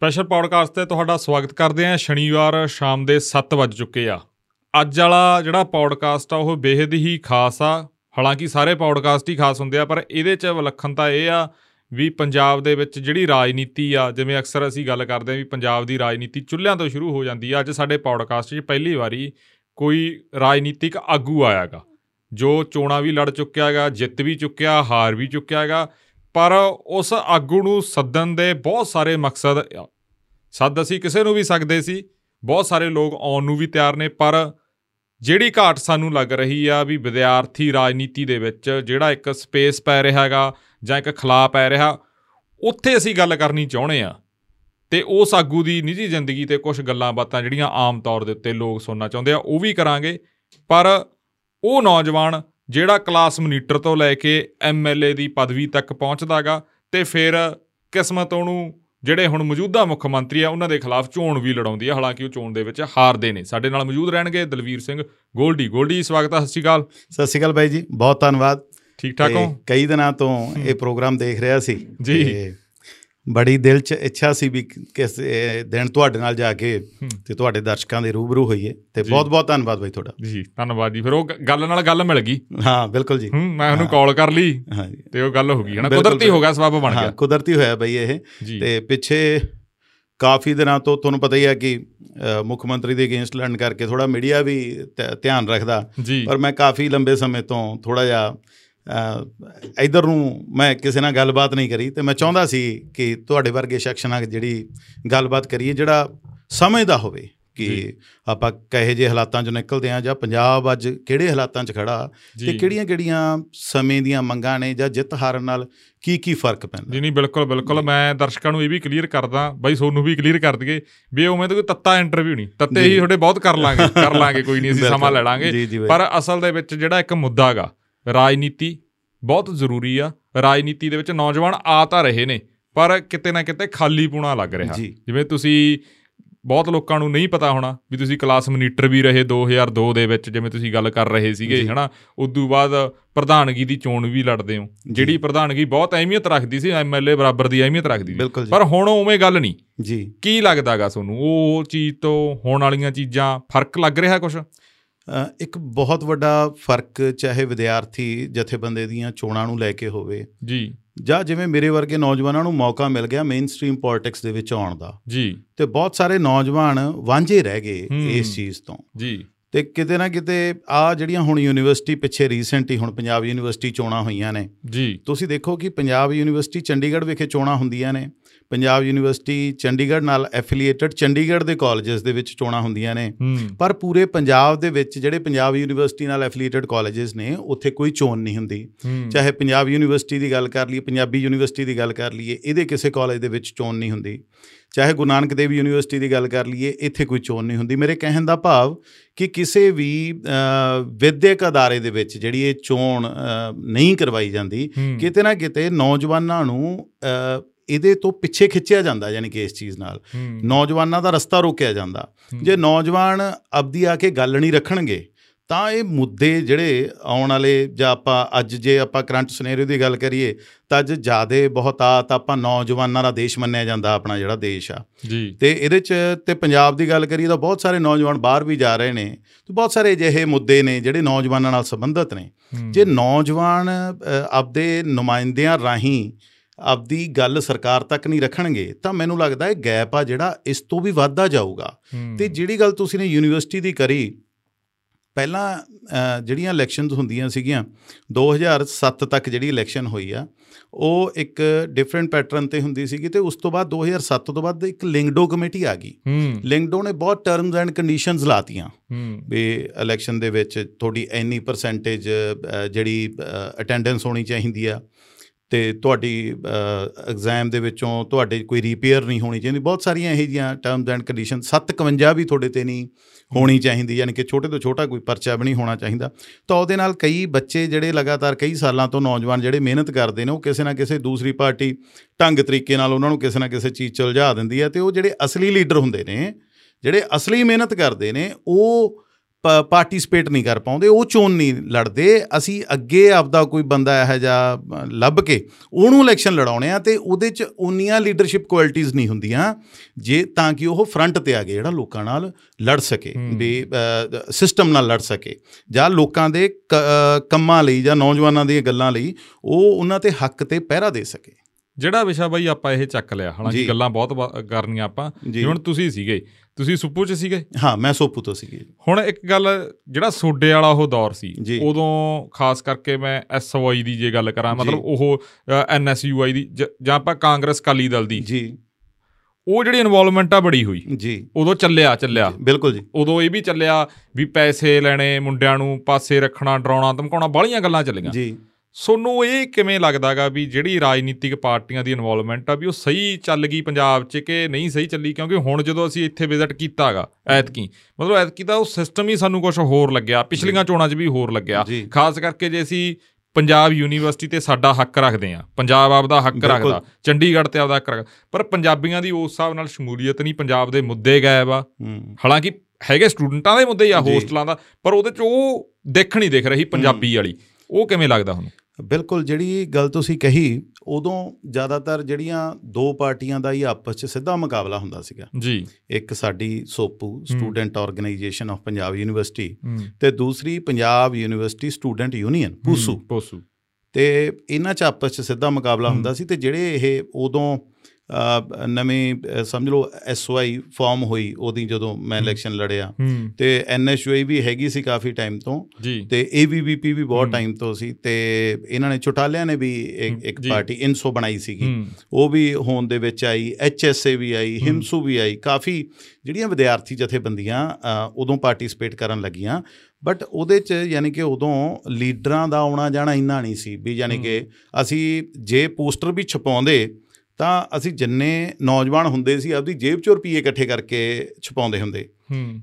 Special podcast ਤੇ ਤੁਹਾਡਾ ਸਵਾਗਤ ਕਰਦੇ ਹਾਂ। ਸ਼ਨੀਵਾਰ ਸ਼ਾਮ ਦੇ 7 ਵਜ ਚੁੱਕੇ ਆ। ਅੱਜ ਵਾਲਾ ਜਿਹੜਾ ਪੌਡਕਾਸਟ ਆ, ਉਹ ਬੇहद ਹੀ ਖਾਸ ਆ। ਹਾਲਾਂਕਿ ਸਾਰੇ ਪੌਡਕਾਸਟ ਹੀ ਖਾਸ ਹੁੰਦੇ ਆ, ਪਰ ਇਹਦੇ 'ਚ ਵਿਲੱਖਣਤਾ ਇਹ ਆ ਵੀ ਪੰਜਾਬ ਦੇ ਵਿੱਚ ਜਿਹੜੀ ਰਾਜਨੀਤੀ ਆ, ਜਿਵੇਂ ਅਕਸਰ ਅਸੀਂ ਗੱਲ ਕਰਦੇ ਆ ਵੀ ਪੰਜਾਬ ਦੀ ਰਾਜਨੀਤੀ ਚੁੱਲ੍ਹਿਆਂ ਤੋਂ ਸ਼ੁਰੂ ਹੋ ਜਾਂਦੀ ਆ। ਅੱਜ ਸਾਡੇ ਪੌਡਕਾਸਟ 'ਚ ਪਹਿਲੀ ਵਾਰੀ ਕੋਈ ਰਾਜਨੀਤਿਕ ਆਗੂ ਆਇਆਗਾ, ਜੋ ਚੋਣਾਂ ਵੀ ਲੜ ਚੁੱਕਿਆ ਹੈਗਾ, ਜਿੱਤ ਵੀ ਚੁੱਕਿਆ, ਹਾਰ ਵੀ ਚੁੱਕਿਆ ਹੈਗਾ। ਪਰ ਉਸ ਆਗੂ ਨੂੰ ਸੱਦਣ ਦੇ ਬਹੁਤ ਸਾਰੇ ਮਕਸਦ ਆ। ਸੱਦ ਅਸੀਂ ਕਿਸੇ ਨੂੰ ਵੀ ਸਕਦੇ ਸੀ, ਬਹੁਤ ਸਾਰੇ ਲੋਕ ਆਉਣ ਨੂੰ ਵੀ ਤਿਆਰ ਨੇ, ਪਰ ਜਿਹੜੀ ਘਾਟ ਸਾਨੂੰ ਲੱਗ ਰਹੀ ਆ ਵੀ ਵਿਦਿਆਰਥੀ ਰਾਜਨੀਤੀ ਦੇ ਵਿੱਚ ਜਿਹੜਾ ਇੱਕ ਸਪੇਸ ਪੈ ਰਿਹਾ ਹੈਗਾ ਜਾਂ ਇੱਕ ਖਲਾ ਪੈ ਰਿਹਾ, ਉੱਥੇ ਅਸੀਂ ਗੱਲ ਕਰਨੀ ਚਾਹੁੰਦੇ ਆ ਤੇ ਉਸ ਆਗੂ ਦੀ ਨਿੱਜੀ ਜ਼ਿੰਦਗੀ ਤੇ ਕੁਝ ਗੱਲਾਂ ਬਾਤਾਂ ਜਿਹੜੀਆਂ ਆਮ ਤੌਰ ਦੇ ਉੱਤੇ ਲੋਕ ਸੁਣਨਾ ਚਾਹੁੰਦੇ ਆ, ਉਹ ਵੀ ਕਰਾਂਗੇ ਪਰ ਉਹ ਨੌਜਵਾਨ ਜਿਹੜਾ ਕਲਾਸ ਮੋਨੀਟਰ ਤੋਂ ਲੈ ਕੇ ਐਮਐਲਏ ਦੀ ਪਦਵੀ ਤੱਕ ਪਹੁੰਚਦਾਗਾ ਤੇ ਫਿਰ ਕਿਸਮਤ ਉਹਨੂੰ ਜਿਹੜੇ ਹੁਣ ਮੌਜੂਦਾ ਮੁੱਖ ਮੰਤਰੀ ਆ ਉਹਨਾਂ ਦੇ ਖਿਲਾਫ ਚੋਣ ਵੀ ਲੜਾਉਂਦੀ ਆ ਹਾਲਾਂਕਿ ਉਹ ਚੋਣ ਦੇ ਵਿੱਚ ਹਾਰਦੇ ਨੇ। ਸਾਡੇ ਨਾਲ ਮੌਜੂਦ ਰਹਿਣਗੇ ਦਲਵੀਰ ਸਿੰਘ ਗੋਲਡੀ। ਗੋਲਡੀ ਸਵਾਗਤ ਹੈ ਸਤਿ ਸ਼੍ਰੀ ਅਕਾਲ। ਸਤਿ ਸ਼੍ਰੀ ਅਕਾਲ ਬਾਈ ਜੀ ਬਹੁਤ ਧੰਨਵਾਦ। ਠੀਕ ਠਾਕ ਹੋ? ਕਈ ਦਿਨਾਂ ਤੋਂ ਇਹ ਪ੍ਰੋਗਰਾਮ ਦੇਖ ਰਿਹਾ ਸੀ ਜੀ। ਬੜੀ ਦਿਲ 'ਚ ਇੱਛਾ ਸੀ ਵੀ ਕਿਸ ਦਿਨ ਤੁਹਾਡੇ ਨਾਲ ਜਾ ਕੇ। ਤੇ ਤੁਹਾਡੇ ਦਰਸ਼ਕਾਂ ਦੇ ਰੂਬਰੂ ਹੋਈਏ। ਤੇ ਜੀ। ਬਹੁਤ ਬਹੁਤ ਧੰਨਵਾਦ ਬਾਈ ਤੁਹਾਡਾ। ਜੀ ਧੰਨਵਾਦ ਜੀ। ਫਿਰ ਉਹ ਗੱਲ ਨਾਲ ਗੱਲ ਮਿਲ ਗਈ। ਹਾਂ ਬਿਲਕੁਲ ਜੀ। ਮੈਂ ਉਹਨੂੰ ਕਾਲ ਕਰ ਲਈ ਹਾਂ ਜੀ। ਤੇ ਉਹ ਗੱਲ ਹੋ ਗਈ ਹਨਾ? ਕੁਦਰਤੀ ਹੋ ਗਿਆ ਸਬਬ ਬਣ ਗਿਆ। ਕੁਦਰਤੀ ਹੋਇਆ ਬਈ ਇਹ। ਤੇ ਪਿੱਛੇ ਕਾਫੀ ਦਿਨਾਂ ਤੋਂ ਤੁਹਾਨੂੰ ਪਤਾ ਹੀ ਹੈ ਕਿ ਮੁੱਖ ਮੰਤਰੀ ਦੇ ਅਗੇਂਸਟ ਲੜਨ ਕਰਕੇ ਥੋੜਾ ਮੀਡੀਆ ਵੀ ਧਿਆਨ ਰੱਖਦਾ। ਪਰ ਮੈਂ ਕਾਫੀ ਲੰਬੇ ਸਮੇਂ ਤੋਂ ਥੋੜਾ ਜਿਹਾ ਇਧਰ ਨੂੰ ਮੈਂ ਕਿਸੇ ਨਾਲ ਗੱਲਬਾਤ ਨਹੀਂ ਕਰੀ ਤੇ ਮੈਂ ਚਾਹੁੰਦਾ ਸੀ ਕਿ ਤੁਹਾਡੇ ਵਰਗੇ ਸ਼ਖਸ ਨਾਲ ਜਿਹੜੀ ਗੱਲਬਾਤ ਕਰੀਏ ਜਿਹੜਾ ਸਮਝਦਾ ਹੋਵੇ ਕਿ। ਆਪਾਂ ਕਹੇ ਜੇ ਹਾਲਾਤਾਂ 'ਚੋਂ ਨਿਕਲਦੇ ਆ ਜਾਂ ਪੰਜਾਬ ਅੱਜ ਕਿਹੜੇ ਹਾਲਾਤਾਂ 'ਚ ਖੜਾ ਤੇ ਕਿਹੜੀਆਂ-ਕਿਹੜੀਆਂ ਸਮੇਂ ਦੀਆਂ ਮੰਗਾਂ ਨੇ ਜਾਂ ਜਿੱਤ ਹਾਰਨ ਨਾਲ ਕੀ ਕੀ ਫ਼ਰਕ ਪੈਂਦਾ ਜੀ ਨਹੀਂ ਬਿਲਕੁਲ ਬਿਲਕੁਲ ਮੈਂ ਦਰਸ਼ਕਾਂ ਨੂੰ ਇਹ ਵੀ ਕਲੀਅਰ ਕਰਦਾ ਬਾਈ ਸੋਨੂੰ ਵੀ ਕਲੀਅਰ ਕਰ ਦਈਏ ਵੀ ਉਵੇਂ ਤਾਂ ਕੋਈ ਤੱਤਾ ਇੰਟਰਵਿਊ ਨਹੀਂ ਤੱਤੇ। ਹੀ ਤੁਹਾਡੇ ਬਹੁਤ ਕਰ ਲਾਂਗੇ ਕਰ ਲਾਂਗੇ ਕੋਈ ਨਹੀਂ ਅਸੀਂ। ਸਮਾਂ ਲੈ ਲਾਂਗੇ। ਪਰ ਅਸਲ ਦੇ ਵਿੱਚ ਜਿਹੜਾ ਇੱਕ ਮੁੱਦਾ ਹੈਗਾ ਰਾਜਨੀਤੀ ਬਹੁਤ ਜ਼ਰੂਰੀ ਆ। ਰਾਜਨੀਤੀ ਦੇ ਵਿੱਚ ਨੌਜਵਾਨ ਆ ਤਾਂ ਰਹੇ ਨੇ ਪਰ ਕਿਤੇ ਨਾ ਕਿਤੇ ਖਾਲੀ ਪੂਣਾ ਲੱਗ ਰਿਹਾ। ਜਿਵੇਂ ਤੁਸੀਂ ਬਹੁਤ ਲੋਕਾਂ ਨੂੰ ਨਹੀਂ ਪਤਾ ਹੋਣਾ ਵੀ ਤੁਸੀਂ ਕਲਾਸ ਮੋਨੀਟਰ ਵੀ ਰਹੇ 2002 ਦੇ ਵਿੱਚ ਜਿਵੇਂ ਤੁਸੀਂ ਗੱਲ ਕਰ ਰਹੇ ਸੀਗੇ। ਹਨਾ? ਉਦੋਂ ਬਾਅਦ ਪ੍ਰਧਾਨਗੀ ਦੀ ਚੋਣ ਵੀ ਲੜਦੇ ਹੋ। ਜਿਹੜੀ ਪ੍ਰਧਾਨਗੀ ਬਹੁਤ ਅਹਿਮੀਅਤ ਰੱਖਦੀ ਸੀ ਐਮਐਲਏ ਬਰਾਬਰ ਦੀ ਅਹਿਮੀਅਤ ਰੱਖਦੀ ਸੀ। ਪਰ ਹੁਣ ਉਵੇਂ ਗੱਲ ਨਹੀਂ। ਜੀ। ਕੀ ਲੱਗਦਾਗਾ ਤੁਹਾਨੂੰ? ਉਹ ਚੀਜ਼ ਤੋਂ ਹੋਣ ਵਾਲੀਆਂ ਚੀਜ਼ਾਂ ਫ਼ਰਕ ਲੱਗ ਰਿਹਾ ਕੁਝ ਇੱਕ ਬਹੁਤ ਵੱਡਾ ਫ਼ਰਕ ਚਾਹੇ ਵਿਦਿਆਰਥੀ ਜਥੇਬੰਦੇ ਦੀਆਂ ਚੋਣਾਂ ਨੂੰ ਲੈ ਕੇ ਹੋਵੇ ਜੀ। ਜਾਂ ਜਿਵੇਂ ਮੇਰੇ ਵਰਗੇ ਨੌਜਵਾਨਾਂ ਨੂੰ ਮੌਕਾ ਮਿਲ ਗਿਆ ਮੇਨ ਸਟ੍ਰੀਮ ਪੋਲਿਟਿਕਸ ਦੇ ਵਿੱਚ ਆਉਣ ਦਾ। ਜੀ। ਤੇ ਬਹੁਤ ਸਾਰੇ ਨੌਜਵਾਨ ਵਾਂਝੇ ਰਹਿ ਗਏ। ਇਸ ਚੀਜ਼ ਤੋਂ। ਜੀ। ਤੇ ਕਿਤੇ ਨਾ ਕਿਤੇ ਆ ਜਿਹੜੀਆਂ ਹੁਣ ਯੂਨੀਵਰਸਿਟੀ ਪਿੱਛੇ ਰੀਸੈਂਟ ਹੀ ਹੁਣ ਪੰਜਾਬ ਯੂਨੀਵਰਸਿਟੀ ਚੋਣਾਂ ਹੋਈਆਂ ਨੇ। ਜੀ। ਤੁਸੀਂ ਦੇਖੋ ਕਿ ਪੰਜਾਬ ਯੂਨੀਵਰਸਿਟੀ ਚੰਡੀਗੜ੍ਹ ਵਿਖੇ ਚੋਣਾਂ ਹੁੰਦੀਆਂ ਨੇ। ਪੰਜਾਬ ਯੂਨੀਵਰਸਿਟੀ ਚੰਡੀਗੜ੍ਹ ਨਾਲ ਐਫੀਲੀਏਟਡ ਚੰਡੀਗੜ੍ਹ ਦੇ ਕਾਲਜਸ ਦੇ ਵਿੱਚ ਚੋਣਾਂ ਹੁੰਦੀਆਂ ਨੇ। ਪਰ ਪੂਰੇ ਪੰਜਾਬ ਦੇ ਵਿੱਚ ਜਿਹੜੇ ਪੰਜਾਬ ਯੂਨੀਵਰਸਿਟੀ ਨਾਲ ਐਫੀਲੀਏਟਡ ਕਾਲਜਸ ਨੇ ਉੱਥੇ ਕੋਈ ਚੋਣ ਨਹੀਂ ਹੁੰਦੀ। ਚਾਹੇ ਪੰਜਾਬ ਯੂਨੀਵਰਸਿਟੀ ਦੀ ਗੱਲ ਕਰ ਲਈਏ ਪੰਜਾਬੀ ਯੂਨੀਵਰਸਿਟੀ ਦੀ ਗੱਲ ਕਰ ਲਈਏ ਇਹਦੇ ਕਿਸੇ ਕਾਲਜ ਦੇ ਵਿੱਚ ਚੋਣ ਨਹੀਂ ਹੁੰਦੀ। ਚਾਹੇ ਗੁਰੂ ਨਾਨਕ ਦੇਵ ਯੂਨੀਵਰਸਿਟੀ ਦੀ ਗੱਲ ਕਰ ਲਈਏ ਇੱਥੇ ਕੋਈ ਚੋਣ ਨਹੀਂ ਹੁੰਦੀ। ਮੇਰੇ ਕਹਿਣ ਦਾ ਭਾਵ ਕਿ ਕਿਸੇ ਵੀ ਵਿਦਿਅਕ ਅਦਾਰੇ ਦੇ ਵਿੱਚ ਜਿਹੜੀ ਇਹ ਚੋਣ ਨਹੀਂ ਕਰਵਾਈ ਜਾਂਦੀ। ਕਿਤੇ ਨਾ ਕਿਤੇ ਨੌਜਵਾਨਾਂ ਨੂੰ ਇਹਦੇ ਤੋਂ ਪਿੱਛੇ ਖਿੱਚਿਆ ਜਾਂਦਾ ਯਾਨੀ ਕਿ ਇਸ ਚੀਜ਼ ਨਾਲ। ਨੌਜਵਾਨਾਂ ਦਾ ਰਸਤਾ ਰੋਕਿਆ ਜਾਂਦਾ। ਜੇ ਨੌਜਵਾਨ ਆਪਦੀ ਆ ਕੇ ਗੱਲ ਨਹੀਂ ਰੱਖਣਗੇ ਤਾਂ ਇਹ ਮੁੱਦੇ ਜਿਹੜੇ ਆਉਣ ਵਾਲੇ ਜਾਂ ਆਪਾਂ ਅੱਜ ਜੇ ਆਪਾਂ ਕਰੰਟ ਸਿਨੈਰੀਓ ਦੀ ਗੱਲ ਕਰੀਏ ਤਾਂ ਅੱਜ ਜਿਆਦੇ ਬਹੁਤਾਤ ਆਪਾਂ ਨੌਜਵਾਨਾਂ ਦਾ ਦੇਸ਼ ਮੰਨਿਆ ਜਾਂਦਾ ਆਪਣਾ ਜਿਹੜਾ ਦੇਸ਼ ਆ। ਜੀ। ਤੇ ਇਹਦੇ ਚ ਤੇ ਪੰਜਾਬ ਦੀ ਗੱਲ ਕਰੀਏ ਤਾਂ ਬਹੁਤ ਸਾਰੇ ਨੌਜਵਾਨ ਬਾਹਰ ਵੀ ਜਾ ਰਹੇ ਨੇ ਤੇ ਬਹੁਤ ਸਾਰੇ ਅਜਿਹੇ ਮੁੱਦੇ ਨੇ ਜਿਹੜੇ ਨੌਜਵਾਨਾਂ ਨਾਲ ਸੰਬੰਧਿਤ ਨੇ। ਜੇ ਨੌਜਵਾਨ ਆਪਦੇ ਨੁਮਾਇੰਦਿਆਂ ਰਾਹੀਂ ਆਪਦੀ ਗੱਲ ਸਰਕਾਰ ਤੱਕ ਨਹੀਂ ਰੱਖਣਗੇ ਤਾਂ ਮੈਨੂੰ ਲੱਗਦਾ ਹੈ ਗੈਪ ਆ ਜਿਹੜਾ ਇਸ ਤੋਂ ਵੀ ਵੱਧਦਾ ਜਾਊਗਾ। ਤੇ ਜਿਹੜੀ ਗੱਲ ਤੁਸੀਂ ਨੇ ਯੂਨੀਵਰਸਿਟੀ ਦੀ ਕਰੀ ਪਹਿਲਾਂ ਜਿਹੜੀਆਂ ਇਲੈਕਸ਼ਨਸ ਹੁੰਦੀਆਂ ਸੀਗੀਆਂ 2007 ਤੱਕ ਜਿਹੜੀ ਇਲੈਕਸ਼ਨ ਹੋਈ ਆ ਉਹ ਇੱਕ ਡਿਫਰੈਂਟ ਪੈਟਰਨ ਤੇ ਹੁੰਦੀ ਸੀਗੀ ਤੇ ਉਸ ਤੋਂ ਬਾਅਦ 2007 ਤੋਂ ਬਾਅਦ ਇੱਕ ਲਿੰਗਡੋ ਕਮੇਟੀ ਆ ਗਈ। ਲਿੰਗਡੋ ਨੇ ਬਹੁਤ ਟਰਮਸ ਐਂਡ ਕੰਡੀਸ਼ਨਸ ਲਾਤੀਆਂ ਵੀ ਇਲੈਕਸ਼ਨ ਦੇ ਵਿੱਚ ਤੁਹਾਡੀ ਇੰਨੀ ਪਰਸੈਂਟੇਜ ਜਿਹੜੀ ਅਟੈਂਡੈਂਸ ਹੋਣੀ ਚਾਹੀਦੀ ਆ। ਤੇ ਤੁਹਾਡੀ ਐਗਜ਼ਾਮ ਦੇ ਵਿੱਚੋਂ ਤੁਹਾਡੇ ਕੋਈ ਰਿਪੇਅਰ ਨਹੀਂ ਹੋਣੀ ਚਾਹੀਦੀ। ਬਹੁਤ ਸਾਰੀਆਂ ਇਹੋ ਜਿਹੀਆਂ ਟਰਮਸ ਐਂਡ ਕੰਡੀਸ਼ਨ 751 ਵੀ ਤੁਹਾਡੇ ਤੇ ਨਹੀਂ ਹੋਣੀ ਚਾਹੀਦੀ, ਯਾਨੀ ਕਿ ਛੋਟੇ ਤੋਂ ਛੋਟਾ ਕੋਈ ਪਰਚਾ ਵੀ ਨਹੀਂ ਹੋਣਾ ਚਾਹੀਦਾ। ਤਾਂ ਉਹਦੇ ਨਾਲ ਕਈ ਬੱਚੇ ਜਿਹੜੇ ਲਗਾਤਾਰ ਕਈ ਸਾਲਾਂ ਤੋਂ ਨੌਜਵਾਨ ਜਿਹੜੇ ਮਿਹਨਤ ਕਰਦੇ ਨੇ, ਉਹ ਕਿਸੇ ਨਾ ਕਿਸੇ ਦੂਸਰੀ ਪਾਰਟੀ ਢੰਗ ਤਰੀਕੇ ਨਾਲ ਉਹਨਾਂ ਨੂੰ ਕਿਸੇ ਨਾ ਕਿਸੇ ਚੀਜ਼ 'ਚ ਉਲਝਾ ਦਿੰਦੀ ਹੈ ਤੇ ਉਹ ਜਿਹੜੇ ਅਸਲੀ ਲੀਡਰ ਹੁੰਦੇ ਨੇ, ਜਿਹੜੇ ਅਸਲੀ ਮਿਹਨਤ ਕਰਦੇ ਨੇ, ਉਹ ਪਾਰਟਿਸਿਪੇਟ ਨਹੀਂ ਕਰ ਪਾਉਂਦੇ ਉਹ ਚੋਣ ਨਹੀਂ ਲੜਦੇ। ਅਸੀਂ ਅੱਗੇ ਆਪਦਾ ਕੋਈ ਬੰਦਾ ਇਹੋ ਅ, ਲੱਭ ਕੇ ਉਹਨੂੰ ਇਲੈਕਸ਼ਨ ਲੜਾਉਣੇ ਆ ਤੇ ਉਹਦੇ ਚ ਉਨੀਆਂ ਲੀਡਰਸ਼ਿਪ ਕੁਆਲਿਟੀਆਂ ਨਹੀਂ ਹੁੰਦੀਆਂ ਜੇ ਤਾਂ ਕਿ ਉਹ ਫਰੰਟ ਤੇ ਆ ਕੇ ਜਿਹੜਾ ਲੋਕਾਂ ਨਾਲ ਲੜ ਸਕੇ। ਵੀ ਸਿਸਟਮ ਨਾਲ ਲੜ ਸਕੇ। ਜਾਂ ਲੋਕਾਂ ਦੇ ਕੰਮਾਂ ਲਈ ਜਾਂ ਨੌਜਵਾਨਾਂ ਦੀਆਂ ਗੱਲਾਂ ਲਈ ਉਹ ਉਹਨਾਂ ਤੇ ਹੱਕ ਤੇ ਪਹਿਰਾ ਦੇ ਸਕੇ। ਜਿਹੜਾ ਵਿਸ਼ਾ ਬਾਈ ਆਪਾਂ ਇਹ ਚੱਕ ਲਿਆ ਹਾਲਾਂਕਿ। ਗੱਲਾਂ ਬਹੁਤ ਕਰਨੀਆਂ ਆਪਾਂ ਹੁਣ ਤੁਸੀਂ ਸੀਗੇ ਤੁਸੀਂ ਸੁੱਪੂ ਚ ਸੀਗੇ? ਹਾਂ ਮੈਂ ਸੋਪੂ ਤੋਂ ਸੀਗੀ। ਹੁਣ ਇੱਕ ਗੱਲ ਜਿਹੜਾ ਸੋਡੇ ਵਾਲਾ ਉਹ ਦੌਰ ਸੀ। ਉਦੋਂ ਖਾਸ ਕਰਕੇ ਮੈਂ ਐਸਓਆਈ ਦੀ ਜੇ ਗੱਲ ਕਰਾਂ। ਮਤਲਬ ਉਹ ਐਨਐਸਯੂਆਈ ਦੀ ਜ- ਜਾਂ ਆਪਾਂ ਕਾਂਗਰਸ ਕਾਲੀ ਦਲ ਦੀ। ਜੀ। ਉਹ ਜਿਹੜੀ ਇਨਵੋਲਵਮੈਂਟ ਆ ਬੜੀ ਹੋਈ। ਜੀ। ਉਦੋਂ ਚੱਲਿਆ ਚੱਲਿਆ। ਬਿਲਕੁਲ ਜੀ। ਉਦੋਂ ਇਹ ਵੀ ਚੱਲਿਆ ਵੀ ਪੈਸੇ ਲੈਣੇ ਮੁੰਡਿਆਂ ਨੂੰ ਪਾਸੇ ਰੱਖਣਾ ਡਰਾਉਣਾ ਧਮਕਾਉਣਾ ਬਾਹਲੀਆਂ ਗੱਲਾਂ ਚੱਲੀਆਂ। ਜੀ। ਸੋਨੂੰ ਇਹ ਕਿਵੇਂ ਲੱਗਦਾਗਾ ਵੀ ਜਿਹੜੀ ਰਾਜਨੀਤਿਕ ਪਾਰਟੀਆਂ ਦੀ ਇਨਵੋਲਵਮੈਂਟ ਆ ਵੀ ਉਹ ਸਹੀ ਚੱਲ ਗਈ ਪੰਜਾਬ 'ਚ ਕਿ ਨਹੀਂ ਸਹੀ ਚੱਲੀ? ਕਿਉਂਕਿ ਹੁਣ ਜਦੋਂ ਅਸੀਂ ਇੱਥੇ ਵਿਜ਼ਿਟ ਕੀਤਾਗਾ ਐਤਕੀ ਮਤਲਬ ਐਤਕੀ ਤਾਂ ਉਹ ਸਿਸਟਮ ਹੀ ਸਾਨੂੰ ਕੁਝ ਹੋਰ ਲੱਗਿਆ ਪਿਛਲੀਆਂ ਚੋਣਾਂ 'ਚ ਵੀ ਹੋਰ ਲੱਗਿਆ। ਖਾਸ ਕਰਕੇ ਜੇ ਅਸੀਂ ਪੰਜਾਬ ਯੂਨੀਵਰਸਿਟੀ ਤੇ ਸਾਡਾ ਹੱਕ ਰੱਖਦੇ ਆ ਪੰਜਾਬ ਆਪਦਾ ਹੱਕ ਬਿਲਕੁਲ। ਰੱਖਦਾ ਚੰਡੀਗੜ੍ਹ ਤੇ ਆਪਦਾ ਹੱਕ ਰੱਖਦਾ ਪਰ ਪੰਜਾਬੀਆਂ ਦੀ ਉਸ ਹਿਸਾਬ ਨਾਲ ਸ਼ਮੂਲੀਅਤ ਨਹੀਂ ਪੰਜਾਬ ਦੇ ਮੁੱਦੇ ਗਾਇਬ ਆ। ਹਾਲਾਂਕਿ ਹੈਗੇ ਸਟੂਡੈਂਟਾਂ ਦੇ ਮੁੱਦੇ ਆ। ਹੋਸਟਲਾਂ ਦਾ ਪਰ ਉਹਦੇ 'ਚ ਉਹ ਦੇਖ ਨਹੀਂ ਦਿਖ ਰਹੀ ਪੰਜਾਬੀ ਵਾਲੀ। ਉਹ ਕਿਵੇਂ ਲੱਗਦਾ ਹੁਣ? ਬਿਲਕੁਲ ਜਿਹੜੀ ਗੱਲ ਤੁਸੀਂ ਕਹੀ ਉਦੋਂ ਜ਼ਿਆਦਾਤਰ ਜਿਹੜੀਆਂ ਦੋ ਪਾਰਟੀਆਂ ਦਾ ਹੀ ਆਪਸ 'ਚ ਸਿੱਧਾ ਮੁਕਾਬਲਾ ਹੁੰਦਾ ਸੀਗਾ। ਜੀ। ਇੱਕ ਸਾਡੀ SOPU student organisation of Panjab university ਤੇ ਦੂਸਰੀ Panjab university student union PUSU. PUSU. ਤੇ ਇਹਨਾਂ 'ਚ ਆਪਸ 'ਚ ਸਿੱਧਾ ਮੁਕਾਬਲਾ। ਹੁੰਦਾ ਸੀ ਤੇ ਜਿਹੜੇ ਇਹ ਉਦੋਂ ਨਵੇਂ ਸਮਝ ਲਓ ਐਸਓਆਈ ਫਾਰਮ ਹੋਈ ਉਹਦੀ ਜਦੋਂ ਮੈਂ। ਇਲੈਕਸ਼ਨ ਲੜਿਆ। ਤੇ ਐਨਐਸਯੂਆਈ ਵੀ ਹੈਗੀ ਸੀ ਕਾਫੀ ਟਾਈਮ ਤੋਂ। ਤੇ ਏਬੀਵੀਪੀ ਵੀ ਬਹੁਤ। ਟਾਈਮ ਤੋਂ ਸੀ। ਤੇ ਇਹਨਾਂ ਨੇ ਚੁਟਾਲਿਆਂ ਨੇ ਵੀ ਇੱਕ। ਪਾਰਟੀ ਇਨਸੋ ਬਣਾਈ ਸੀਗੀ। ਉਹ ਵੀ ਹੋਂਦ ਦੇ ਵਿੱਚ ਆਈ ਐਚਐਸਏ ਵੀ ਆਈ ਹੂੰ। ਹਿਮਸੂ ਵੀ ਆਈ। ਕਾਫੀ ਜਿਹੜੀਆਂ ਵਿਦਿਆਰਥੀ ਜਥੇਬੰਦੀਆਂ ਉਦੋਂ ਪਾਰਟਿਸਿਪੇਟ ਕਰਨ ਲੱਗੀਆਂ। ਬਟ ਉਹਦੇ ਚ ਯਾਨੀ ਕਿ ਉਦੋਂ ਲੀਡਰਾਂ ਦਾ ਆਉਣਾ ਜਾਣਾ ਇੰਨਾ ਨਹੀਂ ਸੀ। ਵੀ ਯਾਨੀ ਕਿ ਅਸੀਂ ਜੇ ਪੋਸਟਰ ਵੀ ਛਪਾਉਂਦੇ ਤਾਂ ਅਸੀਂ ਜਿੰਨੇ ਨੌਜਵਾਨ ਹੁੰਦੇ ਸੀ ਆਪਦੀ ਜੇਬ ਚੋਂ ਰੁਪਏ ਇਕੱਠੇ ਕਰਕੇ ਛਪਾਉਂਦੇ ਹੁੰਦੇ।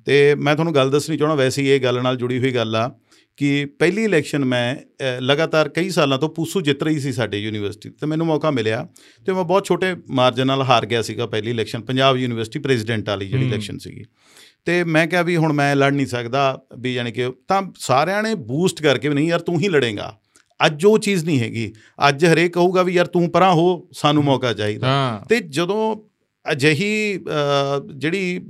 ਤੇ ਮੈਂ ਤੁਹਾਨੂੰ ਗੱਲ ਦੱਸਣੀ ਚਾਹਣਾ ਵੈਸੇ ਹੀ ਇਹ ਗੱਲ ਨਾਲ ਜੁੜੀ ਹੋਈ ਗੱਲ ਆ ਕਿ ਪਹਿਲੀ ਇਲੈਕਸ਼ਨ ਮੈਂ ਲਗਾਤਾਰ ਕਈ ਸਾਲਾਂ ਤੋਂ ਪੂਸੂ ਜਿੱਤ ਰਹੀ ਸੀ ਸਾਡੇ ਯੂਨੀਵਰਸਿਟੀ ਤੇ ਮੈਨੂੰ ਮੌਕਾ ਮਿਲਿਆ ਤੇ ਮੈਂ ਬਹੁਤ ਛੋਟੇ ਮਾਰਜਨ ਨਾਲ ਹਾਰ ਗਿਆ ਸੀਗਾ ਪਹਿਲੀ ਇਲੈਕਸ਼ਨ ਪੰਜਾਬ ਯੂਨੀਵਰਸਿਟੀ ਪ੍ਰੈਜ਼ੀਡੈਂਟ ਵਾਲੀ ਜਿਹੜੀ। ਇਲੈਕਸ਼ਨ ਸੀਗੀ। ਤੇ ਮੈਂ ਕਿਹਾ ਵੀ ਹੁਣ ਮੈਂ ਲੜ ਨਹੀਂ ਸਕਦਾ ਵੀ ਯਾਨੀ ਕਿ ਤਾਂ ਸਾਰਿਆਂ ਨੇ ਬੂਸਟ ਕਰਕੇ ਵੀ ਨਹੀਂ ਯਾਰ ਤੂੰ ਹੀ ਲੜੇਗਾ। ਅੱਜ ਉਹ ਚੀਜ਼ ਨਹੀਂ ਹੈਗੀ। ਅੱਜ ਹਰੇਕ ਕਹੂਗਾ ਵੀ ਯਾਰ ਤੂੰ ਪਰਾਂ ਹੋ ਸਾਨੂੰ ਮੌਕਾ ਚਾਹੀਦਾ। ਤੇ ਜਦੋਂ ਅਜਿਹੀ ਜਿਹੜੀ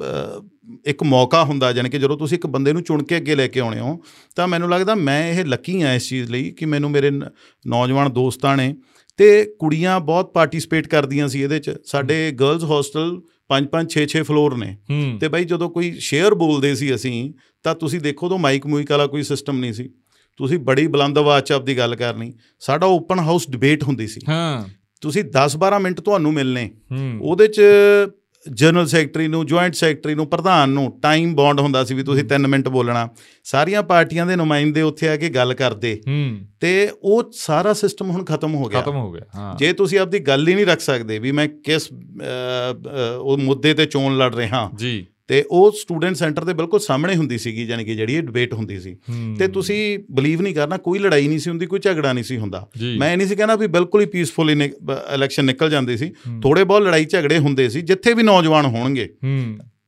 ਇੱਕ ਮੌਕਾ ਹੁੰਦਾ ਜਾਣੀ ਕਿ ਜਦੋਂ ਤੁਸੀਂ ਇੱਕ ਬੰਦੇ ਨੂੰ ਚੁਣ ਕੇ ਅੱਗੇ ਲੈ ਕੇ ਆਉਣੇ ਹੋ ਤਾਂ ਮੈਨੂੰ ਲੱਗਦਾ ਮੈਂ ਇਹ ਲੱਕੀ ਆ ਇਸ ਚੀਜ਼ ਲਈ ਕਿ ਮੈਨੂੰ ਮੇਰੇ ਨੌਜਵਾਨ ਦੋਸਤਾਂ ਨੇ ਤੇ ਕੁੜੀਆਂ ਬਹੁਤ ਪਾਰਟਿਸਿਪੇਟ ਕਰਦੀਆਂ ਸੀ ਇਹਦੇ ਚ। ਸਾਡੇ ਗਰਲਸ ਹੋਸਟਲ 5-5 6-6 ਫਲੋਰ ਨੇ। ਤੇ ਬਾਈ ਜਦੋਂ ਕੋਈ ਸ਼ੇਅਰ ਬੋਲਦੇ ਸੀ ਅਸੀਂ ਤਾਂ ਤੁਸੀਂ ਦੇਖੋ ਤਾਂ ਮਾਈਕ ਮੂਈਕ ਵਾਲਾ ਕੋਈ ਸਿਸਟਮ ਨਹੀਂ ਸੀ। ਤੁਸੀਂ ਬੜੀ ਬੁਲੰਦ ਆਵਾਜ਼ 'ਚ ਆਪਦੀ ਗੱਲ ਕਰਨੀ ਸਾਡਾ ਓਪਨ ਹਾਊਸ ਡਿਬੇਟ ਹੁੰਦੀ ਸੀ। ਹਾਂ। ਤੁਸੀਂ 10-12 ਮਿੰਟ ਤੁਹਾਨੂੰ ਮਿਲਨੇ। ਉਹਦੇ ਚ ਜਨਰਲ ਸੈਕਟਰੀ ਨੂੰ ਜੁਆਇੰਟ ਸੈਕਟਰੀ ਨੂੰ ਪ੍ਰਧਾਨ ਨੂੰ ਟਾਈਮ ਬੌਂਡ ਹੁੰਦਾ ਸੀ ਵੀ ਤੁਸੀਂ 3 ਮਿੰਟ ਬੋਲਣਾ। ਸਾਰੀਆਂ ਪਾਰਟੀਆਂ ਦੇ ਨੁਮਾਇੰਦੇ ਉੱਥੇ ਆ ਕੇ ਗੱਲ ਕਰਦੇ। ਤੇ ਉਹ ਸਾਰਾ ਸਿਸਟਮ ਹੁਣ ਖਤਮ ਹੋ ਗਿਆ। ਖਤਮ ਹੋ ਗਿਆ ਹਾਂ। ਜੇ ਤੁਸੀਂ ਆਪਦੀ ਗੱਲ ਹੀ ਨਹੀਂ ਰੱਖ ਸਕਦੇ ਵੀ ਮੈਂ ਕਿਸ ਉਹ ਮੁੱਦੇ ਤੇ ਚੋਣ ਲੜ ਰਿਹਾ। ਜੀ। ਤੇ ਉਹ ਸਟੂਡੈਂਟ ਸੈਂਟਰ ਦੇ ਬਿਲਕੁਲ ਸਾਹਮਣੇ ਹੁੰਦੀ ਸੀਗੀ ਯਾਨੀ ਕਿ ਜਿਹੜੀ ਇਹ ਡਿਬੇਟ ਹੁੰਦੀ ਸੀ। ਤੇ ਤੁਸੀਂ ਬਲੀਵ ਨਹੀਂ ਕਰਨਾ ਕੋਈ ਲੜਾਈ ਨਹੀਂ ਸੀ ਹੁੰਦੀ ਕੋਈ ਝਗੜਾ ਨਹੀਂ ਸੀ ਹੁੰਦਾ। ਮੈਂ ਇਹ ਨਹੀਂ ਸੀ ਕਹਿਣਾ ਵੀ ਬਿਲਕੁਲ ਹੀ ਪੀਸਫੁਲ ਇਲੈਕਸ਼ਨ ਨਿਕਲ ਜਾਂਦੀ ਸੀ। ਥੋੜੇ ਬਹੁਤ ਲੜਾਈ ਝਗੜੇ ਹੁੰਦੇ ਸੀ ਜਿੱਥੇ ਵੀ ਨੌਜਵਾਨ ਹੋਣਗੇ।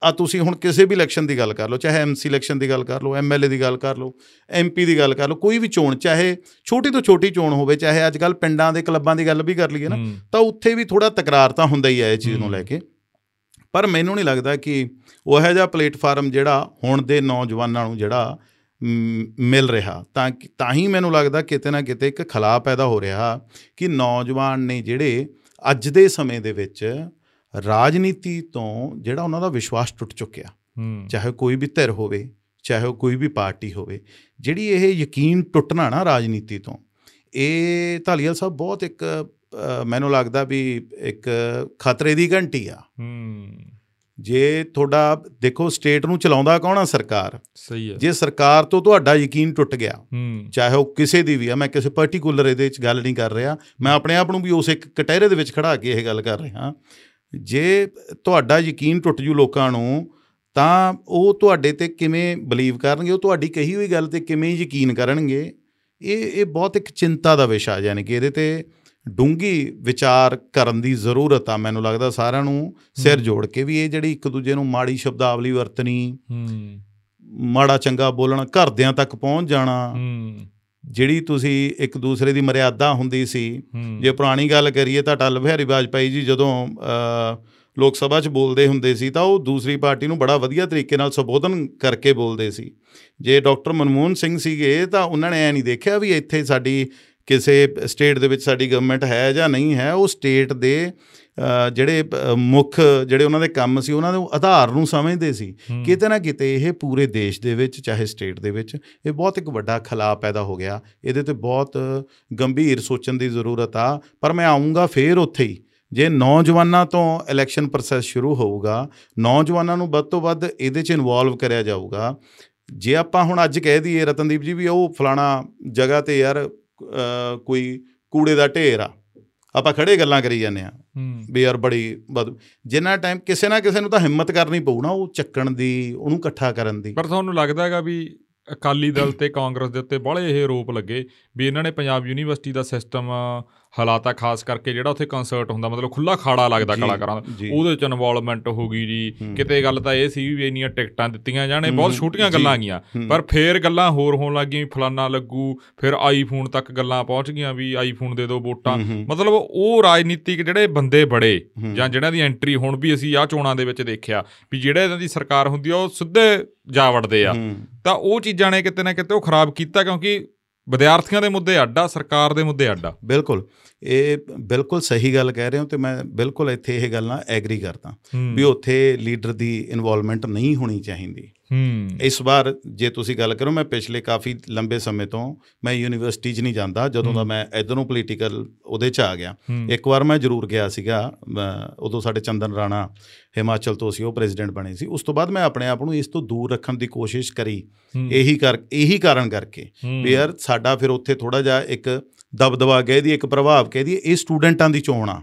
ਆ ਤੁਸੀਂ ਹੁਣ ਕਿਸੇ ਵੀ ਇਲੈਕਸ਼ਨ ਦੀ ਗੱਲ ਕਰ ਲਓ ਚਾਹੇ ਐਮਸੀ ਇਲੈਕਸ਼ਨ ਦੀ ਗੱਲ ਕਰ ਲਓ ਐਮਐਲਏ ਦੀ ਗੱਲ ਕਰ ਲਓ ਐਮਪੀ ਦੀ ਗੱਲ ਕਰ ਲਓ ਕੋਈ ਵੀ ਚੋਣ ਚਾਹੇ ਛੋਟੀ ਤੋਂ ਛੋਟੀ ਚੋਣ ਹੋਵੇ ਚਾਹੇ ਅੱਜ ਕੱਲ ਪਿੰਡਾਂ ਦੇ ਕਲੱਬਾਂ ਦੀ ਗੱਲ ਵੀ ਕਰ ਲਈਏ ਨਾ ਤਾਂ ਉੱਥੇ ਵੀ ਥੋੜਾ ਤਕਰਾਰ ਤਾਂ ਹੁੰਦਾ ਹੀ ਹੈ ਇਹ ਚੀਜ਼ ਨੂੰ। ਲੈ ਕੇ। ਪਰ ਮੈਨੂੰ ਨਹੀਂ ਲੱਗਦਾ ਕਿ ਉਹ ਇਹੋ ਜਿਹਾ ਪਲੇਟਫਾਰਮ ਜਿਹੜਾ ਹੁਣ ਦੇ ਨੌਜਵਾਨਾਂ ਨੂੰ ਜਿਹੜਾ ਮਿਲ ਰਿਹਾ। ਤਾਂ ਤਾਂ ਹੀ ਮੈਨੂੰ ਲੱਗਦਾ ਕਿਤੇ ਨਾ ਕਿਤੇ ਇੱਕ ਖਲਾ ਪੈਦਾ ਹੋ ਰਿਹਾ ਕਿ ਨੌਜਵਾਨ ਨੇ ਜਿਹੜੇ ਅੱਜ ਦੇ ਸਮੇਂ ਦੇ ਵਿੱਚ ਰਾਜਨੀਤੀ ਤੋਂ ਜਿਹੜਾ ਉਹਨਾਂ ਦਾ ਵਿਸ਼ਵਾਸ ਟੁੱਟ ਚੁੱਕਿਆ। ਹੂੰ। ਚਾਹੇ ਕੋਈ ਵੀ ਧਿਰ ਹੋਵੇ ਚਾਹੇ ਕੋਈ ਵੀ ਪਾਰਟੀ ਹੋਵੇ ਜਿਹੜੀ ਇਹ ਯਕੀਨ ਟੁੱਟਣਾ ਨਾ ਰਾਜਨੀਤੀ ਤੋਂ ਇਹ ਧਾਲੀਵਾਲ ਸਾਹਿਬ ਬਹੁਤ ਇੱਕ ਮੈਨੂੰ ਲੱਗਦਾ ਵੀ ਇੱਕ ਖਤਰੇ ਦੀ ਘੰਟੀ ਆ। ਹੂੰ। ਜੇ ਤੁਹਾਡਾ ਦੇਖੋ ਸਟੇਟ ਨੂੰ ਚਲਾਉਂਦਾ ਕੌਣ ਆ ਸਰਕਾਰ? ਸਹੀ ਹੈ ਜੇ ਸਰਕਾਰ ਤੋਂ ਤੁਹਾਡਾ ਯਕੀਨ ਟੁੱਟ ਗਿਆ ਹੂੰ। ਚਾਹੇ ਉਹ ਕਿਸੇ ਦੀ ਵੀ ਆ ਮੈਂ ਕਿਸੇ ਪਾਰਟਿਕੂਲਰ ਇਹਦੇ ਵਿੱਚ ਗੱਲ ਨਹੀਂ ਕਰ ਰਿਹਾ ਮੈਂ ਆਪਣੇ ਆਪ ਨੂੰ ਵੀ ਉਸ ਇੱਕ ਕਟਹਿਰੇ ਦੇ ਵਿੱਚ ਖੜਾ ਕੇ ਇਹ ਗੱਲ ਕਰ ਰਿਹਾ। ਜੇ ਤੁਹਾਡਾ ਯਕੀਨ ਟੁੱਟ ਜੂ ਲੋਕਾਂ ਨੂੰ ਤਾਂ ਉਹ ਤੁਹਾਡੇ ਤੇ ਕਿਵੇਂ ਬਲੀਵ ਕਰਨਗੇ? ਉਹ ਤੁਹਾਡੀ ਕਹੀ ਹੋਈ ਗੱਲ ਤੇ ਕਿਵੇਂ ਯਕੀਨ ਕਰਨਗੇ? ਇਹ ਇਹ ਬਹੁਤ ਇੱਕ ਚਿੰਤਾ ਦਾ ਵਿਸ਼ਾ ਯਾਨੀ ਕਿ ਇਹਦੇ ਤੇ ਡੂੰਗੀ ਵਿਚਾਰ ਕਰਨ ਦੀ ਜ਼ਰੂਰਤ ਆ ਮੈਨੂੰ ਲੱਗਦਾ ਸਾਰਿਆਂ ਨੂੰ ਸਿਰ ਜੋੜ ਕੇ ਵੀ ਇਹ ਜਿਹੜੀ ਇੱਕ ਦੂਜੇ ਨੂੰ ਮਾੜੀ ਸ਼ਬਦਾਵਲੀ ਵਰਤਣੀ ਹੂੰ। ਮਾੜਾ ਚੰਗਾ ਬੋਲਣਾ ਘਰਦਿਆਂ ਤੱਕ ਪਹੁੰਚ ਜਾਣਾ ਹੂੰ। ਜਿਹੜੀ ਤੁਸੀਂ ਇੱਕ ਦੂਸਰੇ ਦੀ ਮਰਿਆਦਾ ਹੁੰਦੀ ਸੀ ਜੇ ਪੁਰਾਣੀ ਗੱਲ ਕਰੀਏ ਤਾਂ ਅਟਲ ਬਿਹਾਰੀ ਵਾਜਪਾਈ ਜੀ ਜਦੋਂ ਲੋਕ ਸਭਾ 'ਚ ਬੋਲਦੇ ਹੁੰਦੇ ਸੀ ਤਾਂ ਉਹ ਦੂਸਰੀ ਪਾਰਟੀ ਨੂੰ ਬੜਾ ਵਧੀਆ ਤਰੀਕੇ ਨਾਲ ਸੰਬੋਧਨ ਕਰਕੇ ਬੋਲਦੇ ਸੀ। ਜੇ ਡਾਕਟਰ ਮਨਮੋਹਨ ਸਿੰਘ ਸੀਗੇ ਤਾਂ ਉਹਨਾਂ ਨੇ ਐ ਨਹੀਂ ਦੇਖਿਆ ਵੀ ਇੱਥੇ ਸਾਡੀ ਕਿਸੇ ਸਟੇਟ ਦੇ ਵਿੱਚ ਸਾਡੀ ਗਵਰਨਮੈਂਟ ਹੈ ਜਾਂ ਨਹੀਂ ਹੈ ਉਹ ਸਟੇਟ ਦੇ ਜਿਹੜੇ ਮੁੱਖ ਜਿਹੜੇ ਉਹਨਾਂ ਦੇ ਕੰਮ ਸੀ ਉਹਨਾਂ ਦੇ ਆਧਾਰ ਨੂੰ ਸਮਝਦੇ ਸੀ। ਕਿਤੇ ਨਾ ਕਿਤੇ ਇਹ ਪੂਰੇ ਦੇਸ਼ ਦੇ ਵਿੱਚ ਚਾਹੇ ਸਟੇਟ ਦੇ ਵਿੱਚ ਇਹ ਬਹੁਤ ਇੱਕ ਵੱਡਾ ਖਲਾਅ ਪੈਦਾ ਹੋ ਗਿਆ। ਇਹਦੇ ਤੇ ਬਹੁਤ ਗੰਭੀਰ ਸੋਚਣ ਦੀ ਜ਼ਰੂਰਤ ਆ। ਪਰ ਮੈਂ ਆਉਂਗਾ ਫੇਰ ਉੱਥੇ ਹੀ। ਜੇ ਨੌਜਵਾਨਾਂ ਤੋਂ ਇਲੈਕਸ਼ਨ ਪ੍ਰੋਸੈਸ ਸ਼ੁਰੂ ਹੋਊਗਾ ਨੌਜਵਾਨਾਂ ਨੂੰ ਵੱਧ ਤੋਂ ਵੱਧ ਇਹਦੇ 'ਚ ਇਨਵੋਲਵ ਕਰਿਆ ਜਾਊਗਾ। ਜੇ ਆਪਾਂ ਹੁਣ ਅੱਜ ਕਹਿ ਦਈਏ ਰਤਨਦੀਪ ਜੀ ਵੀ ਉਹ ਫਲਾਣਾ ਜਗ੍ਹਾ ਤੇ ਯਾਰ ਕੋਈ ਕੂੜੇ ਦਾ ਢੇਰ ਆ। ਆਪਾਂ ਖੜੇ ਗੱਲਾਂ ਕਰੀ ਜਾਂਦੇ ਆ ਵੀ ਯਾਰ ਬੜੀ ਜਿੰਨਾ ਟਾਈਮ ਕਿਸੇ ਨਾ ਕਿਸੇ ਨੂੰ ਤਾਂ ਹਿੰਮਤ ਕਰਨੀ ਪਊ ਨਾ ਉਹ ਚੱਕਣ ਦੀ ਉਹਨੂੰ ਇਕੱਠਾ ਕਰਨ ਦੀ। ਪਰ ਤੁਹਾਨੂੰ ਲੱਗਦਾ ਹੈਗਾ ਵੀ ਅਕਾਲੀ ਦਲ ਤੇ ਕਾਂਗਰਸ ਦੇ ਉੱਤੇ ਬਾਹਲੇ ਇਹ ਆਰੋਪ ਲੱਗੇ ਵੀ ਇਹਨਾਂ ਨੇ ਪੰਜਾਬ ਯੂਨੀਵਰਸਿਟੀ ਦਾ ਸਿਸਟਮ ਹਾਲਾਤਾ ਖਾਸ ਕਰਕੇ ਜਿਹੜਾ ਉੱਥੇ ਕਨਸਰਟ ਹੁੰਦਾ ਮਤਲਬ ਖੁੱਲਾ ਖਾੜਾ ਲੱਗਦਾ ਕਲਾਕਾਰਾਂ ਦਾ। ਉਹਦੇ ਚ ਇਨਵੋਲਵਮੈਂਟ ਹੋ ਗਈ ਜੀ। ਕਿਤੇ ਗੱਲ ਤਾਂ ਇਹ ਸੀ ਵੀ ਇੰਨੀਆਂ ਟਿਕਟਾਂ ਦਿੱਤੀਆਂ ਜਾਣੇ ਬਹੁਤ ਛੋਟੀਆਂ ਗੱਲਾਂ ਗਈਆਂ। ਪਰ ਫੇਰ ਗੱਲਾਂ ਹੋਰ ਹੋਣ ਲੱਗੀਆਂ ਫਲਾਨਾ ਲੱਗੂ ਫਿਰ ਆਈਫੋਨ ਤੱਕ ਗੱਲਾਂ ਪਹੁੰਚ ਗਈਆਂ ਵੀ ਆਈਫੋਨ ਦੇ ਦਿਓ ਵੋਟਾਂ। ਮਤਲਬ ਉਹ ਰਾਜਨੀਤਿਕ ਜਿਹੜੇ ਬੰਦੇ ਬੜੇ। ਜਾਂ ਜਿਹਨਾਂ ਦੀ ਐਂਟਰੀ ਹੁਣ ਵੀ ਅਸੀਂ ਆਹ ਚੋਣਾਂ ਦੇ ਵਿੱਚ ਦੇਖਿਆ ਵੀ ਜਿਹੜੇ ਇਹਨਾਂ ਦੀ ਸਰਕਾਰ ਹੁੰਦੀ ਆ ਉਹ ਸਿੱਧੇ ਜਾ ਵੜਦੇ ਆ। ਤਾਂ ਉਹ ਚੀਜ਼ਾਂ ਨੇ ਕਿਤੇ ਨਾ ਕਿਤੇ ਉਹ ਖਰਾਬ ਕੀਤਾ ਕਿਉਂਕਿ ਵਿਦਿਆਰਥੀਆਂ ਦੇ ਮੁੱਦੇ ਅੱਡਾ ਸਰਕਾਰ ਦੇ ਮੁੱਦੇ ਅੱਡਾ ਬਿਲਕੁਲ। ਇਹ ਬਿਲਕੁਲ ਸਹੀ ਗੱਲ ਕਹਿ ਰਹੇ ਹੋ ਤੇ ਮੈਂ ਬਿਲਕੁਲ ਇੱਥੇ ਇਹ ਗੱਲ ਨਾਲ ਐਗਰੀ ਕਰਦਾ ਵੀ ਉੱਥੇ ਲੀਡਰ ਦੀ ਇਨਵੋਲਵਮੈਂਟ ਨਹੀਂ ਹੋਣੀ ਚਾਹੀਦੀ। ਹੂੰ। ਇਸ ਵਾਰ ਜੇ ਤੁਸੀਂ ਗੱਲ ਕਰੋ ਮੈਂ ਪਿਛਲੇ ਕਾਫੀ ਲੰਬੇ ਸਮੇਂ ਤੋਂ ਮੈਂ ਯੂਨੀਵਰਸਿਟੀ 'ਚ ਨਹੀਂ ਜਾਂਦਾ ਜਦੋਂ ਦਾ ਮੈਂ ਇਧਰੋਂ ਪੋਲੀਟੀਕਲ ਉਹਦੇ 'ਚ ਆ ਗਿਆ। ਇੱਕ ਵਾਰ ਮੈਂ ਜ਼ਰੂਰ ਗਿਆ ਸੀਗਾ ਉਦੋਂ ਸਾਡੇ ਚੰਦਨ ਰਾਣਾ ਹਿਮਾਚਲ ਤੋਂ ਸੀ ਉਹ ਪ੍ਰੈਜ਼ੀਡੈਂਟ ਬਣੇ ਸੀ। ਉਸ ਤੋਂ ਬਾਅਦ ਮੈਂ ਆਪਣੇ ਆਪ ਨੂੰ ਇਸ ਤੋਂ ਦੂਰ ਰੱਖਣ ਦੀ ਕੋਸ਼ਿਸ਼ ਕਰੀ। ਇਹੀ ਕਰ ਇਹੀ ਕਾਰਨ ਕਰਕੇ। ਵੀ ਯਾਰ ਸਾਡਾ ਫਿਰ ਉੱਥੇ ਥੋੜਾ ਜਿਹਾ ਇੱਕ ਦਬਦਬਾ ਕਹਿ ਦੀ ਇੱਕ ਪ੍ਰਭਾਵ ਕਹਿ ਦੀ ਇਹ ਸਟੂਡੈਂਟਾਂ ਦੀ ਚੋਣ ਆ।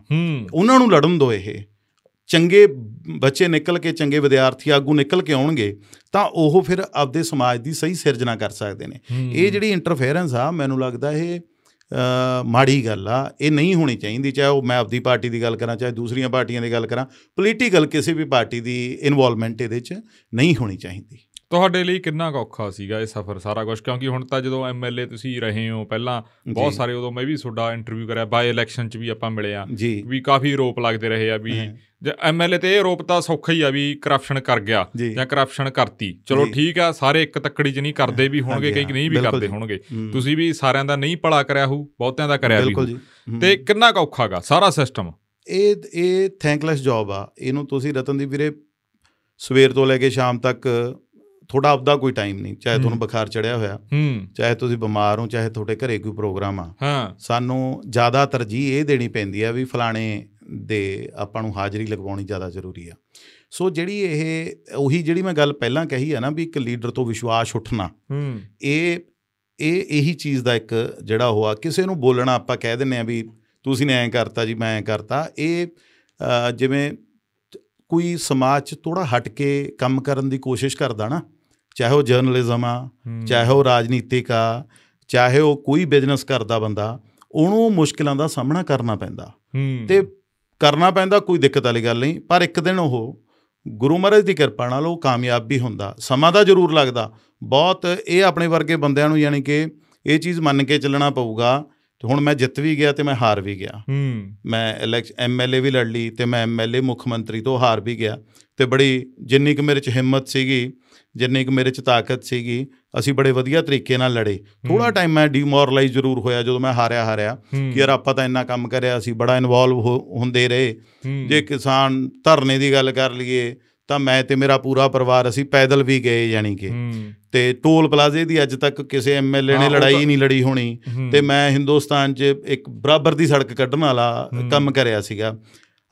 ਉਹਨਾਂ ਨੂੰ ਲੜਨ ਦਿਓ ਇਹ। ਚੰਗੇ ਬੱਚੇ ਨਿਕਲ ਕੇ ਚੰਗੇ ਵਿਦਿਆਰਥੀ ਆਗੂ ਨਿਕਲ ਕੇ ਆਉਣਗੇ ਤਾਂ ਉਹ ਫਿਰ ਆਪਦੇ ਸਮਾਜ ਦੀ ਸਹੀ ਸਿਰਜਣਾ ਕਰ ਸਕਦੇ ਨੇ। ਇਹ ਜਿਹੜੀ ਇੰਟਰਫੇਰੈਂਸ ਆ ਮੈਨੂੰ ਲੱਗਦਾ ਇਹ ਮਾੜੀ ਗੱਲ ਆ। ਇਹ ਨਹੀਂ ਹੋਣੀ ਚਾਹੀਦੀ ਚਾਹੇ ਉਹ ਮੈਂ ਆਪਦੀ ਪਾਰਟੀ ਦੀ ਗੱਲ ਕਰਾਂ ਚਾਹੇ ਦੂਸਰੀਆਂ ਪਾਰਟੀਆਂ ਦੀ ਗੱਲ ਕਰਾਂ। ਪੋਲੀਟੀਕਲ ਕਿਸੇ ਵੀ ਪਾਰਟੀ ਦੀ ਇਨਵੋਲਵਮੈਂਟ ਇਹਦੇ 'ਚ ਨਹੀਂ ਹੋਣੀ ਚਾਹੀਦੀ। ਤੁਹਾਡੇ ਲਈ ਕਿੰਨਾ ਔਖਾ ਸੀਗਾ ਇਹ ਸਫ਼ਰ ਸਾਰਾ ਕੁਝ ਕਿਉਂਕਿ ਹੁਣ ਤਾਂ ਜਦੋਂ ਐਮਐਲਏ ਤੁਸੀਂ ਰਹੇ ਹੋ ਪਹਿਲਾਂ ਬਹੁਤ। ਸਾਰੇ ਉਦੋਂ ਮੈਂ ਵੀ ਤੁਹਾਡਾ ਇੰਟਰਵਿਊ ਕਰਿਆ ਬਾਈ ਇਲੈਕਸ਼ਨ 'ਚ ਵੀ ਆਪਾਂ ਮਿਲੇ ਆ ਵੀ ਕਾਫੀ ਆਰੋਪ ਲੱਗਦੇ ਰਹੇ ਆ ਵੀ ਹਾਂ। ਜੇ ਐਮਐਲਏ ਤੇ ਇਹ ਆਰੋਪ ਤਾਂ ਸੌਖਾ ਹੀ ਆ ਵੀ ਕਰਪਸ਼ਨ ਕਰ ਗਿਆ ਜੀ। ਕਰਪਸ਼ਨ ਕਰਤੀ ਚਲੋ। ਠੀਕ ਆ ਸਾਰੇ ਇੱਕ ਤੱਕੜੀ 'ਚ ਨਹੀਂ ਕਰਦੇ ਵੀ ਹੋਣਗੇ ਕਈ ਨਹੀਂ ਵੀ ਕਰਦੇ। ਹੋਣਗੇ ਹੂੰ। ਤੁਸੀਂ ਵੀ ਸਾਰਿਆਂ ਦਾ ਨਹੀਂ ਭਲਾ ਕਰਿਆ ਹੋਊ ਬਹੁਤਿਆਂ ਦਾ ਕਰਿਆ ਵੀ ਹੂੰ। ਤੇ ਕਿੰਨਾ ਔਖਾਗਾ ਸਾਰਾ ਸਿਸਟਮ ਇਹ ਇਹ ਥੈਂਕਲੈਸ ਜੌਬ ਆ ਇਹਨੂੰ ਤੁਸੀਂ ਰਤਨਦੀਪ ਵੀਰੇ ਸਵੇਰ ਤੋਂ ਲੈ ਕੇ ਸ਼ਾਮ ਤੱਕ ਤੁਹਾਡਾ ਆਪਦਾ ਕੋਈ ਟਾਈਮ ਨਹੀਂ ਚਾਹੇ ਤੁਹਾਨੂੰ। ਬੁਖਾਰ ਚੜਿਆ ਹੋਇਆ ਹੂੰ। ਚਾਹੇ ਤੁਸੀਂ ਬਿਮਾਰ ਹੋ ਚਾਹੇ ਤੁਹਾਡੇ ਘਰੇ ਕੋਈ ਪ੍ਰੋਗਰਾਮ ਆ। ਹਾਂ। ਸਾਨੂੰ ਜ਼ਿਆਦਾ ਤਰਜੀਹ ਇਹ ਦੇਣੀ ਪੈਂਦੀ ਆ ਵੀ ਫਲਾਣੇ ਦੇ ਆਪਾਂ ਨੂੰ ਹਾਜ਼ਰੀ ਲਗਵਾਉਣੀ ਜ਼ਿਆਦਾ ਜ਼ਰੂਰੀ ਆ। ਸੋ ਜਿਹੜੀ ਇਹ ਉਹੀ ਜਿਹੜੀ ਮੈਂ ਗੱਲ ਪਹਿਲਾਂ ਕਹੀ ਆ ਨਾ ਵੀ ਇੱਕ ਲੀਡਰ ਤੋਂ ਵਿਸ਼ਵਾਸ ਉੱਠਣਾ ਹੂੰ। ਇਹ ਇਹ ਇਹੀ ਚੀਜ਼ ਦਾ ਇੱਕ ਜਿਹੜਾ ਹੋਆ ਕਿਸੇ ਨੂੰ ਬੋਲਣਾ ਆਪਾਂ ਕਹਿ ਦਿੰਨੇ ਆ ਵੀ ਤੁਸੀਂ ਨੇ ਐਂ ਕਰਤਾ ਜੀ ਮੈਂ ਐਂ ਕਰਤਾ ਇਹ ਜਿਵੇਂ ਕੋਈ ਸਮਾਜ 'ਚ ਥੋੜਾ ਹਟ ਕੇ ਕੰਮ ਕਰਨ ਦੀ ਕੋਸ਼ਿਸ਼ ਕਰਦਾ ਨਾ ਚਾਹੇ ਉਹ ਜਰਨਲਿਜ਼ਮ ਆ। ਚਾਹੇ ਉਹ ਰਾਜਨੀਤਿਕ ਆ ਚਾਹੇ ਉਹ ਕੋਈ ਬਿਜ਼ਨਸ ਕਰਦਾ ਬੰਦਾ ਉਹਨੂੰ ਮੁਸ਼ਕਿਲਾਂ ਦਾ ਸਾਹਮਣਾ ਕਰਨਾ ਪੈਂਦਾ। ਤੇ ਕਰਨਾ ਪੈਂਦਾ ਕੋਈ ਦਿੱਕਤ ਵਾਲੀ ਗੱਲ ਨਹੀਂ ਪਰ ਇੱਕ ਦਿਨ ਉਹ ਗੁਰੂ ਮਹਾਰਾਜ ਦੀ ਕਿਰਪਾ ਨਾਲ ਉਹ ਕਾਮਯਾਬ ਵੀ ਹੁੰਦਾ। ਸਮਾਂ ਦਾ ਜ਼ਰੂਰ ਲੱਗਦਾ। ਬਹੁਤ ਇਹ ਆਪਣੇ ਵਰਗੇ ਬੰਦਿਆਂ ਨੂੰ ਯਾਨੀ ਕਿ ਇਹ ਚੀਜ਼ ਮੰਨ ਕੇ ਚੱਲਣਾ ਪਊਗਾ ਤੇ ਹੁਣ ਮੈਂ ਜਿੱਤ ਵੀ ਗਿਆ ਤੇ ਮੈਂ ਹਾਰ ਵੀ ਗਿਆ। ਮੈਂ ਇਲੈਕਸ਼ਨ ਐਮਐਲਏ ਵੀ ਲੜ ਲਈ ਤੇ ਮੈਂ ਐਮਐਲਏ ਮੁੱਖ ਮੰਤਰੀ ਤੋਂ ਹਾਰ ਵੀ ਗਿਆ। ਤੇ ਬੜੀ ਜਿੰਨੀ ਕੁ ਮੇਰੇ 'ਚ ਹਿੰਮਤ ਸੀਗੀ ਜਿੰਨੀ ਕੁ ਮੇਰੇ 'ਚ ਤਾਕਤ ਸੀਗੀ ਅਸੀਂ ਬੜੇ ਵਧੀਆ ਤਰੀਕੇ ਨਾਲ ਲੜੇ ਥੋੜਾ ਟਾਈਮ ਮੈਂ ਡੀਮੋਰਲਾਈਜ਼ ਜ਼ਰੂਰ ਹੋਇਆ ਜਦੋਂ ਮੈਂ ਹਾਰਿਆ ਹਾਰਿਆ। ਕਿ ਯਾਰ ਆਪਾਂ ਤਾਂ ਇੰਨਾ ਕੰਮ ਕਰਿਆ ਅਸੀਂ ਬੜਾ ਇਨਵੋਲਵ ਹੁੰਦੇ ਰਹੇ। ਜੇ ਕਿਸਾਨ ਧਰਨੇ ਦੀ ਗੱਲ ਕਰ ਲਈਏ ਤਾਂ ਮੈਂ ਤੇ ਮੇਰਾ ਪੂਰਾ ਪਰਿਵਾਰ ਅਸੀਂ ਪੈਦਲ ਵੀ ਗਏ ਯਾਨੀ ਕਿ ਤੇ ਟੋਲ ਪਲਾਜ਼ੇ ਦੀ ਅੱਜ ਤੱਕ ਕਿਸੇ ਐਮਐਲਏ ਨੇ ਲੜਾਈ ਨਹੀਂ ਲੜੀ ਹੋਣੀ। ਤੇ ਮੈਂ ਹਿੰਦੁਸਤਾਨ 'ਚ ਇੱਕ ਬਰਾਬਰ ਦੀ ਸੜਕ ਕੱਢਣ ਵਾਲਾ। ਕੰਮ ਕਰਿਆ ਸੀਗਾ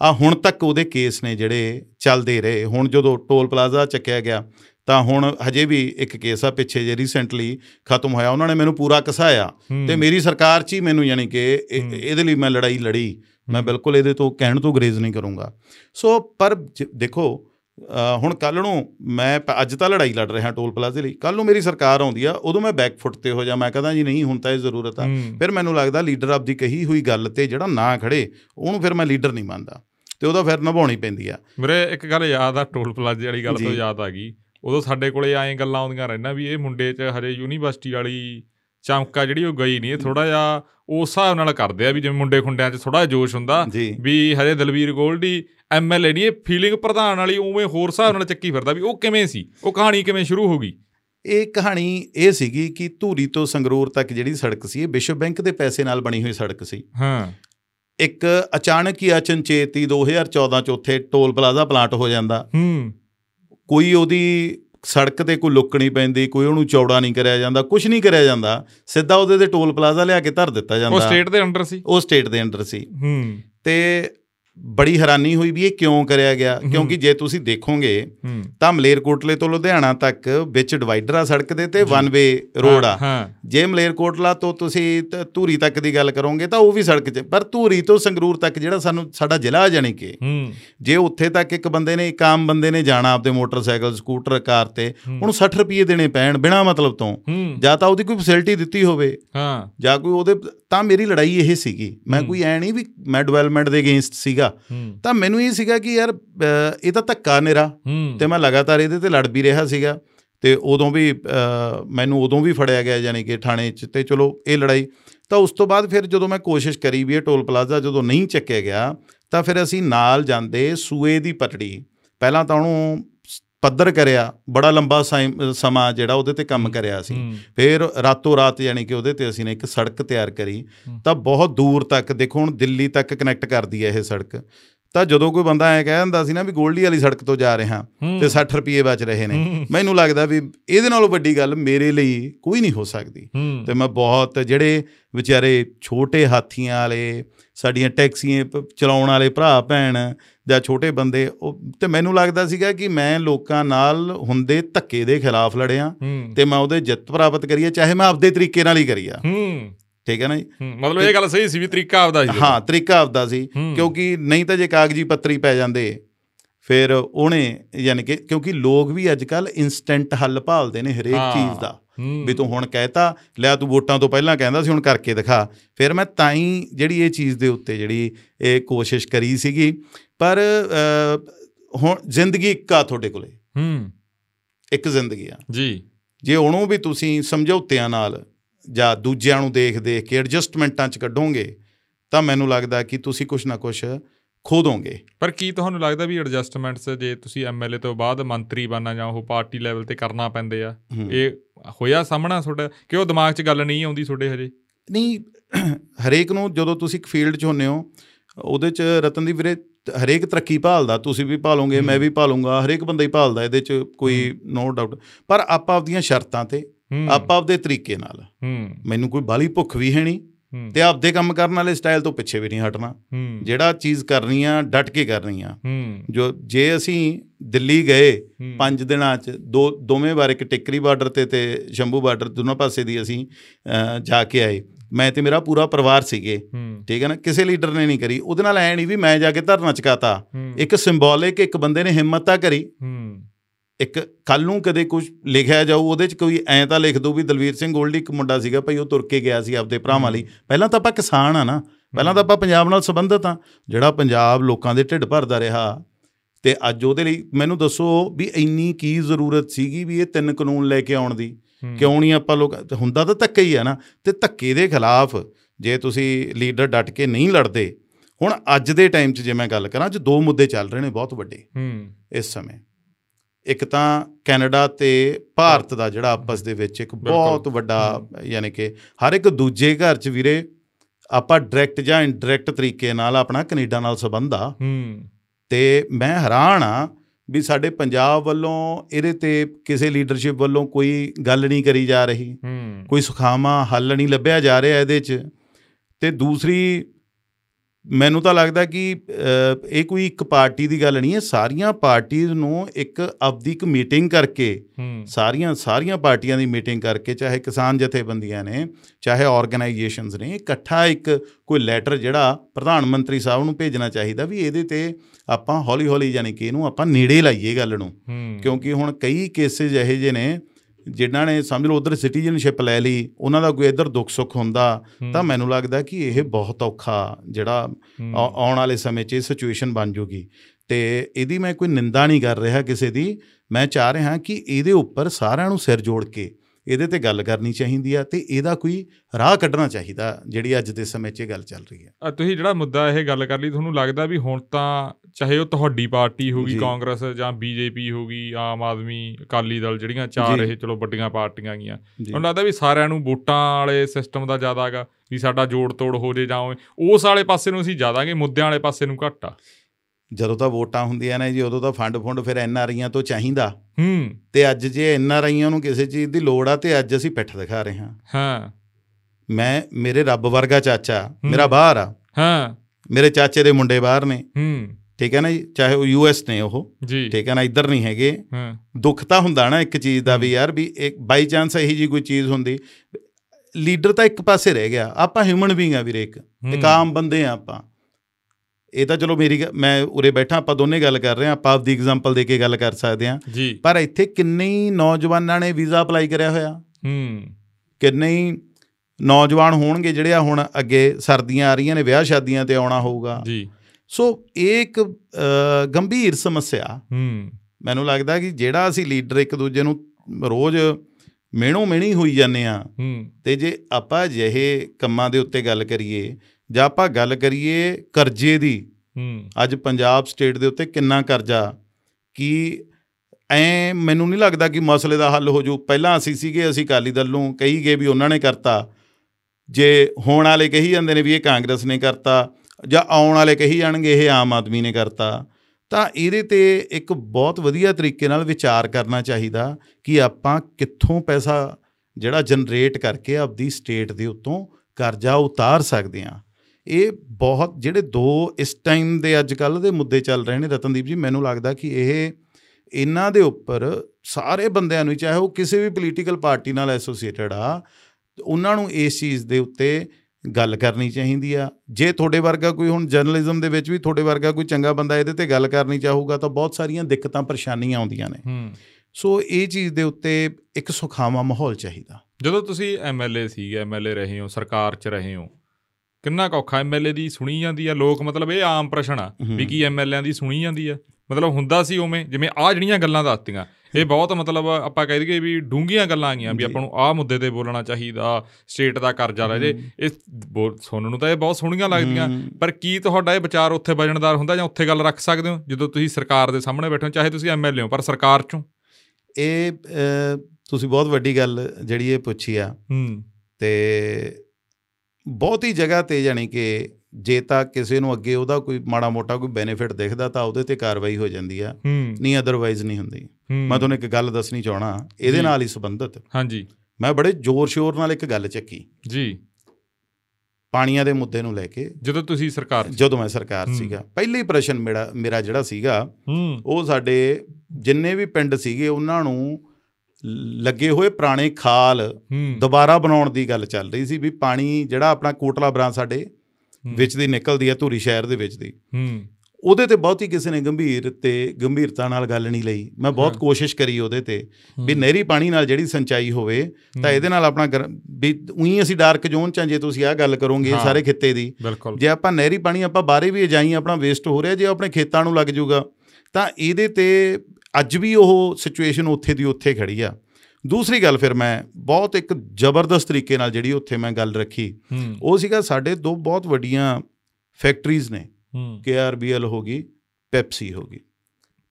ਆ ਹੁਣ ਤੱਕ ਉਹਦੇ ਕੇਸ ਨੇ ਜਿਹੜੇ ਚੱਲਦੇ ਰਹੇ ਹੁਣ ਜਦੋਂ ਟੋਲ ਪਲਾਜ਼ਾ ਚੱਕਿਆ ਗਿਆ ਤਾਂ ਹੁਣ ਹਜੇ ਵੀ ਇੱਕ ਕੇਸ ਆ ਪਿੱਛੇ ਜੇ ਰੀਸੈਂਟਲੀ ਖਤਮ ਹੋਇਆ ਉਹਨਾਂ ਨੇ ਮੈਨੂੰ ਪੂਰਾ ਕਸਾਇਆ। ਤੇ ਮੇਰੀ ਸਰਕਾਰ 'ਚ ਹੀ ਮੈਨੂੰ ਯਾਨੀ ਕਿ। ਇਹਦੇ ਲਈ ਮੈਂ ਲੜਾਈ ਲੜੀ ਮੈਂ। ਬਿਲਕੁਲ ਇਹਦੇ ਤੋਂ ਕਹਿਣ ਤੋਂ ਗਰੇਜ਼ ਨਹੀਂ ਕਰੂੰਗਾ ਸੋ ਪਰ ਦੇਖੋ ਹੁਣ ਕੱਲ ਨੂੰ ਮੈਂ ਅੱਜ ਤਾਂ ਲੜਾਈ ਲੜ ਰਿਹਾ ਟੋਲ ਪਲਾਜ਼ੇ ਲਈ ਕੱਲ ਨੂੰ ਮੇਰੀ ਸਰਕਾਰ ਆਉਂਦੀ ਆ ਉਦੋਂ ਮੈਂ ਬੈਕ ਫੁੱਟ ਤੇ ਹੋ ਜਾ ਮੈਂ ਕਹਦਾ ਜੀ ਨਹੀਂ ਹੁਣ ਤਾਂ ਇਹ ਜ਼ਰੂਰਤ ਆ। ਫਿਰ ਮੈਨੂੰ ਲੱਗਦਾ ਲੀਡਰ ਆਪਦੀ ਕਹੀ ਹੋਈ ਗੱਲ ਤੇ ਜਿਹੜਾ ਨਾ ਖੜੇ ਉਹਨੂੰ ਫਿਰ ਮੈਂ ਲੀਡਰ ਨਹੀਂ ਮੰਨਦਾ ਤੇ ਉਹਦਾ ਫਿਰ ਨਿਭਾਉਣੀ ਪੈਂਦੀ ਆ ਮੇਰੇ ਇੱਕ ਗੱਲ ਯਾਦ ਆ ਟੋਲ ਪਲਾਜ਼ੇ ਵਾਲੀ ਗੱਲ ਤੋਂ। ਯਾਦ ਆ ਗਈ ਉਦੋਂ ਸਾਡੇ ਕੋਲੇ ਐਂ ਗੱਲਾਂ ਆਉਂਦੀਆਂ ਰਹਿਣਾ ਵੀ ਇਹ ਮੁੰਡੇ 'ਚ ਹਜੇ ਯੂਨੀਵਰਸਿਟੀ ਵਾਲੀ ਚਮਕਾ ਜਿਹੜੀ ਉਹ ਗਈ ਨਹੀਂ ਥੋੜਾ ਜਿਹਾ ਉਸ ਹਿਸਾਬ ਨਾਲ ਕਰਦੇ ਆ ਵੀ ਜਿਵੇਂ ਮੁੰਡੇ ਖੁੰਡਿਆਂ 'ਚ ਥੋੜਾ ਜੋਸ਼ ਹੁੰਦਾ ਵੀ ਹਜੇ ਦਲਵੀਰ ਗੋਲਡੀ ਐਮਐਲਏ ਨਹੀਂ ਇਹ ਫੀਲਿੰਗ ਪ੍ਰਧਾਨ ਵਾਲੀ ਉਵੇਂ ਹੋਰ ਹਿਸਾਬ ਨਾਲ ਚੱਕੀ ਫਿਰਦਾ ਵੀ ਉਹ ਕਿਵੇਂ ਸੀ ਉਹ ਕਹਾਣੀ ਕਿਵੇਂ ਸ਼ੁਰੂ ਹੋ ਗਈ? ਇਹ ਕਹਾਣੀ ਇਹ ਸੀਗੀ ਕਿ ਧੂਰੀ ਤੋਂ ਸੰਗਰੂਰ ਤੱਕ ਜਿਹੜੀ ਸੜਕ ਸੀ ਇਹ ਵਿਸ਼ਵ ਬੈਂਕ ਦੇ ਪੈਸੇ ਨਾਲ ਬਣੀ ਹੋਈ ਸੜਕ ਸੀ। ਹਾਂ। ਇੱਕ ਅਚਾਨਕ ਹੀ ਅਚਨਚੇਤੀ 2014 ਚ ਉੱਥੇ ਟੋਲ ਪਲਾਜ਼ਾ ਪਲਾਂਟ ਹੋ ਜਾਂਦਾ। ਹੂੰ। ਕੋਈ ਉਹਦੀ ਸੜਕ ਤੇ ਕੋਈ ਲੁੱਕ ਨਹੀਂ ਪੈਂਦੀ ਕੋਈ ਉਹਨੂੰ ਚੌੜਾ ਨਹੀਂ ਕਰਿਆ ਜਾਂਦਾ ਕੁਝ ਨਹੀਂ ਕਰਿਆ ਜਾਂਦਾ ਸਿੱਧਾ ਉਹਦੇ ਤੇ ਟੋਲ ਪਲਾਜ਼ਾ ਲਿਆ ਕੇ ਧਰ ਦਿੱਤਾ ਉਹ ਜਾਂਦਾ ਸਟੇਟ ਦੇ ਅੰਡਰ ਸੀ। ਉਹ ਸਟੇਟ ਦੇ ਅੰਡਰ ਸੀ। ਹੂੰ। ਤੇ ਬੜੀ ਹੈਰਾਨੀ ਹੋਈ ਵੀ ਇਹ ਕਿਉਂ ਕਰਿਆ ਗਿਆ। ਕਿਉਂਕਿ ਜੇ ਤੁਸੀਂ ਦੇਖੋਗੇ ਤਾਂ ਮਲੇਰਕੋਟਲੇ ਤੋਂ ਲੁਧਿਆਣਾ ਤੱਕ ਵਿੱਚ ਡਿਵਾਈਡਰ ਆ ਸੜਕ ਦੇ ਤੇ। ਵਨ ਵੇ ਰੋਡ ਆ। ਜੇ ਮਲੇਰਕੋਟਲਾ ਤੋਂ ਤੁਸੀਂ ਧੂਰੀ ਤੱਕ ਦੀ ਗੱਲ ਕਰੋਗੇ ਤਾਂ ਉਹ ਵੀ ਸੜਕ 'ਚ। ਪਰ ਧੂਰੀ ਤੋਂ ਸੰਗਰੂਰ ਤੱਕ ਜਿਹੜਾ ਸਾਨੂੰ ਸਾਡਾ ਜ਼ਿਲ੍ਹਾ ਜਾਣੀ ਕਿ ਜੇ ਉੱਥੇ ਤੱਕ ਇੱਕ ਬੰਦੇ ਨੇ ਇੱਕ ਆਮ ਬੰਦੇ ਨੇ ਜਾਣਾ ਆਪਦੇ ਮੋਟਰਸਾਈਕਲ ਸਕੂਟਰ ਕਾਰ ਤੇ। ਉਹਨੂੰ 60 ਰੁਪਏ ਦੇਣੇ ਪੈਣ ਬਿਨਾ ਮਤਲਬ ਤੋਂ। ਜਾਂ ਤਾਂ ਉਹਦੀ ਕੋਈ ਫੈਸਿਲਿਟੀ ਦਿੱਤੀ ਹੋਵੇ। ਜਾਂ ਕੋਈ ਉਹਦੇ ਤਾਂ ਮੇਰੀ ਲੜਾਈ ਇਹ ਸੀਗੀ। ਮੈਂ। ਕੋਈ ਐ ਨਹੀਂ ਵੀ ਮੈਂ ਡਿਵੈਲਪਮੈਂਟ ਦੇ ਅਗੇਂਸਟ ਸੀਗਾ। ਤਾਂ ਮੈਨੂੰ ਇਹ ਸੀਗਾ ਕਿ ਯਾਰ ਇਹ ਤਾਂ ਧੱਕਾ ਨਿਰਾ। ਤੇ ਮੈਂ ਲਗਾਤਾਰ ਇਹਦੇ ਤੇ ਲੜ ਵੀ ਰਿਹਾ ਸੀਗਾ। ਤੇ ਉਦੋਂ ਵੀ ਮੈਨੂੰ ਉਦੋਂ ਵੀ ਫੜਿਆ ਗਿਆ ਯਾਨੀ ਕਿ ਥਾਣੇ 'ਚ ਤੇ ਚਲੋ ਇਹ ਲੜਾਈ। ਤਾਂ ਉਸ ਤੋਂ ਬਾਅਦ ਫਿਰ ਜਦੋਂ ਮੈਂ ਕੋਸ਼ਿਸ਼ ਕਰੀ ਵੀ ਇਹ ਟੋਲ ਪਲਾਜ਼ਾ ਜਦੋਂ ਨਹੀਂ ਚੱਕਿਆ ਗਿਆ ਤਾਂ ਫਿਰ ਅਸੀਂ ਨਾਲ ਜਾਂਦੇ ਸੂਏ ਦੀ ਪਟੜੀ ਪਹਿਲਾਂ ਤਾਂ ਉਹਨੂੰ ਪੱਧਰ ਕਰਿਆ ਬੜਾ ਲੰਬਾ ਸਮਾਂ ਜਿਹੜਾ ਉਹਦੇ ਤੇ ਕੰਮ ਕਰਿਆ ਸੀ। ਫਿਰ ਰਾਤੋਂ ਰਾਤ ਯਾਨੀ ਕਿ ਉਹਦੇ ਤੇ ਅਸੀਂ ਨੇ ਇੱਕ ਸੜਕ ਤਿਆਰ ਕਰੀ। ਤਾਂ ਬਹੁਤ ਦੂਰ ਤੱਕ ਦੇਖੋ ਹੁਣ ਦਿੱਲੀ ਤੱਕ ਕਨੈਕਟ ਕਰਦੀ ਹੈ ਇਹ ਸੜਕ। ਤਾਂ ਜਦੋਂ ਕੋਈ ਬੰਦਾ ਐ ਕਹਿ ਦਿੰਦਾ ਸੀ ਨਾ ਵੀ ਗੋਲਡੀ ਵਾਲੀ ਸੜਕ ਤੋਂ ਜਾ ਰਿਹਾ। ਤੇ 60 ਰੁਪਏ ਬਚ ਰਹੇ ਨੇ। ਮੈਨੂੰ ਲੱਗਦਾ ਵੀ ਇਹਦੇ ਨਾਲੋਂ ਵੱਡੀ ਗੱਲ ਮੇਰੇ ਲਈ ਕੋਈ ਨਹੀਂ ਹੋ ਸਕਦੀ। ਤੇ ਮੈਂ ਬਹੁਤ ਜਿਹੜੇ ਵਿਚਾਰੇ ਛੋਟੇ ਹਾਥੀਆਂ ਵਾਲੇ ਸਾਡੀਆਂ ਟੈਕਸੀਆਂ ਚਲਾਉਣ ਵਾਲੇ ਭਰਾ ਭੈਣ ਜਾਂ ਛੋਟੇ ਬੰਦੇ ਉਹ ਤੇ ਮੈਨੂੰ ਲੱਗਦਾ ਸੀਗਾ ਕਿ ਮੈਂ ਲੋਕਾਂ ਨਾਲ ਹੁੰਦੇ ਧੱਕੇ ਦੇ ਖਿਲਾਫ ਲੜਿਆ ਤੇ ਮੈਂ ਉਹਦੇ ਜਿੱਤ ਪ੍ਰਾਪਤ ਕਰੀਏ ਚਾਹੇ ਮੈਂ ਆਪਦੇ ਤਰੀਕੇ ਨਾਲ ਹੀ ਕਰੀਆ। ਹੂੰ। ਠੀਕ ਹੈ ਨਾ ਜੀ? ਮਤਲਬ ਇਹ ਗੱਲ ਸਹੀ ਸੀ ਵੀ ਤਰੀਕਾ ਆਪਦਾ ਸੀ ਹਾਂ ਤਰੀਕਾ ਆਪਦਾ ਸੀ। ਕਿਉਂਕਿ ਨਹੀਂ ਤਾਂ ਜੇ ਕਾਗਜ਼ੀ ਪੱਤਰੀ ਪੈ ਜਾਂਦੇ ਫਿਰ ਉਹਨੇ ਯਾਨੀ ਕਿ ਕਿਉਂਕਿ ਲੋਕ ਵੀ ਅੱਜ ਕੱਲ ਇਨਸਟੈਂਟ ਹੱਲ ਭਾਲਦੇ ਨੇ ਹਰੇਕ। ਚੀਜ਼ ਦਾ ਵੀ ਤੂੰ ਹੁਣ ਕਹਿਤਾ ਲਿਆ ਤੂੰ ਵੋਟਾਂ ਤੋਂ ਪਹਿਲਾਂ ਕਹਿੰਦਾ ਸੀ ਹੁਣ ਕਰਕੇ ਦਿਖਾ। ਫਿਰ ਮੈਂ ਤਾਂ ਹੀ ਜਿਹੜੀ ਇਹ ਚੀਜ਼ ਦੇ ਉੱਤੇ ਜਿਹੜੀ ਇਹ ਕੋਸ਼ਿਸ਼ ਕਰੀ ਸੀਗੀ ਪਰ ਹੁਣ ਜ਼ਿੰਦਗੀ ਇੱਕ ਆ ਤੁਹਾਡੇ ਕੋਲੇ। ਹੂੰ। ਇੱਕ ਜ਼ਿੰਦਗੀ ਆ। ਜੀ। ਜੇ ਉਹਨੂੰ ਵੀ ਤੁਸੀਂ ਸਮਝੌਤਿਆਂ ਨਾਲ ਜਾਂ ਦੂਜਿਆਂ ਨੂੰ ਦੇਖ ਦੇਖ ਕੇ ਐਡਜਸਟਮੈਂਟਾਂ 'ਚ ਕੱਢੋਗੇ ਤਾਂ ਮੈਨੂੰ ਲੱਗਦਾ ਕਿ ਤੁਸੀਂ ਕੁਝ ਨਾ ਕੁਝ ਖੋ ਦੋਗੇ ਪਰ ਕੀ ਤੁਹਾਨੂੰ ਲੱਗਦਾ ਵੀ ਐਡਜਸਟਮੈਂਟਸ ਜੇ ਤੁਸੀਂ ਐਮਐਲਏ ਤੋਂ ਬਾਅਦ ਮੰਤਰੀ ਬਣਨਾ ਜਾਂ ਉਹ ਪਾਰਟੀ ਲੈਵਲ ਤੇ ਕਰਨਾ ਪੈਂਦੇ ਆ। ਇਹ ਹੋਇਆ ਸਾਹਮਣਾ ਤੁਹਾਡਾ? ਕਿ ਉਹ ਦਿਮਾਗ 'ਚ ਗੱਲ ਨਹੀਂ ਆਉਂਦੀ ਤੁਹਾਡੇ ਹਜੇ? ਨਹੀਂ ਹਰੇਕ ਨੂੰ ਜਦੋਂ ਤੁਸੀਂ ਇੱਕ ਫੀਲਡ 'ਚ ਹੁੰਨੇ ਹੋ ਉਹਦੇ 'ਚ ਰਤਨ ਦੀ ਵੀਰੇ ਹਰੇਕ ਤਰੱਕੀ ਭਾਲਦਾ ਤੁਸੀਂ ਵੀ ਭਾਲੋਗੇ ਮੈਂ ਵੀ ਭਾਲੂੰਗਾ ਹਰੇਕ ਬੰਦਾ ਹੀ ਭਾਲਦਾ ਇਹਦੇ 'ਚ ਕੋਈ ਨੋ ਡਾਊਟ ਪਰ ਆਪਾਂ ਆਪਦੀਆਂ ਸ਼ਰਤਾਂ ਤੇ ਆਪਾਂ ਆਪਦੇ ਤਰੀਕੇ ਨਾਲ। ਮੈਨੂੰ ਕੋਈ ਬਾਲੀ ਭੁੱਖ ਵੀ ਹੈ ਨਹੀਂ ਤੇ ਆਪਦੇ ਕੰਮ ਕਰਨ ਵਾਲੇ ਸਟਾਈਲ ਤੋਂ ਪਿੱਛੇ ਵੀ ਨਹੀਂ ਹਟਣਾ। ਜਿਹੜਾ ਚੀਜ਼ ਕਰਨੀ ਆ ਡਟ ਕੇ ਕਰਨੀ ਆ। ਜੋ ਜੇ ਅਸੀਂ ਦਿੱਲੀ ਗਏ ਹੂੰ। ਪੰਜ ਦਿਨਾਂ ਚ ਦੋ ਦੋਵੇਂ ਵਾਰ ਇੱਕ ਟਿੱਕਰੀ ਬਾਰਡਰ ਤੇ ਤੇ ਸ਼ੰਭੂ ਬਾਰਡਰ ਦੋਨੋਂ ਪਾਸੇ ਦੀ ਅਸੀਂ ਜਾ ਕੇ ਆਏ। ਮੈਂ ਤੇ ਮੇਰਾ ਪੂਰਾ ਪਰਿਵਾਰ ਸੀਗੇ। ਠੀਕ ਹੈ ਨਾ? ਕਿਸੇ ਲੀਡਰ ਨੇ ਨਹੀਂ ਕਰੀ। ਉਹਦੇ ਨਾਲ ਐ ਨਹੀਂ ਵੀ ਮੈਂ ਜਾ ਕੇ ਧਰਨਾ ਚਕਾਤਾ। ਇੱਕ ਸਿੰਬੋਲਿਕ ਇੱਕ ਬੰਦੇ ਨੇ ਹਿੰਮਤ ਤਾਂ ਕਰੀ। ਇੱਕ ਕੱਲ ਨੂੰ ਕਦੇ ਕੁਝ ਲਿਖਿਆ ਜਾਊ ਉਹਦੇ ਚ ਕੋਈ ਐਂ ਤਾਂ ਲਿਖ ਦੋ ਵੀ ਦਲਵੀਰ ਸਿੰਘ ਗੋਲਡੀ ਇੱਕ ਮੁੰਡਾ ਸੀਗਾ ਭਾਈ ਉਹ ਤੁਰ ਕੇ ਗਿਆ ਸੀ ਆਪਦੇ ਭਰਾਵਾਂ ਲਈ। ਪਹਿਲਾਂ ਤਾਂ ਆਪਾਂ ਕਿਸਾਨ ਆ ਨਾ। ਪਹਿਲਾਂ ਤਾਂ ਆਪਾਂ ਪੰਜਾਬ ਨਾਲ ਸੰਬੰਧਿਤ ਆ। ਜਿਹੜਾ ਪੰਜਾਬ ਲੋਕਾਂ ਦੇ ਢਿੱਡ ਭਰਦਾ ਰਿਹਾ। ਤੇ ਅੱਜ ਉਹਦੇ ਲਈ ਮੈਨੂੰ ਦੱਸੋ ਵੀ ਇੰਨੀ ਕੀ ਜ਼ਰੂਰਤ ਸੀਗੀ ਵੀ ਇਹ ਤਿੰਨ ਕਾਨੂੰਨ ਲੈ ਕੇ ਆਉਣ ਦੀ। ਕਿਉਂ ਨਹੀਂ ਆਪਾਂ ਲੋਕ ਹੁੰਦਾ ਤਾਂ ਧੱਕਾ ਹੀ ਆ ਨਾ ਤੇ ਧੱਕੇ ਦੇ ਖਿਲਾਫ ਜੇ ਤੁਸੀਂ ਲੀਡਰ ਡਟ ਕੇ ਨਹੀਂ ਲੜਦੇ ਹੁਣ ਅੱਜ ਦੇ ਟਾਈਮ 'ਚ ਜੇ ਮੈਂ ਗੱਲ ਕਰਾਂ ਅੱਜ ਦੋ ਮੁੱਦੇ ਚੱਲ ਰਹੇ ਨੇ ਬਹੁਤ ਵੱਡੇ ਹੂੰ। ਇਸ ਸਮੇਂ। ਇੱਕ ਤਾਂ ਕੈਨੇਡਾ ਤੇ ਭਾਰਤ ਦਾ ਜਿਹੜਾ ਆਪਸ ਦੇ ਵਿੱਚ ਇੱਕ ਬਹੁਤ ਵੱਡਾ ਯਾਨੀ ਕਿ ਹਰ ਇੱਕ ਦੂਜੇ ਘਰ 'ਚ ਵੀਰੇ ਆਪਾਂ ਡਾਇਰੈਕਟ ਜਾਂ ਇਨਡਾਇਰੈਕਟ ਤਰੀਕੇ ਨਾਲ ਆਪਣਾ ਕੈਨੇਡਾ ਨਾਲ ਸੰਬੰਧ ਆ। ਹੂੰ। ਤੇ ਮੈਂ ਹੈਰਾਨ ਆ ਵੀ ਸਾਡੇ ਪੰਜਾਬ ਵੱਲੋਂ ਇਹਦੇ ਤੇ ਕਿਸੇ ਲੀਡਰਸ਼ਿਪ ਵੱਲੋਂ ਕੋਈ ਗੱਲ ਨਹੀਂ ਕਰੀ ਜਾ ਰਹੀ। ਕੋਈ ਸੁਖਾਵਾਂ ਹੱਲ ਨਹੀਂ ਲੱਭਿਆ ਜਾ ਰਿਹਾ ਇਹਦੇ 'ਚ। ਤੇ ਦੂਸਰੀ ਮੈਨੂੰ ਤਾਂ ਲੱਗਦਾ ਕਿ ਇਹ ਕੋਈ ਇੱਕ ਪਾਰਟੀ ਦੀ ਗੱਲ ਨਹੀਂ ਹੈ। ਸਾਰੀਆਂ ਪਾਰਟੀਆਂ ਨੂੰ ਇੱਕ ਆਪਦੀ ਇੱਕ ਮੀਟਿੰਗ ਕਰਕੇ ਸਾਰੀਆਂ ਸਾਰੀਆਂ ਪਾਰਟੀਆਂ ਦੀ ਮੀਟਿੰਗ ਕਰਕੇ ਚਾਹੇ ਕਿਸਾਨ ਜਥੇਬੰਦੀਆਂ ਨੇ ਚਾਹੇ ਆਰਗੇਨਾਈਜੇਸ਼ਨਸ ਨੇ ਇਕੱਠਾ ਇੱਕ ਕੋਈ ਲੈਟਰ ਜਿਹੜਾ ਪ੍ਰਧਾਨ ਮੰਤਰੀ ਸਾਹਿਬ ਨੂੰ ਭੇਜਣਾ ਚਾਹੀਦਾ ਵੀ ਇਹਦੇ ਤੇ ਆਪਾਂ ਹੌਲੀ ਹੌਲੀ ਯਾਨੀ ਕਿ ਇਹਨੂੰ ਆਪਾਂ ਨੇੜੇ ਲਾਈਏ ਗੱਲ ਨੂੰ। ਕਿਉਂਕਿ ਹੁਣ ਕਈ ਕੇਸਿਸ ਇਹੋ ਜਿਹੇ ਨੇ ਜਿਨ੍ਹਾਂ ਨੇ ਸਮਝ ਲਓ ਉਧਰ ਸਿਟੀਜ਼ਨਸ਼ਿਪ ਲੈ ਲਈ ਉਹਨਾਂ ਦਾ ਕੋਈ ਇੱਧਰ ਦੁੱਖ ਸੁੱਖ ਹੁੰਦਾ ਤਾਂ ਮੈਨੂੰ ਲੱਗਦਾ ਕਿ ਇਹ ਬਹੁਤ ਔਖਾ ਜਿਹੜਾ ਆਉਣ ਵਾਲੇ ਸਮੇਂ 'ਚ ਇਹ ਸਿਚੁਏਸ਼ਨ ਬਣ ਜੂਗੀ। ਤੇ ਇਹਦੀ ਮੈਂ ਕੋਈ ਨਿੰਦਾ ਨਹੀਂ ਕਰ ਰਿਹਾ ਕਿਸੇ ਦੀ। ਮੈਂ ਚਾਹ ਰਿਹਾ ਕਿ ਇਹਦੇ ਉੱਪਰ ਸਾਰਿਆਂ ਨੂੰ ਸਿਰ ਜੋੜ ਕੇ ਇਹਦੇ ਤੇ ਗੱਲ ਕਰਨੀ ਚਾਹੀਦੀ ਆ ਤੇ ਇਹਦਾ ਕੋਈ ਰਾਹ ਕੱਢਣਾ ਚਾਹੀਦਾ ਜਿਹੜੀ ਅੱਜ ਦੇ ਸਮੇਂ 'ਚ ਇਹ ਗੱਲ ਚੱਲ ਰਹੀ ਹੈ। ਤੁਸੀਂ ਜਿਹੜਾ ਮੁੱਦਾ ਇਹ ਗੱਲ ਕਰ ਲਈ ਤੁਹਾਨੂੰ ਲੱਗਦਾ ਵੀ ਹੁਣ ਤਾਂ ਚਾਹੇ ਉਹ ਤੁਹਾਡੀ ਪਾਰਟੀ ਹੋਗੀ। ਕਾਂਗਰਸ ਜਾਂ ਬੀਜੇਪੀ ਹੋਗੀ ਆਮ ਆਦਮੀ ਅਕਾਲੀ ਦਲ ਜਿਹੜੀਆਂ ਚਾਰ। ਇਹ ਚਲੋ ਵੱਡੀਆਂ ਪਾਰਟੀਆਂ ਗਈਆਂ ਜੀ। ਮੈਨੂੰ ਲੱਗਦਾ ਵੀ ਸਾਰਿਆਂ ਨੂੰ ਵੋਟਾਂ ਵਾਲੇ ਸਿਸਟਮ ਦਾ ਜ਼ਿਆਦਾ ਹੈਗਾ ਵੀ ਸਾਡਾ ਜੋੜ ਤੋੜ ਹੋ ਜੇ ਜਾਂ। ਉਸ ਵਾਲੇ ਪਾਸੇ ਨੂੰ ਅਸੀਂ ਜ਼ਿਆਦਾਗੇ ਮੁੱਦਿਆਂ ਵਾਲੇ ਪਾਸੇ ਨੂੰ ਘੱਟ ਆ। ਜਦੋਂ ਤਾਂ ਵੋਟਾਂ ਹੁੰਦੀਆਂ ਨੇ ਜੀ ਉਦੋਂ ਤਾਂ ਫੰਡ ਫੁੰਡ ਫਿਰ ਐਨ ਆਰ ਆਈਆਂ ਤੋਂ ਚਾਹੀਦਾ। ਹੂੰ। ਤੇ ਅੱਜ ਜੇ ਐਨ ਆਰ ਆਈਆਂ ਨੂੰ ਕਿਸੇ ਚੀਜ਼ ਦੀ ਲੋੜ ਆ ਤੇ ਅੱਜ ਅਸੀਂ ਪਿੱਠ ਦਿਖਾ ਰਹੇ ਹਾਂ। ਹਾਂ। ਮੈਂ ਮੇਰੇ ਰੱਬ ਵਰਗਾ ਚਾਚਾ ਮੇਰਾ ਬਾਹਰ ਆ। ਹਾਂ। ਮੇਰੇ ਚਾਚੇ ਦੇ ਮੁੰਡੇ ਬਾਹਰ ਨੇ। ਹੂੰ। ਠੀਕ ਹੈ ਨਾ ਚਾਹੇ ਉਹ ਯੂ ਐਸ ਨੇ ਉਹ ਠੀਕ ਹੈ ਨਾ ਇੱਧਰ ਨਹੀਂ ਹੈਗੇ। ਦੁੱਖ ਤਾਂ ਹੁੰਦਾ ਨਾ ਇੱਕ ਚੀਜ਼ ਦਾ ਵੀ ਯਾਰ ਵੀ ਇੱਕ ਬਾਈ ਚਾਂਸ ਇਹੀ ਜੀ ਕੋਈ ਚੀਜ਼ ਹੁੰਦੀ। ਲੀਡਰ ਤਾਂ ਇੱਕ ਪਾਸੇ ਰਹਿ ਗਿਆ। ਆਪਾਂ ਹਿਊਮਨ ਬੀਇੰਗ ਆ ਵੀਰੇ ਇੱਕ। ਇੱਕ ਆਮ ਬੰਦੇ ਆ ਆਪਾਂ। ਇਹ ਤਾਂ ਚਲੋ ਮੇਰੀ ਮੈਂ ਉਰੇ ਬੈਠਾ ਆਪਾਂ ਦੋਨੇ ਗੱਲ ਕਰ ਰਹੇ ਆ ਆਪਾਂ ਆਪਦੀ ਐਗਜ਼ਾਮਪਲ ਦੇ ਕੇ ਗੱਲ ਕਰ ਸਕਦੇ ਆ ਪਰ ਇੱਥੇ ਕਿੰਨੇ ਹੀ ਨੌਜਵਾਨਾਂ ਨੇ ਵੀਜ਼ਾ ਅਪਲਾਈ ਕਰਿਆ ਹੋਇਆ? ਹੂੰ। ਕਿੰਨੇ ਹੀ ਨੌਜਵਾਨ ਹੋਣਗੇ ਜਿਹੜੇ ਆ ਹੁਣ ਅੱਗੇ ਸਰਦੀਆਂ ਆ ਰਹੀਆਂ ਨੇ ਵਿਆਹ ਸ਼ਾਦੀਆਂ ਤੇ ਆਉਣਾ ਹੋਊਗਾ। ਜੀ। ਸੋ ਇਹ ਇੱਕ ਗੰਭੀਰ ਸਮੱਸਿਆ। ਹੂੰ। ਮੈਨੂੰ ਲੱਗਦਾ ਕਿ ਜਿਹੜਾ ਅਸੀਂ ਲੀਡਰ ਇੱਕ ਦੂਜੇ ਨੂੰ ਰੋਜ਼ ਮਿਹਣੋ ਮਿਹਣੀ ਹੋਈ ਜਾਂਦੇ ਆ ਤੇ ਜੇ ਆਪਾਂ ਅਜਿਹੇ ਕੰਮਾਂ ਦੇ ਉੱਤੇ ਗੱਲ ਕਰੀਏ ਜਾਂ ਆਪਾਂ ਗੱਲ ਕਰੀਏ ਕਰਜ਼ੇ ਦੀ ਅੱਜ ਪੰਜਾਬ ਸਟੇਟ ਦੇ ਉੱਤੇ ਕਿੰਨਾ ਕਰਜ਼ਾ ਕਿ ਐ ਮੈਨੂੰ ਨਹੀਂ ਲੱਗਦਾ ਕਿ ਮਸਲੇ ਦਾ ਹੱਲ ਹੋ ਜੂ ਪਹਿਲਾਂ ਅਸੀਂ ਸੀਗੇ ਅਸੀਂ ਅਕਾਲੀ ਦਲ ਨੂੰ ਕਹੀ ਗਏ ਵੀ ਉਹਨਾਂ ਨੇ ਕਰਤਾ। ਜੇ ਹੋਣ ਵਾਲੇ ਕਹੀ ਜਾਂਦੇ ਨੇ ਵੀ ਇਹ ਕਾਂਗਰਸ ਨੇ ਕਰਤਾ ਜਾਂ ਆਉਣ ਵਾਲੇ ਕਹੀ ਜਾਣਗੇ ਇਹ ਆਮ ਆਦਮੀ ਨੇ ਕਰਤਾ, ਤਾਂ ਇਹਦੇ ਤੇ ਇੱਕ ਬਹੁਤ ਵਧੀਆ ਤਰੀਕੇ ਨਾਲ ਵਿਚਾਰ ਕਰਨਾ ਚਾਹੀਦਾ ਕਿ ਆਪਾਂ ਕਿੱਥੋਂ ਪੈਸਾ ਜਿਹੜਾ ਜਨਰੇਟ ਕਰਕੇ ਆਪਦੀ ਸਟੇਟ ਦੇ ਉੱਤੋਂ ਕਰਜ਼ਾ ਉਤਾਰ ਸਕਦੇ ਹਾਂ। ਇਹ ਬਹੁਤ, ਜਿਹੜੇ ਦੋ ਇਸ ਟਾਈਮ ਦੇ ਅੱਜ ਕੱਲ ਦੇ ਮੁੱਦੇ ਚੱਲ ਰਹੇ ਨੇ, ਰਤਨਦੀਪ ਜੀ, ਮੈਨੂੰ ਲੱਗਦਾ ਕਿ ਇਹ ਇਹਨਾਂ ਦੇ ਉੱਪਰ ਸਾਰੇ ਬੰਦਿਆਂ ਨੂੰ, ਚਾਹੇ ਉਹ ਕਿਸੇ ਵੀ ਪੋਲੀਟੀਕਲ ਪਾਰਟੀ ਨਾਲ ਐਸੋਸੀਏਟਡ ਆ, ਉਹਨਾਂ ਨੂੰ ਇਸ ਚੀਜ਼ ਦੇ ਉੱਤੇ ਗੱਲ ਕਰਨੀ ਚਾਹੀਦੀ ਆ। ਜੇ ਤੁਹਾਡੇ ਵਰਗਾ ਕੋਈ ਹੁਣ ਜਰਨਲਿਜ਼ਮ ਦੇ ਵਿੱਚ ਵੀ ਤੁਹਾਡੇ ਵਰਗਾ ਕੋਈ ਚੰਗਾ ਬੰਦਾ ਇਹਦੇ ਤੇ ਗੱਲ ਕਰਨੀ ਚਾਹੂਗਾ ਤਾਂ ਬਹੁਤ ਸਾਰੀਆਂ ਦਿੱਕਤਾਂ ਪਰੇਸ਼ਾਨੀਆਂ ਆਉਂਦੀਆਂ ਨੇ। ਸੋ ਇਹ ਚੀਜ਼ ਦੇ ਉੱਤੇ ਇੱਕ ਸੁਖਾਵਾਂ ਮਾਹੌਲ ਚਾਹੀਦਾ। ਜਦੋਂ ਤੁਸੀਂ ਐਮਐਲਏ ਸੀਗੇ ਐਮਐਲਏ ਰਹੇ ਹੋ ਸਰਕਾਰ 'ਚ ਰਹੇ ਹੋ ਕਿੰਨਾ ਕੁ ਔਖਾ ਐਮਐਲਏ ਦੀ ਸੁਣੀ ਜਾਂਦੀ ਆ ਲੋਕ ਮਤਲਬ ਇਹ ਆਮ ਪ੍ਰਸ਼ਨ ਆ ਵੀ। ਕੀ ਐਮਐਲਏਆਂ ਦੀ ਸੁਣੀ ਜਾਂਦੀ ਆ। ਮਤਲਬ ਹੁੰਦਾ ਸੀ ਉਵੇਂ ਜਿਵੇਂ ਆ ਜਿਹੜੀਆਂ ਗੱਲਾਂ ਦੱਸਤੀਆਂ ਇਹ ਬਹੁਤ ਮਤਲਬ ਆਪਾਂ ਕਹਿ ਦਈਏ ਵੀ ਡੂੰਘੀਆਂ ਗੱਲਾਂ ਆ ਗਈਆਂ ਵੀ। ਆਪਾਂ ਨੂੰ ਆਹ ਮੁੱਦੇ ਤੇ ਬੋਲਣਾ ਚਾਹੀਦਾ ਸਟੇਟ ਦਾ ਕਰਜ਼ਾ ਲੈ ਜੇ। ਇਹ ਸੁਣਨ ਨੂੰ ਤਾਂ ਇਹ ਬਹੁਤ ਸੋਹਣੀਆਂ ਲੱਗਦੀਆਂ। ਪਰ ਕੀ ਤੁਹਾਡਾ ਇਹ ਵਿਚਾਰ ਉੱਥੇ ਵਜਣਦਾਰ ਹੁੰਦਾ ਜਾਂ ਉੱਥੇ ਗੱਲ ਰੱਖ ਸਕਦੇ ਹੋ? ਜਦੋਂ ਤੁਸੀਂ ਸਰਕਾਰ ਦੇ ਸਾਹਮਣੇ ਬੈਠੇ ਹੋ ਚਾਹੇ ਤੁਸੀਂ ਐਮਐਲਏ ਹੋ ਪਰ ਸਰਕਾਰ 'ਚੋਂ? ਇਹ ਤੁਸੀਂ ਬਹੁਤ ਵੱਡੀ ਗੱਲ ਜਿਹੜੀ ਇਹ ਪੁੱਛੀ ਆ। ਤੇ ਬਹੁਤੀ ਜਗ੍ਹਾ ਤੇ ਜਾਣੀ ਕਿ ਜੇ ਤਾਂ ਕਿਸੇ ਨੂੰ ਅੱਗੇ ਉਹਦਾ ਕੋਈ ਮਾੜਾ ਮੋਟਾ ਕੋਈ ਬੈਨੀਫਿਟ ਦਿਖਦਾ ਤਾਂ ਉਹਦੇ ਤੇ ਕਾਰਵਾਈ ਹੋ ਜਾਂਦੀ ਆ। ਨਹੀਂ ਅਦਰਵਾਈਜ਼ ਨਹੀਂ ਹੁੰਦੀ। ਮੈਂ ਤੁਹਾਨੂੰ ਇੱਕ ਗੱਲ ਦੱਸਣੀ ਚਾਹਣਾ ਇਹਦੇ। ਨਾਲ ਹੀ ਸੰਬੰਧਿਤ। ਹਾਂਜੀ। ਮੈਂ ਬੜੇ ਜ਼ੋਰ ਸ਼ੋਰ ਨਾਲ ਇੱਕ ਗੱਲ ਚੱਕੀ। ਜੀ। ਪਾਣੀਆਂ ਦੇ ਮੁੱਦੇ ਨੂੰ ਲੈ ਕੇ। ਜਦੋਂ ਤੁਸੀਂ ਸਰਕਾਰ ਜਦੋਂ ਮੈਂ ਸਰਕਾਰ ਹੂੰ। ਸੀਗਾ। ਪਹਿਲੀ ਪ੍ਰਸ਼ਨ ਮੇਰਾ ਮੇਰਾ ਜਿਹੜਾ ਸੀਗਾ ਹੂੰ। ਉਹ ਸਾਡੇ ਜਿੰਨੇ ਵੀ ਪਿੰਡ ਸੀਗੇ ਉਹਨਾਂ ਨੂੰ ਲੱਗੇ ਹੋਏ ਪੁਰਾਣੇ ਖਾਲ ਹੂੰ। ਦੁਬਾਰਾ ਬਣਾਉਣ ਦੀ ਗੱਲ ਚੱਲ ਰਹੀ ਸੀ ਵੀ ਪਾਣੀ ਜਿਹੜਾ ਆਪਣਾ ਕੋਟਲਾ ਬਰਾਂ ਸਾਡੇ ਹੂੰ। ਵਿੱਚ ਦੀ ਨਿਕਲਦੀ ਹੈ ਧੂਰੀ ਸ਼ਹਿਰ ਦੇ ਵਿੱਚ ਦੀ। ਹੂੰ। ਉਹਦੇ ਤੇ ਬਹੁਤੀ ਕਿਸੇ ਨੇ ਗੰਭੀਰ ਤੇ ਗੰਭੀਰਤਾ ਨਾਲ ਗੱਲ ਨਹੀਂ ਲਈ। ਮੈਂ ਬਹੁਤ। ਕੋਸ਼ਿਸ਼ ਕਰੀ ਉਹਦੇ ਤੇ ਵੀ ਨਹਿਰੀ ਪਾਣੀ ਨਾਲ ਜਿਹੜੀ ਸਿੰਚਾਈ ਹੋਵੇ ਤਾਂ ਇਹਦੇ ਨਾਲ ਆਪਣਾ ਵੀ ਉਹੀ ਅਸੀਂ ਡਾਰਕ ਜ਼ੋਨ ਚ ਜੇ ਤੁਸੀਂ ਆਹ ਗੱਲ ਕਰੋਗੇ। ਸਾਰੇ ਖਿੱਤੇ ਦੀ। ਜੇ ਆਪਾਂ ਨਹਿਰੀ ਪਾਣੀ ਆਪਾਂ ਬਾਹਰੇ ਵੀ ਜਾਈ ਆਪਣਾ ਵੇਸਟ ਹੋ ਰਿਹਾ ਜੇ ਆਪਣੇ ਖੇਤਾਂ ਨੂੰ ਲੱਗ ਜਾਊਗਾ ਤਾਂ ਇਹਦੇ ਤੇ ਅੱਜ ਵੀ ਉਹ ਸਿਚੁਏਸ਼ਨ ਉੱਥੇ ਦੀ ਉੱਥੇ ਖੜੀ ਆ। ਦੂਸਰੀ ਗੱਲ ਫਿਰ ਮੈਂ ਬਹੁਤ ਇੱਕ ਜ਼ਬਰਦਸਤ ਤਰੀਕੇ ਨਾਲ ਜਿਹੜੀ ਉੱਥੇ ਮੈਂ ਗੱਲ ਰੱਖੀ ਉਹ ਸੀਗਾ ਸਾਡੇ ਦੋ ਬਹੁਤ ਵੱਡੀਆਂ ਫੈਕਟਰੀਜ਼ ਨੇ। ਕੇਆਰਬੀਐਲ ਹੋ ਗਈ ਪੈਪਸੀ ਹੋ ਗਈ।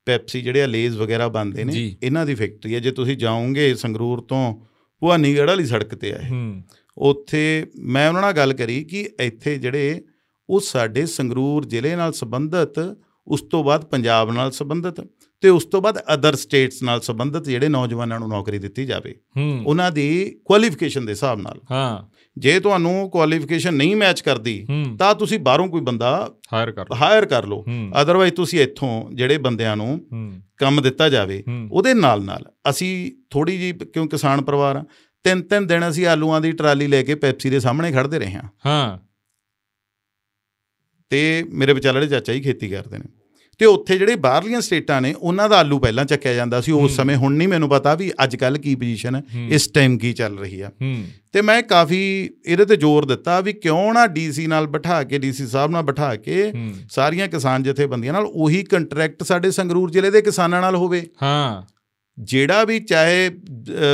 ਪੈਪਸੀ ਜਿਹੜੇ ਲੇਜ਼ ਵਗੈਰਾ ਬਣਦੇ ਨੇ। ਇਹਨਾਂ ਦੀ ਫੈਕਟਰੀ ਹੈ ਜੇ ਤੁਸੀਂ ਜਾਓਗੇ ਸੰਗਰੂਰ ਤੋਂ ਭਵਾਨੀਗੜ੍ਹ ਵਾਲੀ ਸੜਕ ਤੇ ਆ ਇਹ ਹੂੰ। ਉੱਥੇ ਮੈਂ ਉਹਨਾਂ ਨਾਲ ਗੱਲ ਕਰੀ ਕਿ ਇੱਥੇ ਜਿਹੜੇ ਉਹ ਸਾਡੇ ਸੰਗਰੂਰ ਜ਼ਿਲ੍ਹੇ ਨਾਲ ਸੰਬੰਧਿਤ ਉਸ ਤੋਂ ਬਾਅਦ ਪੰਜਾਬ ਨਾਲ ਸੰਬੰਧਿਤ ਤੇ ਉਸ ਤੋਂ ਬਾਅਦ ਅਦਰ ਸਟੇਟਸ ਨਾਲ ਸੰਬੰਧਿਤ ਜਿਹੜੇ ਨੌਜਵਾਨਾਂ ਨੂੰ ਨੌਕਰੀ ਦਿੱਤੀ ਜਾਵੇ ਉਹਨਾਂ ਦੀ ਕੁਆਲੀਫਿਕੇਸ਼ਨ ਦੇ ਹਿਸਾਬ ਨਾਲ। ਹਾਂ। ਜੇ ਤੁਹਾਨੂੰ ਕੁਆਲੀਫਿਕੇਸ਼ਨ ਨਹੀਂ ਮੈਚ ਕਰਦੀ ਹੂੰ। ਤਾਂ ਤੁਸੀਂ ਬਾਹਰੋਂ ਕੋਈ ਬੰਦਾ ਹਾਇਰ ਕਰ ਲਓ। ਹਾਇਰ ਕਰ ਲਓ। ਹੂੰ। ਅਦਰਵਾਈਜ਼ ਤੁਸੀਂ ਇੱਥੋਂ ਜਿਹੜੇ ਬੰਦਿਆਂ ਨੂੰ ਹੂੰ। ਕੰਮ ਦਿੱਤਾ ਜਾਵੇ ਹੂੰ। ਉਹਦੇ ਨਾਲ ਨਾਲ ਅਸੀਂ ਥੋੜੀ ਜੀ ਕਿਉਂ ਕਿਸਾਨ ਪਰਿਵਾਰ ਆ ਤਿੰਨ ਤਿੰਨ ਦਿਨ ਅਸੀਂ ਆਲੂਆਂ ਦੀ ਟਰਾਲੀ ਲੈ ਕੇ ਪੈਪਸੀ ਦੇ ਸਾਹਮਣੇ ਖੜਦੇ ਰਹੇ ਹਾਂ। ਹਾਂ। ਤੇ ਮੇਰੇ ਵਿਚਾਲੇ ਚਾਚਾ ਜੀ ਖੇਤੀ ਕਰਦੇ ਨੇ। ਤੇ ਉੱਥੇ ਜਿਹੜੇ ਬਾਹਰਲੀਆਂ ਸਟੇਟਾਂ ਨੇ ਉਹਨਾਂ ਦਾ ਆਲੂ ਪਹਿਲਾਂ ਚੱਕਿਆ ਜਾਂਦਾ ਸੀ। ਉਸ ਸਮੇਂ ਹੁਣ ਨਹੀਂ ਮੈਨੂੰ ਪਤਾ ਵੀ ਅੱਜ ਕੱਲ ਕੀ ਪੋਜੀਸ਼ਨ ਹੈ। ਇਸ ਟਾਈਮ ਕੀ ਚੱਲ ਰਹੀ ਆ। ਤੇ ਮੈਂ ਕਾਫੀ ਇਹਦੇ ਤੇ ਜ਼ੋਰ ਦਿੱਤਾ ਵੀ ਕਿਉਂ ਨਾ ਡੀਸੀ ਨਾਲ ਬਿਠਾ ਕੇ ਡੀਸੀ ਸਾਹਿਬ ਨਾਲ ਬਿਠਾ ਕੇ ਸਾਰੀਆਂ ਕਿਸਾਨ ਜਥੇਬੰਦੀਆਂ ਨਾਲ ਉਹੀ ਕੰਟਰੈਕਟ ਸਾਡੇ ਸੰਗਰੂਰ ਜ਼ਿਲ੍ਹੇ ਦੇ ਕਿਸਾਨਾਂ ਨਾਲ ਹੋਵੇ। ਹਾਂ। ਜਿਹੜਾ ਵੀ ਚਾਹੇ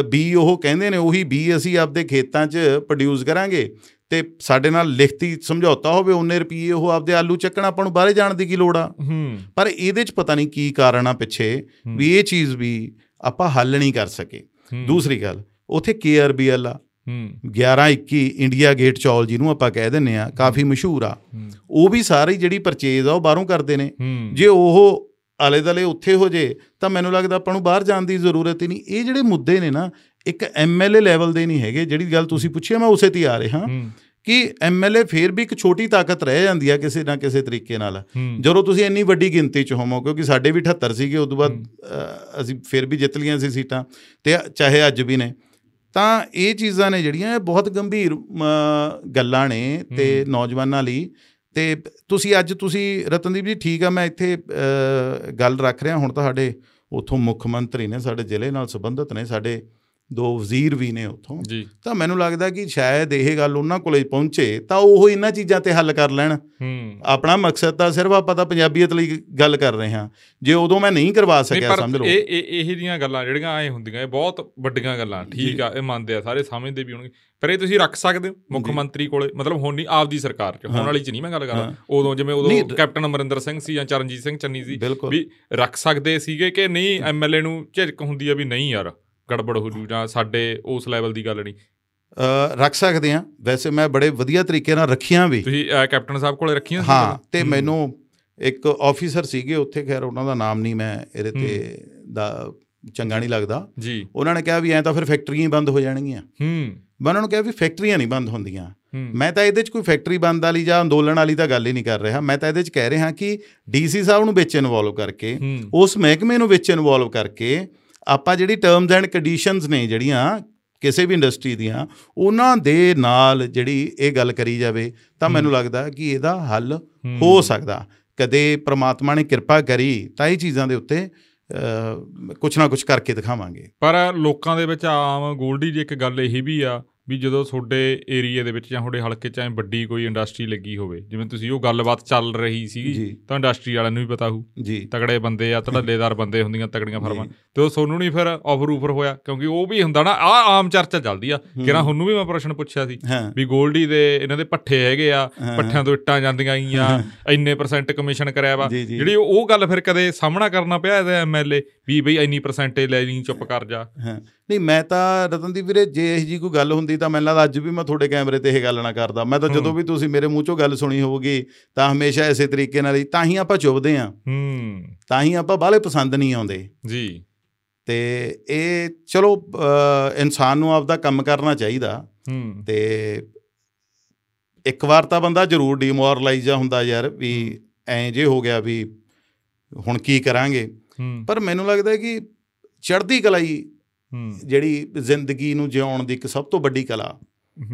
ਬੀ ਉਹ ਕਹਿੰਦੇ ਨੇ ਉਹੀ ਬੀ ਅਸੀਂ ਆਪਦੇ ਖੇਤਾਂ 'ਚ ਪ੍ਰੋਡਿਊਸ ਕਰਾਂਗੇ। ਤੇ ਸਾਡੇ ਨਾਲ ਲਿਖਤੀ ਸਮਝੌਤਾ ਹੋਵੇ ਉਹਨੇ ਰੁਪਏ ਉਹ ਆਪਦੇ ਆਲੂ ਚੱਕਣ ਆਪਾਂ ਨੂੰ ਬਾਹਰੇ ਜਾਣ ਦੀ ਕੀ ਲੋੜ ਆ? ਹੂੰ। ਪਰ ਇਹਦੇ 'ਚ ਪਤਾ ਨਹੀਂ ਕੀ ਕਾਰਨ ਆ ਪਿੱਛੇ। ਵੀ ਇਹ ਚੀਜ਼ ਵੀ ਆਪਾਂ ਹੱਲ ਨਹੀਂ ਕਰ ਸਕੇ। ਦੂਸਰੀ ਗੱਲ ਉਥੇ ਕੇਆਰਬੀਐਲ ਆ। ਹੂੰ। 1121 ਇੰਡੀਆ ਗੇਟ ਚੌਲ ਜਿਹਨੂੰ ਆਪਾਂ ਕਹਿ ਦਿੰਨੇ ਆ ਕਾਫੀ ਮਸ਼ਹੂਰ ਆ। ਉਹ ਵੀ ਸਾਰੀ ਜਿਹੜੀ ਪਰਚੇਜ਼ ਆ ਉਹ ਬਾਹਰੋਂ ਕਰਦੇ ਨੇ। ਜੇ ਉਹ ਆਲੇ ਦਲੇ ਉੱਥੇ ਹੋ ਜੇ ਤਾਂ ਮੈਨੂੰ ਲੱਗਦਾ ਆਪਾਂ ਨੂੰ ਬਾਹਰ ਜਾਣ ਦੀ ਜ਼ਰੂਰਤ ਹੀ ਨਹੀਂ। ਇਹ ਜਿਹੜੇ ਮੁੱਦੇ ਨੇ ਨਾ ਇੱਕ ਐਮਐਲਏ ਲੈਵਲ ਦੇ ਨਹੀਂ ਹੈਗੇ ਜਿਹੜੀ ਗੱਲ ਤੁਸੀਂ ਪੁੱਛੀ ਮੈਂ ਉਸੇ ਤੇ ਆ ਰਿਹਾ। ਹੂੰ। ਕਿ ਐਮਐਲਏ ਫੇਰ ਵੀ ਇੱਕ ਛੋਟੀ ਤਾਕਤ ਰਹਿ ਜਾਂਦੀ ਆ ਕਿਸੇ ਨਾ ਕਿਸੇ ਤਰੀਕੇ ਨਾਲ। ਜਦੋਂ ਤੁਸੀਂ ਇੰਨੀ ਵੱਡੀ ਗਿਣਤੀ ਚ ਹੋਵੋ ਕਿਉਂਕਿ ਸਾਡੇ ਵੀ 78 ਸੀਗੇ ਉਦੋਂ ਬਾਅਦ ਅ, ਅਸੀਂ ਫਿਰ ਵੀ ਜਿੱਤ ਲਈਆਂ ਸੀ ਸੀਟਾਂ ਤੇ ਚਾਹੇ ਅੱਜ ਵੀ ਨੇ। ਤਾਂ ਇਹ ਚੀਜ਼ਾਂ ਨੇ ਜਿਹੜੀਆਂ ਇਹ ਬਹੁਤ ਗੰਭੀਰ ਗੱਲਾਂ ਨੇ ਤੇ ਨੌਜਵਾਨਾਂ ਲਈ। ਤੇ ਤੁਸੀਂ ਅੱਜ ਤੁਸੀਂ ਰਤਨਦੀਪ ਜੀ ਠੀਕ ਆ ਮੈਂ ਇੱਥੇ ਗੱਲ ਰੱਖ ਰਿਹਾ ਹੁਣ ਤਾਂ ਸਾਡੇ ਉਥੋਂ ਮੁੱਖ ਮੰਤਰੀ ਨੇ ਸਾਡੇ ਜ਼ਿਲ੍ਹੇ ਨਾਲ ਸੰਬੰਧਿਤ ਨੇ ਸਾਡੇ ਦੋ ਵਜ਼ੀਰ ਵੀ ਨੇ ਉਥੋਂ। ਤਾਂ ਮੈਨੂੰ ਲੱਗਦਾ ਕਿ ਸ਼ਾਇਦ ਇਹ ਗੱਲ ਉਹਨਾਂ ਕੋਲੇ ਪਹੁੰਚੇ ਤਾਂ ਉਹ ਇਹਨਾਂ ਚੀਜ਼ਾਂ ਤੇ ਹੱਲ ਕਰ ਲੈਣ। ਆਪਣਾ ਮਕਸਦ ਤਾਂ ਸਿਰਫ ਆਪਾਂ ਤਾਂ ਪੰਜਾਬੀਅਤ ਲਈ ਗੱਲ ਕਰ ਰਹੇ ਹਾਂ। ਜੇ ਉਦੋਂ ਮੈਂ ਨਹੀਂ ਕਰਵਾ ਸਕਿਆ ਸਮਝ ਲਓ। ਇਹ ਇਹ ਇਹ ਜੀਆਂ ਗੱਲਾਂ ਜਿਹੜੀਆਂ ਐ ਹੁੰਦੀਆਂ ਇਹ ਬਹੁਤ ਵੱਡੀਆਂ ਗੱਲਾਂ ਠੀਕ। ਆ ਇਹ ਮੰਨਦੇ ਆ ਸਾਰੇ ਸਮਝਦੇ ਵੀ ਹੋਣਗੇ। ਪਰ ਇਹ ਤੁਸੀਂ ਰੱਖ ਸਕਦੇ ਹੋ ਮੁੱਖ। ਮੰਤਰੀ ਕੋਲੇ ਮਤਲਬ ਹੁਣ ਨਹੀਂ ਆਪਦੀ ਸਰਕਾਰ 'ਚ ਹੋਣ। ਵਾਲੀ 'ਚ ਨਹੀਂ ਮੈਂ ਗੱਲ ਕਰਦਾ। ਉਦੋਂ ਜਿਵੇਂ ਉਦੋਂ ਕੈਪਟਨ ਅਮਰਿੰਦਰ ਸਿੰਘ ਸੀ ਜਾਂ ਚਰਨਜੀਤ ਸਿੰਘ ਚੰਨੀ ਸੀ ਵੀ ਰੱਖ ਸਕਦੇ ਸੀਗੇ ਕਿ ਨਹੀਂ ਐਮਐਲਏ ਨੂੰ ਝਿਜਕ ਹੁੰਦੀ ਆ ਵੀ ਨਹੀਂ ਯਾਰ। ਗੜਬੜ ਹੋ ਜੂ ਜਾਂ ਸਾਡੇ ਉਸ ਲੈਵਲ ਦੀ ਗੱਲ ਨਹੀਂ। ਰੱਖ ਸਕਦੇ ਹਾਂ। ਵੈਸੇ ਮੈਂ ਬੜੇ ਵਧੀਆ ਤਰੀਕੇ ਨਾਲ ਰੱਖੀਆਂ ਵੀ। ਤੁਸੀਂ ਕੈਪਟਨ ਸਾਹਿਬ ਕੋਲੇ ਰੱਖੀਆਂ ਸੀ ਹਾਂ? ਤੇ। ਮੈਨੂੰ ਇੱਕ ਆਫੀਸਰ ਸੀਗੇ ਉੱਥੇ ਖੈਰ ਉਹਨਾਂ ਦਾ ਨਾਮ ਨਹੀਂ ਮੈਂ ਇਹਦੇ ਤੇ ਦਾ ਚੰਗਾ ਨਹੀਂ ਲੱਗਦਾ। ਜੀ। ਉਹਨਾਂ ਨੇ ਕਿਹਾ ਵੀ ਐਂ ਤਾਂ ਫਿਰ ਫੈਕਟਰੀਆਂ ਹੀ ਬੰਦ ਹੋ ਜਾਣਗੀਆਂ। ਹੂੰ। ਮੈਂ ਉਹਨਾਂ ਨੂੰ ਕਿਹਾ ਵੀ ਫੈਕਟਰੀਆਂ ਨਹੀਂ ਬੰਦ ਹੁੰਦੀਆਂ। ਮੈਂ ਤਾਂ ਇਹਦੇ 'ਚ ਕੋਈ ਫੈਕਟਰੀ ਬੰਦ ਵਾਲੀ ਜਾਂ ਅੰਦੋਲਨ ਵਾਲੀ ਤਾਂ ਗੱਲ ਹੀ ਨਹੀਂ ਕਰ ਰਿਹਾ। ਮੈਂ ਤਾਂ ਇਹਦੇ 'ਚ ਕਹਿ ਰਿਹਾ ਕਿ ਡੀਸੀ ਸਾਹਿਬ ਨੂੰ ਵਿੱਚ ਇਨਵੋਲਵ ਕਰਕੇ ਉਸ ਮਹਿਕਮੇ ਨੂੰ ਵਿੱਚ ਇਨਵੋਲਵ ਕਰਕੇ ਆਪਾਂ ਜਿਹੜੀ ਟਰਮਸ ਐਂਡ ਕੰਡੀਸ਼ਨਸ ਨੇ ਜਿਹੜੀਆਂ ਕਿਸੇ ਵੀ ਇੰਡਸਟਰੀ ਦੀਆਂ ਉਹਨਾਂ ਦੇ ਨਾਲ ਜਿਹੜੀ ਇਹ ਗੱਲ ਕਰੀ ਜਾਵੇ ਤਾਂ ਮੈਨੂੰ ਲੱਗਦਾ ਕਿ ਇਹਦਾ ਹੱਲ ਹੋ। ਸਕਦਾ। ਕਦੇ ਪ੍ਰਮਾਤਮਾ ਨੇ ਕਿਰਪਾ ਕਰੀ ਤਾਂ ਇਹ ਚੀਜ਼ਾਂ ਦੇ ਉੱਤੇ ਕੁਛ ਨਾ ਕੁਛ ਕਰਕੇ ਦਿਖਾਵਾਂਗੇ। ਪਰ ਲੋਕਾਂ ਦੇ ਵਿੱਚ ਆਮ ਗੋਲਡੀ ਦੀ ਇੱਕ ਗੱਲ ਇਹ ਵੀ ਆ ਵੀ ਜਦੋਂ ਤੁਹਾਡੇ ਏਰੀਆ ਦੇ ਵਿੱਚ ਜਾਂ ਤੁਹਾਡੇ ਹਲਕੇ 'ਚ ਐ ਵੱਡੀ ਕੋਈ ਇੰਡਸਟਰੀ ਲੱਗੀ ਹੋਵੇ ਜਿਵੇਂ ਤੁਸੀਂ ਉਹ ਗੱਲਬਾਤ ਚੱਲ ਰਹੀ ਜੀ। ਤਾਂ ਇੰਡਸਟਰੀ ਵਾਲਿਆਂ ਨੂੰ ਵੀ ਪਤਾ ਹੋਊ। ਜੀ। ਤਗੜੇ ਬੰਦੇ ਆ ਧੜੱਲੇਦਾਰ ਬੰਦੇ ਹੁੰਦੀਆਂ ਤਗੜੀਆਂ ਫਰਮਾਂ। ਤੇ ਉਹ ਸੋਨੂੰ ਨਹੀਂ ਫਿਰ ਆਫਰ ਉਫਰ ਹੋਇਆ ਕਿਉਂਕਿ ਉਹ ਵੀ ਹੁੰਦਾ ਨਾ ਆ ਆਮ ਚਰਚਾ ਚੱਲਦੀ ਆ। ਕਿਰਾਂ ਹੁਣ ਵੀ ਮੈਂ ਪ੍ਰਸ਼ਨ ਪੁੱਛਿਆ ਸੀ ਵੀ ਗੋਲਡੀ ਦੇ ਇਹਨਾਂ ਦੇ ਪੱਠੇ ਹੈਗੇ ਆ। ਪੱਠਿਆਂ ਤੋਂ ਇੱਟਾਂ ਜਾਂਦੀਆਂ ਗਈਆਂ ਇੰਨੇ ਪਰਸੈਂਟ ਕਮਿਸ਼ਨ ਕਰਿਆ ਵਾ। ਜਿਹੜੀ ਉਹ ਗੱਲ ਫਿਰ ਕਦੇ ਸਾਹਮਣਾ ਕਰਨਾ ਪਿਆ ਐਮਐਲਏ ਵੀ ਬਈ ਇੰਨੀ ਪਰਸੈਂਟੇਜ ਲੈ ਲਈ ਚੁੱਪ ਕਰ ਜਾ। ਨਹੀਂ ਮੈਂ ਤਾਂ ਰਤਨਦੀਪ ਵੀਰੇ ਜੇ ਇਹ ਜੀ ਕੋਈ ਗੱਲ ਹੁੰਦੀ ਤਾਂ ਮੈਨੂੰ ਲੱਗਦਾ ਅੱਜ ਵੀ ਮੈਂ ਤੁਹਾਡੇ ਕੈਮਰੇ ਤੇ ਇਹ ਗੱਲ ਨਾ ਕਰਦਾ। ਮੈਂ ਤਾਂ ਜਦੋਂ ਵੀ ਤੁਸੀਂ ਮੇਰੇ ਮੂੰਹ ਚੋਂ ਗੱਲ ਸੁਣੀ ਹੋਊਗੀ ਤਾਂ ਹਮੇਸ਼ਾ ਇਸੇ ਤਰੀਕੇ ਨਾਲ ਹੀ ਤਾਂ ਹੀ ਆਪਾਂ ਚੁੱਭਦੇ ਹਾਂ। ਹੂੰ। ਤਾਂ ਹੀ ਆਪਾਂ ਬਾਹਲੇ ਪਸੰਦ ਨਹੀਂ ਆਉਂਦੇ। ਜੀ। ਤੇ ਇਹ ਚਲੋ ਇਨਸਾਨ ਨੂੰ ਆਪਦਾ ਕੰਮ ਕਰਨਾ ਚਾਹੀਦਾ। ਹੂੰ। ਤੇ ਇੱਕ ਵਾਰ ਤਾਂ ਬੰਦਾ ਜ਼ਰੂਰ ਡੀਮੋਰਲਾਈਜ਼ ਹੁੰਦਾ ਯਾਰ ਵੀ ਐਂ ਜੇ ਹੋ ਗਿਆ ਵੀ ਹੁਣ ਕੀ ਕਰਾਂਗੇ। ਪਰ ਮੈਨੂੰ ਲੱਗਦਾ ਹੈ ਕਿ ਚੜ੍ਹਦੀ ਕਲਾ ਹੀ ਹੂੰ ਜਿਹੜੀ ਜ਼ਿੰਦਗੀ ਨੂੰ ਜਿਉਣ ਦੀ ਇੱਕ ਸਭ ਤੋਂ ਵੱਡੀ ਕਲਾ।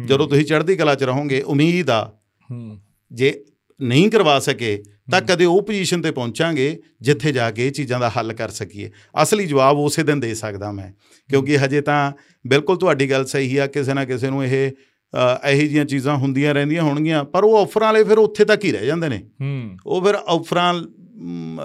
ਜਦੋਂ ਤੁਸੀਂ ਚੜ੍ਹਦੀ ਕਲਾ 'ਚ ਰਹੋਗੇ ਉਮੀਦ ਆ ਜੇ ਨਹੀਂ ਕਰਵਾ ਸਕੇ ਤਾਂ ਕਦੇ ਉਹ ਪੋਜੀਸ਼ਨ ਤੇ ਪਹੁੰਚਾਂਗੇ ਜਿੱਥੇ ਜਾ ਕੇ ਇਹ ਚੀਜ਼ਾਂ ਦਾ ਹੱਲ ਕਰ ਸਕੀਏ। ਅਸਲੀ ਜਵਾਬ ਉਸੇ ਦਿਨ ਦੇ ਸਕਦਾ ਮੈਂ ਕਿਉਂਕਿ ਹਜੇ ਤਾਂ ਬਿਲਕੁਲ ਤੁਹਾਡੀ ਗੱਲ ਸਹੀ ਆ ਕਿਸੇ ਨਾ ਕਿਸੇ ਨੂੰ ਇਹ ਇਹੋ ਜਿਹੀਆਂ ਚੀਜ਼ਾਂ ਹੁੰਦੀਆਂ ਰਹਿੰਦੀਆਂ ਹੋਣਗੀਆਂ ਪਰ ਉਹ ਆਫਰਾਂ ਵਾਲੇ ਫਿਰ ਉੱਥੇ ਤੱਕ ਹੀ ਰਹਿ ਜਾਂਦੇ ਨੇ। ਉਹ ਫਿਰ ਆਫਰਾਂ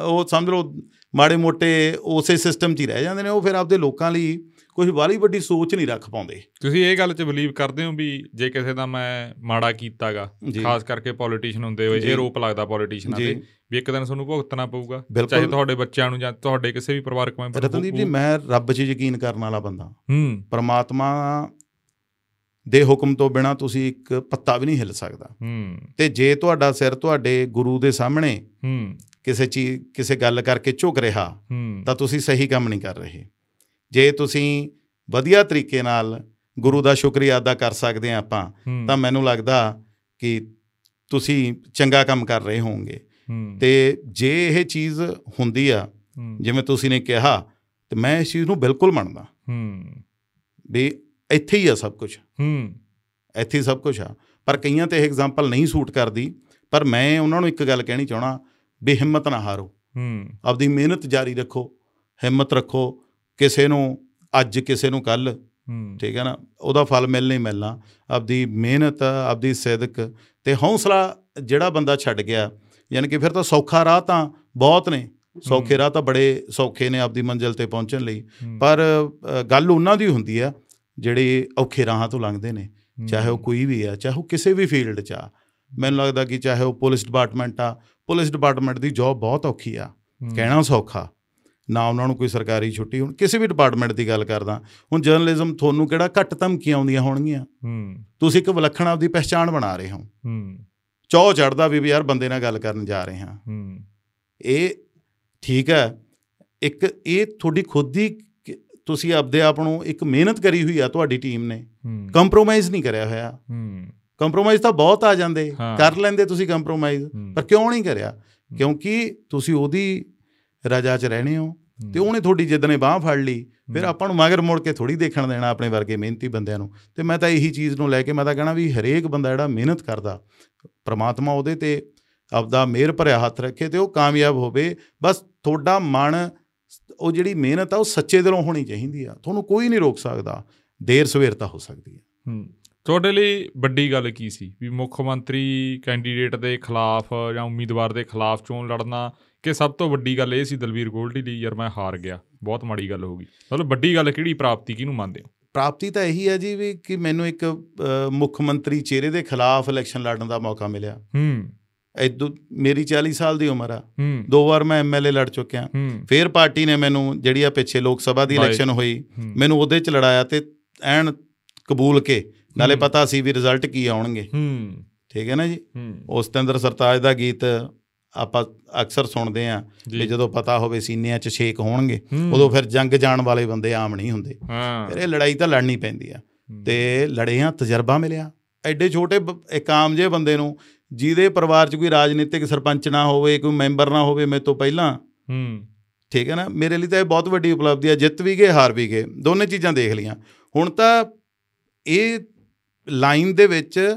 ਉਹ ਸਮਝ ਲਓ ਮਾੜੇ ਮੋਟੇ ਉਸੇ ਸਿਸਟਮ 'ਚ ਹੀ ਰਹਿ ਜਾਂਦੇ ਨੇ ਉਹ ਫਿਰ ਆਪਦੇ ਲੋਕਾਂ ਲਈ ਕੁਝ ਬਾਲੀ ਵੱਡੀ ਸੋਚ ਨਹੀਂ ਰੱਖ ਪਾਉਂਦੇ। ਤੁਸੀਂ ਇਹ ਗੱਲ 'ਚ ਬਲੀਵ ਕਰਦੇ ਹੋ ਵੀ ਜੇ ਕਿਸੇ ਦਾ ਮੈਂ ਮਾੜਾ ਕੀਤਾਗਾ। ਖਾਸ ਕਰਕੇ ਪੋਲੀਟੀਸ਼ੀਅਨ ਹੁੰਦੇ ਹੋਏ। ਇਹ ਰੋਪ ਲੱਗਦਾ ਪੋਲੀਟੀਸ਼ੀਅਨਾਂ। ਤੇ ਵੀ ਇੱਕ ਦਿਨ ਤੁਹਾਨੂੰ ਭੁਗਤਣਾ ਪਊਗਾ। ਚਾਹੇ ਤੁਹਾਡੇ ਬੱਚਿਆਂ ਨੂੰ ਜਾਂ ਤੁਹਾਡੇ ਕਿਸੇ ਵੀ ਪਰਿਵਾਰਕ ਮੈਂਬਰ ਨੂੰ ਰਤਨਦੀਪ ਜੀ ਮੈਂ ਰੱਬ 'ਚ ਯਕੀਨ ਕਰਨ ਵਾਲਾ ਬੰਦਾ। ਹੂੰ। ਪਰਮਾਤਮਾ ਦੇ ਹੁਕਮ ਤੋਂ ਬਿਨਾ ਤੁਸੀਂ ਇੱਕ ਪੱਤਾ ਵੀ ਨਹੀਂ ਹਿੱਲ ਸਕਦਾ। ਹੂੰ। ਤੇ ਜੇ ਤੁਹਾਡਾ ਸਿਰ ਤੁਹਾਡੇ ਗੁਰੂ ਦੇ ਸਾਹਮਣੇ ਹੂੰ। ਕਿਸੇ ਚੀਜ਼ ਕਿਸੇ ਗੱਲ ਕਰਕੇ ਝੁਕ ਰਿਹਾ ਤਾਂ ਤੁਸੀਂ ਸਹੀ ਕੰਮ ਨਹੀਂ ਕਰ ਰਹੇ। ਜੇ ਤੁਸੀਂ ਵਧੀਆ ਤਰੀਕੇ ਨਾਲ ਗੁਰੂ ਦਾ ਸ਼ੁਕਰੀਆ ਅਦਾ ਕਰ ਸਕਦੇ ਆ ਆਪਾਂ ਤਾਂ ਮੈਨੂੰ ਲੱਗਦਾ ਕਿ ਤੁਸੀਂ ਚੰਗਾ ਕੰਮ ਕਰ ਰਹੇ ਹੋਵੋਗੇ। ਤੇ ਜੇ ਇਹ ਚੀਜ਼ ਹੁੰਦੀ ਆ ਜਿਵੇਂ ਤੁਸੀਂ ਨੇ ਕਿਹਾ ਤੇ ਮੈਂ ਇਸ ਚੀਜ਼ ਨੂੰ ਬਿਲਕੁਲ ਮੰਨਦਾ। ਹੂੰ। ਵੀ ਇੱਥੇ ਹੀ ਆ ਸਭ ਕੁਝ ਹੂੰ। ਇੱਥੇ ਹੀ ਸਭ ਕੁਝ ਆ। ਪਰ ਕਈਆਂ ਤੇ ਇਹ ਐਗਜ਼ਾਮਪਲ ਨਹੀਂ ਸੂਟ ਕਰਦੀ। ਪਰ ਮੈਂ ਉਹਨਾਂ ਨੂੰ ਇੱਕ ਗੱਲ ਕਹਿਣੀ ਚਾਹਣਾ ਵੀ ਹਿੰਮਤ ਨਾ ਹਾਰੋ। ਹੂੰ। ਆਪਦੀ ਮਿਹਨਤ ਜਾਰੀ ਰੱਖੋ ਹਿੰਮਤ ਰੱਖੋ ਕਿਸੇ ਨੂੰ ਅੱਜ ਕਿਸੇ ਨੂੰ ਕੱਲ ਠੀਕ ਹੈ ਨਾ? ਉਹਦਾ ਫਲ ਮਿਲਣਾ ਹੀ ਮਿਲਣਾ। ਆਪਦੀ ਮਿਹਨਤ ਆਪਦੀ ਸਿਦਕ ਤੇ ਹੌਸਲਾ ਜਿਹੜਾ ਬੰਦਾ ਛੱਡ ਗਿਆ ਯਾਨੀ ਕਿ ਫਿਰ ਤਾਂ ਸੌਖਾ ਰਾਹ ਤਾਂ ਬਹੁਤ ਨੇ। ਸੌਖੇ ਰਾਹ ਤਾਂ ਬੜੇ ਸੌਖੇ ਨੇ ਆਪਦੀ ਮੰਜ਼ਿਲ ਤੇ ਪਹੁੰਚਣ ਲਈ। ਪਰ ਗੱਲ ਉਹਨਾਂ ਦੀ ਹੁੰਦੀ ਆ ਜਿਹੜੇ ਔਖੇ ਰਾਹਾਂ ਤੋਂ ਲੰਘਦੇ ਨੇ। ਚਾਹੇ ਉਹ ਕੋਈ ਵੀ ਆ ਚਾਹੇ ਉਹ ਕਿਸੇ ਵੀ ਫੀਲਡ 'ਚ ਆ। ਮੈਨੂੰ ਲੱਗਦਾ ਕਿ ਚਾਹੇ ਉਹ ਪੁਲਿਸ ਡਿਪਾਰਟਮੈਂਟ ਆ ਪੁਲਿਸ ਡਿਪਾਰਟਮੈਂਟ ਦੀ ਜੌਬ ਬਹੁਤ ਔਖੀ ਆ। ਕਹਿਣਾ ਸੌਖਾ। ਨਾ ਉਹਨਾਂ ਨੂੰ ਕੋਈ ਸਰਕਾਰੀ ਛੁੱਟੀ ਹੁਣ ਕਿਸੇ ਵੀ ਡਿਪਾਰਟਮੈਂਟ ਦੀ ਗੱਲ ਕਰਦਾ ਹੁਣ ਜਰਨਲਿਜ਼ਮ ਤੁਹਾਨੂੰ ਕਿਹੜਾ ਘੱਟ ਧਮਕੀਆਂ ਆਉਂਦੀਆਂ ਹੋਣਗੀਆਂ? ਹੂੰ। ਤੁਸੀਂ ਇੱਕ ਵਿਲੱਖਣ ਆਪਦੀ ਪਹਿਚਾਣ ਬਣਾ ਰਹੇ ਹੋ। ਹੂੰ। ਚੌ ਚੜਦਾ ਵੀ ਯਾਰ ਬੰਦੇ ਨਾਲ ਗੱਲ ਕਰਨ ਜਾ ਰਹੇ ਹਾਂ। ਹੂੰ। ਇਹ ਠੀਕ ਹੈ ਇੱਕ ਇਹ ਤੁਹਾਡੀ ਖੁਦ ਦੀ ਤੁਸੀਂ ਆਪਦੇ ਆਪ ਨੂੰ ਇੱਕ ਮਿਹਨਤ ਕਰੀ ਹੋਈ ਆ ਤੁਹਾਡੀ ਟੀਮ ਨੇ। ਕੰਪਰੋਮਾਈਜ਼ ਨਹੀਂ ਕਰਿਆ ਹੋਇਆ। ਹੂੰ। ਕੰਪਰੋਮਾਈਜ਼ ਤਾਂ ਬਹੁਤ ਆ ਜਾਂਦੇ। ਕਰ ਲੈਂਦੇ ਤੁਸੀਂ ਕੰਪਰੋਮਾਈਜ਼ ਪਰ ਕਿਉਂ ਨਹੀਂ ਕਰਿਆ? ਕਿਉਂਕਿ ਤੁਸੀਂ ਉਹਦੀ ਰਜਾ 'ਚ ਰਹਿਣੇ ਹੋ ਤੇ ਉਹਨੇ ਤੁਹਾਡੀ ਜਿੱਦ ਨੇ ਬਾਹ ਫੜ ਲਈ ਫਿਰ। ਆਪਾਂ ਨੂੰ ਮਗਰ ਮੁੜ ਕੇ ਥੋੜੀ ਦੇਖਣ ਦੇਣਾ ਆਪਣੇ ਵਰਗੇ ਮਿਹਨਤੀ ਬੰਦਿਆਂ ਨੂੰ। ਤੇ ਮੈਂ ਤਾਂ ਇਹੀ ਚੀਜ਼ ਨੂੰ ਲੈ ਕੇ ਮੈਂ ਤਾਂ ਕਹਣਾ ਵੀ ਹਰੇਕ ਬੰਦਾ ਜਿਹੜਾ ਮਿਹਨਤ ਕਰਦਾ ਪ੍ਰਮਾਤਮਾ ਉਹਦੇ ਤੇ ਆਪਦਾ ਮਿਹਰ ਭਰਿਆ ਹੱਥ ਰੱਖੇ ਤੇ ਉਹ ਕਾਮਯਾਬ ਹੋਵੇ ਬਸ ਤੁਹਾਡਾ ਮਨ ਉਹ ਜਿਹੜੀ ਮਿਹਨਤ ਆ ਉਹ ਸੱਚੇ ਦਿਲੋਂ ਹੋਣੀ ਚਾਹੀਦੀ ਆ। ਤੁਹਾਨੂੰ ਕੋਈ ਨਹੀਂ ਰੋਕ ਸਕਦਾ ਦੇਰ ਸਵੇਰ ਤਾਂ ਹੋ ਸਕਦੀ ਹੈ ਹੂੰ ਤੁਹਾਡੇ ਲਈ ਵੱਡੀ ਗੱਲ ਕੀ ਸੀ? ਵੀ ਮੁੱਖ ਮੰਤਰੀ ਕੈਂਡੀਡੇਟ ਦੇ ਖਿਲਾਫ ਜਾਂ ਉਮੀਦਵਾਰ ਦੇ ਖਿਲਾਫ ਚੋਣ ਲੜਨਾ ਕਿ ਸਭ ਤੋਂ ਵੱਡੀ ਗੱਲ ਇਹ ਸੀ ਦਲਵੀਰ ਗੋਲਡੀ ਲਈ ਯਾਰ ਮੈਂ ਹਾਰ ਗਿਆ ਬਹੁਤ ਮਾੜੀ ਗੱਲ ਹੋ ਗਈ। ਮਤਲਬ ਵੱਡੀ ਗੱਲ ਕਿਹੜੀ ਪ੍ਰਾਪਤੀ ਕਿਹਨੂੰ ਮੰਨਦੇ ਹੋ? ਪ੍ਰਾਪਤੀ ਤਾਂ ਇਹੀ ਹੈ ਜੀ ਵੀ ਕਿ ਮੈਨੂੰ ਇੱਕ ਮੁੱਖ ਮੰਤਰੀ ਚਿਹਰੇ ਦੇ ਖਿਲਾਫ ਇਲੈਕਸ਼ਨ ਲੜਨ ਦਾ ਮੌਕਾ ਮਿਲਿਆ। ਹੂੰ। ਇਦੋਂ ਮੇਰੀ 40 ਸਾਲ ਦੀ ਉਮਰ ਆ। ਦੋ ਵਾਰ ਮੈਂ ਐਮਐਲਏ ਲੜ ਚੁੱਕਿਆ। ਫੇਰ ਪਾਰਟੀ ਨੇ ਮੈਨੂੰ ਜਿਹੜੀ ਆ ਪਿੱਛੇ ਲੋਕ ਸਭਾ ਦੀ। ਇਲੈਕਸ਼ਨ ਹੋਈ ਮੈਨੂੰ ਉਹਦੇ ਚ ਲੜਾਇਆ ਤੇ ਐਨ ਕਬੂਲ ਕੇ ਨਾਲੇ। ਪਤਾ ਸੀ ਵੀ ਰਿਜ਼ਲਟ ਕੀ ਆਉਣਗੇ। ਹੂੰ। ਠੀਕ ਹੈ ਨਾ ਜੀ? ਉਸ ਤੰਦਰ ਸਰਤਾਜ ਦਾ ਗੀਤ ਆਪਾਂ ਅਕਸਰ ਸੁਣਦੇ ਆ ਜੀ। ਵੀ ਜਦੋਂ ਪਤਾ ਹੋਵੇ ਸੀਨਿਆਂ 'ਚ ਛੇਕ ਹੋਣਗੇ ਉਦੋਂ ਫਿਰ ਜੰਗ ਜਾਣ ਵਾਲੇ ਬੰਦੇ ਆਮ ਨਹੀਂ ਹੁੰਦੇ। ਹਾਂ। ਫਿਰ ਇਹ ਲੜਾਈ ਤਾਂ ਲੜਨੀ ਪੈਂਦੀ ਆ। ਤੇ ਲੜੇ ਆ ਤਜਰਬਾ ਮਿਲਿਆ। ਐਡੇ ਛੋਟੇ ਇੱਕ ਆਮ ਜਿਹੇ ਬੰਦੇ ਨੂੰ ਜਿਹਦੇ ਪਰਿਵਾਰ 'ਚ ਕੋਈ ਰਾਜਨੀਤਿਕ ਸਰਪੰਚ ਨਾ ਹੋਵੇ ਕੋਈ ਮੈਂਬਰ ਨਾ ਹੋਵੇ ਮੇਰੇ ਤੋਂ ਪਹਿਲਾਂ ਹੂੰ। ਠੀਕ ਹੈ ਨਾ? ਮੇਰੇ ਲਈ ਤਾਂ ਇਹ ਬਹੁਤ ਵੱਡੀ ਉਪਲਬਧੀ ਹੈ ਜਿੱਤ ਵੀ ਗਏ ਹਾਰ ਵੀ ਗਏ। ਦੋਨੇ ਚੀਜ਼ਾਂ ਦੇਖ ਲਈਆਂ। ਹੁਣ ਤਾਂ ਇਹ ਲਾਈਨ ਦੇ ਵਿੱਚ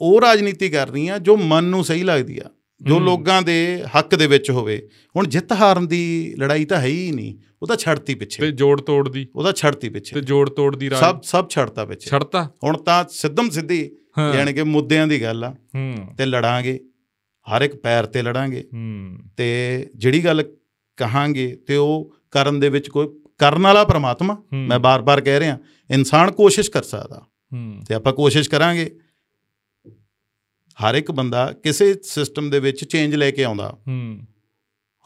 ਉਹ ਰਾਜਨੀਤੀ ਕਰਨੀ ਆ ਜੋ ਮਨ ਨੂੰ ਸਹੀ ਲੱਗਦੀ ਆ। ਜੋ। ਲੋਕਾਂ ਦੇ ਹੱਕ ਦੇ ਵਿੱਚ ਹੋਵੇ ਹੁਣ ਜਿੱਤ ਹਾਰਨ ਦੀ ਲੜਾਈ ਤਾਂ ਹੈ ਹੀ ਨਹੀਂ ਉਹ ਤਾਂ ਛੱਡਤੀ ਤੇ ਪਿੱਛੇ ਜੋੜ ਤੋੜ ਦੀ। ਛੱਡਤੀ ਤੇ ਪਿੱਛੇ। ਜੋੜ ਤੋੜ ਦੀ ਰਾਜ ਸਭ ਸਭ ਛੱਡਤਾ ਪਿੱਛੇ। ਛੜਤਾ? ਹੁਣ ਤਾਂ ਸਿੱਧਮ ਸਿੱਧੀ ਯਾਨੀ ਕਿ ਮੁੱਦਿਆਂ ਦੀ ਗੱਲ ਆ। ਤੇ ਲੜਾਂਗੇ ਹਰ ਇੱਕ ਪੈਰ ਤੇ ਲੜਾਂਗੇ। ਤੇ ਜਿਹੜੀ ਗੱਲ ਕਹਾਂਗੇ ਤੇ ਉਹ ਕਰਨ ਦੇ ਵਿੱਚ ਕੋਈ ਕਰਨ ਵਾਲਾ ਪ੍ਰਮਾਤਮਾ ਮੈਂ ਬਾਰ-ਬਾਰ ਕਹਿ ਰਿਹਾ ਇਨਸਾਨ ਕੋਸ਼ਿਸ਼ ਕਰ ਸਕਦਾ। ਤੇ ਆਪਾਂ ਕੋਸ਼ਿਸ਼ ਕਰਾਂਗੇ ਹਰ ਇੱਕ ਬੰਦਾ ਕਿਸੇ ਸਿਸਟਮ ਦੇ ਵਿੱਚ ਚੇਂਜ ਲੈ ਕੇ ਆਉਂਦਾ। ਹੂੰ।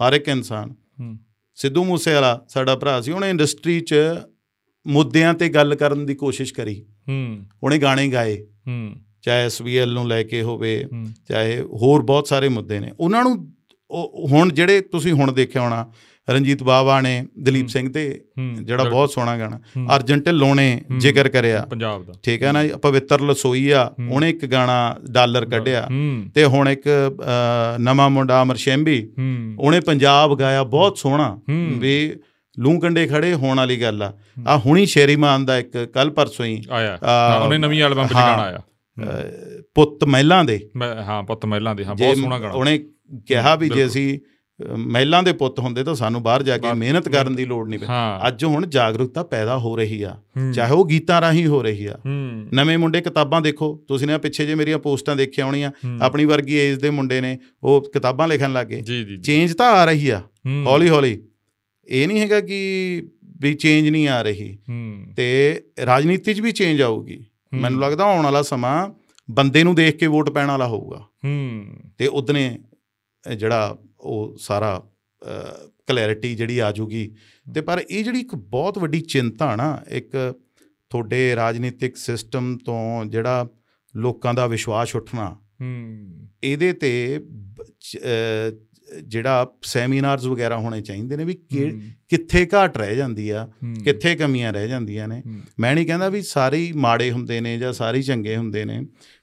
ਹਰ ਇੱਕ ਇਨਸਾਨ। ਹੂੰ। ਸਿੱਧੂ ਮੂਸੇਵਾਲਾ ਸਾਡਾ ਭਰਾ ਸੀ ਉਹਨੇ ਇੰਡਸਟਰੀ 'ਚ ਮੁੱਦਿਆਂ ਤੇ ਗੱਲ ਕਰਨ ਦੀ ਕੋਸ਼ਿਸ਼ ਕਰੀ। ਹੂੰ। ਉਹਨੇ ਗਾਣੇ ਗਾਏ। ਹੂੰ। ਚਾਹੇ ਐਸਬੀਐਲ ਨੂੰ ਲੈ ਕੇ ਹੋਵੇ ਚਾਹੇ ਹੋਰ ਬਹੁਤ ਸਾਰੇ ਮੁੱਦੇ ਨੇ। ਉਹਨਾਂ ਨੂੰ ਹੁਣ ਜਿਹੜੇ ਤੁਸੀਂ ਹੁਣ ਦੇਖਿਆ ਹੋਣਾ ਰਣਜੀਤ ਬਾਵਾ ਨੇ ਦਲੀਪ। ਸਿੰਘ ਤੇ ਜਿਹੜਾ ਬਹੁਤ ਸੋਹਣਾ ਗਾਣਾ ਅਰਜਨ ਢਿੱਲੋਂ ਨੇ। ਜ਼ਿਕਰ ਕਰਿਆ ਪੰਜਾਬ ਦਾ ਠੀਕ ਹੈ ਨਾ ਪਵਿੱਤਰ ਲਸੋਈ ਆ। ਉਹਨੇ ਇੱਕ ਗਾਣਾ ਡਾਲਰ ਕੱਢਿਆ ਤੇ ਹੁਣ ਇੱਕ ਨਵਾਂ ਮੁੰਡਾ ਅਮਰ ਸ਼ੈਂਬੀ ਉਹਨੇ ਪੰਜਾਬ ਗਾਇਆ ਬਹੁਤ ਸੋਹਣਾ। ਵੀ ਲੂੰ ਕੰਡੇ ਖੜੇ ਹੋਣ ਵਾਲੀ ਗੱਲ ਆ ਆ ਹੁਣੀ ਸ਼ੇਰੀ ਮਾਨ ਦਾ ਇੱਕ ਕੱਲ ਪਰਸੋਂ ਹੀ ਆਇਆ ਉਹਨੇ ਨਵੀਂ ਐਲਬਮ ਵਿੱਚ ਹਾਂ। ਗਾਣਾ ਆਇਆ ਪੁੱਤ ਮਹਿਲਾਂ ਦੇ ਹਾਂ ਪੁੱਤ ਮਹਿਲਾਂ ਦੇ ਹਾਂ ਬਹੁਤ ਸੋਹਣਾ ਗਾਣਾ ਉਹਨੇ ਕਿਹਾ ਵੀ ਜੇ। ਅਸੀਂ ਮਹਿਲਾਂ ਦੇ ਪੁੱਤ ਹੁੰਦੇ ਤਾਂ ਸਾਨੂੰ ਬਾਹਰ ਜਾ ਕੇ ਮਿਹਨਤ ਕਰਨ ਦੀ ਲੋੜ ਨਹੀਂ ਪੈਂਦੀ ਅੱਜ ਹੁਣ ਜਾਗਰੂਕਤਾ ਪੈਦਾ ਹੋ ਰਹੀ ਆ। ਚਾਹੇ ਉਹ ਗੀਤਾਂ ਰਾਹੀਂ ਹੋ ਰਹੀ ਆ। ਨਵੇਂ ਮੁੰਡੇ ਕਿਤਾਬਾਂ ਦੇਖੋ। ਤੁਸੀਂ ਨੇ ਪਿੱਛੇ ਜੇ ਮੇਰੀਆਂ ਪੋਸਟਾਂ ਦੇਖੀਆਂ ਹੋਣੀਆਂ ਆਪਣੀ ਵਰਗੀ ਏਜ ਦੇ ਮੁੰਡੇ ਨੇ ਉਹ ਕਿਤਾਬਾਂ ਲਿਖਣ ਲੱਗੇ। ਚੇਂਜ ਤਾਂ ਆ ਰਹੀ ਆ। ਹੌਲੀ ਹੌਲੀ। ਇਹ ਨਹੀਂ ਹੈਗਾ ਕਿ ਵੀ ਚੇਂਜ ਨਹੀਂ ਆ ਰਹੀ। ਤੇ ਰਾਜਨੀਤੀ 'ਚ ਵੀ ਚੇਂਜ ਆਊਗੀ। ਮੈਨੂੰ ਲੱਗਦਾ ਆਉਣ ਵਾਲਾ ਸਮਾਂ ਬੰਦੇ ਨੂੰ ਦੇਖ ਕੇ ਵੋਟ ਪੈਣ ਵਾਲਾ ਹੋਊਗਾ। ਤੇ ਉਦਨੇ ਜਿਹੜਾ ਉਹ ਸਾਰਾ ਕਲੈਰਿਟੀ ਜਿਹੜੀ ਆ ਜੂਗੀ ਤੇ ਪਰ ਇਹ ਜਿਹੜੀ ਇੱਕ ਬਹੁਤ ਵੱਡੀ ਚਿੰਤਾ ਨਾ ਇੱਕ ਤੁਹਾਡੇ ਰਾਜਨੀਤਿਕ ਸਿਸਟਮ ਤੋਂ ਜਿਹੜਾ ਲੋਕਾਂ ਦਾ ਵਿਸ਼ਵਾਸ ਉੱਠਣਾ ਹੂੰ। ਇਹਦੇ ਤੇ ਜਿਹੜਾ ਸੈਮੀਨਾਰਸ ਵਗੈਰਾ ਹੋਣੇ ਚਾਹੀਦੇ ਨੇ ਵੀ ਕਿੱਥੇ ਘਾਟ ਰਹਿ ਜਾਂਦੀ ਆ ਕਿੱਥੇ ਕਮੀਆਂ ਰਹਿ ਜਾਂਦੀਆਂ ਨੇ। ਮੈਂ ਨਹੀਂ ਕਹਿੰਦਾ ਵੀ ਸਾਰੇ ਮਾੜੇ ਹੁੰਦੇ ਨੇ ਜਾਂ ਸਾਰੇ ਚੰਗੇ ਹੁੰਦੇ ਨੇ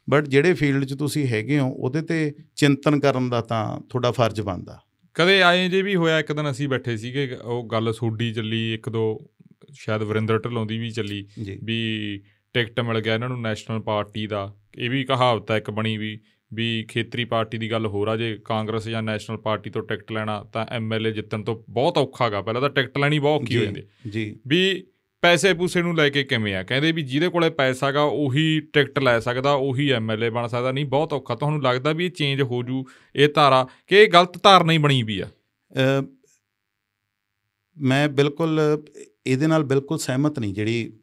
ਬਟ ਜਿਹੜੇ ਫੀਲਡ 'ਚ ਤੁਸੀਂ ਹੈਗੇ ਹੋ ਉਹਦੇ ਤੇ ਚਿੰਤਨ ਕਰਨ ਦਾ ਤਾਂ ਤੁਹਾਡਾ ਫਰਜ਼ ਬਣਦਾ। ਕਦੇ ਆਏ ਜੇ ਵੀ ਹੋਇਆ ਇੱਕ ਦਿਨ ਅਸੀਂ ਬੈਠੇ ਸੀਗੇ ਉਹ ਗੱਲ ਸੋਡੀ ਚੱਲੀ ਇੱਕ ਦੋ ਸ਼ਾਇਦ ਵਰਿੰਦਰ ਢਿੱਲੋਂ ਦੀ ਵੀ ਚੱਲੀ ਵੀ ਟਿਕਟ ਮਿਲ ਗਿਆ ਇਹਨਾਂ ਨੂੰ ਨੈਸ਼ਨਲ ਪਾਰਟੀ ਦਾ। ਇਹ ਵੀ ਕਹਾਵਤ ਹੈ ਇੱਕ ਬਣੀ ਵੀ ਵੀ ਖੇਤਰੀ ਪਾਰਟੀ ਦੀ ਗੱਲ ਹੋਰ ਆ ਜੇ ਕਾਂਗਰਸ ਜਾਂ ਨੈਸ਼ਨਲ ਪਾਰਟੀ ਤੋਂ ਟਿਕਟ ਲੈਣਾ ਤਾਂ ਐਮਐਲਏ ਜਿੱਤਣ ਤੋਂ ਬਹੁਤ ਔਖਾ ਗਾ। ਪਹਿਲਾਂ ਤਾਂ ਟਿਕਟ ਲੈਣੀ ਬਹੁਤ ਔਖੀ ਹੋ ਜਾਂਦੀ ਜੀ। ਵੀ ਪੈਸੇ ਪੂਸੇ ਨੂੰ ਲੈ ਕੇ ਕਿਵੇਂ ਆ? ਕਹਿੰਦੇ ਵੀ ਜਿਹਦੇ ਕੋਲੇ ਪੈਸਾ ਗਾ ਉਹੀ ਟਿਕਟ ਲੈ ਸਕਦਾ ਉਹੀ ਐਮਐਲਏ ਬਣ ਸਕਦਾ। ਨਹੀਂ ਬਹੁਤ ਔਖਾ। ਤੁਹਾਨੂੰ ਲੱਗਦਾ ਵੀ ਇਹ ਚੇਂਜ ਹੋ ਜੂ ਇਹ ਧਾਰਾ ਕਿ ਇਹ ਗਲਤ ਧਾਰਨਾ ਹੀ ਬਣੀ ਵੀ ਆ? ਮੈਂ ਬਿਲਕੁਲ ਇਹਦੇ ਨਾਲ ਬਿਲਕੁਲ ਸਹਿਮਤ ਨਹੀਂ ਜਿਹੜੀ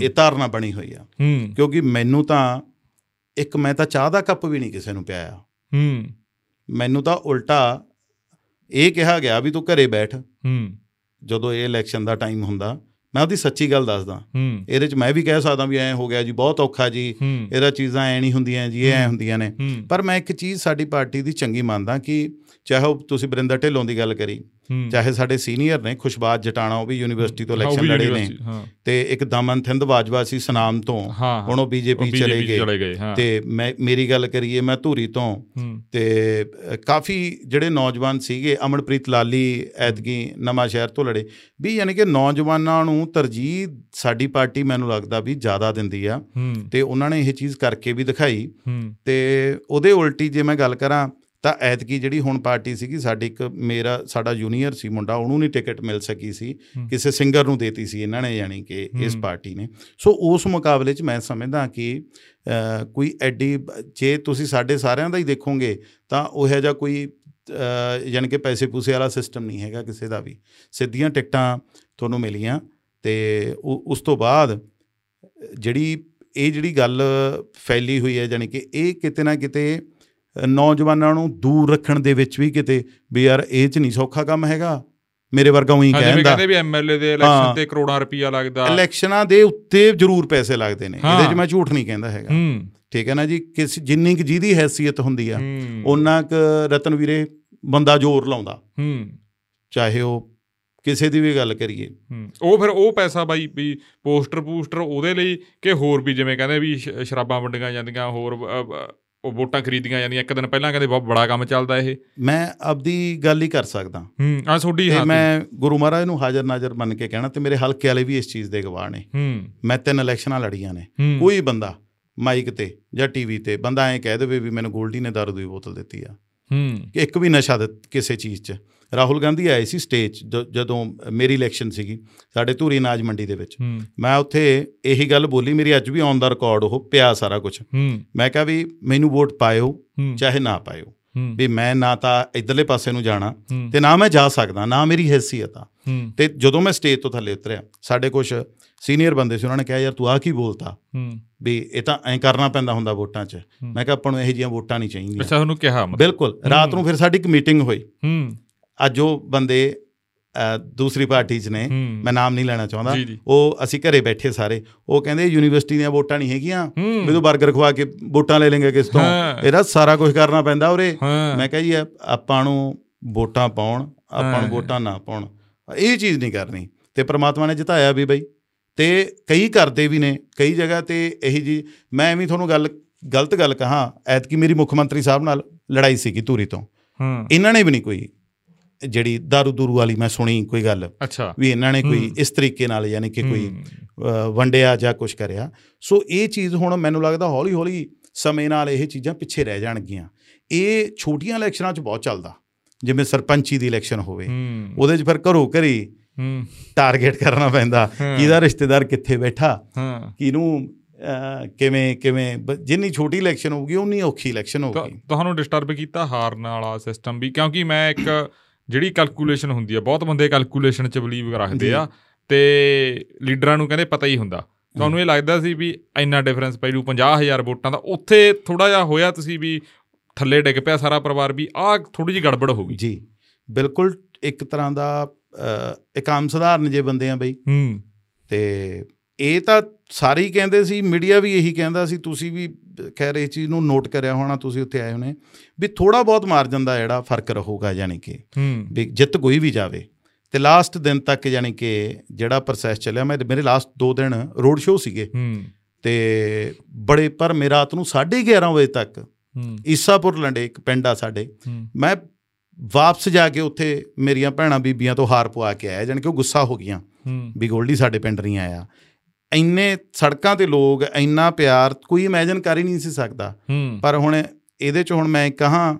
ਇਹ ਧਾਰਨਾ ਬਣੀ ਹੋਈ ਆ। ਕਿਉਂਕਿ ਮੈਨੂੰ ਤਾਂ ਇੱਕ ਮੈਂ ਤਾਂ ਚਾਹ ਦਾ ਕੱਪ ਵੀ ਨਹੀਂ ਕਿਸੇ ਨੂੰ ਪਿਆਇਆ। ਹੂੰ। ਮੈਨੂੰ ਤਾਂ ਉਲਟਾ ਇਹ ਕਿਹਾ ਗਿਆ ਵੀ ਤੂੰ ਘਰੇ ਬੈਠ। ਹੂੰ। ਜਦੋਂ ਇਹ ਇਲੈਕਸ਼ਨ ਦਾ ਟਾਈਮ ਹੁੰਦਾ ਮੈਂ ਉਹਦੀ ਸੱਚੀ ਗੱਲ ਦੱਸਦਾ। ਇਹਦੇ 'ਚ ਮੈਂ ਵੀ ਕਹਿ ਸਕਦਾ ਵੀ ਐ ਹੋ ਗਿਆ ਜੀ ਬਹੁਤ ਔਖਾ ਜੀ। ਇਹਦਾ ਚੀਜ਼ਾਂ ਐ ਨਹੀਂ ਹੁੰਦੀਆਂ ਜੀ ਇਹ ਐ ਹੁੰਦੀਆਂ ਨੇ। ਪਰ ਮੈਂ ਇੱਕ ਚੀਜ਼ ਸਾਡੀ ਪਾਰਟੀ ਦੀ ਚੰਗੀ ਮੰਨਦਾ ਕਿ ਚਾਹੇ ਉਹ ਤੁਸੀਂ ਬਰਿੰਦਰ ਢਿੱਲੋਂ ਦੀ ਗੱਲ ਕਰੀ ਚਾਹੇ ਸਾਡੇ ਸੀਨੀਅਰ ਨੇ ਖੁਸ਼ਬਾਦ ਜਟਾਣਾ ਉਹ ਵੀ ਯੂਨੀਵਰਸਿਟੀ ਤੋਂ ਇਲੈਕਸ਼ਨ ਲੜੇ ਨੇ। ਤੇ ਇੱਕ ਦਮਨ ਥਿੰਦ ਬਾਜਵਾ ਸੀ ਸਨਾਮ ਤੋਂ ਹੁਣ ਉਹ ਬੀਜੇਪੀ ਚਲੇ ਗਏ। ਤੇ ਮੈਂ ਮੇਰੀ ਗੱਲ ਕਰੀਏ ਮੈਂ ਧੂਰੀ ਤੋਂ ਤੇ ਕਾਫੀ ਜਿਹੜੇ ਨੌਜਵਾਨ ਸੀਗੇ ਅਮਨਪ੍ਰੀਤ ਲਾਲੀ ਐਤਕੀ ਨਵਾਂ ਸ਼ਹਿਰ ਤੋਂ ਲੜੇ। ਵੀ ਯਾਨੀ ਕਿ ਨੌਜਵਾਨਾਂ ਨੂੰ ਤਰਜੀਹ ਸਾਡੀ ਪਾਰਟੀ ਮੈਨੂੰ ਲੱਗਦਾ ਵੀ ਜ਼ਿਆਦਾ ਦਿੰਦੀ ਆ। ਤੇ ਉਹਨਾਂ ਨੇ ਇਹ ਚੀਜ਼ ਕਰਕੇ ਵੀ ਦਿਖਾਈ। ਤੇ ਉਹਦੇ ਉਲਟੀ ਜੇ ਮੈਂ ਗੱਲ ਕਰਾਂ ਤਾਂ ਐਤਕੀ ਜਿਹੜੀ ਹੁਣ ਪਾਰਟੀ ਸੀਗੀ ਸਾਡੀ ਇੱਕ ਮੇਰਾ ਸਾਡਾ ਜੂਨੀਅਰ ਸੀ ਮੁੰਡਾ ਉਹਨੂੰ ਨਹੀਂ ਟਿਕਟ ਮਿਲ ਸਕੀ ਸੀ ਹੂੰ। ਕਿਸੇ ਸਿੰਗਰ ਨੂੰ ਦੇਤੀ ਸੀ ਇਹਨਾਂ ਨੇ ਯਾਨੀ ਕਿ ਇਸ ਹੂੰ। ਪਾਰਟੀ ਨੇ ਸੋ ਉਸ ਮੁਕਾਬਲੇ 'ਚ ਮੈਂ ਸਮਝਦਾ ਕਿ ਕੋਈ ਐਡੀ ਜੇ ਤੁਸੀਂ ਸਾਡੇ ਸਾਰਿਆਂ ਦਾ ਹੀ ਦੇਖੋਗੇ ਤਾਂ ਉਹ ਜਿਹਾ ਕੋਈ ਅ, ਯਾਨੀ ਕਿ ਪੈਸੇ ਪੂਸੇ ਵਾਲਾ ਸਿਸਟਮ ਨਹੀਂ ਹੈਗਾ ਕਿਸੇ ਦਾ ਵੀ ਸਿੱਧੀਆਂ ਟਿਕਟਾਂ ਤੁਹਾਨੂੰ ਮਿਲੀਆਂ ਤੇ ਉਸ ਤੋਂ ਬਾਅਦ ਜਿਹੜੀ ਇਹ ਜਿਹੜੀ ਗੱਲ ਫੈਲੀ ਹੋਈ ਹੈ ਯਾਨੀ ਕਿ ਇਹ ਕਿਤੇ ਨਾ ਕਿਤੇ ਨੌਜਵਾਨਾਂ ਨੂੰ ਦੂਰ ਰੱਖਣ ਦੇ ਵਿੱਚ ਵੀ ਕਿਤੇ ਵੀ ਯਾਰ ਇਹ ਚ ਨਹੀਂ ਸੌਖਾ ਕੰਮ ਹੈਗਾ। ਮੇਰੇ ਵਰਗਾ ਉਹੀ ਹਾਂ, ਜਿਵੇਂ ਕਹਿੰਦਾ। ਕਹਿੰਦੇ ਵੀ ਐਮਐਲਏ ਦੇ ਇਲੈਕਸ਼ਨ। ਤੇ ਕਰੋੜਾਂ ਰੁਪਈਆ ਲੱਗਦਾ। ਇਲੈਕਸ਼ਨਾਂ ਦੇ ਉੱਤੇ ਜ਼ਰੂਰ ਪੈਸੇ ਲੱਗਦੇ ਨੇ। ਇਹਦੇ 'ਚ ਮੈਂ ਝੂਠ ਨਹੀਂ ਕਹਿੰਦਾ ਹੈਗਾ। ਠੀਕ ਹੈ ਨਾ ਜੀ? ਕਿਸ ਜਿੰਨੀ ਕੁ ਜਿਹਦੀ ਹੈਸੀਅਤ ਹੁੰਦੀ ਆ ਉਹਨਾਂ ਕ ਰਤਨ ਵੀਰੇ ਬੰਦਾ ਜ਼ੋਰ ਲਾਉਂਦਾ। ਹੂੰ। ਚਾਹੇ ਉਹ ਕਿਸੇ ਦੀ ਵੀ ਗੱਲ ਕਰੀਏ। ਉਹ ਫਿਰ ਉਹ ਪੈਸਾ ਬਾਈ ਵੀ ਪੋਸਟਰ ਪੂਸਟਰ ਉਹਦੇ ਲਈ ਕਿ ਹੋਰ ਵੀ ਜਿਵੇਂ ਕਹਿੰਦੇ ਵੀ ਸ਼ਰਾਬਾਂ ਵੰਡੀਆਂ ਜਾਂਦੀਆਂ ਹੋਰ ਉਹ ਵੋਟਾਂ ਖਰੀਦੀਆਂ ਜਾਂਦੀਆਂ ਇੱਕ ਦਿਨ ਪਹਿਲਾਂ ਕਹਿੰਦੇ ਬਹੁਤ ਬੜਾ ਕੰਮ ਚੱਲਦਾ ਇਹ। ਮੈਂ ਆਪਦੀ ਗੱਲ ਹੀ ਕਰ ਸਕਦਾ। ਹੂੰ ਆ ਤੁਹਾਡੀ ਹਾਂ। ਮੈਂ ਗੁਰੂ ਮਹਾਰਾਜ ਨੂੰ ਹਾਜ਼ਰ ਨਾਜ਼ਰ ਮੰਨ ਕੇ ਕਹਿਣਾ ਤੇ ਮੇਰੇ ਹਲਕੇ ਵਾਲੇ ਵੀ ਇਸ ਚੀਜ਼ ਦੇ ਗਵਾਹ ਨੇ। ਹੂੰ। ਮੈਂ ਤਿੰਨ ਇਲੈਕਸ਼ਨਾਂ ਲੜੀਆਂ ਨੇ। ਕੋਈ ਬੰਦਾ ਮਾਈਕ ਤੇ ਜਾਂ ਟੀਵੀ ਤੇ ਬੰਦਾ ਐਂ ਕਹਿ ਦੇਵੇ ਵੀ ਮੈਨੂੰ ਗੋਲਡੀ ਨੇ ਦਾਰੂ ਦੀ ਬੋਤਲ ਦਿੱਤੀ ਆ। ਹੂੰ। ਕਿ ਇੱਕ ਵੀ ਨਸ਼ਾ ਕਿਸੇ ਚੀਜ਼ 'ਚ। ਰਾਹੁਲ ਗਾਂਧੀ ਆਏ ਸੀ ਸਟੇਜ ਜਦੋਂ ਮੇਰੀ ਇਲੈਕਸ਼ਨ ਸੀਗੀ ਸਾਡੇ ਧੂਰੀ ਅਨਾਜ ਮੰਡੀ ਦੇ ਵਿੱਚ। ਮੈਂ ਉੱਥੇ ਇਹੀ ਗੱਲ ਬੋਲੀ ਮੇਰੀ ਅੱਜ ਵੀ ਔਨ ਦਾ ਰਿਕਾਰਡ ਉਹ ਪਿਆ ਸਾਰਾ ਕੁਝ ਮੈਂ ਕਿਹਾ ਵੀ ਮੈਨੂੰ ਵੋਟ ਪਾਇਓ ਚਾਹੇ ਨਾ ਪਾਇਓ। ਵੀ ਮੈਂ ਨਾ ਤਾਂ ਇਧਰਲੇ ਪਾਸੇ ਨੂੰ ਜਾਣਾ ਤੇ ਨਾ ਮੈਂ ਜਾ ਸਕਦਾ ਨਾ ਮੇਰੀ ਹੈਸੀਅਤ ਆ। ਤੇ ਜਦੋਂ ਮੈਂ ਸਟੇਜ ਤੋਂ ਥੱਲੇ ਉਤਰਿਆ ਸਾਡੇ ਕੁਝ ਸੀਨੀਅਰ ਬੰਦੇ ਸੀ ਉਹਨਾਂ ਨੇ ਕਿਹਾ ਯਾਰ ਤੂੰ ਆ ਕੀ ਬੋਲਤਾ? ਵੀ ਇਹ ਤਾਂ ਐਂ ਕਰਨਾ ਪੈਂਦਾ ਹੁੰਦਾ ਵੋਟਾਂ 'ਚ। ਮੈਂ ਕਿਹਾ ਆਪਾਂ ਨੂੰ ਇਹੋ ਜਿਹੀਆਂ ਵੋਟਾਂ ਨਹੀਂ ਚਾਹੀਦੀਆਂ। ਅੱਛਾ ਤੁਹਾਨੂੰ ਕਿਹਾ ਬਿਲਕੁਲ। ਰਾਤ ਨੂੰ ਫਿਰ ਸਾਡੀ ਇੱਕ ਮੀਟਿੰਗ ਹੋਈ। ਅੱਜ ਉਹ ਬੰਦੇ ਦੂਸਰੀ ਪਾਰਟੀ 'ਚ ਨੇ ਮੈਂ ਨਾਮ ਨਹੀਂ ਲੈਣਾ ਚਾਹੁੰਦਾ। ਜੀ ਜੀ। ਉਹ ਅਸੀਂ ਘਰੇ ਬੈਠੇ ਸਾਰੇ। ਉਹ ਕਹਿੰਦੇ ਯੂਨੀਵਰਸਿਟੀ ਦੀਆਂ ਵੋਟਾਂ ਨਹੀਂ ਹੈਗੀਆਂ। ਵੀ ਤੂੰ 버ਗਰ ਖਵਾ ਕੇ ਵੋਟਾਂ ਲੈ ਲੇਂਗੇ ਕਿਸ ਤੋਂ। ਇਹਦਾ ਸਾਰਾ ਕੁਝ ਕਰਨਾ ਪੈਂਦਾ ਉਰੇ। ਮੈਂ ਕਹਾਂ ਜੀ ਆਪਾਂ ਨੂੰ ਵੋਟਾਂ ਪਾਉਣ ਆਪਾਂ। ਨੂੰ ਵੋਟਾਂ ਨਾ ਪਾਉਣ। ਇਹ ਚੀਜ਼ ਨਹੀਂ ਕਰਨੀ। ਤੇ ਪ੍ਰਮਾਤਮਾ ਨੇ ਜਿਤਾਇਆ ਵੀ ਬਈ। ਤੇ ਕਈ ਕਰਦੇ ਵੀ ਨੇ ਕਈ ਜਗ੍ਹਾ ਤੇ ਇਹੀ ਜੀ ਮੈਂ ਐਵੇਂ ਤੁਹਾਨੂੰ ਗੱਲ ਗਲਤ ਗੱਲ ਕਹਾਂ। ਐਤਕੀ ਮੇਰੀ ਮੁੱਖ ਮੰਤਰੀ ਸਾਹਿਬ ਨਾਲ ਲੜਾਈ ਸੀਗੀ ਧੂਰੀ ਤੋਂ। ਇਹਨਾਂ ਨੇ ਵੀ ਨਹੀਂ ਕੋਈ ਜਿਹੜੀ ਦਾਰੂ ਦੂਰੂ ਵਾਲੀ ਮੈਂ ਸੁਣੀ ਕੋਈ ਗੱਲ। ਵੀ ਇਹਨਾਂ ਨੇ ਕੋਈ। ਇਸ ਤਰੀਕੇ ਨਾਲ ਯਾਨੀ ਕਿ ਕੋਈ ਵੰਡਿਆ ਜਾਂ ਕੁਝ ਕਰਿਆ। ਸੋ ਇਹ ਚੀਜ਼ ਹੁਣ ਮੈਨੂੰ ਲੱਗਦਾ ਹੌਲੀ ਹੌਲੀ ਸਮੇਂ ਨਾਲ ਇਹ ਚੀਜ਼ਾਂ ਪਿੱਛੇ ਰਹਿ ਜਾਣਗੀਆਂ। ਇਹ ਛੋਟੀਆਂ ਇਲੈਕਸ਼ਨਾਂ 'ਚ ਬਹੁਤ ਚੱਲਦਾ। ਜਿਵੇਂ ਸਰਪੰਚੀ ਦੀ ਇਲੈਕਸ਼ਨ ਹੋਵੇ। ਉਹਦੇ 'ਚ ਫਿਰ ਘਰੋਂ ਘਰੀ ਟਾਰਗੇਟ ਕਰਨਾ ਪੈਂਦਾ। ਕਿਹਦਾ ਰਿਸ਼ਤੇਦਾਰ ਕਿੱਥੇ ਬੈਠਾ? ਕਿਹਨੂੰ ਕਿਵੇਂ ਕਿਵੇਂ ਜਿੰਨੀ ਛੋਟੀ ਇਲੈਕਸ਼ਨ ਹੋਊਗੀ ਉਨੀ ਔਖੀ ਇਲੈਕਸ਼ਨ ਹੋਊਗੀ। ਤੁਹਾਨੂੰ ਡਿਸਟਰਬ ਕੀਤਾ ਹਾਰਨ ਵਾਲਾ ਸਿਸਟਮ ਵੀ? ਕਿਉਂਕਿ ਮੈਂ ਇੱਕ ਜਿਹੜੀ ਕੈਲਕੂਲੇਸ਼ਨ ਹੁੰਦੀ ਆ ਬਹੁਤ ਬੰਦੇ ਕੈਲਕੂਲੇਸ਼ਨ 'ਚ ਬਲੀਵ ਰੱਖਦੇ। ਆ ਤੇ ਲੀਡਰਾਂ ਨੂੰ ਕਹਿੰਦੇ ਪਤਾ ਹੀ ਹੁੰਦਾ। ਤੁਹਾਨੂੰ ਇਹ ਲੱਗਦਾ ਸੀ ਵੀ ਇੰਨਾ ਡਿਫਰੈਂਸ ਪੈ ਜੂ 50000 ਵੋਟਾਂ ਦਾ ਉੱਥੇ ਥੋੜਾ ਜਿਹਾ ਹੋਇਆ ਤੁਸੀਂ ਵੀ ਥੱਲੇ ਡਿੱਗ ਪਿਆ ਸਾਰਾ ਪਰਿਵਾਰ ਵੀ ਆਹ ਥੋੜੀ ਜਿਹੀ ਗੜਬੜ ਹੋ ਗਈ। ਜੀ ਬਿਲਕੁਲ ਇੱਕ ਤਰ੍ਹਾਂ ਦਾ ਇੱਕ ਆਮ ਸਧਾਰਨ ਜੇ ਬੰਦੇ ਆ ਬਈ। ਹੂੰ। ਤੇ ਇਹ ਤਾਂ ਸਾਰੇ ਹੀ ਕਹਿੰਦੇ ਸੀ ਮੀਡੀਆ ਵੀ ਇਹੀ ਕਹਿੰਦਾ ਸੀ ਤੁਸੀਂ ਵੀ ਖੈਰ ਇਹ ਚੀਜ਼ ਨੂੰ ਨੋਟ ਕਰਿਆ ਹੋਣਾ ਤੁਸੀਂ ਉੱਥੇ ਆਏ ਹੋਣੇ ਵੀ ਥੋੜਾ ਬਹੁਤ ਮਾਰਜਨ ਦਾ ਜਿਹੜਾ ਫ਼ਰਕ ਰਹੂਗਾ ਯਾਨੀ ਕਿ ਵੀ ਜਿੱਤ ਕੋਈ ਵੀ ਜਾਵੇ ਤੇ ਲਾਸਟ ਦਿਨ ਤੱਕ ਯਾਨੀ ਕਿ ਜਿਹੜਾ ਪ੍ਰੋਸੈਸ ਚੱਲਿਆ ਮੈਂ ਮੇਰੇ ਲਾਸਟ 2 ਦਿਨ ਰੋਡ ਸ਼ੋਅ ਸੀਗੇ ਤੇ ਬੜੇ ਪਰ ਮੈਂ ਰਾਤ ਨੂੰ 11:30 ਵਜੇ ਤੱਕ ਈਸਾਪੁਰ ਲੰਡੇ ਇੱਕ ਪਿੰਡ ਆ ਸਾਡੇ ਮੈਂ ਵਾਪਸ ਜਾ ਕੇ ਉੱਥੇ ਮੇਰੀਆਂ ਭੈਣਾਂ ਬੀਬੀਆਂ ਤੋਂ ਹਾਰ ਪਵਾ ਕੇ ਆਇਆ ਜਾਣੀ ਕਿ ਉਹ ਗੁੱਸਾ ਹੋ ਗਈਆਂ ਵੀ ਗੋਲਡੀ ਸਾਡੇ ਪਿੰਡ ਨਹੀਂ ਆਇਆ ਇੰਨੇ ਸੜਕਾਂ ਤੇ ਲੋਕ ਇੰਨਾ ਪਿਆਰ ਕੋਈ ਇਮੇਜਿਨ ਕਰ ਹੀ ਨਹੀਂ ਸੀ ਸਕਦਾ। ਪਰ ਹੁਣ ਇਹਦੇ ਚ ਹੁਣ ਮੈਂ ਕਹਾਂ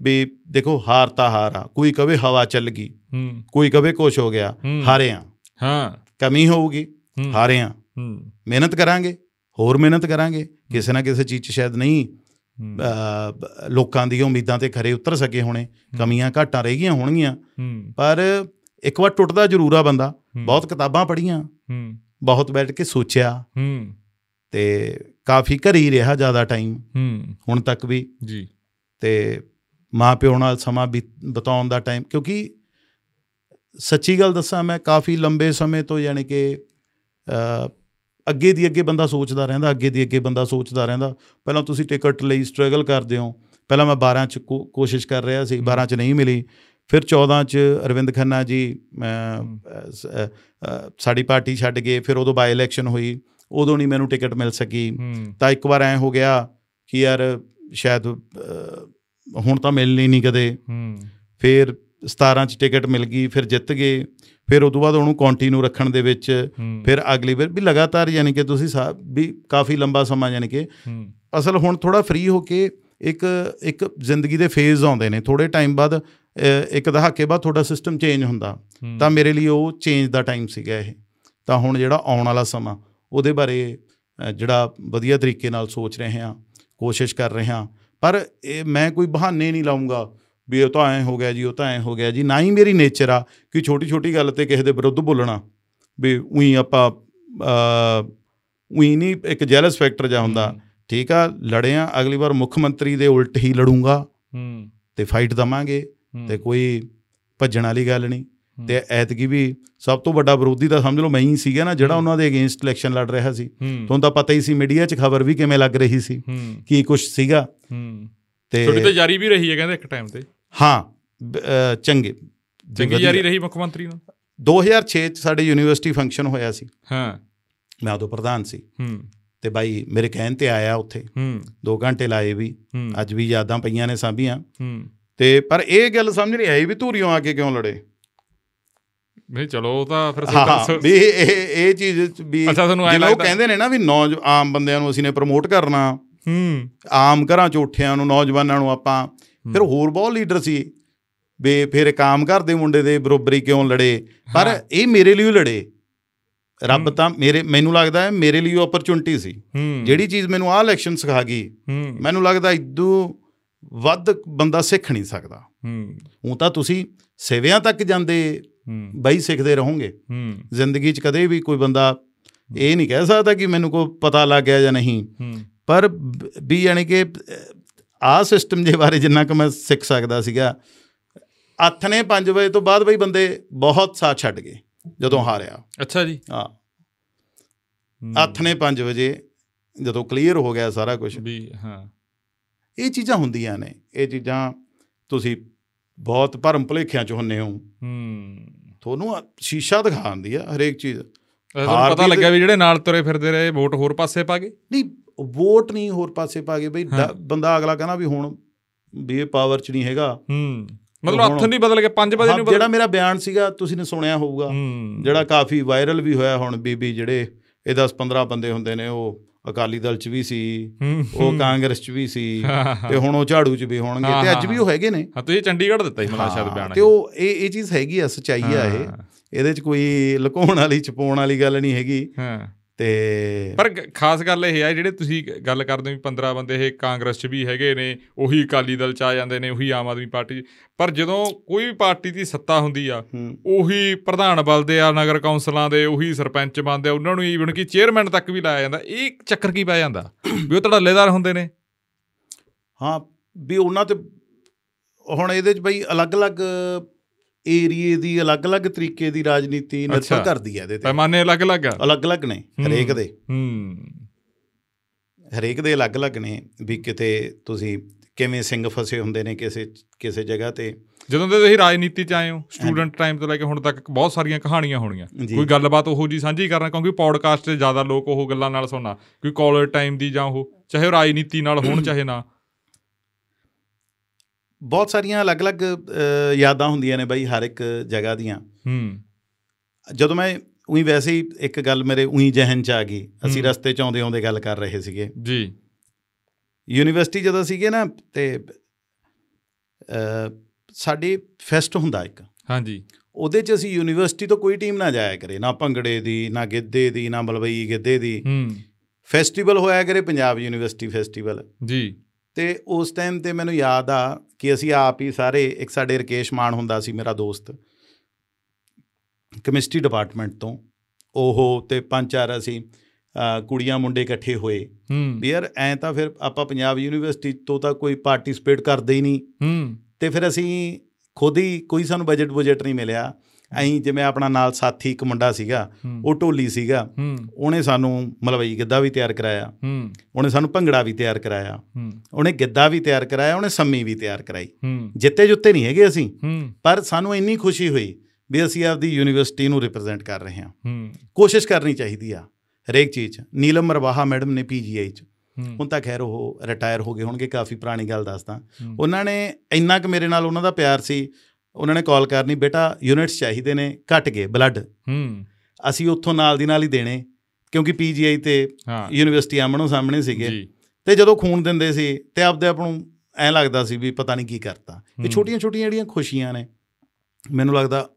ਵੀ ਦੇਖੋ ਹਾਰ ਤਾਂ ਹਾਰ ਆ ਕੋਈ ਕਵੇ ਹਵਾ ਚੱਲ ਗਈ ਕੋਈ ਕਵੇ ਕੁਛ ਹੋ ਗਿਆ। ਹਾਰੇ ਆ। ਹਾਂ। ਕਮੀ ਹੋਊਗੀ ਹਾਰੇ ਆ। ਮਿਹਨਤ ਕਰਾਂਗੇ ਹੋਰ ਮਿਹਨਤ ਕਰਾਂਗੇ ਕਿਸੇ ਨਾ ਕਿਸੇ ਚੀਜ਼ 'ਚ ਸ਼ਾਇਦ ਨਹੀਂ ਲੋਕਾਂ ਦੀਆਂ ਉਮੀਦਾਂ ਤੇ ਖਰੇ ਉਤਰ ਸਕੇ ਹੋਣੇ ਕਮੀਆਂ ਘਾਟਾਂ ਰਹਿ ਗਈਆਂ ਹੋਣਗੀਆਂ। ਪਰ ਇੱਕ ਵਾਰ ਟੁੱਟਦਾ ਜ਼ਰੂਰ ਆ ਬੰਦਾ ਬਹੁਤ ਕਿਤਾਬਾਂ ਪੜ੍ਹੀਆਂ। ਬਹੁਤ ਬੈਠ ਕੇ ਸੋਚਿਆ ਹੂੰ। ਤੇ ਕਾਫੀ ਘਰੀ ਰਿਹਾ ਜ਼ਿਆਦਾ ਟਾਈਮ। ਹੂੰ। ਹੁਣ ਤੱਕ ਵੀ। ਜੀ। ਤੇ ਮਾਂ ਪਿਓ ਨਾਲ ਸਮਾਂ ਬਿਤਾਉਣ ਦਾ ਟਾਈਮ ਕਿਉਂਕਿ ਸੱਚੀ ਗੱਲ ਦੱਸਾਂ ਮੈਂ ਕਾਫੀ ਲੰਬੇ ਸਮੇਂ ਤੋਂ ਯਾਨੀ ਕਿ ਅ, ਅੱਗੇ ਦੀ ਅੱਗੇ ਬੰਦਾ ਸੋਚਦਾ ਰਹਿੰਦਾ ਅੱਗੇ ਦੀ ਅੱਗੇ ਬੰਦਾ ਸੋਚਦਾ ਰਹਿੰਦਾ। ਪਹਿਲਾਂ ਤੁਸੀਂ ਟਿਕਟ ਲਈ ਸਟਰਗਲ ਕਰਦੇ ਹੋ। ਪਹਿਲਾਂ ਮੈਂ 12 ਚ ਕੋਸ਼ਿਸ਼ ਕਰ ਰਿਹਾ ਸੀ 12 ਚ ਨਹੀਂ ਮਿਲੀ। ਫਿਰ 14 ਚ ਅਰਵਿੰਦ ਖੰਨਾ ਜੀ ਸਾਡੀ ਪਾਰਟੀ ਛੱਡ ਗਏ ਫਿਰ ਉਦੋਂ ਬਾਈ ਇਲੈਕਸ਼ਨ ਹੋਈ ਉਦੋਂ ਨਹੀਂ ਮੈਨੂੰ ਟਿਕਟ ਮਿਲ ਸਕੀ। ਤਾਂ ਇੱਕ ਵਾਰ ਐ ਹੋ ਗਿਆ ਕਿ ਯਾਰ ਸ਼ਾਇਦ ਹੁਣ ਤਾਂ ਮਿਲਣੀ ਨਹੀਂ ਕਦੇ। ਫਿਰ 17 ਚ ਟਿਕਟ ਮਿਲ ਗਈ ਫਿਰ ਜਿੱਤ ਗਏ। ਫਿਰ ਤੋਂ ਬਾਅਦ ਉਹਨੂੰ ਕੰਟੀਨਿਊ ਰੱਖਣ ਦੇ ਵਿੱਚ ਫਿਰ ਅਗਲੀ ਵਾਰ ਵੀ ਲਗਾਤਾਰ ਯਾਨੀ ਕਿ ਤੁਸੀਂ ਵੀ ਕਾਫੀ ਲੰਬਾ ਸਮਾਂ ਯਾਨੀ ਕਿ ਅਸਲ ਹੁਣ ਥੋੜਾ ਫ੍ਰੀ ਹੋ ਕੇ ਇੱਕ ਇੱਕ ਜ਼ਿੰਦਗੀ ਦੇ ਫੇਜ਼ ਆਉਂਦੇ ਨੇ। ਥੋੜੇ ਟਾਈਮ ਬਾਅਦ ਇੱਕ ਦਹਾਕੇ ਬਾਅਦ ਤੁਹਾਡਾ ਸਿਸਟਮ ਚੇਂਜ ਹੁੰਦਾ। ਤਾਂ ਮੇਰੇ ਲਈ ਉਹ ਚੇਂਜ ਦਾ ਟਾਈਮ ਸੀਗਾ ਇਹ। ਤਾਂ ਹੁਣ ਜਿਹੜਾ ਆਉਣ ਵਾਲਾ ਸਮਾਂ ਉਹਦੇ ਬਾਰੇ ਜਿਹੜਾ ਵਧੀਆ ਤਰੀਕੇ ਨਾਲ ਸੋਚ ਰਹੇ ਹਾਂ ਕੋਸ਼ਿਸ਼ ਕਰ ਰਹੇ ਹਾਂ। ਪਰ ਇਹ ਮੈਂ ਕੋਈ ਬਹਾਨੇ ਨਹੀਂ ਲਾਉਂਗਾ ਵੀ ਉਹ ਤਾਂ ਐ ਹੋ ਗਿਆ ਜੀ ਉਹ ਤਾਂ ਐ ਹੋ ਗਿਆ ਜੀ। ਨਾ ਹੀ ਮੇਰੀ ਨੇਚਰ ਆ ਕਿ ਛੋਟੀ ਛੋਟੀ ਗੱਲ ਤੇ ਕਿਸੇ ਦੇ ਵਿਰੁੱਧ ਬੋਲਣਾ। ਵੀ ਉਹੀ ਆਪਾਂ ਉਹੀ ਨਹੀਂ ਇੱਕ ਜੈਲਸ ਫੈਕਟਰ ਜਾ ਹੁੰਦਾ। ਠੀਕ ਆ ਲੜਿਆ ਅਗਲੀ ਵਾਰ ਮੁੱਖ ਮੰਤਰੀ ਦੇ ਉਲਟ ਹੀ ਲੜੂੰਗਾ ਹੂੰ। ਤੇ ਫਾਈਟ ਦਵਾਂਗੇ। ਤੇ ਕੋਈ ਭੱਜਣ ਵਾਲੀ ਗੱਲ ਨਹੀਂ। ਤੇ ਐਤਕੀ ਵੀ ਸਭ ਤੋਂ ਵੱਡਾ ਵਿਰੋਧੀ ਤਾਂ ਸਮਝ ਲਓ ਮੈਂ ਹੀ ਸੀਗਾ ਨਾ ਜਿਹੜਾ। ਉਹਨਾਂ ਦੇ ਅਗੇਂਸਟ ਇਲੈਕਸ਼ਨ ਲੜ ਰਿਹਾ ਸੀ। ਤੁਹਾਨੂੰ ਤਾਂ ਪਤਾ ਹੀ ਸੀ ਮੀਡੀਆ 'ਚ ਖਬਰ ਵੀ ਕਿਵੇਂ ਲੱਗ ਰਹੀ ਸੀ ਕੀ ਕੁਝ ਸੀਗਾ। ਤੇ ਤੁਹਾਡੀ ਤਾਂ ਜਾਰੀ ਵੀ ਰਹੀ ਹੈ ਕਹਿੰਦੇ ਇੱਕ ਟਾਈਮ ਤੇ। ਹਾਂ ਚੰਗੇ। ਚੰਗੀ। ਜਾਰੀ ਰਹੀ ਮੁੱਖ ਮੰਤਰੀ ਨਾਲ? 2006 ਚ ਸਾਡੇ ਯੂਨੀਵਰਸਿਟੀ ਫੰਕਸ਼ਨ ਹੋਇਆ ਸੀ। ਹਾਂ। ਮੈਂ ਉਦੋਂ ਪ੍ਰਧਾਨ ਸੀ। ਹੂੰ। ਤੇ ਬਾਈ ਮੇਰੇ ਕਹਿਣ ਤੇ ਆਇਆ ਉੱਥੇ। ਹੂੰ। 2 ਘੰਟੇ ਲਾਏ ਵੀ। ਅੱਜ ਵੀ ਯਾਦਾਂ ਪਈਆਂ ਨੇ ਸਾਂਭੀਆਂ। ਹੂੰ। ਤੇ ਪਰ ਇਹ ਗੱਲ ਸਮਝ ਨਹੀਂ ਆਈ ਵੀ ਧੂਰੀਆਂ ਆ ਕੇ ਕਿਉਂ ਲੜੇ? ਨਹੀਂ ਚਲੋ ਉਹ ਤਾਂ ਫਿਰ ਸਰਕਾਰ- ਵੀ ਇਹ ਇਹ ਚੀਜ਼ ਵੀ ਜਿਵੇਂ ਉਹ ਕਹਿੰਦੇ ਨੇ ਨਾ ਵੀ ਨੌਜ ਆਮ ਬੰਦਿਆਂ ਨੂੰ ਅਸੀਂ ਨੇ ਪ੍ਰਮੋਟ ਕਰਨਾ। ਹੂੰ। ਆਮ ਘਰਾਂ 'ਚ ਉੱਠਿਆਂ ਨੂੰ ਨੌਜਵਾਨਾਂ ਨੂੰ ਆਪਾਂ। ਫਿਰ ਹੋਰ ਬਹੁਤ ਲੀਡਰ ਸੀ। ਵੀ ਫਿਰ ਇੱਕ ਆਮ ਘਰ ਦੇ ਮੁੰਡੇ ਦੇ ਬਰੋਬਰੀ ਕਿਉਂ ਲੜੇ? ਪਰ। ਇਹ ਮੇਰੇ ਲਈ ਲੜੇ। ਰੱਬ। ਤਾਂ ਮੇਰੇ ਮੈਨੂੰ ਲੱਗਦਾ ਹੈ ਮੇਰੇ ਲਈ ਓਪਰਚੁਨਿਟੀ ਸੀ। ਜਿਹੜੀ ਚੀਜ਼ ਮੈਨੂੰ ਆਹ ਇਲੈਕਸ਼ਨ ਸਿਖਾ ਗਈ ਮੈਨੂੰ ਲੱਗਦਾ ਇਦੋਂ ਵੱਧ ਬੰਦਾ ਸਿੱਖ ਨਹੀਂ ਸਕਦਾ। ਹੂੰ। ਉਹ ਤਾਂ ਤੁਸੀਂ ਸੇਵਿਆਂ ਤੱਕ ਜਾਂਦੇ ਬਈ ਸਿੱਖਦੇ ਰਹੋਗੇ। ਹੂੰ। ਜ਼ਿੰਦਗੀ 'ਚ ਕਦੇ ਵੀ ਕੋਈ ਬੰਦਾ ਇਹ ਨਹੀਂ ਕਹਿ ਸਕਦਾ ਕਿ ਮੈਨੂੰ ਕੋਈ ਪਤਾ ਲੱਗ ਗਿਆ ਜਾਂ ਨਹੀਂ। ਹੂੰ। ਪਰ ਵੀ ਯਾਨੀ ਕਿ ਆਹ ਸਿਸਟਮ ਦੇ ਬਾਰੇ ਜਿੰਨਾ ਕੁ ਮੈਂ ਸਿੱਖ ਸਕਦਾ ਸੀਗਾ ਅੱਠ ਨੇ 5 ਵਜੇ ਤੋਂ ਬਾਅਦ ਬਈ ਬੰਦੇ ਬਹੁਤ ਸਾਥ ਛੱਡ ਗਏ ਜਦੋਂ ਹਾਰਿਆ। ਅੱਛਾ ਜੀ। ਹਾਂ। ਹੂੰ। ਅੱਠ ਨੇ 5 ਵਜੇ ਜਦੋਂ ਕਲੀਅਰ ਹੋ ਗਿਆ ਸਾਰਾ ਕੁਝ ਵੀ ਹਾਂ। ਇਹ ਚੀਜ਼ਾਂ ਹੁੰਦੀਆਂ ਨੇ। ਇਹ ਚੀਜ਼ਾਂ ਤੁਸੀਂ ਬਹੁਤ ਭਰਮ ਭੁਲੇਖਿਆਂ ਚ ਹੁੰਨੇ ਹੋ। ਹੂੰ। ਤੁਹਾਨੂੰ ਸ਼ੀਸ਼ਾ ਦਿਖਾਉਂਦੀ ਆ ਹਰੇਕ ਚੀਜ਼। ਤੁਹਾਨੂੰ ਹਾਰ ਪਤਾ ਲੱਗਿਆ ਵੀ ਜਿਹੜੇ ਨਾਲ ਤੁਰੇ ਫਿਰਦੇ ਰਹੇ ਵੋਟ ਹੋਰ ਪਾਸੇ ਪਾ ਗਏ? ਨਹੀਂ ਵੋਟ ਨਹੀਂ ਹੋਰ ਪਾਸੇ ਪਾ ਗਏ। ਬਈ। ਬੰਦਾ ਅਗਲਾ ਕਹਿੰਦਾ ਵੀ ਹੁਣ ਵੀ ਇਹ ਪਾਵਰ ਚ ਨਹੀਂ ਹੈਗਾ। ਹੂੰ। ਮਤਲਬ ਹੱਥ ਨਹੀਂ ਬਦਲ ਕੇ 5 ਵਜੇ ਨਹੀਂ ਜਿਹੜਾ ਬਦਲ ਮੇਰਾ ਬਿਆਨ ਸੀਗਾ ਤੁਸੀਂ ਨੇ ਸੁਣਿਆ ਹੋਊਗਾ। ਜਿਹੜਾ ਕਾਫੀ ਵਾਇਰਲ ਵੀ ਹੋਇਆ ਹੁਣ ਬੀਬੀ ਜਿਹੜੇ ਇਹ 10 15 ਬੰਦੇ ਹੁੰਦੇ ਨੇ ਉਹ ਅਕਾਲੀ ਦਲ ਚ ਵੀ ਸੀ ਉਹ। ਕਾਂਗਰਸ ਚ ਵੀ ਸੀ ਤੇ ਹੁਣ ਉਹ ਝਾੜੂ ਚ ਵੀ ਹੋਣਗੇ ਤੇ ਅੱਜ ਵੀ ਉਹ ਹੈਗੇ ਨੇ। ਹਾਂ ਤੁਸੀਂ ਚੰਡੀਗੜ੍ਹ ਦਿੱਤਾ ਸੀ ਮਤਲਬ ਸ਼ਾਇਦ ਬਿਆਨ ਤੇ ਉਹ ਇਹ ਇਹ ਚੀਜ਼ ਹੈਗੀ ਆ ਸਚਾਈ ਆ ਇਹ। ਇਹਦੇ ਚ ਕੋਈ ਲੁਕਾਉਣ ਵਾਲੀ ਛਪਾਉਣ ਵਾਲੀ ਗੱਲ ਨਹੀਂ ਹੈਗੀ। ਤੇ ਪਰ ਖਾਸ ਗੱਲ ਇਹ ਆ ਜਿਹੜੇ ਤੁਸੀਂ ਗੱਲ ਕਰਦੇ ਹੋ ਵੀ 15 ਬੰਦੇ ਇਹ ਕਾਂਗਰਸ 'ਚ ਵੀ ਹੈਗੇ ਨੇ ਉਹੀ ਅਕਾਲੀ ਦਲ 'ਚ ਆ ਜਾਂਦੇ ਨੇ ਉਹੀ ਆਮ ਆਦਮੀ ਪਾਰਟੀ। ਪਰ ਜਦੋਂ ਕੋਈ ਵੀ ਪਾਰਟੀ ਦੀ ਸੱਤਾ ਹੁੰਦੀ ਆ ਹੂੰ। ਉਹੀ ਪ੍ਰਧਾਨ ਬਲਦੇ ਆ ਨਗਰ ਕੌਂਸਲਾਂ ਦੇ ਉਹੀ ਸਰਪੰਚ ਬਣਦੇ ਆ ਉਹਨਾਂ ਨੂੰ ਈਵਨ ਕਿ ਚੇਅਰਮੈਨ ਤੱਕ ਵੀ ਲਾਇਆ ਜਾਂਦਾ ਇਹ ਚੱਕਰ ਕੀ ਪੈ ਜਾਂਦਾ? ਵੀ ਉਹ ਧੜੱਲੇਦਾਰ ਹੁੰਦੇ ਨੇ। ਹਾਂ ਵੀ ਉਹਨਾਂ ਤੇ ਹੁਣ ਇਹਦੇ ਚ ਬਈ ਅਲੱਗ-ਅਲੱਗ ਏਰੀਏ ਦੀ ਅਲੱਗ-ਅਲੱਗ ਤਰੀਕੇ ਦੀ ਰਾਜਨੀਤੀ ਨਿਰਭਰ। ਕਰਦੀ ਹੈ ਇਹਦੇ ਤੇ। ਪੈਮਾਨੇ ਅਲੱਗ-ਅਲੱਗ ਆ। ਅਲੱਗ-ਅਲੱਗ ਨੇ। ਹਰੇਕ ਦੇ। ਹੂੰ। ਹਰੇਕ ਦੇ ਅਲੱਗ-ਅਲੱਗ ਨੇ ਵੀ ਕਿਤੇ ਤੁਸੀਂ ਕਿਵੇਂ ਸਿੰਘ ਫਸੇ ਹੁੰਦੇ ਨੇ ਕਿਸੇ ਕਿਸੇ ਜਗ੍ਹਾ ਤੇ। ਜਦੋਂ ਦੇ ਤੁਸੀਂ ਰਾਜਨੀਤੀ 'ਚ ਆਏ ਹੋ ਸਟੂਡੈਂਟ ਟਾਈਮ ਤੋਂ ਲੈ ਕੇ ਹੁਣ ਤੱਕ ਬਹੁਤ ਸਾਰੀਆਂ ਕਹਾਣੀਆਂ ਹੋਣੀਆਂ। ਕੋਈ ਗੱਲਬਾਤ ਉਹੋ ਜੀ ਸਾਂਝੀ ਕਰਨਾ ਕਿਉਂਕਿ ਪੌਡਕਾਸਟ 'ਤੇ ਜ਼ਿਆਦਾ ਲੋਕ ਉਹ ਗੱਲਾਂ ਨਾਲ ਸੁਣਨਾ। ਕੋਈ ਕਾਲਜ ਟਾਈਮ ਦੀ ਜਾਂ ਉਹ ਚਾਹੇ ਰਾਜਨੀਤੀ ਨਾਲ ਹੋਣ ਚਾਹੇ ਨਾ। ਬਹੁਤ ਸਾਰੀਆਂ ਅਲੱਗ-ਅਲੱਗ ਯਾਦਾਂ ਹੁੰਦੀਆਂ ਨੇ ਬਈ ਹਰ ਇੱਕ ਜਗ੍ਹਾ ਦੀਆਂ। ਹੂੰ। ਜਦੋਂ ਮੈਂ ਉਹੀ ਵੈਸੇ ਹੀ ਇੱਕ ਗੱਲ ਮੇਰੇ ਉਹੀ ਜ਼ਿਹਨ ਚ ਆ ਗਈ। ਅਸੀਂ। ਰਸਤੇ ਚ ਆਉਂਦੇ ਆਉਂਦੇ ਗੱਲ ਕਰ ਰਹੇ ਸੀਗੇ। ਜੀ। ਯੂਨੀਵਰਸਿਟੀ ਜਦੋਂ ਸੀਗੇ ਨਾ ਤੇ ਸਾਡੇ ਫੈਸਟ ਹੁੰਦਾ ਇੱਕ। ਹਾਂਜੀ। ਉਹਦੇ 'ਚ ਅਸੀਂ ਯੂਨੀਵਰਸਿਟੀ ਤੋਂ ਕੋਈ ਟੀਮ ਨਾ ਜਾਇਆ ਕਰੇ। ਨਾ ਭੰਗੜੇ ਦੀ ਨਾ ਗਿੱਧੇ ਦੀ ਨਾ ਮਲਵਈ ਗਿੱਧੇ ਦੀ। ਹੂੰ। ਫੈਸਟੀਵਲ ਹੋਇਆ ਕਰੇ ਪੰਜਾਬ ਯੂਨੀਵਰਸਿਟੀ ਫੈਸਟੀਵਲ। ਜੀ। ਤੇ ਉਸ ਟਾਈਮ ਤੇ ਮੈਨੂੰ ਯਾਦ ਆ ਕਿ ਅਸੀਂ ਆਪ ਹੀ ਸਾਰੇ ਇੱਕ ਸਾਡੇ ਰਕੇਸ਼ ਮਾਨ ਹੁੰਦਾ ਸੀ ਮੇਰਾ ਦੋਸਤ ਕੈਮਿਸਟਰੀ ਡਿਪਾਰਟਮੈਂਟ ਤੋਂ ਉਹ ਤੇ ਪੰਜ ਚਾਰ ਅਸੀਂ ਕੁੜੀਆਂ ਮੁੰਡੇ ਇਕੱਠੇ ਹੋਏ। ਵੀ ਯਾਰ ਐਂ ਤਾਂ ਫਿਰ ਆਪਾਂ ਪੰਜਾਬ ਯੂਨੀਵਰਸਿਟੀ ਤੋਂ ਤਾਂ ਕੋਈ ਪਾਰਟਿਸਿਪੇਟ ਕਰਦੇ ਹੀ ਨਹੀਂ। ਤੇ ਫਿਰ ਅਸੀਂ ਖੁਦ ਹੀ ਕੋਈ ਸਾਨੂੰ ਬਜਟ ਬੁਜਟ ਨਹੀਂ ਮਿਲਿਆ। ਐਂ ਜਿਵੇਂ ਆਪਣਾ ਨਾਲ ਸਾਥੀ ਇੱਕ ਮੁੰਡਾ ਸੀਗਾ ਉਹ ਢੋਲੀ ਸੀਗਾ ਉਹਨੇ ਸਾਨੂੰ ਮਲਵਈ ਗਿੱਧਾ ਵੀ ਤਿਆਰ ਕਰਾਇਆ। ਉਹਨੇ ਸਾਨੂੰ ਭੰਗੜਾ ਵੀ ਤਿਆਰ ਕਰਾਇਆ। ਉਹਨੇ ਗਿੱਧਾ ਵੀ ਤਿਆਰ ਕਰਾਇਆ ਉਹਨੇ ਸੰਮੀ ਵੀ ਤਿਆਰ ਕਰਾਈ। ਜਿੱਤੇ ਜੁੱਤੇ ਨਹੀਂ ਹੈਗੇ ਅਸੀਂ। ਪਰ ਸਾਨੂੰ ਇੰਨੀ ਖੁਸ਼ੀ ਹੋਈ ਵੀ ਅਸੀਂ ਆਪਦੀ ਯੂਨੀਵਰਸਿਟੀ ਨੂੰ ਰਿਪਰੈਜ਼ੈਂਟ ਕਰ ਰਹੇ ਹਾਂ। ਕੋਸ਼ਿਸ਼ ਕਰਨੀ ਚਾਹੀਦੀ ਆ ਹਰੇਕ ਚੀਜ਼ ਨੀਲਮ ਮਰਵਾਹਾ ਮੈਡਮ ਨੇ ਪੀਜੀਆਈ 'ਚ। ਹੁਣ ਤਾਂ ਖੈਰ ਉਹ ਰਿਟਾਇਰ ਹੋ ਗਏ ਹੋਣਗੇ ਕਾਫੀ ਪੁਰਾਣੀ ਗੱਲ ਦੱਸਦਾ। ਉਹਨਾਂ ਨੇ ਇੰਨਾ ਕੁ ਮੇਰੇ ਨਾਲ ਉਹਨਾਂ ਦਾ ਪਿਆਰ ਸੀ ਉਹਨਾਂ ਨੇ ਕਾਲ ਕਰਨੀ ਬੇਟਾ ਯੂਨਿਟਸ ਚਾਹੀਦੇ ਨੇ ਘਟ ਗਏ ਬਲੱਡ। ਹੂੰ। ਅਸੀਂ ਉੱਥੋਂ ਨਾਲ ਦੀ ਨਾਲ ਹੀ ਦੇਣੇ ਕਿਉਂਕਿ ਪੀਜੀਆਈ ਤੇ ਯੂਨੀਵਰਸਿਟੀ ਆਮਣੋ ਸਾਹਮਣੇ ਸੀਗੇ। ਤੇ ਜਦੋਂ ਖੂਨ ਦਿੰਦੇ ਸੀ ਤੇ ਆਪਦੇ ਆਪ ਨੂੰ ਐਂ ਲੱਗਦਾ ਸੀ ਵੀ ਪਤਾ ਨਹੀਂ ਕੀ ਕਰਤਾ। ਇਹ। ਛੋਟੀਆਂ ਛੋਟੀਆਂ ਜਿਹੜੀਆਂ ਖੁਸ਼ੀਆਂ ਨੇ ਮੈਨੂੰ ਲੱਗਦਾ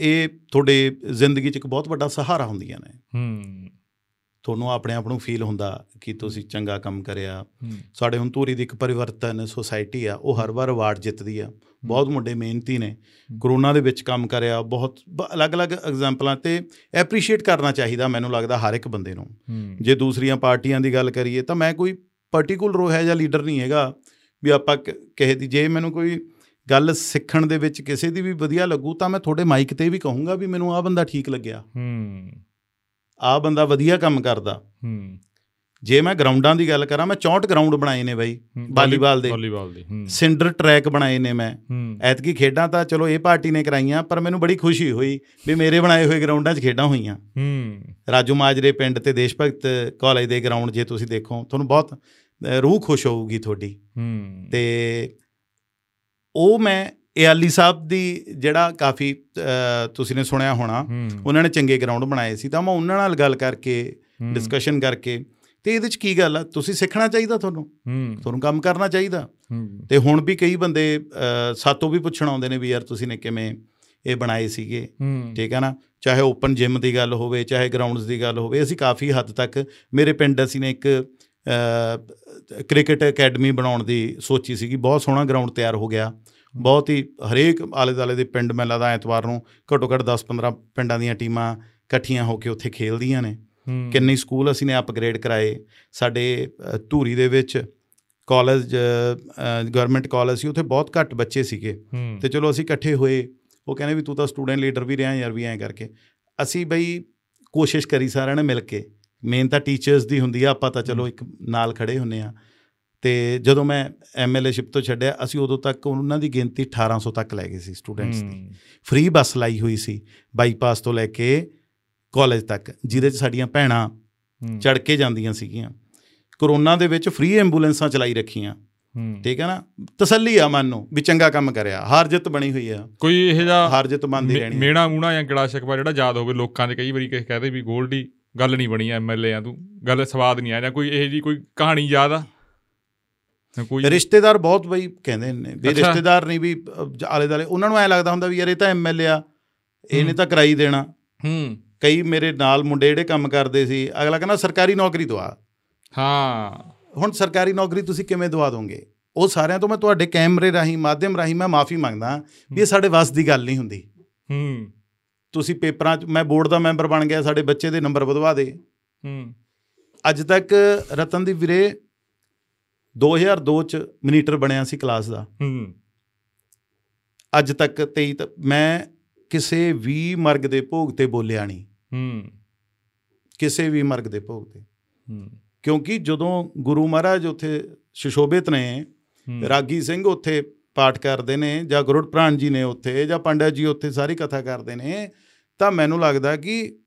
ਇਹ ਤੁਹਾਡੇ ਜ਼ਿੰਦਗੀ 'ਚ ਇੱਕ ਬਹੁਤ ਵੱਡਾ ਸਹਾਰਾ ਹੁੰਦੀਆਂ ਨੇ। ਹੂੰ। ਤੁਹਾਨੂੰ ਆਪਣੇ ਆਪ ਨੂੰ ਫੀਲ ਹੁੰਦਾ ਕਿ ਤੁਸੀਂ ਚੰਗਾ ਕੰਮ ਕਰਿਆ। ਸਾਡੇ ਹੁਣ ਧੂਰੀ ਦੀ ਇੱਕ ਪਰਿਵਰਤਨ ਸੁਸਾਇਟੀ ਆ ਉਹ ਹਰ ਵਾਰ ਅਵਾਰਡ ਜਿੱਤਦੀ ਆ। ਬਹੁਤ ਮੁੰਡੇ ਮਿਹਨਤੀ ਨੇ। ਕਰੋਨਾ ਦੇ ਵਿੱਚ ਕੰਮ ਕਰਿਆ ਬਹੁਤ ਅਲੱਗ-ਅਲੱਗ ਐਗਜ਼ਾਮਪਲਾਂ ਤੇ ਐਪਰੀਸ਼ੀਏਟ ਕਰਨਾ ਚਾਹੀਦਾ ਮੈਨੂੰ ਲੱਗਦਾ ਹਰ ਇੱਕ ਬੰਦੇ ਨੂੰ। ਜੇ ਦੂਸਰੀਆਂ ਪਾਰਟੀਆਂ ਦੀ ਗੱਲ ਕਰੀਏ ਤਾਂ ਮੈਂ ਕੋਈ ਪਾਰਟਿਕੂਲਰ ਉਹ ਹੈ ਜਾਂ ਲੀਡਰ ਨਹੀਂ ਹੈਗਾ ਵੀ ਆਪਾਂ ਕ- ਕਿਸੇ ਦੀ ਜੇ ਮੈਨੂੰ ਕੋਈ ਗੱਲ ਸਿੱਖਣ ਦੇ ਵਿੱਚ ਕਿਸੇ ਦੀ ਵੀ ਵਧੀਆ ਲੱਗੂ ਤਾਂ ਮੈਂ ਤੁਹਾਡੇ ਮਾਈਕ ਤੇ ਵੀ ਕਹੂੰਗਾ ਵੀ ਮੈਨੂੰ ਆਹ ਬੰਦਾ ਠੀਕ ਲੱਗਿਆ। ਹੂੰ। ਆਹ ਬੰਦਾ ਵਧੀਆ ਕੰਮ ਕਰਦਾ। ਹੂੰ। ਜੇ ਮੈਂ ਗਰਾਊਂਡਾਂ ਦੀ ਗੱਲ ਕਰਾਂ ਮੈਂ 64 ਗਰਾਊਂਡ ਬਣਾਏ ਨੇ ਬਾਈ ਵਾਲੀਬਾਲ ਦੇ। ਵਾਲੀਬਾਲ ਦੇ ਹੂੰ। ਸਿੰਡਰ ਟਰੈਕ ਬਣਾਏ ਨੇ ਮੈਂ। ਐਤਕੀ ਖੇਡਾਂ ਤਾਂ ਚਲੋ ਇਹ ਪਾਰਟੀ ਨੇ ਕਰਾਈਆਂ ਪਰ ਮੈਨੂੰ ਬੜੀ ਖੁਸ਼ੀ ਹੋਈ ਵੀ ਮੇਰੇ ਬਣਾਏ ਹੋਏ ਗਰਾਊਂਡਾਂ 'ਚ ਖੇਡਾਂ ਹੋਈਆਂ। ਹੂੰ। ਰਾਜੂ ਮਾਜਰੇ ਪਿੰਡ ਤੇ ਦੇਸ਼ ਭਗਤ ਕਾਲਜ ਦੇ ਗਰਾਊਂਡ ਜੇ ਤੁਸੀਂ ਦੇਖੋ ਤੁਹਾਨੂੰ ਬਹੁਤ ਰੂਹ ਖੁਸ਼ ਹੋਊਗੀ ਤੁਹਾਡੀ। ਹੂੰ। ਤੇ ਉਹ ਮੈਂ ਏਆਲੀ ਸਾਹਿਬ ਦੀ ਜਿਹੜਾ ਕਾਫੀ ਤੁਸੀਂ ਨੇ ਸੁਣਿਆ ਹੋਣਾ ਉਹਨਾਂ ਨੇ ਚੰਗੇ ਗਰਾਊਂਡ ਬਣਾਏ ਸੀ ਤਾਂ ਮੈਂ ਉਹਨਾਂ ਨਾਲ ਗੱਲ ਕਰਕੇ। ਡਿਸਕਸ਼ਨ ਕਰਕੇ ਤੇ ਇਹਦੇ 'ਚ ਕੀ ਗੱਲ ਆ? ਤੁਸੀਂ ਸਿੱਖਣਾ ਚਾਹੀਦਾ ਤੁਹਾਨੂੰ? ਤੁਹਾਨੂੰ ਕੰਮ ਕਰਨਾ ਚਾਹੀਦਾ? ਤੇ ਹੁਣ ਵੀ ਕਈ ਬੰਦੇ ਸਾਤੋਂ ਵੀ ਪੁੱਛਣ ਆਉਂਦੇ ਨੇ ਵੀ ਯਾਰ ਤੁਸੀਂ ਨੇ ਕਿਵੇਂ ਇਹ ਬਣਾਏ ਸੀਗੇ? ਠੀਕ ਹੈ ਨਾ? ਚਾਹੇ ਓਪਨ ਜਿਮ ਦੀ ਗੱਲ ਹੋਵੇ ਚਾਹੇ ਗਰਾਊਂਡਸ ਦੀ ਗੱਲ ਹੋਵੇ ਅਸੀਂ ਕਾਫੀ ਹੱਦ ਤੱਕ ਮੇਰੇ ਪਿੰਡ ਅਸੀਂ ਨੇ ਇੱਕ ਕ੍ਰਿਕਟ ਅਕੈਡਮੀ ਬਣਾਉਣ ਦੀ ਸੋਚੀ ਸੀਗੀ ਬਹੁਤ ਸੋਹਣਾ ਗਰਾਊਂਡ ਤਿਆਰ ਹੋ ਗਿਆ। ਬਹੁਤ ਹੀ ਹਰੇਕ ਆਲੇ ਦੁਆਲੇ ਦੇ ਪਿੰਡ ਮੈਨੂੰ ਲੱਗਦਾ ਐਤਵਾਰ ਨੂੰ ਘੱਟੋ ਘੱਟ 10-15 ਪਿੰਡਾਂ ਦੀਆਂ ਟੀਮਾਂ ਇਕੱਠੀਆਂ ਹੋ ਕੇ ਉੱਥੇ ਖੇਲਦੀਆਂ ਨੇ। ਕਿੰਨੇ ਸਕੂਲ ਅਸੀਂ ਨੇ ਅਪਗ੍ਰੇਡ ਕਰਾਏ। ਸਾਡੇ ਧੂਰੀ ਦੇ ਵਿੱਚ ਕਾਲਜ ਗਵਰਨਮੈਂਟ ਕਾਲਜ ਸੀ ਉੱਥੇ ਬਹੁਤ ਘੱਟ ਬੱਚੇ ਸੀਗੇ। ਤੇ ਚਲੋ ਅਸੀਂ ਇਕੱਠੇ ਹੋਏ। ਉਹ ਕਹਿੰਦੇ ਵੀ ਤੂੰ ਤਾਂ ਸਟੂਡੈਂਟ ਲੀਡਰ ਵੀ ਰਿਹਾ ਯਾਰ ਵੀ ਐਂ ਕਰਕੇ। ਅਸੀਂ ਬਈ ਕੋਸ਼ਿਸ਼ ਕਰੀ ਸਾਰਿਆਂ ਨੇ ਮਿਲ ਕੇ। ਮੇਨ ਤਾਂ ਟੀਚਰਸ ਦੀ ਹੁੰਦੀ ਆ ਆਪਾਂ ਤਾਂ ਚਲੋ ਇੱਕ ਨਾਲ ਖੜੇ ਹੁੰਨੇ ਆ। ਤੇ ਜਦੋਂ ਮੈਂ ਐਮਐਲਏਸ਼ਿਪ ਤੋਂ ਛੱਡਿਆ ਅਸੀਂ ਉਦੋਂ ਤੱਕ ਉਹਨਾਂ ਦੀ ਗਿਣਤੀ 1800 ਤੱਕ ਲੈ ਗਏ ਸੀ ਸਟੂਡੈਂਟਸ ਦੀ। ਫ੍ਰੀ ਬੱਸ ਲਾਈ ਹੋਈ ਸੀ ਬਾਈਪਾਸ ਤੋਂ ਲੈ ਕੇ ਕਾਲਜ ਤੱਕ ਜਿਹਦੇ 'ਚ ਸਾਡੀਆਂ ਭੈਣਾਂ ਚੜ ਕੇ ਜਾਂਦੀਆਂ ਸੀਗੀਆਂ। ਕਰੋਨਾ ਦੇ ਵਿੱਚ ਫ੍ਰੀ ਐਂਬੂਲੈਂਸਾਂ ਚਲਾਈ ਰੱਖੀਆਂ। ਠੀਕ ਹੈ ਨਾ? ਤਸੱਲੀ ਆ ਮਨ ਨੂੰ ਵੀ ਚੰਗਾ ਕੰਮ ਕਰਿਆ। ਹਾਰ ਜਿੱਤ ਬਣੀ ਹੋਈ ਆ। ਕੋਈ ਇਹ ਜਿਹਾ ਹਾਰ ਜਿੱਤ ਮੰਨਦੀ ਰਹਿਣੀ। ਮੇਣਾ ਮੂਣਾ ਜਾਂ ਗੜਾ ਸ਼ਕਵਾ ਜਿਹੜਾ ਯਾਦ ਹੋਵੇ ਲੋਕਾਂ ਦੇ ਕਈ ਵਾਰੀ ਕਹਦੇ ਵੀ ਗੋਲਡੀ ਗੱਲ ਨਹੀਂ ਬਣੀ ਐਮਐਲਏ ਆ ਤੂੰ। ਗੱਲ ਸਵਾਦ ਨਹੀਂ ਆ ਜਾਂ ਕੋਈ ਇਹ ਜੀ ਕੋਈ ਕਹਾਣੀ ਯਾਦ ਆ? ਜਾਂ ਰਿਸ਼ਤੇਦਾਰ ਬਹੁਤ ਬਈ ਕਹਿੰਦੇ ਨੇ ਵੀ। ਰਿਸ਼ਤੇਦਾਰ ਨਹੀਂ ਵੀ ਆਲੇ ਦਾਲੇ ਉਹਨਾਂ ਨੂੰ ਐ ਲੱਗਦਾ ਹੁੰਦਾ ਵੀ ਯਾਰ ਇਹ ਤਾਂ ਐਮਐਲਏ ਆ ਇਹਨੇ ਤਾਂ ਕਰਾਈ ਦੇਣਾ। ਹੂੰ। ਕਈ ਮੇਰੇ ਨਾਲ ਮੁੰਡੇ ਜਿਹੜੇ ਕੰਮ ਕਰਦੇ ਸੀ ਅਗਲਾ ਕਹਿੰਦਾ ਸਰਕਾਰੀ ਨੌਕਰੀ ਦਵਾ। ਹਾਂ। ਹੁਣ ਸਰਕਾਰੀ ਨੌਕਰੀ ਤੁਸੀਂ ਕਿਵੇਂ ਦਵਾ ਦੋਗੇ? ਉਹ ਸਾਰਿਆਂ ਤੋਂ ਮੈਂ ਤੁਹਾਡੇ ਕੈਮਰੇ ਰਾਹੀਂ ਮਾਧਿਅਮ ਰਾਹੀਂ ਮੈਂ ਮਾਫੀ ਮੰਗਦਾ ਵੀ ਇਹ ਸਾਡੇ ਵੱਸ ਦੀ ਗੱਲ ਨਹੀਂ ਹੁੰਦੀ। ਹੂੰ। ਤੁਸੀਂ ਪੇਪਰਾਂ 'ਚ ਮੈਂ ਬੋਰਡ ਦਾ ਮੈਂਬਰ ਬਣ ਗਿਆ ਸਾਡੇ ਬੱਚੇ ਦੇ ਨੰਬਰ ਵਧਵਾ ਦੇ। ਹੂੰ। ਅੱਜ ਤੱਕ ਰਤਨ ਦੀ ਵੀਰੇ 2002 ਚ ਮਨੀਟਰ ਬਣਿਆ ਸੀ ਕਲਾਸ ਦਾ। ਹੂੰ। ਅੱਜ ਤੱਕ 23 ਤ- ਮੈਂ ਕਿਸੇ ਵੀ ਮਰਗ ਦੇ ਭੋਗ ਤੇ ਬੋਲਿਆ ਨਹੀਂ। ਹੂੰ। ਕਿਸੇ ਵੀ ਮਰਗ ਦੇ ਭੋਗ ਤੇ। ਹੂੰ। ਕਿਉਂਕਿ ਜਦੋਂ ਗੁਰੂ ਮਹਾਰਾਜ ਉੱਥੇ ਸ਼ਿਸ਼ੋਭਿਤ ਨੇ। ਰਾਗੀ ਸਿੰਘ ਉੱਥੇ ਪਾਠ ਕਰਦੇ ਨੇ ਜਾਂ ਗੁਰੂ ਪ੍ਰਾਣ ਜੀ ਨੇ ਉੱਥੇ ਜਾਂ ਪੰਡਤ ਜੀ ਉੱਥੇ ਸਾਰੀ ਕਥਾ ਕਰਦੇ ਨੇ ਤਾਂ ਮੈਨੂੰ ਲੱਗਦਾ ਕਿ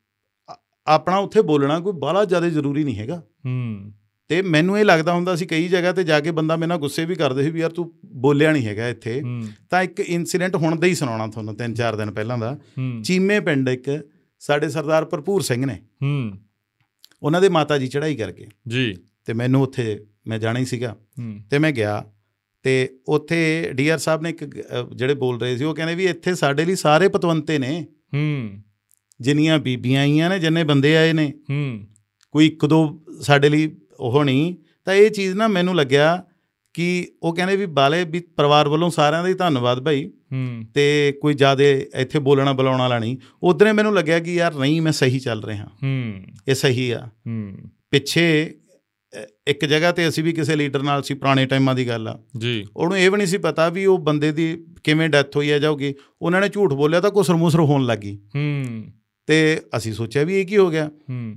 ਆਪਣਾ ਉੱਥੇ ਬੋਲਣਾ ਕੋਈ ਬਾਹਲਾ ਜ਼ਿਆਦਾ ਜ਼ਰੂਰੀ ਨਹੀਂ ਹੈਗਾ। ਹੂੰ। ਤੇ ਮੈਨੂੰ ਇਹ ਲੱਗਦਾ ਹੁੰਦਾ ਸੀ ਕਈ ਜਗ੍ਹਾ ਤੇ ਜਾ ਕੇ ਬੰਦਾ ਮੇਰੇ ਨਾਲ ਗੁੱਸੇ ਵੀ ਕਰਦੇ ਸੀ ਵੀ ਯਾਰ ਤੂੰ ਬੋਲਿਆ ਨਹੀਂ ਹੈਗਾ ਇੱਥੇ। ਤਾਂ ਇੱਕ ਇਨਸੀਡੈਂਟ ਹੁਣ ਦਾ ਹੀ ਸੁਣਾਉਣਾ ਤੁਹਾਨੂੰ ਤਿੰਨ ਚਾਰ ਦਿਨ ਪਹਿਲਾਂ ਦਾ। ਚੀਮੇ ਪਿੰਡ ਇੱਕ ਸਾਡੇ ਸਰਦਾਰ ਭਰਪੂਰ ਸਿੰਘ ਨੇ। ਹੂੰ। ਉਹਨਾਂ ਦੇ ਮਾਤਾ ਜੀ ਚੜ੍ਹਾਈ ਕਰਕੇ। ਜੀ। ਤੇ ਮੈਨੂੰ ਉੱਥੇ ਮੈਂ ਜਾਣਾ ਹੀ ਸੀਗਾ। ਤੇ ਮੈਂ ਗਿਆ। ਤੇ ਉੱਥੇ ਡੀਆਰ ਸਾਹਿਬ ਨੇ ਇੱਕ ਜਿਹੜੇ ਬੋਲ ਰਹੇ ਸੀ ਉਹ ਕਹਿੰਦੇ ਵੀ ਇੱਥੇ ਸਾਡੇ ਲਈ ਸਾਰੇ ਪਤਵੰਤੇ ਨੇ। ਹੂੰ। ਜਿੰਨੀਆਂ ਬੀਬੀਆਂ ਆਈਆਂ ਨੇ ਜਿੰਨੇ ਬੰਦੇ ਆਏ ਨੇ। ਹੂੰ। ਕੋਈ ਇੱਕ ਦੋ ਸਾਡੇ ਲਈ ਉਹ ਨਹੀਂ ਤਾਂ ਇਹ ਚੀਜ਼ ਨਾ ਮੈਨੂੰ ਲੱਗਿਆ ਕਿ ਉਹ ਕਹਿੰਦੇ ਵੀ ਬਾਲੇ ਵੀ ਪਰਿਵਾਰ ਵੱਲੋਂ ਸਾਰਿਆਂ ਦਾ ਹੀ ਧੰਨਵਾਦ ਭਾਈ। ਹੂੰ। ਤੇ ਕੋਈ ਜ਼ਿਆਦੇ ਇੱਥੇ ਬੋਲਣਾ ਬੁਲਾਉਣ ਵਾਲਾ ਨਹੀਂ। ਉਧਰੇ ਮੈਨੂੰ ਲੱਗਿਆ ਕਿ ਯਾਰ ਨਹੀਂ ਮੈਂ ਸਹੀ ਚੱਲ ਰਿਹਾ। ਹੂੰ। ਇਹ ਸਹੀ ਆ। ਹੂੰ। ਪਿੱਛੇ ਇੱਕ ਜਗ੍ਹਾ ਤੇ ਅਸੀਂ ਵੀ ਕਿਸੇ ਲੀਡਰ ਨਾਲ ਸੀ ਪੁਰਾਣੇ ਟਾਈਮਾਂ ਦੀ ਗੱਲ ਆ। ਜੀ। ਉਹਨੂੰ ਇਹ ਵੀ ਨਹੀਂ ਸੀ ਪਤਾ ਵੀ ਉਹ ਬੰਦੇ ਦੀ ਕਿਵੇਂ ਡੈਥ ਹੋਈ ਆ ਜਾਊਗੀ ਉਹਨਾਂ ਨੇ ਝੂਠ ਬੋਲਿਆ ਤਾਂ ਕੁਸਰ ਮੁਸਰ ਹੋਣ ਲੱਗੀ ਹੂੰ। ਤੇ ਅਸੀਂ ਸੋਚਿਆ ਵੀ ਇਹ ਕੀ ਹੋ ਗਿਆ। ਹੂੰ।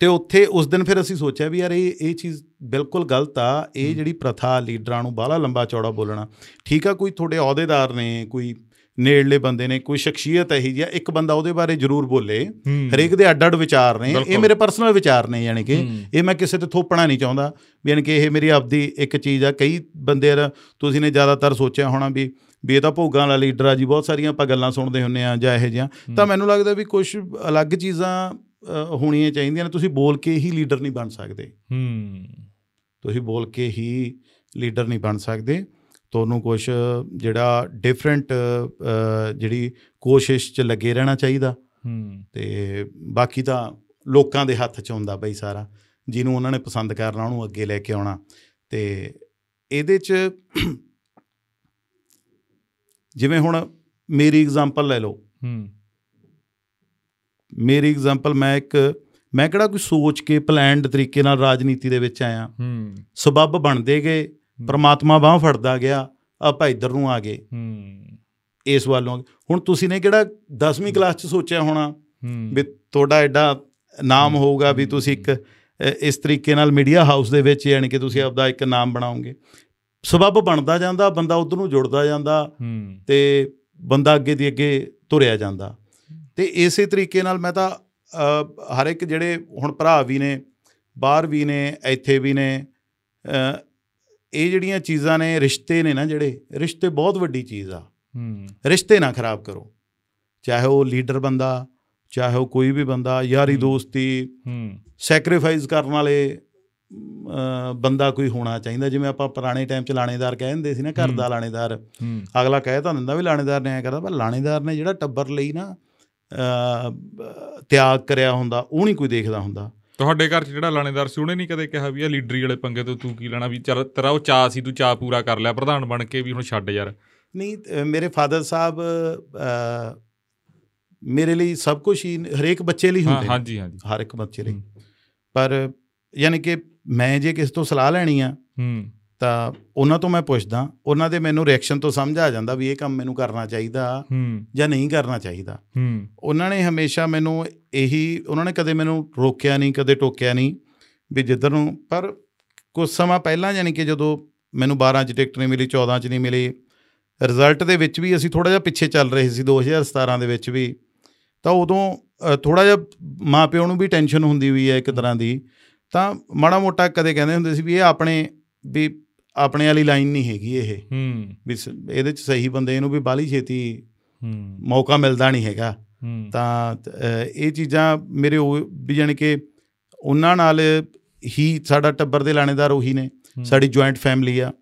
ਤੇ ਉੱਥੇ ਉਸ ਦਿਨ ਫਿਰ ਅਸੀਂ ਸੋਚਿਆ ਵੀ ਯਾਰ ਇਹ ਇਹ ਚੀਜ਼ ਬਿਲਕੁਲ ਗਲਤ ਆ। ਇਹ ਜਿਹੜੀ ਪ੍ਰਥਾ ਲੀਡਰਾਂ ਨੂੰ ਬਾਹਲਾ ਲੰਬਾ ਚੌੜਾ ਬੋਲਣਾ। ਠੀਕ ਆ ਕੋਈ ਤੁਹਾਡੇ ਅਹੁਦੇਦਾਰ ਨੇ ਕੋਈ ਨੇੜਲੇ ਬੰਦੇ ਨੇ ਕੋਈ ਸ਼ਖਸੀਅਤ ਇਹੀ ਜਿਹੀ ਇੱਕ ਬੰਦਾ ਉਹਦੇ ਬਾਰੇ ਜ਼ਰੂਰ ਬੋਲੇ। ਹਰੇਕ ਦੇ ਅੱਡ ਅੱਡ ਵਿਚਾਰ ਨੇ। ਇਹ। ਮੇਰੇ ਪਰਸਨਲ ਵਿਚਾਰ ਨੇ ਯਾਨੀ ਕਿ। ਇਹ ਮੈਂ ਕਿਸੇ ਤੇ ਥੋਪਣਾ ਨਹੀਂ ਚਾਹੁੰਦਾ। ਵੀ ਯਾਨੀ ਕਿ ਇਹ ਮੇਰੀ ਆਪਦੀ ਇੱਕ ਚੀਜ਼ ਆ। ਕਈ ਬੰਦੇ ਆ, ਤੁਸੀਂ ਨੇ ਜ਼ਿਆਦਾਤਰ ਸੋਚਿਆ ਹੋਣਾ ਵੀ ਵੀ ਇਹ ਤਾਂ ਭੋਗਾਂ ਵਾਲਾ ਲੀਡਰ ਆ ਜੀ। ਬਹੁਤ ਸਾਰੀਆਂ ਆਪਾਂ ਗੱਲਾਂ ਸੁਣਦੇ ਹੁੰਨੇ ਆ ਜਾਂ ਇਹੋ ਜਿਹੀਆਂ। ਤਾਂ ਮੈਨੂੰ ਲੱਗਦਾ ਵੀ ਕੁਝ ਅਲੱਗ ਚੀਜ਼ਾਂ ਹੋਣੀਆਂ ਚਾਹੀਦੀਆਂ ਨੇ। ਤੁਸੀਂ ਬੋਲ ਕੇ ਹੀ ਲੀਡਰ ਨਹੀਂ ਬਣ ਸਕਦੇ। ਹੂੰ। ਤੁਸੀਂ ਬੋਲ ਕੇ ਹੀ ਲੀਡਰ ਨਹੀਂ ਬਣ ਸਕਦੇ। ਤੁਹਾਨੂੰ ਕੁਝ ਜਿਹੜਾ ਡਿਫਰੈਂਟ ਜਿਹੜੀ ਕੋਸ਼ਿਸ਼ 'ਚ ਲੱਗੇ ਰਹਿਣਾ ਚਾਹੀਦਾ। ਹੂੰ। ਤੇ ਬਾਕੀ ਤਾਂ ਲੋਕਾਂ ਦੇ ਹੱਥ 'ਚ ਹੁੰਦਾ ਬਈ ਸਾਰਾ। ਜਿਹਨੂੰ ਉਹਨਾਂ ਨੇ ਪਸੰਦ ਕਰਨਾ ਉਹਨੂੰ ਅੱਗੇ ਲੈ ਕੇ ਆਉਣਾ। ਤੇ ਇਹਦੇ 'ਚ ਜਿਵੇਂ ਹੁਣ ਮੇਰੀ ਐਗਜ਼ਾਮਪਲ ਲੈ ਲਓ। ਹੂੰ। ਮੇਰੀ ਐਗਜ਼ਾਮਪਲ ਮੈਂ ਇੱਕ ਮੈਂ ਕਿਹੜਾ ਕੋਈ ਸੋਚ ਕੇ ਪਲਾਨਡ ਤਰੀਕੇ ਨਾਲ ਰਾਜਨੀਤੀ ਦੇ ਵਿੱਚ ਆਇਆ। ਹੂੰ। ਸਬੱਬ ਬਣਦੇ ਗਏ ਪ੍ਰਮਾਤਮਾ ਬਾਹ ਫੜਦਾ ਗਿਆ ਆਪਾਂ ਇੱਧਰ ਨੂੰ ਆ ਗਏ। ਹੂੰ। ਇਸ ਵੱਲੋਂ। ਹੁਣ ਤੁਸੀਂ ਨੇ ਕਿਹੜਾ 10ਵੀਂ ਕਲਾਸ 'ਚ ਸੋਚਿਆ ਹੋਣਾ ਵੀ ਤੁਹਾਡਾ ਐਡਾ ਨਾਮ ਹੋਊਗਾ ਵੀ ਤੁਸੀਂ ਇੱਕ ਇਸ ਤਰੀਕੇ ਨਾਲ ਮੀਡੀਆ ਹਾਊਸ ਦੇ ਵਿੱਚ ਯਾਨੀ ਕਿ ਤੁਸੀਂ ਆਪਦਾ ਇੱਕ ਨਾਮ ਬਣਾਓਗੇ। ਸਬੱਬ ਬਣਦਾ ਜਾਂਦਾ ਬੰਦਾ ਉਧਰ ਨੂੰ ਜੁੜਦਾ ਜਾਂਦਾ ਹੂੰ। ਤੇ ਬੰਦਾ ਅੱਗੇ ਦੀ ਅੱਗੇ ਤੁਰਿਆ ਜਾਂਦਾ। ਤੇ ਇਸੇ ਤਰੀਕੇ ਨਾਲ ਮੈਂ ਤਾਂ ਹਰ ਇੱਕ ਜਿਹੜੇ ਹੁਣ ਭਰਾ ਵੀ ਨੇ ਬਾਹਰ ਵੀ ਨੇ ਇੱਥੇ ਵੀ ਨੇ ਇਹ ਜਿਹੜੀਆਂ ਚੀਜ਼ਾਂ ਨੇ ਰਿਸ਼ਤੇ ਨੇ ਨਾ ਜਿਹੜੇ ਰਿਸ਼ਤੇ ਬਹੁਤ ਵੱਡੀ ਚੀਜ਼ ਆ। ਹੂੰ। ਰਿਸ਼ਤੇ ਨਾ ਖਰਾਬ ਕਰੋ। ਚਾਹੇ ਉਹ ਲੀਡਰ ਬੰਦਾ ਚਾਹੇ ਉਹ ਕੋਈ ਵੀ ਬੰਦਾ ਯਾਰੀ। ਦੋਸਤੀ ਹੂੰ। ਸੈਕਰੀਫਾਈਸ ਕਰਨ ਵਾਲੇ ਬੰਦਾ ਕੋਈ ਹੋਣਾ ਚਾਹੀਦਾ। ਜਿਵੇਂ ਆਪਾਂ ਪੁਰਾਣੇ ਟਾਈਮ 'ਚ ਲਾਣੇਦਾਰ ਕਹਿੰਦੇ ਸੀ ਨਾ ਘਰ ਦਾ। ਲਾਣੇਦਾਰ। ਅਗਲਾ ਕਹਿ ਤਾਂ ਦਿੰਦਾ ਵੀ ਲਾਣੇਦਾਰ ਨੇ ਐ ਕਰਦਾ ਪਰ ਲਾਣੇਦਾਰ ਨੇ ਜਿਹੜਾ ਟੱਬਰ ਲਈ ਨਾ ਤਿਆਗ ਕਰਿਆ ਹੁੰਦਾ ਉਹ ਨਹੀਂ ਕੋਈ ਦੇਖਦਾ ਹੁੰਦਾ। ਤੁਹਾਡੇ ਘਰ 'ਚ ਜਿਹੜਾ ਲਾਣੇਦਾਰ ਸੀ ਉਹਨੇ ਨਹੀਂ ਕਦੇ ਕਿਹਾ ਵੀ ਇਹ ਲੀਡਰੀ ਵਾਲੇ ਪੰਗੇ ਤੋਂ ਤੂੰ ਕੀ ਲੈਣਾ ਵੀ ਚੱਲ ਤੇਰਾ ਉਹ ਚਾਅ ਸੀ ਤੂੰ ਚਾਅ ਪੂਰਾ ਕਰ ਲਿਆ ਪ੍ਰਧਾਨ ਬਣ ਕੇ ਵੀ ਹੁਣ ਛੱਡ ਯਾਰ। ਨਹੀਂ ਮੇਰੇ ਫਾਦਰ ਸਾਹਿਬ ਮੇਰੇ ਲਈ ਸਭ ਕੁਝ ਹੀ ਹਰੇਕ ਬੱਚੇ ਲਈ ਹਾਂ ਹੁੰਦੇ ਨੇ। ਹਾਂਜੀ ਹਾਂਜੀ। ਹਰ ਇੱਕ ਬੱਚੇ ਲਈ। ਹੂੰ। ਪਰ ਯਾਨੀ ਕਿ ਮੈਂ ਜੇ ਕਿਸੇ ਤੋਂ ਸਲਾਹ ਲੈਣੀ ਆ ਹੂੰ। ਤਾਂ ਉਹਨਾਂ ਤੋਂ ਮੈਂ ਪੁੱਛਦਾ ਉਹਨਾਂ ਦੇ ਮੈਨੂੰ ਰਿਐਕਸ਼ਨ ਤੋਂ ਸਮਝ ਆ ਜਾਂਦਾ ਵੀ ਇਹ ਕੰਮ ਮੈਨੂੰ ਕਰਨਾ ਚਾਹੀਦਾ ਜਾਂ ਨਹੀਂ ਕਰਨਾ ਚਾਹੀਦਾ। ਉਹਨਾਂ ਨੇ ਹਮੇਸ਼ਾ ਮੈਨੂੰ ਇਹੀ ਉਹਨਾਂ ਨੇ ਕਦੇ ਮੈਨੂੰ ਰੋਕਿਆ ਨਹੀਂ ਕਦੇ ਟੋਕਿਆ ਨਹੀਂ ਵੀ ਜਿੱਧਰ ਨੂੰ ਪਰ ਕੁਝ ਸਮਾਂ ਪਹਿਲਾਂ ਯਾਨੀ ਕਿ ਜਦੋਂ ਮੈਨੂੰ 12 ਚ ਟਿਕਟ ਨਹੀਂ ਮਿਲੀ 14 ਚ ਨਹੀਂ ਮਿਲੀ ਰਿਜ਼ਲਟ ਦੇ ਵਿੱਚ ਵੀ ਅਸੀਂ ਥੋੜਾ ਜਿਹਾ ਪਿੱਛੇ ਚੱਲ ਰਹੇ ਸੀ 2017 ਦੇ ਵਿੱਚ ਵੀ ਤਾਂ ਉਦੋਂ ਥੋੜਾ ਜਿਹਾ ਮਾਂ ਪਿਓ ਨੂੰ ਵੀ ਟੈਨਸ਼ਨ ਹੁੰਦੀ ਹੋਈ ਹੈ ਇੱਕ ਤਰ੍ਹਾਂ ਦੀ। ਤਾਂ ਮਾੜਾ ਮੋਟਾ ਕਦੇ ਕਹਿੰਦੇ ਹੁੰਦੇ ਸੀ ਵੀ ਇਹ ਆਪਣੇ ਵੀ ਆਪਣੇ ਵਾਲੀ ਲਾਈਨ ਨਹੀਂ ਹੈਗੀ ਇਹ। ਹੂੰ। ਵੀ ਇਹਦੇ ਚ ਸਹੀ ਬੰਦੇ ਨੂੰ ਵੀ ਬਾਲੀ ਛੇਤੀ ਹੂੰ। ਮੌਕਾ ਮਿਲਦਾ ਨਹੀਂ ਹੈਗਾ। ਤਾਂ ਇਹ ਚੀਜ਼ਾਂ ਮੇਰੇ ਵੀ ਜਾਣੀ ਕਿ ਉਹਨਾਂ ਨਾਲ ਹੀ ਸਾਡਾ ਟੱਬਰ ਦੇ ਲਾਣੇਦਾਰ ਉਹੀ ਨੇ। ਸਾਡੀ ਜੁਆਇੰਟ ਫੈਮਿਲੀ ਆ।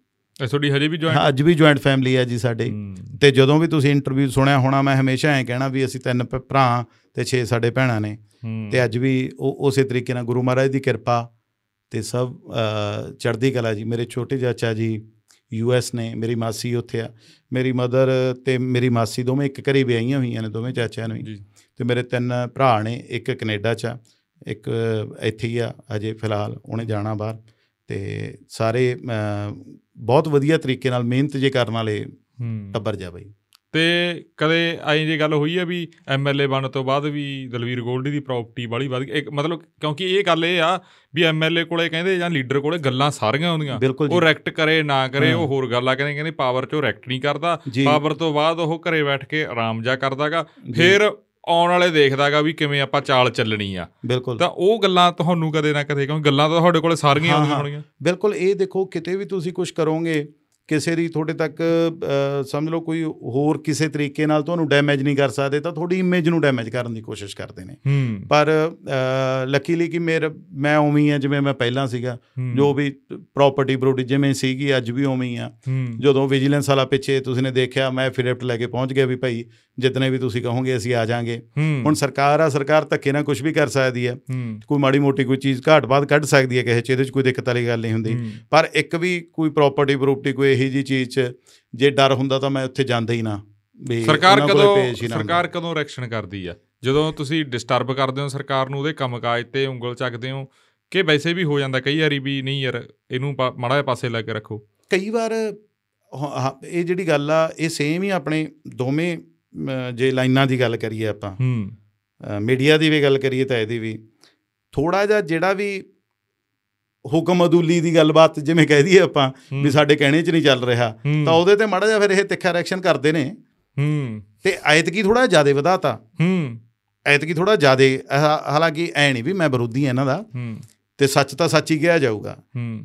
ਤੁਹਾਡੀ ਹਜੇ ਵੀ ਜੁਆਇਨ ਹਾਂ, ਅੱਜ ਵੀ ਜੁਆਇੰਟ ਫੈਮਿਲੀ ਆ ਜੀ ਸਾਡੇ। ਤੇ ਜਦੋਂ ਵੀ ਤੁਸੀਂ ਇੰਟਰਵਿਊ ਸੁਣਿਆ ਹੋਣਾ ਮੈਂ ਹਮੇਸ਼ਾ ਐਂ ਕਹਿਣਾ ਵੀ ਅਸੀਂ ਤਿੰਨ ਭਰਾ ਤੇ 6 ਸਾਡੇ ਭੈਣਾਂ ਨੇ। ਤੇ ਅੱਜ ਵੀ ਉਹ ਉਸੇ ਤਰੀਕੇ ਨਾਲ ਗੁਰੂ ਮਹਾਰਾਜ ਦੀ ਕਿਰਪਾ ਤੇ ਸਭ ਚੜ੍ਹਦੀ ਕਲਾ ਜੀ। ਮੇਰੇ ਛੋਟੇ ਚਾਚਾ ਜੀ ਯੂ ਐਸ ਨੇ ਮੇਰੀ ਮਾਸੀ ਉੱਥੇ ਆ। ਮੇਰੀ ਮਦਰ ਤੇ ਮੇਰੀ ਮਾਸੀ ਦੋਵੇਂ ਇੱਕ ਘਰੇ ਵਿਆਹੀਆਂ ਹੋਈਆਂ ਨੇ ਦੋਵੇਂ ਚਾਚਿਆਂ ਨੂੰ ਜੀ। ਤੇ ਮੇਰੇ ਤਿੰਨ ਭਰਾ ਨੇ ਇੱਕ ਕੈਨੇਡਾ 'ਚ ਆ ਇੱਕ ਇੱਥੇ ਹੀ ਆ ਅਜੇ ਫਿਲਹਾਲ ਉਹਨੇ ਜਾਣਾ ਬਾਹਰ। ਤੇ ਸਾਰੇ ਬਹੁਤ ਵਧੀਆ ਤਰੀਕੇ ਨਾਲ ਮਿਹਨਤ ਜੇ ਕਰਨ ਵਾਲੇ ਟੱਬਰ ਜਾ ਬਈ। ਤੇ ਕਦੇ ਐਂ ਜੇ ਗੱਲ ਹੋਈ ਹੈ ਵੀ ਐਮਐਲਏ ਬਣਨ ਤੋਂ ਬਾਅਦ ਵੀ ਦਲਵੀਰ ਗੋਲਡੀ ਦੀ ਪ੍ਰਾਪਰਟੀ ਬਾਲੀ ਵਧ ਗਈ? ਮਤਲਬ ਕਿਉਂਕਿ ਇਹ ਗੱਲ ਇਹ ਆ ਵੀ ਐਮਐਲਏ ਕੋਲੇ ਕਹਿੰਦੇ ਜਾਂ ਲੀਡਰ ਕੋਲੇ ਗੱਲਾਂ ਸਾਰੀਆਂ ਹੁੰਦੀਆਂ। ਉਹ ਰੈਕਟ ਕਰੇ ਨਾ ਕਰੇ। ਉਹ ਹੋਰ ਗੱਲ ਆ ਕਹਿੰਦੇ ਕਹਿੰਦੇ ਪਾਵਰ ਚੋਂ ਰੈਕਟ ਨਹੀਂ ਕਰਦਾ। ਪਾਵਰ ਤੋਂ ਬਾਅਦ ਉਹ ਘਰੇ ਬੈਠ ਕੇ ਆਰਾਮ ਜਾ ਕਰਦਾਗਾ। ਫਿਰ ਆਉਣ ਵਾਲੇ ਦੇਖਦਾਗਾ ਵੀ ਕਿਵੇਂ ਆਪਾਂ ਚਾਲ ਚੱਲਣੀ ਆ। ਤਾਂ ਉਹ ਗੱਲਾਂ ਤੁਹਾਨੂੰ ਕਦੇ ਨਾ ਕਦੇ ਕਿਉਂਕਿ ਗੱਲਾਂ ਤਾਂ ਤੁਹਾਡੇ ਕੋਲੇ ਸਾਰੀਆਂ ਆਉਂਦੀਆਂ। ਹੋਣਗੀਆਂ ਬਿਲਕੁਲ ਇਹ ਦੇਖੋ ਕਿਤੇ ਵੀ ਤੁਸੀਂ ਕੁਝ ਕਰੋਗੇ ਕਿਸੇ ਦੀ ਤੁਹਾਡੇ ਤੱਕ ਸਮਝ ਲਓ ਕੋਈ ਹੋਰ ਕਿਸੇ ਤਰੀਕੇ ਨਾਲ ਤੁਹਾਨੂੰ ਡੈਮੇਜ ਨਹੀਂ ਕਰ ਸਕਦੇ ਤਾਂ ਤੁਹਾਡੀ ਇਮੇਜ ਨੂੰ ਡੈਮੇਜ ਕਰਨ ਦੀ ਕੋਸ਼ਿਸ਼ ਕਰਦੇ ਨੇ। ਪਰ ਲੱਕੀਲੀ ਕਿ ਮੇਰਾ ਮੈਂ ਉਵੇਂ ਹੀ ਆ ਜਿਵੇਂ ਮੈਂ ਪਹਿਲਾਂ ਸੀਗਾ ਜੋ ਵੀ ਪ੍ਰਾਪਰਟੀ ਬਰੋਡੀ ਜਿਵੇਂ ਸੀਗੀ ਅੱਜ ਵੀ ਉਵੇਂ ਹੀ ਆ। ਜਦੋਂ ਵਿਜੀਲੈਂਸ ਵਾਲਾ ਪਿੱਛੇ ਤੁਸੀਂ ਨੇ ਦੇਖਿਆ ਮੈਂ ਫਿਰੈਪਟ ਲੈ ਕੇ ਪਹੁੰਚ ਗਿਆ ਵੀ ਭਾਈ ਜਿਤਨੇ ਵੀ ਤੁਸੀਂ ਕਹੋਗੇ ਅਸੀਂ ਆ ਜਾਾਂਗੇ। ਹੁਣ ਸਰਕਾਰ ਆ ਸਰਕਾਰ ਧੱਕੇ ਨਾਲ ਕੁਝ ਵੀ ਕਰ ਸਕਦੀ ਹੈ। ਕੋਈ ਮਾੜੀ ਮੋਟੀ ਕੋਈ ਚੀਜ਼ ਘਾਟ ਬਾਤ ਕੱਢ ਸਕਦੀ ਹੈ ਕਿਸੇ ਚ ਇਹਦੇ ਚ ਕੋਈ ਦਿੱਕਤ ਵਾਲੀ ਗੱਲ ਨਹੀਂ ਹੁੰਦੀ। ਪਰ ਇੱਕ ਵੀ ਕੋਈ ਪ੍ਰਾਪਰਟੀ ਪ੍ਰੋਪਰਟੀ ਕੋਈ ਇਹੀ ਜੀ ਚੀਜ਼ ਚ ਜੇ ਡਰ ਹੁੰਦਾ ਤਾਂ ਮੈਂ ਉੱਥੇ ਜਾਂਦਾ ਹੀ ਨਾ। ਵੀ ਸਰਕਾਰ ਕਦੋਂ ਸਰਕਾਰ ਕਦੋਂ ਰਿਐਕਸ਼ਨ ਕਰਦੀ ਆ ਜਦੋਂ ਤੁਸੀਂ ਡਿਸਟਰਬ ਕਰਦੇ ਹੋ ਸਰਕਾਰ ਨੂੰ ਉਹਦੇ ਕੰਮਕਾਜ ਤੇ ਉਂਗਲ ਚੱਕਦੇ ਹੋ ਕਿ ਵੈਸੇ ਵੀ ਹੋ ਜਾਂਦਾ ਕਈ ਵਾਰੀ ਵੀ ਨਹੀਂ ਯਾਰ ਇਹਨੂੰ ਮਾੜਾ ਜਿਹਾ ਪਾਸੇ ਲਾ ਕੇ ਰੱਖੋ। ਕਈ ਵਾਰ ਇਹ ਜਿਹੜੀ ਗੱਲ ਆ ਇਹ ਸੇਮ ਹੀ ਆਪਣੇ ਦੋਵੇਂ ਜੇ ਲਾਈਨਾਂ ਦੀ ਗੱਲ ਕਰੀਏ ਆਪਾਂ ਹੂੰ। ਮੀਡੀਆ ਦੀ ਵੀ ਗੱਲ ਕਰੀਏ ਤਾਂ ਇਹਦੀ ਵੀ ਥੋੜਾ ਜਿਹਾ ਜਿਹੜਾ ਵੀ ਹੁਕਮ ਅਦੂਲੀ ਦੀ ਗੱਲਬਾਤ ਜਿਵੇਂ ਕਹਿ ਦਈਏ ਆਪਾਂ ਵੀ ਸਾਡੇ ਕਹਿਣੇ 'ਚ ਨਹੀਂ ਚੱਲ ਰਿਹਾ ਤਾਂ ਉਹਦੇ ਤੇ ਮਾੜਾ ਜਿਹਾ ਫਿਰ ਇਹ ਤਿੱਖਾ ਰਿਐਕਸ਼ਨ ਕਰਦੇ ਨੇ। ਹੂੰ। ਤੇ ਐਤਕੀ ਥੋੜਾ ਜ਼ਿਆਦਾ ਵਧਾਤਾ। ਹੂੰ। ਐਤਕੀ ਥੋੜਾ ਜ਼ਿਆਦਾ ਹਾਲਾਂਕਿ ਐ ਨਹੀਂ ਵੀ ਮੈਂ ਵਿਰੋਧੀ ਇਹਨਾਂ ਦਾ। ਹੂੰ। ਤੇ ਸੱਚ ਤਾਂ ਸੱਚ ਹੀ ਕਿਹਾ ਜਾਊਗਾ।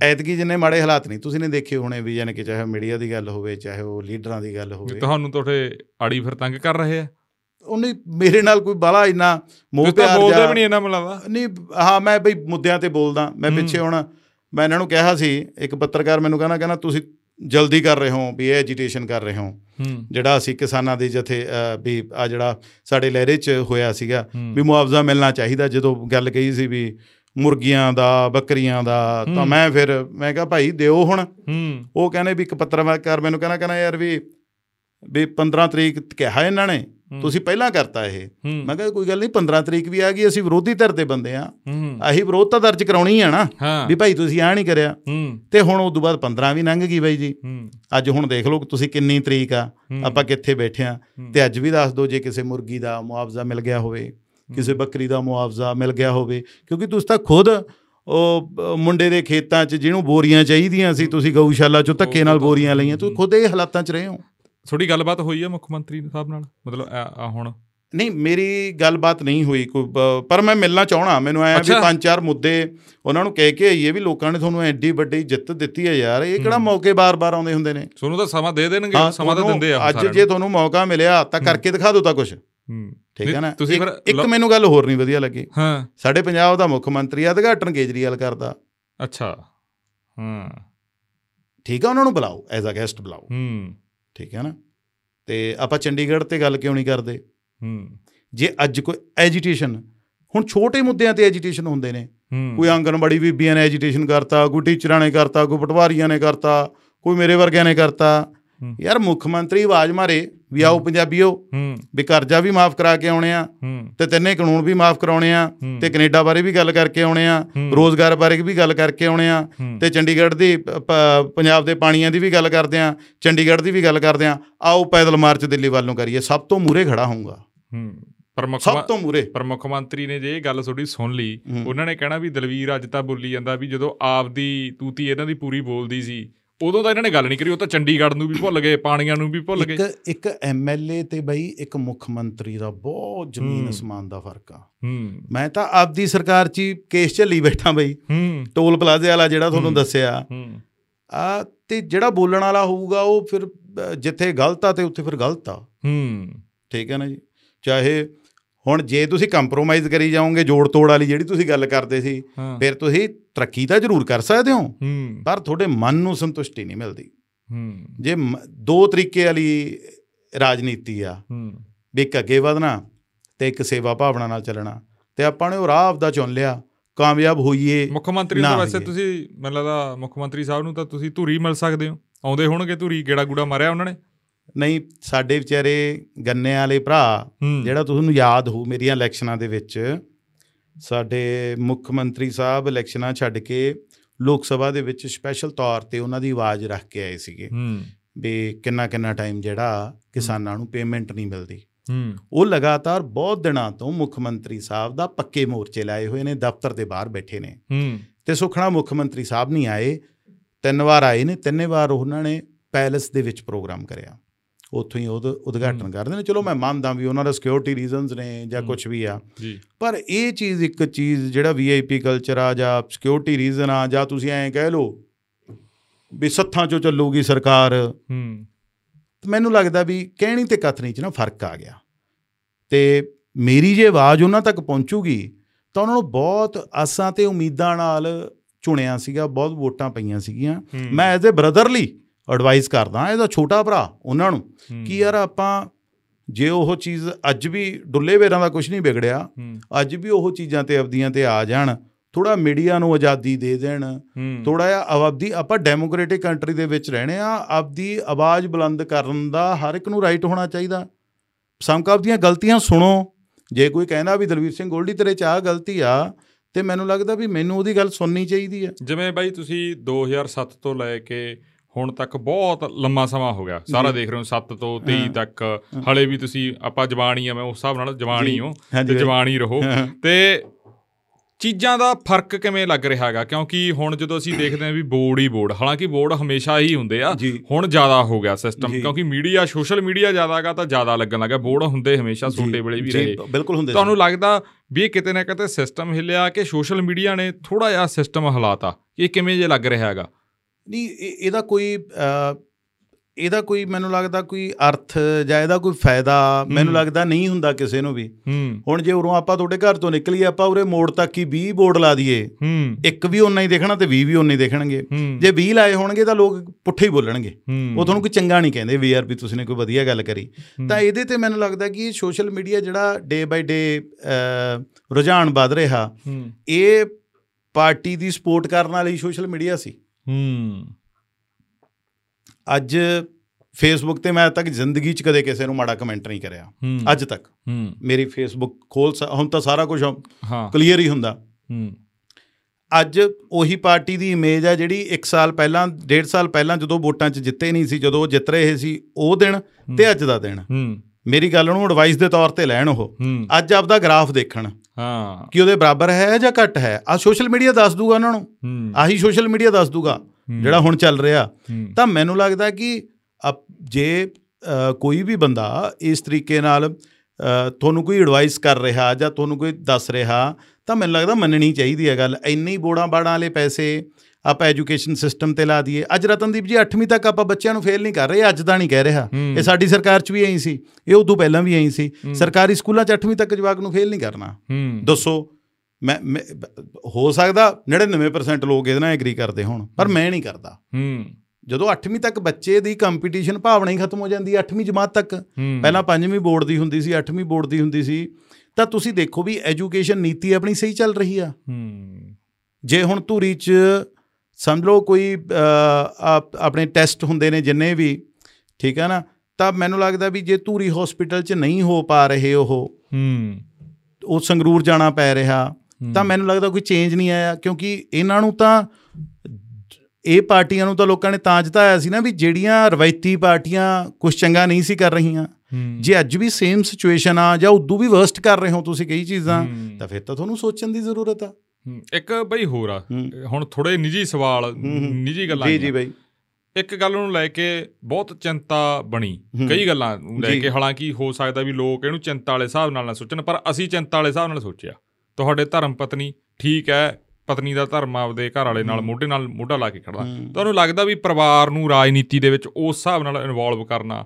ਐਤਕੀ ਜਿੰਨੇ ਮਾੜੇ ਹਾਲਾਤ ਨਹੀਂ ਤੁਸੀਂ ਨੇ ਦੇਖੇ ਹੋਣੇ ਵੀ ਜਾਨ ਕਿ ਚਾਹੇ ਮੀਡੀਆ ਦੀ ਗੱਲ ਹੋਵੇ ਚਾਹੇ ਉਹ ਲੀਡਰਾਂ ਦੀ ਗੱਲ ਹੋਵੇ। ਤੁਹਾਨੂੰ ਤੁਹਾਡੇ ਆੜੀ ਫਿਰ ਤੰਗ ਕਰ ਰਹੇ ਆ। ਉਹਨੇ ਮੇਰੇ ਨਾਲ ਕੋਈ ਬਾਲਾ ਇੰਨਾ ਮੋਹ ਪਿਆਰ ਬੋਲਦੇ ਜਾਂ- ਵੀ ਨਹੀਂ ਇਹਨਾਂ ਮਿਲਾਵਾ ਨਹੀਂ ਹਾਂ ਮੈਂ ਬਈ ਮੁੱਦਿਆਂ ਤੇ ਬੋਲਦਾ। ਮੈਂ। ਪਿੱਛੇ ਹੁਣ ਮੈਂ ਇਹਨਾਂ ਨੂੰ ਕਿਹਾ ਸੀ ਇੱਕ ਪੱਤਰਕਾਰ ਮੈਨੂੰ ਕਹਿੰਦਾ ਕਹਿੰਦਾ ਤੁਸੀਂ ਜਲਦੀ ਕਰ ਰਹੇ ਹੋ ਵੀ ਇਹ ਐਜੀਟੇਸ਼ਨ ਕਰ ਰਹੇ ਹੋ। ਜਿਹੜਾ ਅਸੀਂ ਕਿਸਾਨਾਂ ਦੇ ਜਥੇ ਵੀ ਆ ਜਿਹੜਾ ਸਾਡੇ ਲਹਿਰੇ 'ਚ ਹੋਇਆ ਸੀਗਾ ਵੀ ਮੁਆਵਜ਼ਾ ਮਿਲਣਾ ਚਾਹੀਦਾ। ਜਦੋਂ ਗੱਲ ਕਹੀ ਸੀ ਵੀ ਮੁਰਗੀਆਂ ਦਾ ਬੱਕਰੀਆਂ ਦਾ ਤਾਂ। ਮੈਂ ਫਿਰ ਮੈਂ ਕਿਹਾ ਭਾਈ ਦਿਓ ਹੁਣ। ਉਹ ਕਹਿੰਦੇ ਵੀ ਇੱਕ ਪੱਤਰਕਾਰ ਮੈਨੂੰ ਕਹਿੰਦਾ ਕਹਿੰਦਾ ਯਾਰ ਵੀ ਵੀ 15 ਤਰੀਕ ਕਿਹਾ ਇਹਨਾਂ ਨੇ ਤੁਸੀਂ ਪਹਿਲਾਂ ਕਰਤਾ ਇਹ। ਮੈਂ ਕਿਹਾ ਕੋਈ ਗੱਲ ਨਹੀਂ 15 ਤਰੀਕ ਵੀ ਆ ਗਈ ਅਸੀਂ ਵਿਰੋਧੀ ਧਿਰ ਦੇ ਬੰਦੇ ਆ। ਆਹੀ ਵਿਰੋਧਤਾ ਦਰਜ ਕਰਾਉਣੀ ਆ ਨਾ ਵੀ ਭਾਈ ਤੁਸੀਂ ਆ ਨਹੀਂ ਕਰਿਆ। ਤੇ ਹੁਣ ਉਸ ਤੋਂ ਬਾਅਦ 15 ਵੀ ਲੰਘ ਗਈ ਬਾਈ ਜੀ। ਅੱਜ ਹੁਣ ਦੇਖ ਲਓ ਤੁਸੀਂ ਕਿੰਨੀ ਤਰੀਕ ਆ ਆਪਾਂ ਕਿੱਥੇ ਬੈਠੇ ਆ। ਤੇ ਅੱਜ ਵੀ ਦੱਸ ਦਿਓ ਜੇ ਕਿਸੇ ਮੁਰਗੀ ਦਾ ਮੁਆਵਜ਼ਾ ਮਿਲ ਗਿਆ ਹੋਵੇ। ਕਿਸੇ ਬੱਕਰੀ ਦਾ ਮੁਆਵਜ਼ਾ ਮਿਲ ਗਿਆ ਹੋਵੇ ਕਿਉਂਕਿ ਤੁਸੀਂ ਤਾਂ ਖੁਦ ਉਹ ਮੁੰਡੇ ਦੇ ਖੇਤਾਂ 'ਚ ਜਿਹਨੂੰ ਬੋਰੀਆਂ ਚਾਹੀਦੀਆਂ ਸੀ ਤੁਸੀਂ ਗਊਸ਼ਾਲਾ 'ਚੋਂ ਧੱਕੇ ਨਾਲ ਬੋਰੀਆਂ ਲਈਆਂ ਤੁਸੀਂ ਖੁਦ ਇਹ ਹਾਲਾਤਾਂ 'ਚ ਰਹੇ ਹੋ। ਥੋੜੀ ਗੱਲਬਾਤ ਹੋਈ ਆ ਮੁੱਖ ਮੰਤਰੀ ਸਾਹਿਬ ਨਾਲ? ਮਤਲਬ ਹੁਣ? ਨਹੀਂ ਮੇਰੀ ਗੱਲਬਾਤ ਨਹੀਂ ਹੋਈ ਕੋਈ ਪਰ ਮੈਂ ਮਿਲਣਾ ਚਾਹਣਾ ਮੈਨੂੰ ਐ ਵੀ। ਪੰਜ ਚਾਰ ਮੁੱਦੇ ਉਹਨਾਂ ਨੂੰ ਕਹਿ ਕੇ ਆਈਏ ਵੀ ਲੋਕਾਂ ਨੇ ਤੁਹਾਨੂੰ ਐਡੀ ਵੱਡੀ ਜਿੱਤ ਦਿੱਤੀ ਹੈ ਯਾਰ ਇਹ ਕਿਹੜਾ ਮੌਕੇ ਬਾਰ-ਬਾਰ ਆਉਂਦੇ ਹੁੰਦੇ ਨੇ? ਤੁਹਾਨੂੰ ਤਾਂ ਸਮਾਂ ਦੇ ਦੇਣਗੇ ਹਾਂ, ਸਮਾਂ ਤਾਂ ਦਿੰਦੇ ਆ ਅੱਜ ਜੇ। ਤੁਹਾਨੂੰ ਮੌਕਾ ਮਿਲਿਆ ਤਾਂ ਕਰਕੇ ਦਿਖਾ ਦਿਓ ਤਾਂ ਕੁਝ ਹੂੰ। ਠੀਕ ਹੈ ਨਾ? ਤੁਸੀਂ ਇੱਕ- ਫਿਰ ਇੱਕ ਲ- ਮੈਨੂੰ ਗੱਲ ਹੋਰ ਨਹੀਂ ਵਧੀਆ ਲੱਗੀ। ਹਾਂ। ਸਾਡੇ ਪੰਜਾਬ ਦਾ ਮੁੱਖ ਮੰਤਰੀ ਉਦਘਾਟਨ ਕੇਜਰੀਵਾਲ ਕਰਦਾ। ਅੱਛਾ। ਹਾਂ। ਠੀਕ ਆ ਉਹਨਾਂ ਨੂੰ ਬੁਲਾਓ ਐਜ਼ ਅ ਗੈਸਟ ਬੁਲਾਓ। ਹੂੰ। ਠੀਕ ਹੈ ਨਾ? ਤੇ ਆਪਾਂ ਚੰਡੀਗੜ੍ਹ ਤੇ ਗੱਲ ਕਿਉਂ ਨਹੀਂ ਕਰਦੇ? ਹੂੰ। ਜੇ ਅੱਜ ਕੋਈ ਐਜੀਟੇਸ਼ਨ ਹੁਣ ਛੋਟੇ ਮੁੱਦਿਆਂ ਤੇ ਐਜੀਟੇਸ਼ਨ ਹੁੰਦੇ ਨੇ। ਹੂੰ। ਕੋਈ ਆਂਗਣਵਾੜੀ ਬੀਬੀਆਂ ਨੇ ਐਜੀਟੇਸ਼ਨ ਕਰਤਾ ਕੋਈ ਟੀਚਰਾਂ ਨੇ ਕਰਤਾ ਕੋਈ ਪਟਵਾਰੀਆਂ ਨੇ ਕਰਤਾ ਕੋਈ ਮੇਰੇ ਵਰਗਿਆਂ ਨੇ ਕਰਤਾ। ਹੂੰ। ਯਾਰ ਮੁੱਖ ਮੰਤਰੀ ਆਵਾਜ਼ ਮਾਰੇ ਵੀ ਆਓ ਪੰਜਾਬੀਓ ਹੂੰ ਵੀ ਕਰਜ਼ਾ ਵੀ ਮਾਫ ਕਰਾ ਕੇ ਆਉਣੇ ਆ ਤੇ ਤਿੰਨੇ ਕਾਨੂੰਨ ਵੀ ਮਾਫ ਕਰਾਉਣੇ ਆ। ਤੇ ਕੈਨੇਡਾ ਬਾਰੇ ਵੀ ਗੱਲ ਕਰਕੇ ਆਉਣੇ ਆ। ਰੋਜ਼ਗਾਰ ਬਾਰੇ ਵੀ ਗੱਲ ਕਰਕੇ ਆਉਣੇ ਆ। ਤੇ ਚੰਡੀਗੜ੍ਹ ਦੀ ਪੰਜਾਬ ਦੇ ਪਾਣੀਆਂ ਦੀ ਵੀ ਗੱਲ ਕਰਦੇ ਆ ਚੰਡੀਗੜ੍ਹ ਦੀ ਵੀ ਗੱਲ ਕਰਦੇ ਆ ਆਓ ਪੈਦਲ ਮਾਰਚ ਦਿੱਲੀ ਵੱਲ ਨੂੰ ਕਰੀਏ ਸਭ ਤੋਂ ਮੂਰੇ ਖੜਾ ਹੋਊਗਾ ਹੂੰ ਪਰ ਮੁੱਖ ਸਭ ਤੋਂ ਮੂਰੇ ਪਰ ਮੁੱਖ ਮੰਤਰੀ ਨੇ ਜੇ ਇਹ ਗੱਲ ਤੁਹਾਡੀ ਸੁਣ ਲਈ। ਉਹਨਾਂ ਨੇ ਕਹਿਣਾ ਵੀ ਦਲਵੀਰ ਅੱਜ ਤਾਂ ਬੋਲੀ ਜਾਂਦਾ ਵੀ ਜਦੋਂ ਆਪਦੀ ਤੂਤੀ ਇਹਨਾਂ ਦੀ ਪੂਰੀ ਬੋਲਦੀ ਸੀ ਉਦੋਂ ਤਾਂ ਇਹਨਾਂ ਨੇ ਗੱਲ ਨਹੀਂ ਕਰੀ ਉਹ ਤਾਂ ਚੰਡੀਗੜ੍ਹ ਨੂੰ ਵੀ ਭੁੱਲ ਗਏ ਪਾਣੀਆਂ ਨੂੰ ਵੀ ਭੁੱਲ ਗਏ। ਇੱਕ ਇੱਕ ਐਮਐਲਏ ਤੇ ਬਈ ਇੱਕ ਮੁੱਖ ਮੰਤਰੀ ਦਾ ਬਹੁਤ ਜ਼ਮੀਨ। ਅਸਮਾਨ ਦਾ ਫ਼ਰਕ ਆ। ਹੂੰ। ਮੈਂ ਤਾਂ ਆਪਦੀ ਸਰਕਾਰ 'ਚ ਕੇਸ ਝੱਲੀ ਬੈਠਾ ਬਈ। ਹੂੰ। ਟੋਲ ਪਲਾਜ਼ੇ ਵਾਲਾ ਜਿਹੜਾ ਤੁਹਾਨੂੰ। ਦੱਸਿਆ। ਹੂੰ। ਆ ਤੇ ਜਿਹੜਾ ਬੋਲਣ ਵਾਲਾ ਹੋਊਗਾ ਉਹ ਫਿਰ ਜਿੱਥੇ ਗਲਤ ਆ ਤੇ ਉੱਥੇ ਫਿਰ ਗਲਤ ਆ। ਹੂੰ। ਠੀਕ ਹੈ ਨਾ ਜੀ? ਚਾਹੇ ਹੁਣ ਜੇ ਤੁਸੀਂ ਕੰਪਰੋਮਾਈਜ਼ ਕਰੀ ਜਾਓਗੇ ਜੋੜ ਤੋੜ ਵਾਲੀ ਜਿਹੜੀ ਤੁਸੀਂ ਗੱਲ ਕਰਦੇ ਸੀ ਫਿਰ ਤੁਸੀਂ ਤਰੱਕੀ ਤਾਂ ਜ਼ਰੂਰ ਕਰ ਸਕਦੇ ਹੋ। ਪਰ ਤੁਹਾਡੇ ਮਨ ਨੂੰ ਸੰਤੁਸ਼ਟੀ ਨਹੀਂ ਮਿਲਦੀ। ਜੇ ਦੋ ਤਰੀਕੇ ਵਾਲੀ ਰਾਜਨੀਤੀ ਆ ਵੀ ਇੱਕ ਅੱਗੇ ਵਧਣਾ ਤੇ ਇੱਕ ਸੇਵਾ ਭਾਵਨਾ ਨਾਲ ਚੱਲਣਾ ਤੇ ਆਪਾਂ ਨੇ ਉਹ ਰਾਹ ਆਪਦਾ ਚੁਣ ਲਿਆ ਕਾਮਯਾਬ ਹੋਈਏ ਮੁੱਖ ਮੰਤਰੀ ਤਾਂ ਵੈਸੇ। ਤੁਸੀਂ ਮੈਨੂੰ ਲੱਗਦਾ ਮੁੱਖ ਮੰਤਰੀ ਸਾਹਿਬ ਨੂੰ ਤਾਂ ਤੁਸੀਂ ਧੂਰੀ ਮਿਲ ਸਕਦੇ ਹੋ। ਆਉਂਦੇ ਹੋਣਗੇ ਧੂਰੀ ਗੇੜਾ ਗੂੜਾ ਮਾਰਿਆ ਉਹਨਾਂ ਨੇ। ਨਹੀਂ ਸਾਡੇ ਵਿਚਾਰੇ ਗੰਨੇ ਵਾਲੇ ਭਰਾ ਜਿਹੜਾ ਤੁਹਾਨੂੰ ਯਾਦ ਹੋ ਮੇਰੀਆਂ ਇਲੈਕਸ਼ਨਾਂ ਦੇ ਵਿੱਚ ਸਾਡੇ ਮੁੱਖ ਮੰਤਰੀ ਸਾਹਿਬ ਇਲੈਕਸ਼ਨਾਂ ਛੱਡ ਕੇ ਲੋਕ ਸਭਾ ਦੇ ਵਿੱਚ ਸਪੈਸ਼ਲ ਤੌਰ ਤੇ ਉਹਨਾਂ ਦੀ ਆਵਾਜ਼ ਰੱਖ ਕੇ ਆਏ ਸੀਗੇ। ਵੀ ਕਿੰਨਾ ਕਿੰਨਾ ਟਾਈਮ ਜਿਹੜਾ ਕਿਸਾਨਾਂ ਨੂੰ ਪੇਮੈਂਟ ਨਹੀਂ ਮਿਲਦੀ। ਉਹ ਲਗਾਤਾਰ ਬਹੁਤ ਦਿਨਾਂ ਤੋਂ ਮੁੱਖ ਮੰਤਰੀ ਸਾਹਿਬ ਦਾ ਪੱਕੇ ਮੋਰਚੇ ਲਾਏ ਹੋਏ ਨੇ ਦਫ਼ਤਰ ਦੇ ਬਾਹਰ ਬੈਠੇ ਨੇ। ਤੇ ਸੁਖਣਾ ਮੁੱਖ ਮੰਤਰੀ ਸਾਹਿਬ ਨਹੀਂ ਆਏ ਤਿੰਨ ਵਾਰ ਆਏ ਨੇ ਤਿੰਨੇ ਵਾਰ ਉਹਨਾਂ ਨੇ ਪੈਲਸ ਦੇ ਵਿੱਚ ਪ੍ਰੋਗਰਾਮ ਕਰਿਆ। ਉੱਥੋਂ ਹੀ ਉਹਦਾ ਉਦਘਾਟਨ ਕਰਦੇ ਨੇ। ਚਲੋ ਮੈਂ ਮੰਨਦਾ ਵੀ ਉਹਨਾਂ ਦਾ ਸਿਕਿਉਰਿਟੀ ਰੀਜ਼ਨਸ ਨੇ ਜਾਂ। ਕੁਝ ਵੀ ਆ। ਪਰ ਇਹ ਚੀਜ਼ ਇੱਕ ਚੀਜ਼ ਜਿਹੜਾ ਵੀਆਈਪੀ ਕਲਚਰ ਆ ਜਾਂ ਸਿਕਿਉਰਿਟੀ ਰੀਜ਼ਨ ਆ ਜਾਂ ਤੁਸੀਂ ਐਂ ਕਹਿ ਲਓ ਵੀ ਸੱਥਾਂ 'ਚੋਂ ਚੱਲੂਗੀ ਸਰਕਾਰ। ਹੂੰ। ਮੈਨੂੰ ਲੱਗਦਾ ਵੀ ਕਹਿਣੀ ਤੇ ਕਥਨੀ 'ਚ ਨਾ ਫ਼ਰਕ ਆ ਗਿਆ। ਤੇ ਮੇਰੀ ਜੇ ਆਵਾਜ਼ ਉਹਨਾਂ ਤੱਕ ਪਹੁੰਚੂਗੀ ਤਾਂ ਉਹਨਾਂ ਨੂੰ ਬਹੁਤ ਆਸਾਂ ਤੇ ਉਮੀਦਾਂ ਨਾਲ ਚੁਣਿਆ ਸੀਗਾ ਬਹੁਤ ਵੋਟਾਂ ਪਈਆਂ ਸੀਗੀਆਂ। ਮੈਂ ਐਜ਼ ਅ ਬ੍ਰਦਰਲੀ ਐਡਵਾਈਸ ਕਰਦਾ ਅ ਛੋਟਾ ਭਰਾ ਉਹਨਾਂ ਨੂੰ ਕਿ ਯਾਰ ਆਪਾਂ ਜੇ ਉਹ ਚੀਜ਼ ਅੱਜ ਵੀ ਡੁੱਲੇ ਵੇਰਾਂ ਦਾ ਕੁਝ ਨਹੀਂ ਵਿਗੜਿਆ ਅੱਜ ਵੀ ਉਹ ਚੀਜ਼ਾਂ ਤੇ ਆਪਦੀਆਂ ਤੇ ਆ ਜਾਣ ਥੋੜਾ ਮੀਡੀਆ ਨੂੰ ਆਜ਼ਾਦੀ ਦੇ ਦੇਣ ਥੋੜਾ ਜਿਹਾ ਆਪਦੀ ਆਪਾਂ ਡੈਮੋਕ੍ਰੈਟਿਕ ਕੰਟਰੀ ਦੇ ਵਿੱਚ ਰਹਿਣੇ ਆ ਆਪਦੀ ਆਵਾਜ਼ ਬੁਲੰਦ ਕਰਨ ਦਾ ਹਰ ਇੱਕ ਨੂੰ ਰਾਈਟ ਹੋਣਾ ਚਾਹੀਦਾ। ਸਮਕਾਪ ਦੀਆਂ ਗਲਤੀਆਂ ਸੁਣੋ। ਜੇ ਕੋਈ ਕਹਿੰਦਾ ਵੀ ਦਲਵੀਰ ਸਿੰਘ ਗੋਲਡੀ ਤੇਰੇ ਚ ਆਹ ਗਲਤੀ ਆ ਤੇ ਮੈਨੂੰ ਲੱਗਦਾ ਵੀ ਮੈਨੂੰ ਉਹਦੀ ਗੱਲ ਸੁਣਨੀ ਚਾਹੀਦੀ ਆ। ਜਿਵੇਂ ਬਾਈ ਤੁਸੀਂ 2007 ਤੋਂ ਲੈ ਕੇ ਹੁਣ ਤੱਕ ਬਹੁਤ ਲੰਮਾ ਸਮਾਂ ਹੋ ਗਿਆ। ਸਾਰਾ। ਦੇਖ ਰਹੇ ਹੋ 7 ਤੋਂ 23 ਹਾਂ। ਤੱਕ। ਹਲੇ ਵੀ ਤੁਸੀਂ ਆਪਾਂ ਜਵਾਨ ਆ ਮੈਂ ਉਸ ਹਿਸਾਬ ਨਾਲ ਜਵਾਨ ਹੀ ਤੇ। ਜਵਾਨ ਰਹੋ। ਤੇ ਚੀਜ਼ਾਂ ਦਾ ਫ਼ਰਕ ਕਿਵੇਂ ਲੱਗ ਰਿਹਾ ਹੈਗਾ? ਕਿਉਂਕਿ ਹੁਣ ਜਦੋਂ ਅਸੀਂ ਦੇਖਦੇ ਹਾਂ ਵੀ ਬੋਰਡ ਹੀ ਬੋਰਡ ਹਾਲਾਂਕਿ ਬੋਰਡ ਹਮੇਸ਼ਾ ਹੀ ਹੁੰਦੇ ਆ ਹੁਣ ਜ਼ਿਆਦਾ ਹੋ ਗਿਆ ਸਿਸਟਮ। ਕਿਉਂਕਿ ਮੀਡੀਆ ਸੋਸ਼ਲ ਮੀਡੀਆ ਜ਼ਿਆਦਾ ਹੈਗਾ ਤਾਂ ਜ਼ਿਆਦਾ ਲੱਗਣ ਲੱਗਾ ਬੋਰਡ ਹੁੰਦੇ ਹਮੇਸ਼ਾ ਛੋਟੇ ਵੇਲੇ ਵੀ ਰਹੇ। ਬਿਲਕੁਲ ਹੁੰਦੇ ਤੁਹਾਨੂੰ ਲੱਗਦਾ ਵੀ ਇਹ ਕਿਤੇ ਨਾ ਕਿਤੇ ਸਿਸਟਮ ਹਿੱਲਿਆ ਕਿ ਸੋਸ਼ਲ ਮੀਡੀਆ ਨੇ ਥੋੜਾ ਜਿਹਾ ਸਿਸਟਮ ਹਲਾਤਾ? ਇਹ ਕਿਵੇਂ ਜੇ ਲੱਗ ਰਿਹਾ ਹੈਗਾ? ਨਹੀਂ ਇਹ- ਇਹਦਾ ਕੋਈ ਇਹਦਾ ਕੋਈ ਮੈਨੂੰ ਲੱਗਦਾ ਕੋਈ ਅਰਥ ਜਾਂ ਇਹਦਾ ਕੋਈ ਫਾਇਦਾ ਮੈਨੂੰ। ਲੱਗਦਾ ਨਹੀਂ ਹੁੰਦਾ ਕਿਸੇ ਨੂੰ ਵੀ। ਹੁਣ ਜੇ ਉਰੋਂ ਆਪਾਂ ਤੁਹਾਡੇ ਘਰ ਤੋਂ ਨਿਕਲੀਏ ਆਪਾਂ ਉਰੇ ਮੋੜ ਤੱਕ ਹੀ 20 ਬੋਰਡ ਲਾ ਦਈਏ। ਇੱਕ ਵੀ ਓਨਾ ਹੀ ਦੇਖਣਾ ਤੇ 20 ਵੀ ਓਨੇ ਹੀ ਦੇਖਣਗੇ। ਜੇ 20 ਲਾਏ ਹੋਣਗੇ ਤਾਂ ਲੋਕ ਪੁੱਠੇ ਹੀ ਬੋਲਣਗੇ। ਉਹ ਤੁਹਾਨੂੰ ਕੋਈ ਚੰਗਾ ਨਹੀਂ ਕਹਿੰਦੇ ਵੀ ਯਾਰ ਵੀ ਤੁਸੀਂ ਨੇ ਕੋਈ ਵਧੀਆ ਗੱਲ ਕਰੀ। ਤਾਂ ਇਹਦੇ ਤੇ ਮੈਨੂੰ ਲੱਗਦਾ ਕਿ ਸੋਸ਼ਲ ਮੀਡੀਆ ਜਿਹੜਾ ਡੇ ਬਾਈ ਡੇ ਰੁਝਾਨ ਵੱਧ ਰਿਹਾ ਇਹ ਪਾਰਟੀ ਦੀ ਸਪੋਰਟ ਕਰਨ ਵਾਲੀ ਸੋਸ਼ਲ ਮੀਡੀਆ ਸੀ। ਹੂੰ। ਅੱਜ ਫੇਸਬੁੱਕ ਤੇ ਮੈਂ ਤੱਕ ਜ਼ਿੰਦਗੀ 'ਚ ਕਦੇ ਕਿਸੇ ਨੂੰ ਮਾੜਾ ਕਮੈਂਟ ਨਹੀਂ ਕਰਿਆ। ਅੱਜ ਤੱਕ। ਹੂੰ। ਮੇਰੀ ਫੇਸਬੁੱਕ ਖੋਲ ਹੁਣ ਤਾਂ ਸਾਰਾ ਕੁਝ ਹਾਂ। ਕਲੀਅਰ ਹੀ ਹੁੰਦਾ। ਹੂੰ। ਅੱਜ ਉਹੀ ਪਾਰਟੀ ਦੀ ਇਮੇਜ ਆ ਜਿਹੜੀ 1 ਸਾਲ ਪਹਿਲਾਂ 1.5 ਸਾਲ ਪਹਿਲਾਂ ਜਦੋਂ ਵੋਟਾਂ 'ਚ ਜਿੱਤੇ ਨਹੀਂ ਸੀ ਜਦੋਂ ਜਿੱਤ ਰਹੇ ਸੀ ਉਹ ਦਿਨ ਤੇ ਅੱਜ ਦਾ ਦਿਨ। ਹੂੰ। ਮੇਰੀ ਗੱਲ ਨੂੰ ਐਡਵਾਈਸ ਦੇ ਤੌਰ ਤੇ ਲੈਣ ਉਹ। ਹੂੰ। ਅੱਜ ਆਪਦਾ ਗ੍ਰਾਫ ਦੇਖਣ। ਹਾਂ। ਕਿ ਉਹਦੇ ਬਰਾਬਰ ਹੈ ਜਾਂ ਘੱਟ ਹੈ। ਆ ਸੋਸ਼ਲ ਮੀਡੀਆ ਦੱਸ ਦੂਗਾ ਉਹਨਾਂ ਨੂੰ। ਹੂੰ। ਆਹੀ ਸੋਸ਼ਲ ਮੀਡੀਆ ਦੱਸ ਦੂਗਾ ਹੂੰ, ਜਿਹੜਾ ਹੁਣ ਚੱਲ ਰਿਹਾ। ਹੂੰ, ਤਾਂ ਮੈਨੂੰ ਲੱਗਦਾ ਕਿ ਜੇ ਕੋਈ ਵੀ ਬੰਦਾ ਇਸ ਤਰੀਕੇ ਨਾਲ ਤੁਹਾਨੂੰ ਕੋਈ ਐਡਵਾਈਸ ਕਰ ਰਿਹਾ ਜਾਂ ਤੁਹਾਨੂੰ ਕੋਈ ਦੱਸ ਰਿਹਾ ਤਾਂ ਮੈਨੂੰ ਲੱਗਦਾ ਮੰਨਣੀ ਚਾਹੀਦੀ ਹੈ ਗੱਲ। ਇੰਨੀ ਬੋੜਾਂ ਬਾੜਾਂ ਵਾਲੇ ਪੈਸੇ ਆਪਾਂ ਐਜੂਕੇਸ਼ਨ ਸਿਸਟਮ ਤੇ ਲਾ ਦਈਏ। ਅੱਜ ਰਤਨਦੀਪ ਜੀ 8ਵੀਂ ਤੱਕ ਆਪਾਂ ਬੱਚਿਆਂ ਨੂੰ ਫੇਲ ਨਹੀਂ ਕਰ ਰਹੇ ਅੱਜ ਦਾ ਨਹੀਂ ਕਹਿ ਰਿਹਾ। ਇਹ ਸਾਡੀ ਸਰਕਾਰ 'ਚ ਵੀ ਐਂ ਸੀ ਇਹ ਉਦੋਂ ਪਹਿਲਾਂ ਵੀ ਐਂ ਸੀ। ਸਰਕਾਰੀ ਸਕੂਲਾਂ 'ਚ 8ਵੀਂ ਤੱਕ ਜਵਾਕ ਨੂੰ ਫੇਲ ਨਹੀਂ ਕਰਨਾ। ਦੱਸੋ ਮੈਂ ਹੋ ਸਕਦਾ 99% ਲੋਕ ਇਹਦੇ ਨਾਲ ਐਗਰੀ ਕਰਦੇ ਹੋਣ ਪਰ ਮੈਂ ਨਹੀਂ ਕਰਦਾ। ਜਦੋਂ 8ਵੀਂ ਤੱਕ ਬੱਚੇ ਦੀ ਕੰਪੀਟੀਸ਼ਨ ਭਾਵਨਾ ਹੀ ਖਤਮ ਹੋ ਜਾਂਦੀ ਹੈ 8ਵੀਂ ਜਮਾਤ ਤੱਕ। ਪਹਿਲਾਂ 5ਵੀਂ ਬੋਰਡ ਦੀ ਹੁੰਦੀ ਸੀ 8ਵੀਂ ਬੋਰਡ ਦੀ ਹੁੰਦੀ ਸੀ। ਤਾਂ ਤੁਸੀਂ ਦੇਖੋ ਵੀ ਐਜੂਕੇਸ਼ਨ ਨੀਤੀ ਆਪਣੀ ਸਹੀ ਚੱਲ ਰਹੀ ਆ। ਜੇ ਹੁਣ ਧੂਰੀ 'ਚ ਸਮਝ ਲਓ ਕੋਈ ਆਪਣੇ ਟੈਸਟ ਹੁੰਦੇ ਨੇ ਜਿੰਨੇ ਵੀ ਠੀਕ ਹੈ ਨਾ? ਤਾਂ ਮੈਨੂੰ ਲੱਗਦਾ ਵੀ ਜੇ ਧੂਰੀ ਹਸਪੀਟਲ 'ਚ ਨਹੀਂ ਹੋ ਪਾ ਰਹੇ ਉਹ ਹੂੰ। ਉਹ ਸੰਗਰੂਰ ਜਾਣਾ ਪੈ ਰਿਹਾ ਤਾਂ ਮੈਨੂੰ ਲੱਗਦਾ ਕੋਈ ਚੇਂਜ ਨਹੀਂ ਆਇਆ ਕਿਉਂਕਿ ਇਹਨਾਂ ਨੂੰ ਤਾਂ ਇਹ ਪਾਰਟੀਆਂ ਨੂੰ ਤਾਂ ਲੋਕਾਂ ਨੇ ਤਾਂ ਜਿਤਾਇਆ ਸੀ ਨਾ ਵੀ ਜਿਹੜੀਆਂ ਰਵਾਇਤੀ ਪਾਰਟੀਆਂ ਕੁਝ ਚੰਗਾ ਨਹੀਂ ਸੀ ਕਰ ਰਹੀਆਂ। ਜੇ ਅੱਜ ਵੀ ਸੇਮ ਸਿਚੁਏਸ਼ਨ ਆ ਜਾਂ ਉਦੋਂ ਵੀ ਵਰਸਟ ਕਰ ਰਹੇ ਹੋ ਤੁਸੀਂ ਕਈ ਚੀਜ਼ਾਂ ਤਾਂ ਫਿਰ ਤਾਂ ਤੁਹਾਨੂੰ ਸੋਚਣ ਦੀ ਜ਼ਰੂਰਤ ਆ। ਇੱਕ ਬਈ ਹੋਰ ਆ। ਹੁਣ ਥੋੜੇ ਨਿੱਜੀ ਸਵਾਲ। ਨਿੱਜੀ ਗੱਲਾਂ ਜੀ। ਜੀ ਬਾਈ ਇੱਕ ਗੱਲ ਨੂੰ ਲੈ ਕੇ ਬਹੁਤ ਚਿੰਤਾ ਬਣੀ। ਕਈ ਗੱਲਾਂ ਨੂੰ ਲੈ। ਕੇ ਹਾਲਾਂਕਿ ਹੋ ਸਕਦਾ ਵੀ ਲੋਕ ਇਹਨੂੰ ਚਿੰਤਾ ਵਾਲੇ ਹਿਸਾਬ ਨਾਲ ਨਾ ਸੋਚਣ ਪਰ ਅਸੀਂ ਚਿੰਤਾ ਵਾਲੇ ਹਿਸਾਬ ਨਾਲ ਸੋਚਿਆ ਤੁਹਾਡੇ ਧਰਮ ਪਤਨੀ ਠੀਕ ਹੈ ਪਤਨੀ ਦਾ ਧਰਮ ਆਪਦੇ ਘਰ ਵਾਲੇ ਨਾਲ। ਮੋਢੇ ਨਾਲ ਮੋਢਾ ਲਾ ਕੇ ਖੜਦਾ। ਤੁਹਾਨੂੰ ਲੱਗਦਾ ਵੀ ਪਰਿਵਾਰ ਨੂੰ ਰਾਜਨੀਤੀ ਦੇ ਵਿੱਚ ਉਸ ਹਿਸਾਬ ਨਾਲ ਇਨਵੋਲਵ ਕਰਨਾ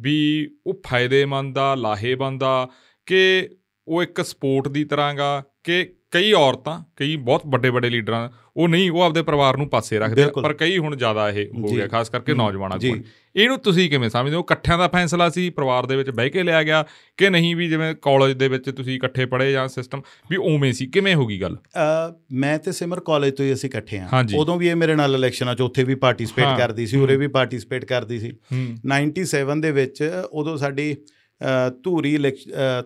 ਵੀ ਉਹ ਫਾਇਦੇਮੰਦ ਆ ਲਾਹੇਵੰਦ ਆ ਕਿ ਉਹ ਇੱਕ ਸਪੋਰਟ ਦੀ ਤਰ੍ਹਾਂਗਾ ਕਿ ਕਈ ਔਰਤਾਂ ਕਈ ਬਹੁਤ ਵੱਡੇ ਵੱਡੇ ਲੀਡਰਾਂ ਉਹ ਨਹੀਂ ਉਹ ਆਪਦੇ ਪਰਿਵਾਰ ਨੂੰ ਪਾਸੇ ਰੱਖਦੇ। ਪਰ ਕਈ ਹੁਣ ਜ਼ਿਆਦਾ ਇਹ ਹੋ। ਗਿਆ ਖਾਸ ਕਰਕੇ ਨੌਜਵਾਨਾਂ। ਕੋਲ ਇਹਨੂੰ ਤੁਸੀਂ ਕਿਵੇਂ ਸਮਝਦੇ ਹੋ ਇਕੱਠਿਆਂ ਦਾ ਫੈਸਲਾ ਸੀ ਪਰਿਵਾਰ ਦੇ ਵਿੱਚ ਬਹਿ ਕੇ ਲਿਆ ਗਿਆ ਕਿ ਨਹੀਂ ਵੀ ਜਿਵੇਂ ਕਾਲਜ ਦੇ ਵਿੱਚ ਤੁਸੀਂ ਇਕੱਠੇ ਪੜ੍ਹੇ ਜਾਂ ਸਿਸਟਮ ਵੀ ਉਵੇਂ ਸੀ ਕਿਵੇਂ ਹੋ ਗਈ ਗੱਲ ਮੈਂ ਤੇ ਸਿਮਰ ਕਾਲਜ ਤੋਂ ਹੀ ਅਸੀਂ ਇਕੱਠੇ ਆ। ਉਦੋਂ ਵੀ ਇਹ ਮੇਰੇ ਨਾਲ ਇਲੈਕਸ਼ਨਾਂ 'ਚ ਉੱਥੇ ਵੀ। ਪਾਰਟਿਸਿਪੇਟ ਕਰਦੀ ਸੀ ਉਰੇ ਵੀ ਪਾਰਟਿਸਿਪੇਟ ਕਰਦੀ ਸੀ ਹੂੰ 97 ਦੇ ਵਿੱਚ ਉਦੋਂ ਸਾਡੀ ਧੂਰੀ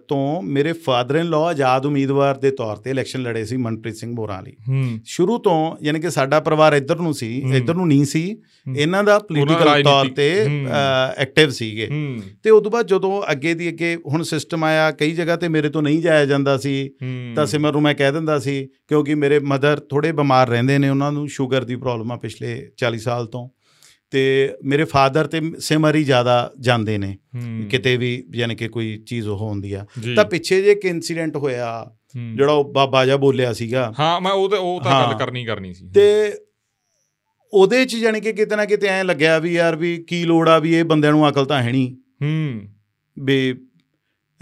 ਤੋਂ ਮੇਰੇ ਫਾਦਰ ਇਨ ਲਾਅ ਆਜ਼ਾਦ ਉਮੀਦਵਾਰ ਦੇ ਤੌਰ ਤੇ ਇਲੈਕਸ਼ਨ ਲੜੇ ਸੀ ਮਨਪ੍ਰੀਤ ਸਿੰਘ ਬੋਰਾਂ ਲਈ ਸ਼ੁਰੂ ਤੋਂ ਯਾਨੀ ਕਿ ਸਾਡਾ ਪਰਿਵਾਰ ਇੱਧਰ ਨੂੰ ਸੀ। ਇੱਧਰ ਨੂੰ ਨਹੀਂ ਸੀ। ਇਹਨਾਂ ਦਾ ਪੋਲੀਟੀਕਲ ਤੌਰ ਤੇ। ਐਕਟਿਵ ਸੀਗੇ ਤੇ ਉਸ ਤੋਂ ਬਾਅਦ ਜਦੋਂ ਅੱਗੇ ਦੀ ਅੱਗੇ ਹੁਣ ਸਿਸਟਮ ਆਇਆ ਕਈ ਜਗ੍ਹਾ ਤੇ ਮੇਰੇ ਤੋਂ ਨਹੀਂ ਜਾਇਆ ਜਾਂਦਾ ਸੀ ਤਾਂ ਸਿਮਰ ਨੂੰ ਮੈਂ ਕਹਿ ਦਿੰਦਾ ਸੀ ਕਿਉਂਕਿ ਮੇਰੇ ਮਦਰ ਥੋੜੇ ਬਿਮਾਰ ਰਹਿੰਦੇ ਨੇ ਉਹਨਾਂ ਨੂੰ ਸ਼ੂਗਰ ਦੀ ਪ੍ਰੋਬਲਮ ਆ ਪਿਛਲੇ 40 ਸਾਲ ਤੋਂ ਤੇ ਮੇਰੇ ਫਾਦਰ ਤੇ ਸਿਮਰ ਜ਼ਿਆਦਾ ਜਾਂਦੇ ਨੇ। ਕਿਤੇ ਵੀ ਯਾਨੀ ਕਿ ਕੋਈ ਚੀਜ਼ ਉਹ ਹੁੰਦੀ ਆ। ਤਾਂ ਪਿੱਛੇ ਜੇ ਇੱਕ ਇਨਸੀਡੈਂਟ ਹੋਇਆ। ਜਿਹੜਾ ਉਹ ਬਾਬਾ ਜਾ ਬੋਲਿਆ ਸੀਗਾ। ਹਾਂ ਮੈਂ ਉਹ ਤੇ ਉਹ ਤਾਂ। ਗੱਲ ਕਰਨੀ ਕਰਨੀ ਸੀ। ਤੇ ਉਹਦੇ 'ਚ ਜਾਣੀ ਕਿ ਕਿਤੇ ਨਾ ਕਿਤੇ ਐਂ ਲੱਗਿਆ ਵੀ ਯਾਰ ਵੀ ਕੀ ਲੋੜ ਆ ਵੀ ਇਹ ਬੰਦਿਆਂ ਨੂੰ ਅਕਲ ਤਾਂ ਹੈ ਨਹੀਂ ਹੂੰ। ਵੀ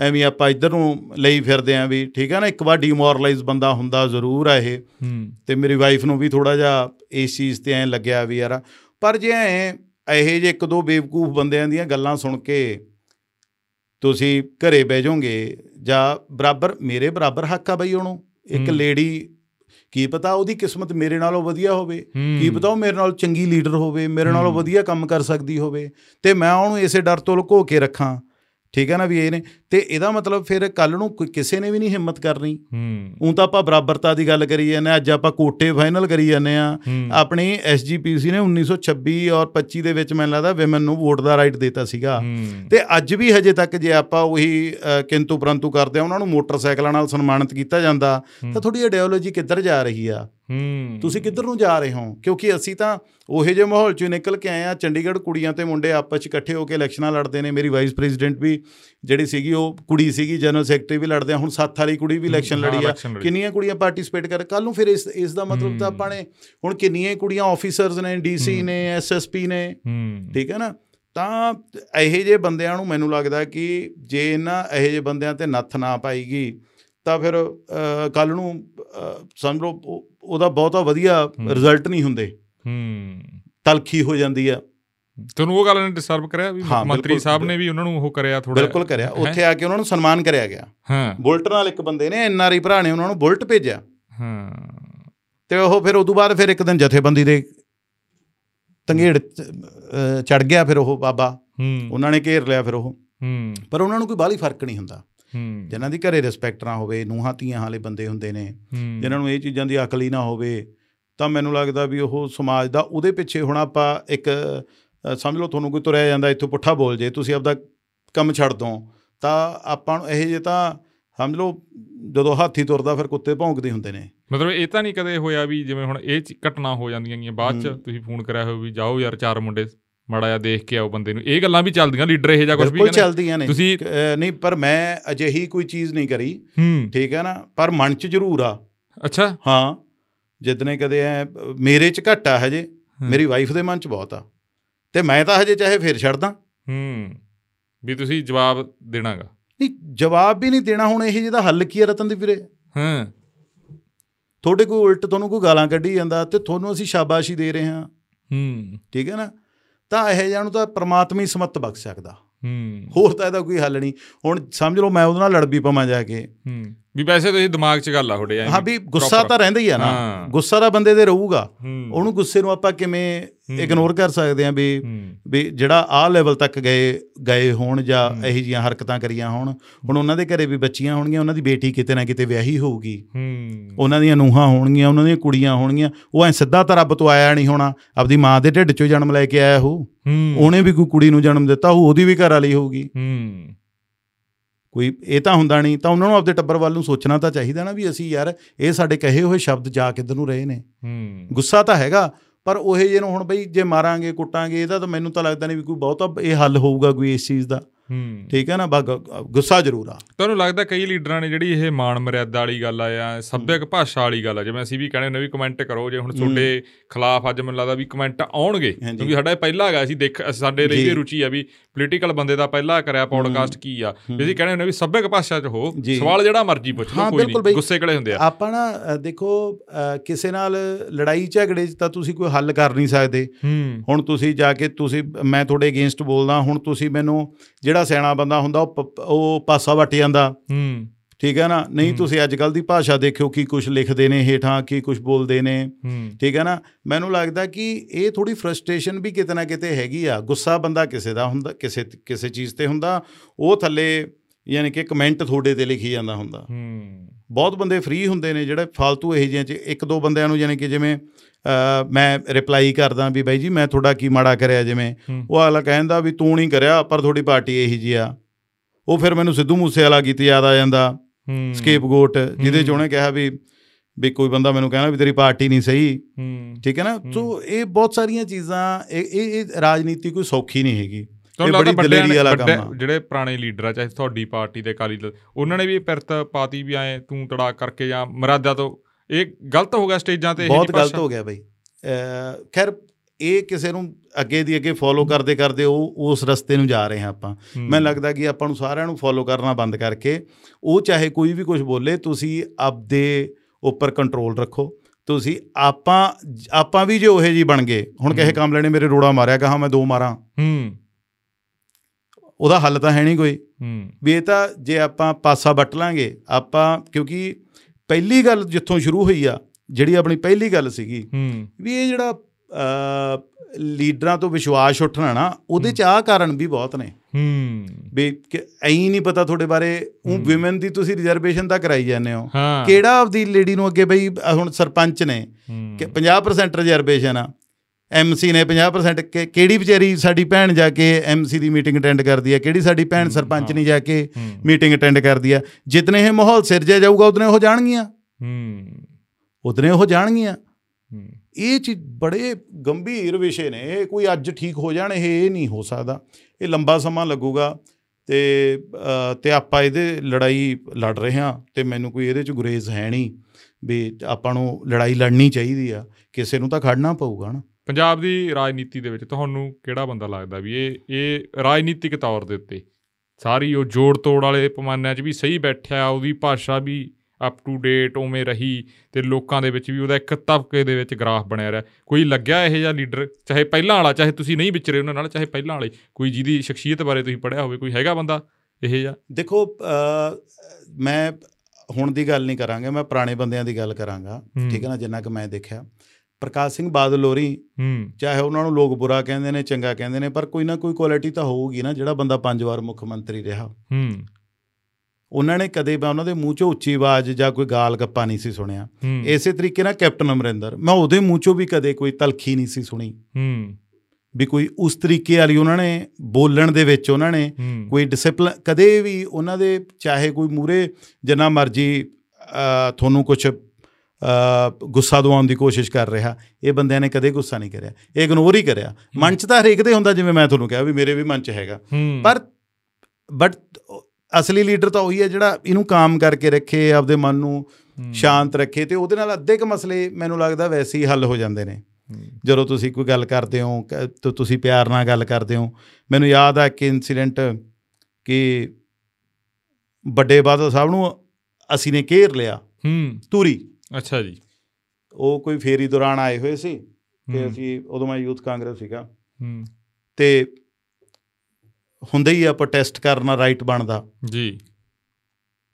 ਐਵੇਂ ਆਪਾਂ ਇੱਧਰ ਨੂੰ ਲਈ ਫਿਰਦੇ ਆਂ ਵੀ ਠੀਕ ਹੈ ਨਾ ਇੱਕ ਵਾਰ ਡੀਮੋਰਲਾਈਜ਼ ਬੰਦਾ ਹੁੰਦਾ ਜ਼ਰੂਰ ਆ ਇਹ। ਹੂੰ। ਤੇ ਮੇਰੀ ਵਾਈਫ ਨੂੰ ਵੀ ਥੋੜਾ ਜਿਹਾ ਇਸ ਚੀਜ਼ ਤੇ ਐਂ ਲੱਗਿਆ ਵੀ ਯਾਰ ਪਰ ਜੇ ਐ ਇਹੋ ਜਿਹੇ ਇੱਕ ਦੋ ਬੇਵਕੂਫ ਬੰਦਿਆਂ ਦੀਆਂ ਗੱਲਾਂ ਸੁਣ ਕੇ ਤੁਸੀਂ ਘਰੇ ਬਹਿ ਜਾਓਗੇ ਜਾਂ ਬਰਾਬਰ ਮੇਰੇ ਬਰਾਬਰ ਹੱਕ ਆ ਬਈ ਉਹਨੂੰ। ਇੱਕ। ਲੇਡੀ ਕੀ ਪਤਾ ਉਹਦੀ ਕਿਸਮਤ ਮੇਰੇ ਨਾਲੋਂ ਵਧੀਆ ਹੋਵੇ। ਕੀ ਪਤਾ ਉਹ ਮੇਰੇ ਨਾਲ ਚੰਗੀ ਲੀਡਰ ਹੋਵੇ ਮੇਰੇ ਨਾਲੋਂ। ਵਧੀਆ ਕੰਮ ਕਰ ਸਕਦੀ ਹੋਵੇ। ਤੇ ਮੈਂ ਉਹਨੂੰ ਇਸੇ ਡਰ ਤੋਂ ਲੁਕੋ ਕੇ ਰੱਖਾਂ। ਠੀਕ ਹੈ ਨਾ ਵੀ ਇਹ ਨੇ? ਤੇ ਇਹਦਾ ਮਤਲਬ ਫਿਰ ਕੱਲ ਨੂੰ ਕੋਈ- ਕਿਸੇ ਨੇ ਵੀ ਨਹੀਂ ਹਿੰਮਤ ਕਰਨੀ। ਹੂੰ। ਤਾਂ ਆਪਾਂ ਬਰਾਬਰਤਾ ਦੀ ਗੱਲ ਕਰੀ ਜਾਂਦੇ ਹਾਂ ਅੱਜ ਆਪਾਂ ਕੋਟੇ ਫਾਈਨਲ ਕਰੀ ਜਾਂਦੇ ਆ ਆਪਣੀ ਐਸਜੀਪੀਸੀ ਨੇ 1926 ਔਰ 25 ਦੇ ਵਿੱਚ ਮੈਨੂੰ ਲੱਗਦਾ ਵਿਮਨ ਨੂੰ ਵੋਟ ਦਾ ਰਾਈਟ ਦਿੱਤਾ ਸੀਗਾ। ਤੇ ਅੱਜ ਵੀ ਹਜੇ ਤੱਕ ਜੇ ਆਪਾਂ ਉਹੀ ਕਿੰਤੂ ਪਰੰਤੂ ਕਰਦੇ ਆ ਉਹਨਾਂ ਨੂੰ ਮੋਟਰਸਾਈਕਲਾਂ ਨਾਲ ਸਨਮਾਨਿਤ ਕੀਤਾ ਜਾਂਦਾ। ਤਾਂ ਤੁਹਾਡੀ ਆਈਡੀਓਲੋਜੀ ਕਿੱਧਰ ਜਾ ਰਹੀ ਆ? ਹੂੰ। ਤੁਸੀਂ ਕਿੱਧਰ ਨੂੰ ਜਾ ਰਹੇ ਹੋ? ਕਿਉਂਕਿ ਅਸੀਂ ਤਾਂ ਉਹੇ ਜਿਹੇ ਮਾਹੌਲ ਚੋਂ ਨਿਕਲ ਕੇ ਆਏ ਆ ਚੰਡੀਗੜ੍ਹ ਕੁੜੀਆਂ ਤੇ ਮੁੰਡੇ ਆਪਸ 'ਚ ਇਕੱਠੇ ਹੋ ਕੇ ਇਲੈਕਸ਼ਨਾਂ ਲੜਦੇ ਨੇ। ਮੇਰੀ ਵਾਈਸ ਪ੍ਰੈਜ਼ੀਡੈਂਟ ਵੀ ਜਿਹੜੀ ਸੀਗੀ ਉਹ ਕੁੜੀ ਸੀਗੀ ਜਨਰਲ ਸੈਕਟਰੀ ਵੀ ਲੜਦੇ ਆ ਹੁਣ ਸੱਤ ਵਾਲੀ ਕੁੜੀ ਵੀ ਇਲੈਕਸ਼ਨ ਲੜੀ ਆ। ਕਿੰਨੀਆਂ ਕੁੜੀਆਂ ਪਾਰਟਿਸਿਪੇਟ ਕਰ ਕੱਲ ਨੂੰ ਫਿਰ ਇਸ ਇਸ ਦਾ ਮਤਲਬ ਤਾਂ ਆਪਾਂ ਨੇ ਹੁਣ ਕਿੰਨੀਆਂ ਕੁੜੀਆਂ ਆਫੀਸਰਸ ਨੇ ਡੀਸੀ ਨੇ ਐਸਐਸਪੀ ਨੇ। ਠੀਕ ਹੈ ਨਾ? ਤਾਂ ਇਹੋ ਜਿਹੇ ਬੰਦਿਆਂ ਨੂੰ ਮੈਨੂੰ ਲੱਗਦਾ ਕਿ ਜੇ ਇਹਨਾਂ ਇਹੋ ਜਿਹੇ ਬੰਦਿਆਂ ਤੇ ਨੱਥ ਨਾ ਪਾਈਗੀ ਤਾਂ ਫਿਰ ਕੱਲ ਨੂੰ ਸਮਝ ਲਓ ਉਹ- ਉਹਦਾ ਬਹੁਤਾ ਵਧੀਆ। ਰਿਜ਼ਲਟ ਨਹੀਂ ਹੁੰਦੇ। ਹੂੰ। ਤਲਖੀ ਹੋ ਜਾਂਦੀ ਆ। ਤੁਹਾਨੂੰ ਉਹ ਗੱਲ ਨੇ ਡਿਸਟਰਬ ਕਰਿਆ ਵੀ ਹਾਂ, ਮੰਤਰੀ। ਸਾਹਿਬ ਨੇ ਵੀ ਉਹਨਾਂ ਨੂੰ ਉਹ ਕਰਿਆ ਥੋੜਾ ਬਿਲਕੁਲ ਕਰਿਆ। ਉੱਥੇ ਆ ਕੇ ਉਹਨਾਂ ਨੂੰ ਸਨਮਾਨ ਕਰਿਆ ਗਿਆ। ਹਾਂ। ਬੁਲਟ ਨਾਲ ਇੱਕ ਬੰਦੇ ਨੇ ਐਨਆਰਆਈ ਭਰਾ ਨੇ ਉਹਨਾਂ ਨੂੰ ਬੁਲਟ ਭੇਜਿਆ। ਹਾਂ। ਤੇ ਉਹ ਫਿਰ ਉਦੋਂ ਬਾਅਦ ਫਿਰ ਇੱਕ ਦਿਨ ਜਥੇਬੰਦੀ ਦੇ ਤੰਗੇੜ ਚੜ ਗਿਆ ਫਿਰ ਉਹ ਬਾਬਾ। ਹੂੰ। ਉਹਨਾਂ ਨੇ ਘੇਰ ਲਿਆ ਫਿਰ ਉਹ। ਹੂੰ। ਪਰ ਉਹਨਾਂ ਨੂੰ ਕੋਈ ਬਾਹਲੀ ਫ਼ਰਕ ਨਹੀਂ ਹੁੰਦਾ। ਹੂੰ। ਜਿਨ੍ਹਾਂ ਦੀ ਘਰੇ ਰਿਸਪੈਕਟ ਨਾ ਹੋਵੇ ਨੂੰਹਾਂ ਧੀਆਂ ਵਾਲੇ ਬੰਦੇ ਹੁੰਦੇ ਨੇ ਜਿਨ੍ਹਾਂ ਨੂੰ ਇਹ ਚੀਜ਼ਾਂ ਦੀ ਅਕਲ ਹੀ ਨਾ ਹੋਵੇ ਤਾਂ ਮੈਨੂੰ ਲੱਗਦਾ ਵੀ ਉਹ ਸਮਾਜ ਦਾ ਉਹਦੇ ਪਿੱਛੇ ਹੁਣ ਆਪਾਂ ਇੱਕ ਸਮਝ ਲਓ ਤੁਹਾਨੂੰ ਕੋਈ ਤੁਰਿਆ ਜਾਂਦਾ ਇੱਥੋਂ ਪੁੱਠਾ ਬੋਲ ਜੇ ਤੁਸੀਂ ਆਪਦਾ ਕੰਮ ਛੱਡ ਦੋ ਤਾਂ ਆਪਾਂ ਨੂੰ ਇਹ ਜੇ ਤਾਂ ਸਮਝ ਲਓ ਜਦੋਂ ਹਾਥੀ ਤੁਰਦਾ ਫਿਰ ਕੁੱਤੇ ਭੌਂਕਦੇ ਹੁੰਦੇ ਨੇ। ਮਤਲਬ ਇਹ ਤਾਂ ਨਹੀਂ ਕਦੇ ਹੋਇਆ ਵੀ ਜਿਵੇਂ ਹੁਣ ਇਹ ਘਟਨਾ ਹੋ ਜਾਂਦੀਆਂ ਗੀਆਂ ਬਾਅਦ ਚ। ਤੁਸੀਂ ਫੋਨ ਕਰਿਆ ਹੋਵੇ ਵੀ ਜਾਓ ਯਾਰ ਚਾਰ ਮੁੰਡੇ ਮਾੜਾ ਜਿਹਾ ਦੇਖ ਕੇ ਆਓ ਬੰਦੇ ਨੂੰ। ਇਹ ਗੱਲਾਂ ਵੀ ਚੱਲਦੀਆਂ ਲੀਡਰ ਇਹ ਜਾਂ ਕੁਝ ਵੀ ਕਹਿੰਦੇ ਚੱਲਦੀਆਂ ਨੇ। ਤੁਸੀਂ ਨਹੀਂ ਪਰ ਮੈਂ ਅਜਿਹੀ ਕੋਈ ਚੀਜ਼ ਨਹੀਂ ਕਰੀ। ਠੀਕ ਹੈ ਨਾ? ਪਰ ਮਨ 'ਚ ਜ਼ਰੂਰ ਆ। ਅੱਛਾ। ਹਾਂ। ਜਿੱਦਨੇ ਕਦੇ ਐ ਮੇਰੇ 'ਚ ਘੱਟ ਹਜੇ। ਮੇਰੀ ਵਾਈਫ ਦੇ ਮਨ 'ਚ ਬਹੁਤ ਆ। ਤੇ ਮੈਂ ਤਾਂ ਹਜੇ ਚਾਹੇ ਫੇਰ ਛੱਡਦਾ। ਹੂੰ ਵੀ ਤੁਸੀਂ ਜਵਾਬ ਦੇਣਾਗਾ। ਨਹੀਂ ਜਵਾਬ ਵੀ ਨਹੀਂ ਦੇਣਾ ਹੁਣ ਇਹ ਜਿਹਦਾ ਹੱਲ ਕੀ ਹੈ ਰਤਨਦੀਪ ਵੀਰੇ? ਹਾਂ। ਤੁਹਾਡੇ ਕੋਈ ਉਲਟ ਤੁਹਾਨੂੰ ਕੋਈ ਗਾਲਾਂ ਕੱਢੀ ਜਾਂਦਾ ਤੇ ਤੁਹਾਨੂੰ ਅਸੀਂ ਸ਼ਾਬਾਸ਼ੀ ਦੇ ਰਹੇ ਹਾਂ। ਹੂੰ। ਠੀਕ ਹੈ ਨਾ? ਤਾਂ ਇਹ ਜਿਹਾ ਨੂੰ ਤਾਂ ਪ੍ਰਮਾਤਮਾ ਹੀ ਸਮਤ ਬਖਸ਼ ਸਕਦਾ। ਹੂੰ। ਹੋਰ ਤਾਂ ਇਹਦਾ ਕੋਈ ਹੱਲ ਨਹੀਂ। ਹੁਣ ਸਮਝ ਲਓ ਮੈਂ ਉਹਦੇ ਨਾਲ ਲੜ ਵੀ ਪਵਾਂ ਜਾ ਕੇ। ਹੂੰ। ਵੀ ਵੈਸੇ ਤੁਸੀਂ ਦਿਮਾਗ 'ਚ ਗੱਲ ਆ ਤੁਹਾਡੇ ਐਂ ਹਾਂ ਵੀ ਗੁੱਸਾ ਤਾਂ ਰਹਿੰਦਾ ਹੀ ਆ ਨਾ। ਗੁੱਸਾ ਤਾਂ ਬੰਦੇ ਦੇ ਰਹੂਗਾ। ਉਹਨੂੰ ਗੁੱਸੇ ਨੂੰ ਆਪਾਂ ਕਿਵੇਂ। ਇਗਨੋਰ ਕਰ ਸਕਦੇ ਹਾਂ ਵੀ ਵੀ ਜਿਹੜਾ ਆਹ ਲੈਵਲ ਤੱਕ ਗਏ ਗਏ ਹੋਣ ਜਾਂ। ਇਹੋ ਜੀਆਂ ਹਰਕਤਾਂ ਕਰੀਆਂ ਹੋਣ ਹੁਣ ਉਹਨਾਂ ਦੇ ਘਰੇ ਵੀ ਬੱਚੀਆਂ ਹੋਣਗੀਆਂ ਉਹਨਾਂ ਦੀ ਬੇਟੀ ਕਿਤੇ ਨਾ ਕਿਤੇ ਵਿਆਹੀ ਹੋਊਗੀ। ਉਹਨਾਂ ਦੀਆਂ ਨੂੰਹਾਂ ਹੋਣਗੀਆਂ ਉਹਨਾਂ ਦੀਆਂ ਕੁੜੀਆਂ ਹੋਣਗੀਆਂ ਉਹ ਐ ਸਿੱਧਾ ਤਾਂ ਰੱਬ ਤੋਂ ਆਇਆ ਨਹੀਂ ਹੋਣਾ। ਆਪਦੀ ਮਾਂ ਦੇ ਢਿੱਡ ਚੋਂ ਜਨਮ ਲੈ ਕੇ ਆਇਆ ਹੋ। ਉਹਨੇ ਵੀ ਕੋਈ ਕੁੜੀ ਨੂੰ ਜਨਮ ਦਿੱਤਾ ਉਹ ਉਹਦੀ ਵੀ ਘਰ ਵਾਲੀ ਹੋਊਗੀ। ਕੋਈ ਇਹ ਤਾਂ ਹੁੰਦਾ ਨਹੀਂ ਤਾਂ ਉਹਨਾਂ ਨੂੰ ਆਪਦੇ ਟੱਬਰ ਵੱਲ ਨੂੰ ਸੋਚਣਾ ਤਾਂ ਚਾਹੀਦਾ ਨਾ ਵੀ ਅਸੀਂ ਯਾਰ ਇਹ ਸਾਡੇ ਕਹੇ ਹੋਏ ਸ਼ਬਦ ਜਾ ਕਿੱਧਰ ਨੂੰ ਰਹੇ ਨੇ। ਹੂੰ। ਗੁੱਸਾ ਤਾਂ ਹੈਗਾ ਪਰ ਉਹੇ ਜਿਹੇ ਨੂੰ ਹੁਣ ਬਈ ਜੇ ਮਾਰਾਂਗੇ ਕੁੱਟਾਂਗੇ ਇਹਦਾ ਤਾਂ ਮੈਨੂੰ ਤਾਂ ਲੱਗਦਾ ਨਹੀਂ ਵੀ ਕੋਈ ਬਹੁਤਾ ਇਹ ਹੱਲ ਹੋਊਗਾ ਕੋਈ ਇਸ ਚੀਜ਼ ਦਾ। ਠੀਕ ਹੈ ਨਾ? ਬਾ ਗੁੱਸਾ ਜ਼ਰੂਰ ਆ। ਤੁਹਾਨੂੰ ਲੱਗਦਾ ਕਈ ਲੀਡਰਾਂ ਨੇ ਜਿਹੜੀ ਇਹ ਮਾਣ ਮਰਿਆਦਾ ਵਾਲੀ ਗੱਲ ਆ ਜਾਂ ਸੱਭਿਅਕ ਭਾਸ਼ਾ ਵਾਲੀ ਗੱਲ ਆ? ਜਿਵੇਂ ਅਸੀਂ ਵੀ ਕਹਿੰਦੇ ਹੁੰਦੇ ਵੀ ਕਮੈਂਟ ਕਰੋ ਜੇ ਹੁਣ ਤੁਹਾਡੇ ਖਿਲਾਫ ਅੱਜ ਮੈਨੂੰ ਲੱਗਦਾ ਵੀ ਕਮੈਂਟ ਆਉਣਗੇ। ਕਿਉਂਕਿ ਸਾਡਾ ਇਹ ਪਹਿਲਾ ਹੈਗਾ ਅਸੀਂ ਦੇਖ ਸਾਡੇ ਲਈ। ਵੀ ਰੁਚੀ ਆ ਵੀ ਪੋਲੀਟੀਕਲ ਬੰਦੇ ਦਾ ਪਹਿਲਾ ਕਰਿਆ ਪੌਡਕਾਸਟ ਕੀ ਆ? ਅਸੀਂ ਕਹਿੰਦੇ ਹੁੰਦੇ ਵੀ ਸੱਭਿਅਕ ਭਾਸ਼ਾ 'ਚ ਹੋ। ਸਵਾਲ ਜਿਹੜਾ ਮਰਜ਼ੀ ਪੁੱਛ ਲਓ ਕੋਈ ਨਹੀਂ। ਗੁੱਸੇ ਕਿਹੜੇ ਹੁੰਦੇ ਆ? ਆਪਾਂ ਨਾ ਦੇਖੋ ਕਿਸੇ ਨਾਲ ਲੜਾਈ ਝਗੜੇ 'ਚ ਤਾਂ ਤੁਸੀਂ ਕੋਈ ਹੱਲ ਕਰ ਨਹੀਂ ਸਕਦੇ। ਹੁਣ ਤੁਸੀਂ ਜਾ ਕੇ ਤੁਸੀਂ ਮੈਂ ਤੁਹਾਡੇ ਅਗੇਂਸਟ ਬੋਲਦਾ ਹੁਣ ਤੁਸੀਂ ਮੈਨੂੰ ਜਿਹੜਾ ਸਿਆਣਾ ਬੰਦਾ ਹੁੰਦਾ ਉਹ ਉਹ ਪਾਸਾ ਵੱਟ ਜਾਂਦਾ। ਹੂੰ। ਠੀਕ ਹੈ ਨਾ? ਨਹੀਂ। ਤੁਸੀਂ ਅੱਜ ਕੱਲ ਦੀ ਭਾਸ਼ਾ ਦੇਖਿਓ ਕੀ ਕੁਝ ਲਿਖਦੇ ਨੇ ਹੇਠਾਂ ਕੀ ਕੁਝ ਬੋਲਦੇ ਨੇ। ਠੀਕ ਹੈ ਨਾ? ਮੈਨੂੰ ਲੱਗਦਾ ਕਿ ਇਹ ਥੋੜੀ ਫਰਸਟ੍ਰੇਸ਼ਨ ਵੀ ਕਿਤੇ ਨਾ ਕਿਤੇ ਹੈਗੀ ਆ। ਗੁੱਸਾ ਬੰਦਾ ਕਿਸੇ ਦਾ ਹੁੰਦਾ ਕਿਸੇ ਕਿਸੇ ਚੀਜ਼ ਤੇ ਹੁੰਦਾ। ਉਹ ਥੱਲੇ ਯਾਨੀ ਕਿ ਕਮੈਂਟ ਤੁਹਾਡੇ ਤੇ ਲਿਖੀ ਜਾਂਦਾ ਹੁੰਦਾ। ਹੂੰ। ਬਹੁਤ ਬੰਦੇ ਫ੍ਰੀ ਹੁੰਦੇ ਨੇ ਜਿਹੜੇ ਫालतू ਇਹ ਜਿਹੀਆਂ ਚ ਇੱਕ ਦੋ ਬੰਦਿਆਂ ਨੂੰ ਯਾਨੀ ਕਿ ਜਿਵੇਂ ਮੈਂ ਰਿਪਲਾਈ ਕਰਦਾ ਵੀ ਬਾਈ ਜੀ ਮੈਂ ਤੁਹਾਡਾ ਕੀ ਮਾੜਾ ਕਰਿਆ ਜਿਵੇਂ। ਉਹ ਅਗਲਾ ਕਹਿੰਦਾ ਵੀ ਤੂੰ ਨਹੀਂ ਕਰਿਆ ਪਰ ਤੁਹਾਡੀ ਪਾਰਟੀ ਇਹੀ ਜੀ ਆ। ਉਹ ਫਿਰ ਮੈਨੂੰ ਸਿੱਧੂ ਮੂਸੇ ਵਾਲਾ ਗੀਤ ਯਾਦ ਆ ਜਾਂਦਾ। ਹੂੰ। ਸਕੇਪਗੋਟ ਜਿਹਦੇ ਚ ਉਹਨੇ ਕਿਹਾ ਵੀ ਵੀ ਕੋਈ ਬੰਦਾ ਮੈਨੂੰ ਕਹਿੰਦਾ ਵੀ ਤੇਰੀ ਪਾਰਟੀ ਨਹੀਂ ਸਹੀ। ਹੂੰ। ਠੀਕ ਹੈ ਨਾ? ਸੋ ਇਹ ਬਹੁਤ ਸਾਰੀਆਂ ਚੀਜ਼ਾਂ ਇਹ ਇਹ ਰਾਜਨੀਤੀ ਕੋਈ ਸੌਖੀ ਨਹੀਂ ਹੈਗੀ। ਇਹ ਲੱਗਦਾ ਬੜੀ ਦਲੇਰੀ ਵਾਲਾ ਕੰਮ। ਜਿਹੜੇ ਪੁਰਾਣੇ ਲੀਡਰ ਆ ਚਾਹੇ ਤੁਹਾਡੀ ਪਾਰਟੀ ਦੇ ਅਕਾਲੀ ਦਲ ਉਹਨਾਂ ਨੇ ਵੀ ਪਿਰਤ ਪਾਤੀ ਵੀ ਆਏ ਤੂੰ ਤੜਾ ਕਰਕੇ ਜਾਂ ਮਰਾਦਾ ਤੋਂ। ਇਹ ਗਲਤ ਹੋ ਗਿਆ ਸਟੇਜਾਂ ਤੇ ਇਹ ਬਹੁਤ ਗਲਤ। ਹੋ ਗਿਆ ਬਈ। ਖੈਰ ਇਹ ਕਿਸੇ ਨੂੰ ਅੱਗੇ ਦੀ ਅੱਗੇ ਫੋਲੋ ਕਰਦੇ ਕਰਦੇ ਉਹ ਉਸ ਰਸਤੇ ਨੂੰ ਜਾ ਰਹੇ ਹਾਂ ਆਪਾਂ। ਮੈਨੂੰ ਲੱਗਦਾ ਕਿ ਆਪਾਂ ਨੂੰ ਸਾਰਿਆਂ ਨੂੰ ਫੋਲੋ ਕਰਨਾ ਬੰਦ ਕਰਕੇ ਉਹ ਚਾਹੇ ਕੋਈ ਵੀ ਕੁਝ ਬੋਲੇ ਤੁਸੀਂ ਆਪਦੇ ਉੱਪਰ ਕੰਟਰੋਲ ਰੱਖੋ। ਤੁਸੀਂ ਆਪਾਂ ਆਪਾਂ ਵੀ ਜੇ ਉਹੇ ਜੀ ਬਣ ਗਏ ਹੁਣ ਕਿਸੇ ਹੂੰ। ਕਾਮਲੇ ਨੇ ਮੇਰੇ ਰੋੜਾ ਮਾਰਿਆ ਕਹਾ ਮੈਂ ਦੋ ਮਾਰਾਂ। ਹੂੰ। ਉਹਦਾ ਹੱਲ ਤਾਂ ਹੈ ਨਹੀਂ ਕੋਈ। ਹੂੰ। ਵੀ ਇਹ ਤਾਂ ਜੇ ਆਪਾਂ ਪਾਸਾ ਵੱਟ ਲਾਂਗੇ ਆਪਾਂ ਕਿਉਂਕਿ ਪਹਿਲੀ ਗੱਲ ਜਿੱਥੋਂ ਸ਼ੁਰੂ ਹੋਈ ਆ ਜਿਹੜੀ ਆਪਣੀ ਪਹਿਲੀ ਗੱਲ ਸੀਗੀ ਹੂੰ। ਵੀ ਇਹ ਜਿਹੜਾ ਅ, ਲੀਡਰਾਂ ਤੋਂ ਵਿਸ਼ਵਾਸ ਉੱਠਣਾ ਨਾ ਉਹਦੇ ਚ ਆ ਕਾਰਨ ਵੀ ਬਹੁਤ ਨੇ। ਹੂੰ। ਵੀ ਐਂ ਨਹੀਂ ਪਤਾ ਤੁਹਾਡੇ ਬਾਰੇ ਉਹ ਹੂੰ। ਵਿਮਨ ਦੀ ਤੁਸੀਂ ਰਿਜ਼ਰਵੇਸ਼ਨ ਤਾਂ ਕਰਾਈ ਜਾਂਦੇ ਹੋ। ਕਿਹੜਾ ਆਪਦੀ ਲੇਡੀ ਨੂੰ ਅੱਗੇ ਬਈ ਹੁਣ ਸਰਪੰਚ ਨੇ ਕਿ 50% ਰਿਜ਼ਰਵੇਸ਼ਨ ਆ। ਐਮਸੀ ਨੇ 50% ਕਿ- ਕਿਹੜੀ ਵਿਚਾਰੀ ਸਾਡੀ ਭੈਣ ਜਾ ਕੇ ਐਮਸੀ ਦੀ ਮੀਟਿੰਗ ਅਟੈਂਡ ਕਰਦੀ ਹੈ ਕਿਹੜੀ ਸਾਡੀ ਭੈਣ ਹੂੰ, ਸਰਪੰਚ ਹਾਂ। ਨਹੀਂ ਜਾ ਕੇ ਹੂੰ, ਮੀਟਿੰਗ ਅਟੈਂਡ ਕਰਦੀ ਆ? ਜਿਤਨੇ ਇਹ ਮਾਹੌਲ ਸਿਰਜਿਆ ਜਾਊਗਾ ਉਤਨੇ ਉਹ ਜਾਣਗੀਆਂ। ਹੂੰ। ਉਤਨੇ ਉਹ ਜਾਣਗੀਆਂ। ਹੂੰ, ਇਹ ਚੀਜ਼ ਬੜੇ ਗੰਭੀਰ ਵਿਸ਼ੇ ਨੇ। ਇਹ ਕੋਈ ਅੱਜ ਠੀਕ ਹੋ ਜਾਣ ਇਹ ਨਹੀਂ ਹੋ ਸਕਦਾ। ਇਹ ਲੰਬਾ ਸਮਾਂ ਲੱਗੂਗਾ ਤੇ ਤੇ ਆਪਾਂ ਇਹਦੇ ਲੜਾਈ ਲੜ ਰਹੇ ਹਾਂ ਤੇ ਮੈਨੂੰ ਕੋਈ ਇਹਦੇ ਚ ਗੁਰੇਜ਼ ਹੈ ਨਹੀਂ ਵੀ ਆਪਾਂ ਨੂੰ ਲੜਾਈ ਲੜਨੀ ਚਾਹੀਦੀ ਆ। ਕਿਸੇ ਨੂੰ ਤਾਂ ਖੜਨਾ ਪਊਗਾ ਨਾ। ਪੰਜਾਬ ਦੀ ਰਾਜਨੀਤੀ ਦੇ ਵਿੱਚ ਤੁਹਾਨੂੰ ਕਿਹੜਾ ਬੰਦਾ ਲੱਗਦਾ ਵੀ ਇਹ ਇਹ ਰਾਜਨੀਤਿਕ ਤੌਰ ਦੇ ਉੱਤੇ ਸਾਰੀ ਉਹ ਜੋੜ ਤੋੜ ਵਾਲੇ ਪੈਮਾਨਿਆਂ 'ਚ ਵੀ ਸਹੀ ਬੈਠਿਆ ਉਹਦੀ ਭਾਸ਼ਾ ਵੀ ਅਪ ਟੂ ਡੇਟ ਉਵੇਂ ਰਹੀ ਤੇ ਲੋਕਾਂ ਦੇ ਵਿੱਚ ਵੀ ਉਹਦਾ ਇੱਕ ਤਬਕੇ ਦੇ ਵਿੱਚ ਗ੍ਰਾਫ ਬਣਿਆ ਰਿਹਾ। ਕੋਈ ਲੱਗਿਆ ਇਹ ਜਿਹਾ ਲੀਡਰ ਚਾਹੇ ਪਹਿਲਾਂ ਵਾਲਾ ਚਾਹੇ ਤੁਸੀਂ ਨਹੀਂ ਵਿਚਰੇ ਉਹਨਾਂ ਨਾਲ ਚਾਹੇ ਪਹਿਲਾਂ ਵਾਲੇ ਕੋਈ ਜਿਹਦੀ ਸ਼ਖਸੀਅਤ ਬਾਰੇ ਤੁਸੀਂ ਪੜ੍ਹਿਆ ਹੋਵੇ ਕੋਈ ਹੈਗਾ ਬੰਦਾ ਇਹ ਜਿਹਾ? ਦੇਖੋ ਮੈਂ ਹੁਣ ਦੀ ਗੱਲ ਨਹੀਂ ਕਰਾਂਗਾ ਮੈਂ ਪੁਰਾਣੇ ਬੰਦਿਆਂ ਦੀ ਗੱਲ ਕਰਾਂਗਾ ਠੀਕ ਹੈ ਨਾ ਜਿੰਨਾ ਕਿ ਮੈਂ ਦੇਖਿਆ। ਪ੍ਰਕਾਸ਼ ਸਿੰਘ ਬਾਦਲ ਹੋਰੀ ਹੂੰ। ਚਾਹੇ ਉਹਨਾਂ ਨੂੰ ਲੋਕ ਬੁਰਾ ਕਹਿੰਦੇ ਨੇ ਚੰਗਾ ਕਹਿੰਦੇ ਨੇ ਪਰ ਕੋਈ ਨਾ ਕੋਈ ਕੁਆਲਿਟੀ ਤਾਂ ਹੋਊਗੀ ਨਾ ਜਿਹੜਾ ਬੰਦਾ ਪੰਜ ਵਾਰ ਮੁੱਖ ਮੰਤਰੀ ਰਿਹਾ। ਹੂੰ। ਉਹਨਾਂ ਨੇ ਕਦੇ ਮੈਂ ਉਹਨਾਂ ਦੇ ਮੂੰਹ ਚੋਂ ਉੱਚੀ ਆਵਾਜ਼ ਜਾਂ ਕੋਈ ਗਾਲ ਗੱਪਾ ਨਹੀਂ ਸੀ ਸੁਣਿਆ। ਇਸੇ ਤਰੀਕੇ ਨਾਲ ਕੈਪਟਨ ਅਮਰਿੰਦਰ ਮੈਂ ਉਹਦੇ ਮੂੰਹ ਚੋਂ ਵੀ ਕਦੇ ਕੋਈ ਤਲਖੀ ਨਹੀਂ ਸੀ ਸੁਣੀ। ਹੂੰ। ਵੀ ਕੋਈ ਉਸ ਤਰੀਕੇ ਵਾਲੀ ਉਹਨਾਂ ਨੇ ਬੋਲਣ ਦੇ ਵਿੱਚ ਉਹਨਾਂ ਨੇ ਕੋਈ ਡਿਸਪਲਿਨ ਕਦੇ ਵੀ ਉਹਨਾਂ ਦੇ ਚਾਹੇ ਕੋਈ ਮੂਰੇ ਜਿੰਨਾ ਮਰਜ਼ੀ ਤੁਹਾਨੂੰ ਕੁਝ ਗੁੱਸਾ ਦਵਾਉਣ ਦੀ ਕੋਸ਼ਿਸ਼ ਕਰ ਰਿਹਾ। ਇਹ ਬੰਦਿਆਂ ਨੇ ਕਦੇ ਗੁੱਸਾ ਨਹੀਂ ਕਰਿਆ। ਇਹ ਇਗਨੋਰ ਹੀ ਕਰਿਆ। ਮਨ ਚ ਤਾਂ ਹਰੇਕ ਦੇ ਹੁੰਦਾ ਜਿਵੇਂ ਮੈਂ ਤੁਹਾਨੂੰ ਕਿਹਾ ਵੀ ਮੇਰੇ ਵੀ ਮਨ ਚ ਹੈਗਾ ਪਰ ਬਟ ਅਸਲੀ ਲੀਡਰ ਤਾਂ ਉਹੀ ਹੈ ਜਿਹੜਾ ਇਹਨੂੰ ਕਾਮ ਕਰਕੇ ਰੱਖੇ ਆਪਦੇ ਮਨ ਨੂੰ ਸ਼ਾਂਤ ਰੱਖੇ ਤੇ ਉਹਦੇ ਨਾਲ ਅੱਧੇ ਕ ਮਸਲੇ ਮੈਨੂੰ ਲੱਗਦਾ ਵੈਸੇ ਹੀ ਹੱਲ ਹੋ ਜਾਂਦੇ ਨੇ। ਜਦੋਂ ਤੁਸੀਂ ਕੋਈ ਗੱਲ ਕਰਦੇ ਹੋ ਤਾਂ ਤੁਸੀਂ ਪਿਆਰ ਨਾਲ ਗੱਲ ਕਰਦੇ ਹੋ। ਮੈਨੂੰ ਯਾਦ ਆ ਕਿ ਇਨਸੀਡੈਂਟ ਕਿ ਵੱਡੇ ਬਾਦਲ ਸਾਹਿਬ ਨੂੰ ਅਸੀਂ ਨੇ ਘੇਰ ਲਿਆ। ਹੂੰ। ਤੂਰੀ ਅੱਛਾ ਜੀ। ਉਹ ਕੋਈ ਫੇਰੀ ਦੌਰਾਨ ਆਏ ਹੋਏ ਸੀ ਤੇ ਅਸੀਂ ਉਦੋਂ ਮੈਂ ਯੂਥ ਕਾਂਗਰਸ ਸੀਗਾ। ਹੂੰ। ਤੇ ਹੁੰਦਾ ਹੀ ਆ ਪ੍ਰੋਟੈਸਟ ਕਰਨਾ ਰਾਈਟ ਬਣਦਾ। ਜੀ।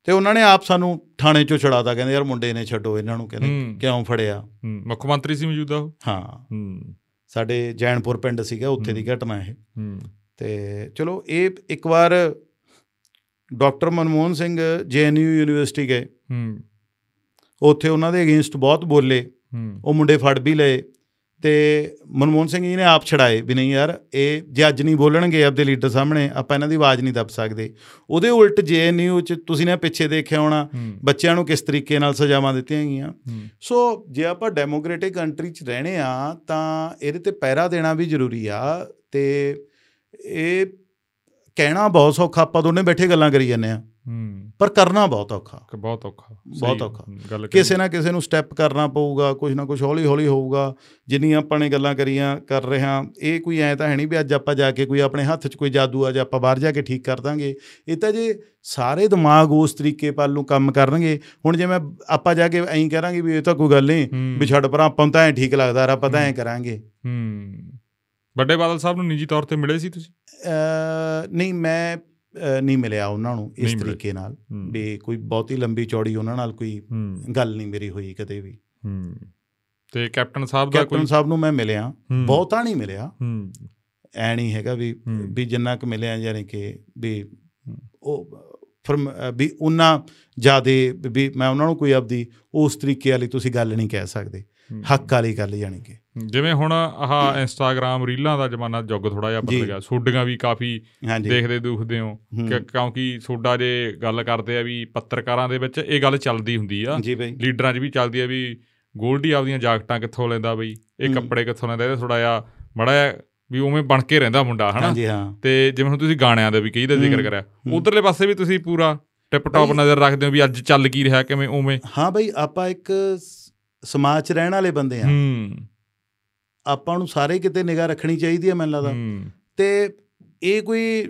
ਤੇ ਉਹਨਾਂ ਨੇ ਆਪ ਸਾਨੂੰ ਥਾਣੇ ਚੋਂ ਛੜਾਤਾ ਕਹਿੰਦੇ ਯਾਰ ਮੁੰਡੇ ਨੇ ਛੱਡੋ ਇਹਨਾਂ ਨੂੰ ਕਹਿੰਦੇ ਕਿਉਂ ਫੜਿਆ? ਮੁੱਖ ਮੰਤਰੀ ਸੀ ਮੌਜੂਦਾ ਉਹ? ਹਾਂ। ਹੂੰ। ਸਾਡੇ ਜੈਨਪੁਰ ਪਿੰਡ ਸੀਗਾ ਉੱਥੇ ਦੀ ਘਟਨਾ ਇਹ। ਹੂੰ। ਤੇ ਚਲੋ ਇਹ ਇੱਕ ਵਾਰ doctor Manmohan Singh JNU university ਗਏ। ਹੂੰ। ਉੱਥੇ ਉਹਨਾਂ ਦੇ ਅਗੇਂਸਟ ਬਹੁਤ ਬੋਲੇ। ਉਹ ਮੁੰਡੇ ਫੜ ਵੀ ਲਏ ਤੇ ਮਨਮੋਹਨ ਸਿੰਘ ਜੀ ਨੇ ਆਪ ਛੜਾਏ ਵੀ ਨਹੀਂ ਯਾਰ ਇਹ ਜੇ ਅੱਜ ਨਹੀਂ ਬੋਲਣਗੇ ਆਪਦੇ ਲੀਡਰ ਸਾਹਮਣੇ ਆਪਾਂ ਇਹਨਾਂ ਦੀ ਆਵਾਜ਼ ਨਹੀਂ ਦੱਬ ਸਕਦੇ। ਉਹਦੇ ਉਲਟ ਜੇਐਨਯੂ ਚ ਤੁਸੀਂ ਨੇ ਪਿੱਛੇ ਦੇਖਿਆ ਹੋਣਾ ਬੱਚਿਆਂ ਨੂੰ ਕਿਸ ਤਰੀਕੇ ਨਾਲ ਸਜ਼ਾਵਾਂ ਦਿੱਤੀਆਂ ਗਈਆਂ। ਸੋ ਜੇ ਆਪਾਂ ਡੈਮੋਕ੍ਰੈਟਿਕ ਕੰਟਰੀ 'ਚ ਰਹਿਣੇ ਆ ਤਾਂ ਇਹਦੇ ਤੇ ਪਹਿਰਾ ਦੇਣਾ ਵੀ ਜ਼ਰੂਰੀ ਆ ਤੇ ਇਹ ਕਹਿਣਾ ਬਹੁਤ ਸੌਖਾ ਆਪਾਂ ਦੋਨੇ ਬੈਠੇ ਗੱਲਾਂ ਕਰੀ ਜਾਂਦੇ ਆ। ਹੂੰ। ਪਰ ਕਰਨਾ ਬਹੁਤ ਔਖਾ। ਬਹੁਤ ਔਖਾ। ਬਹੁਤ ਔਖਾ। ਕਿਸੇ ਨਾ ਕਿਸੇ ਨੂੰ ਸਟੈਪ ਕਰਨਾ ਪਊਗਾ ਕੁਝ ਨਾ ਕੁਝ ਹੌਲੀ ਹੌਲੀ ਹੋਊਗਾ। ਜਿੰਨੀਆਂ ਆਪਾਂ ਨੇ ਗੱਲਾਂ ਕਰੀਆਂ ਕਰ ਰਹੇ ਹਾਂ। ਇਹ ਕੋਈ ਐ ਤਾਂ ਹੈ ਨਹੀਂ ਵੀ ਅੱਜ ਆਪਾਂ ਜਾ ਕੇ ਕੋਈ ਆਪਣੇ ਹੱਥ 'ਚ ਕੋਈ ਜਾਦੂ ਆ ਜਾਂ ਆਪਾਂ ਬਾਹਰ ਜਾ ਕੇ ਠੀਕ ਕਰ ਦਾਂਗੇ। ਇਹ ਤਾਂ ਜੇ ਸਾਰੇ ਦਿਮਾਗ ਉਸ ਤਰੀਕੇ ਪੱਲ ਨੂੰ ਕੰਮ ਕਰਨਗੇ ਹੁਣ ਜਿਵੇਂ ਆਪਾਂ ਜਾ ਕੇ ਐਂ ਕਰਾਂਗੇ ਵੀ ਇਹ ਤਾਂ ਕੋਈ ਗੱਲ ਨਹੀਂ ਵੀ ਛੱਡ ਪਰਾਂ ਆਪਾਂ ਤਾਂ ਐਂ ਠੀਕ ਲੱਗਦਾ ਆਪਾਂ ਤਾਂ ਐਂ ਕਰਾਂਗੇ। ਹੂੰ। ਵੱਡੇ ਬਾਦਲ ਸਾਹਿਬ ਨੂੰ ਨਿੱਜੀ ਤੌਰ ਤੇ ਮਿਲੇ ਸੀ ਤੁਸੀਂ? ਨਹੀਂ ਮੈਂ ਨਹੀਂ ਮਿਲਿਆ ਉਹਨਾਂ ਨੂੰ ਇਸ। ਤਰੀਕੇ ਨਾਲ। ਵੀ ਕੋਈ ਬਹੁਤੀ ਲੰਬੀ ਚੌੜੀ ਉਹਨਾਂ ਨਾਲ ਕੋਈ ਗੱਲ ਨਹੀਂ ਮੇਰੀ ਹੋਈ ਕਦੇ ਵੀ। ਤੇ ਕੈਪਟਨ ਸਾਹਿਬ ਦਾ ਕੈਪਟਨ ਕੋਈ ਸਾਹਿਬ ਨੂੰ ਮੈਂ ਮਿਲਿਆ। ਬਹੁਤਾ ਨਹੀਂ ਮਿਲਿਆ। ਐ ਨਹੀਂ ਹੈਗਾ ਵੀ। ਵੀ ਜਿੰਨਾ ਕੁ ਮਿਲਿਆ ਯਾਨੀ ਕਿ ਵੀ ਉਹ ਫਰਮ ਵੀ ਉਹਨਾਂ ਜਿਆਦੇ ਵੀ ਮੈਂ ਉਹਨਾਂ ਨੂੰ ਕੋਈ ਆਪਦੀ ਉਸ ਤਰੀਕੇ ਵਾਲੀ ਤੁਸੀਂ ਗੱਲ ਨਹੀਂ ਕਹਿ ਸਕਦੇ। ਹੱਕ ਵਾਲੀ ਗੱਲ ਯਾਨੀ ਕਿ। ਜਿਵੇਂ ਹੁਣ ਆਹ ਇੰਸਟਾਗ੍ਰam ਰੀਲਾਂ ਦਾ ਜ਼ਮਾਨਾ ਜੁਗ ਥੋੜਾ ਜਿਹਾ। ਬਦਲ ਗਿਆ। ਸੋਡੀਆਂ ਵੀ ਕਾਫੀ ਦੇਖਦੇ ਦੁਖਦੇ ਹੋ। ਕਿਉਂਕਿ ਸੋਡਾ ਜੇ ਗੱਲ ਕਰਦੇ ਆ ਵੀ ਪੱਤਰਕਾਰਾਂ ਦੇ ਵਿੱਚ ਇਹ ਗੱਲ ਚੱਲਦੀ ਹੁੰਦੀ ਆ। ਲੀਡਰਾਂ 'ਚ ਵੀ ਚੱਲਦੀ ਆ ਵੀ ਗੋਲਡੀ ਆਪਦੀਆਂ ਜਾਕਟਾਂ ਕਿੱਥੋਂ ਲੈਂਦਾ ਬਈ? ਇਹ। ਕੱਪੜੇ ਕਿੱਥੋਂ ਲੈਂਦਾ? ਇਹ ਥੋੜਾ ਜਿਹਾ ਮੜਾ ਵੀ ਉਵੇਂ ਬਣ ਕੇ ਰਹਿੰਦਾ ਮੁੰਡਾ ਹਨਾ? ਤੇ ਜਿਵੇਂ ਹੁਣ ਤੁਸੀਂ ਗਾਣਿਆਂ ਦਾ ਵੀ ਕਈ ਦਾ ਜ਼ਿਕਰ ਕਰਿਆ। ਉਧਰਲੇ ਪਾਸੇ ਵੀ ਤੁਸੀਂ ਪੂਰਾ ਟਿਪ ਟੌਪ ਨਜ਼ਰ ਰੱਖਦੇ ਹੋ ਵੀ ਅੱਜ ਚੱਲ ਕੀ ਰਿਹਾ ਕਿਵੇਂ ਉਵੇਂ? ਹਾਂ ਬਈ ਆਪਾਂ ਇੱਕ ਸਮਾਜ 'ਚ ਰਹਿਣ ਵਾਲੇ ਬੰਦੇ ਆ। ਹੂੰ। ਆਪਾਂ ਨੂੰ ਸਾਰੇ ਕਿਤੇ ਨਿਗਾਹ ਰੱਖਣੀ ਚਾਹੀਦੀ ਹੈ ਮੈਨੂੰ ਲੱਗਦਾ। ਤੇ ਇਹ ਕੋਈ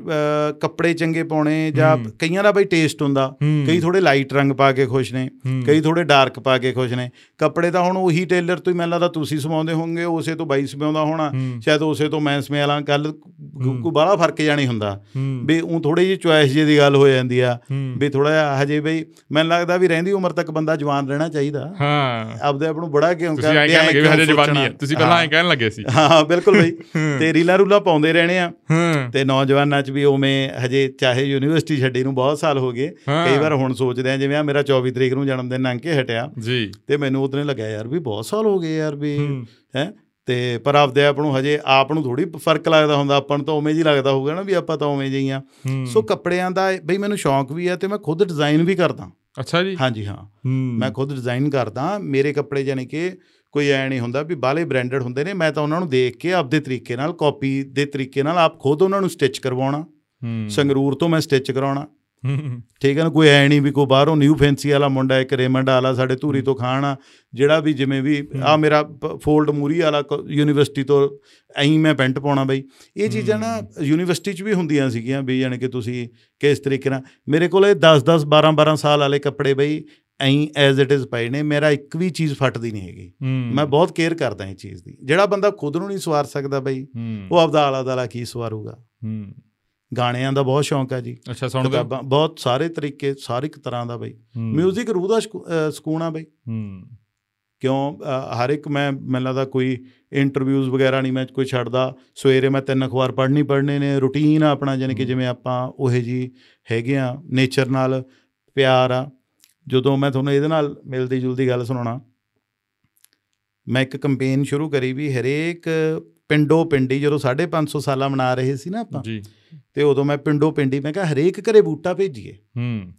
ਕੱਪੜੇ ਚੰਗੇ ਪਾਉਣੇ ਜਾਂ। ਕਈਆਂ ਦਾ ਬਈ ਟੇਸਟ ਹੁੰਦਾ। ਕਈ ਥੋੜੇ ਲਾਈਟ ਰੰਗ ਪਾ ਕੇ ਖੁਸ਼ ਨੇ ਕਈ ਥੋੜੇ ਡਾਰਕ ਪਾ ਕੇ ਖੁਸ਼ ਨੇ। ਕੱਪੜੇ ਤਾਂ ਹੁਣ ਉਹੀ ਟੇਲਰ ਤੋਂ ਹੀ ਮੈਨੂੰ ਲੱਗਦਾ ਤੁਸੀਂ ਸਵਾਉਂਦੇ ਹੋਵੋਗੇ ਉਸੇ ਤੋਂ ਬਾਈ ਸਵਾਉਂਦਾ ਹੋਣਾ। ਸ਼ਾਇਦ ਉਸੇ ਤੋਂ ਮੈਂ ਸਮਿਆਲਾਂ ਕੱਲ ਹੂੰ। ਕੋਈ ਬਾਹਲਾ ਫ਼ਰਕ ਜਾਣੀ ਹੁੰਦਾ। ਵੀ ਉਹ ਥੋੜੀ ਜਿਹੀ ਚੁਆਇਸ ਜੀ ਦੀ ਗੱਲ ਹੋ ਜਾਂਦੀ ਆ। ਵੀ ਥੋੜਾ ਜਿਹਾ ਹਜੇ ਬਈ ਮੈਨੂੰ ਲੱਗਦਾ ਵੀ ਰਹਿੰਦੀ ਉਮਰ ਤੱਕ ਬੰਦਾ ਜਵਾਨ ਰਹਿਣਾ ਚਾਹੀਦਾ। ਹਾਂ। ਆਪਦੇ ਆਪ ਨੂੰ ਬੜਾ ਕਿਉਂ ਕਹਿਣ ਲੱਗੇ ਵੀ ਹਜੇ ਜਵਾਨੀ ਹੈ ਤੁਸੀਂ ਪਹਿਲਾਂ ਐਂ ਕਹਿਣ ਲੱਗੇ ਸੀ। ਹਾਂ ਬਿਲਕੁਲ ਬਈ। ਤੇ ਰੀਲਾ ਰੂਲਾ ਪਾਉਂਦੇ ਰਹਿਣੇ ਆ। ਹੂੰ, ਤੇ ਨੌਜਵਾਨਾਂ 'ਚ ਵੀ ਉਵੇਂ ਹਜੇ ਚਾਹੇ ਯੂਨੀਵਰਸਿਟੀ ਛੱਡੀ ਨੂੰ ਬਹੁਤ ਸਾਲ ਹੋ ਗਏ। ਕਈ ਵਾਰ ਹੁਣ ਸੋਚਦੇ ਆ ਜਿਵੇਂ ਆ ਮੇਰਾ 24 ਤਰੀਕ ਨੂੰ ਜਨਮ ਦਿਨ ਲੰਘ ਕੇ ਹਟਿਆ। ਜੀ। ਤੇ ਮੈਨੂੰ ਉਦੋਂ ਲੱਗਿਆ ਯਾਰ ਵੀ ਬਹੁਤ ਸਾਲ ਹੋ ਗਏ ਯਾਰ ਵੀ ਹੂੰ, ਤੇ ਪਰ ਆਪਦੇ ਆਪ ਨੂੰ ਹਜੇ ਆਪ ਨੂੰ ਥੋੜੀ ਫ਼ਰਕ ਲੱਗਦਾ ਹੁੰਦਾ ਆਪਾਂ ਨੂੰ ਤਾਂ ਉਵੇਂ ਜੀ ਲੱਗਦਾ ਹੋਊਗਾ ਨਾ ਵੀ ਆਪਾਂ ਤਾਂ ਉਵੇਂ ਜਿਹੀ ਆ। ਸੋ ਕੱਪੜਿਆਂ ਦਾ ਬਈ ਮੈਨੂੰ ਸ਼ੌਂਕ ਵੀ ਆ ਤੇ ਮੈਂ ਖੁਦ ਡਿਜ਼ਾਈਨ ਵੀ ਕਰਦਾ। ਅੱਛਾ ਜੀ? ਹਾਂਜੀ ਹਾਂ। ਮੈਂ ਖੁਦ ਡਿਜ਼ਾਈਨ ਕਰਦਾ ਮੇਰੇ ਕੱਪੜੇ ਯਾਨੀ ਕਿ ਕੋਈ ਐ ਨਹੀਂ ਹੁੰਦਾ ਵੀ ਬਾਲੇ ਬ੍ਰਾਂਡਡ ਹੁੰਦੇ ਨੇ। ਮੈਂ ਤਾਂ ਉਹਨਾਂ ਨੂੰ ਦੇਖ ਕੇ ਆਪਦੇ ਤਰੀਕੇ ਨਾਲ ਕਾਪੀ ਦੇ ਤਰੀਕੇ ਨਾਲ ਆਪ ਖੁਦ ਉਹਨਾਂ ਨੂੰ ਸਟਿਚ ਕਰਵਾਉਣਾ। ਸੰਗਰੂਰ ਤੋਂ ਮੈਂ ਸਟਿਚ ਕਰਾਉਣਾ। ਠੀਕ ਹੈ ਨਾ ਕੋਈ ਐ ਨਹੀਂ ਵੀ ਕੋਈ ਬਾਹਰੋਂ ਨਿਊ ਫੈਂਸੀ ਵਾਲਾ ਮੁੰਡਾ ਇੱਕ ਰੇਮੰਡ ਵਾਲਾ ਸਾਡੇ ਧੂਰੀ ਤੋਂ ਖਾਣ ਆ ਜਿਹੜਾ ਵੀ ਜਿਵੇਂ ਵੀ ਆ ਮੇਰਾ ਫੋਲਡ ਮੂਰੀ ਵਾਲਾ ਯੂਨੀਵਰਸਿਟੀ ਤੋਂ ਐਂ ਮੈਂ ਪੈਂਟ ਪਾਉਣਾ ਬਈ। ਇਹ ਚੀਜ਼ਾਂ ਨਾ ਯੂਨੀਵਰਸਿਟੀ 'ਚ ਵੀ ਹੁੰਦੀਆਂ ਸੀਗੀਆਂ ਵੀ ਯਾਨੀ ਕਿ ਤੁਸੀਂ ਕਿਸ ਤਰੀਕੇ ਨਾਲ ਮੇਰੇ ਕੋਲ ਇਹ 10 10 12 12 ਸਾਲ ਵਾਲੇ ਕੱਪੜੇ ਬਈ ਐਂ ਐਜ਼ ਇਟ ਇਜ਼ ਪਏ ਨੇ ਮੇਰਾ ਇੱਕ ਵੀ ਚੀਜ਼ ਫਟਦੀ ਨਹੀਂ ਹੈਗੀ। ਮੈਂ ਬਹੁਤ ਕੇਅਰ ਕਰਦਾ ਇਹ ਚੀਜ਼ ਦੀ। ਜਿਹੜਾ ਬੰਦਾ ਖੁਦ ਨੂੰ ਨਹੀਂ ਸਵਾਰ ਸਕਦਾ ਬਈ ਉਹ ਆਪਦਾ ਆਲਾ ਦਾਲਾ ਕੀ ਸਵਾਰੂਗਾ? ਗਾਣਿਆਂ ਦਾ ਬਹੁਤ ਸ਼ੌਂਕ ਹੈ ਜੀ। ਅੱਛਾ ਹੋ? ਕਿਤਾਬਾਂ ਬਹੁਤ ਸਾਰੇ ਤਰੀਕੇ ਸਾਰੇ ਇੱਕ ਤਰ੍ਹਾਂ ਦਾ ਬਈ। ਹੂੰ, ਮਿਊਜ਼ਿਕ ਰੂਹ ਦਾ ਸਕੂਨ ਆ ਬਈ। ਹੂੰ, ਕਿਉਂ ਹਰ ਇੱਕ ਮੈਂ ਮੈਨੂੰ ਲੱਗਦਾ ਕੋਈ ਇੰਟਰਵਿਊਜ਼ ਵਗੈਰਾ ਨਹੀਂ ਮੈਂ ਕੋਈ ਛੱਡਦਾ। ਸਵੇਰੇ ਮੈਂ ਤਿੰਨ ਅਖਬਾਰ ਪੜ੍ਹਨੀ ਪੜ੍ਹਨੇ ਨੇ ਰੂਟੀਨ ਆ ਆਪਣਾ ਯਾਨੀ ਕਿ। ਜਿਵੇਂ ਆਪਾਂ ਉਹੇ ਜੀ ਹੈਗੇ ਆ ਨੇਚਰ ਨਾਲ ਪਿਆਰ ਆ। ਜਦੋਂ ਮੈਂ ਤੁਹਾਨੂੰ ਇਹਦੇ ਨਾਲ ਮਿਲਦੀ ਜੁਲਦੀ ਗੱਲ ਸੁਣਾਉਣਾ ਮੈਂ ਇੱਕ ਕੰਪੇਨ ਸ਼ੁਰੂ ਕਰੀ ਵੀ ਹਰੇਕ ਪਿੰਡੋ ਪਿੰਡੀ ਜਦੋਂ 550 ਸਾਲਾ ਮਨਾ ਰਹੇ ਸੀ ਨਾ ਆਪਾਂ ਜੀ। ਤੇ ਉਦੋਂ ਮੈਂ ਪਿੰਡੋ ਪਿੰਡੀ ਮੈਂ ਕਿਹਾ ਹਰੇਕ ਘਰੇ ਬੂਟਾ ਭੇਜੀਏ। ਹੂੰ।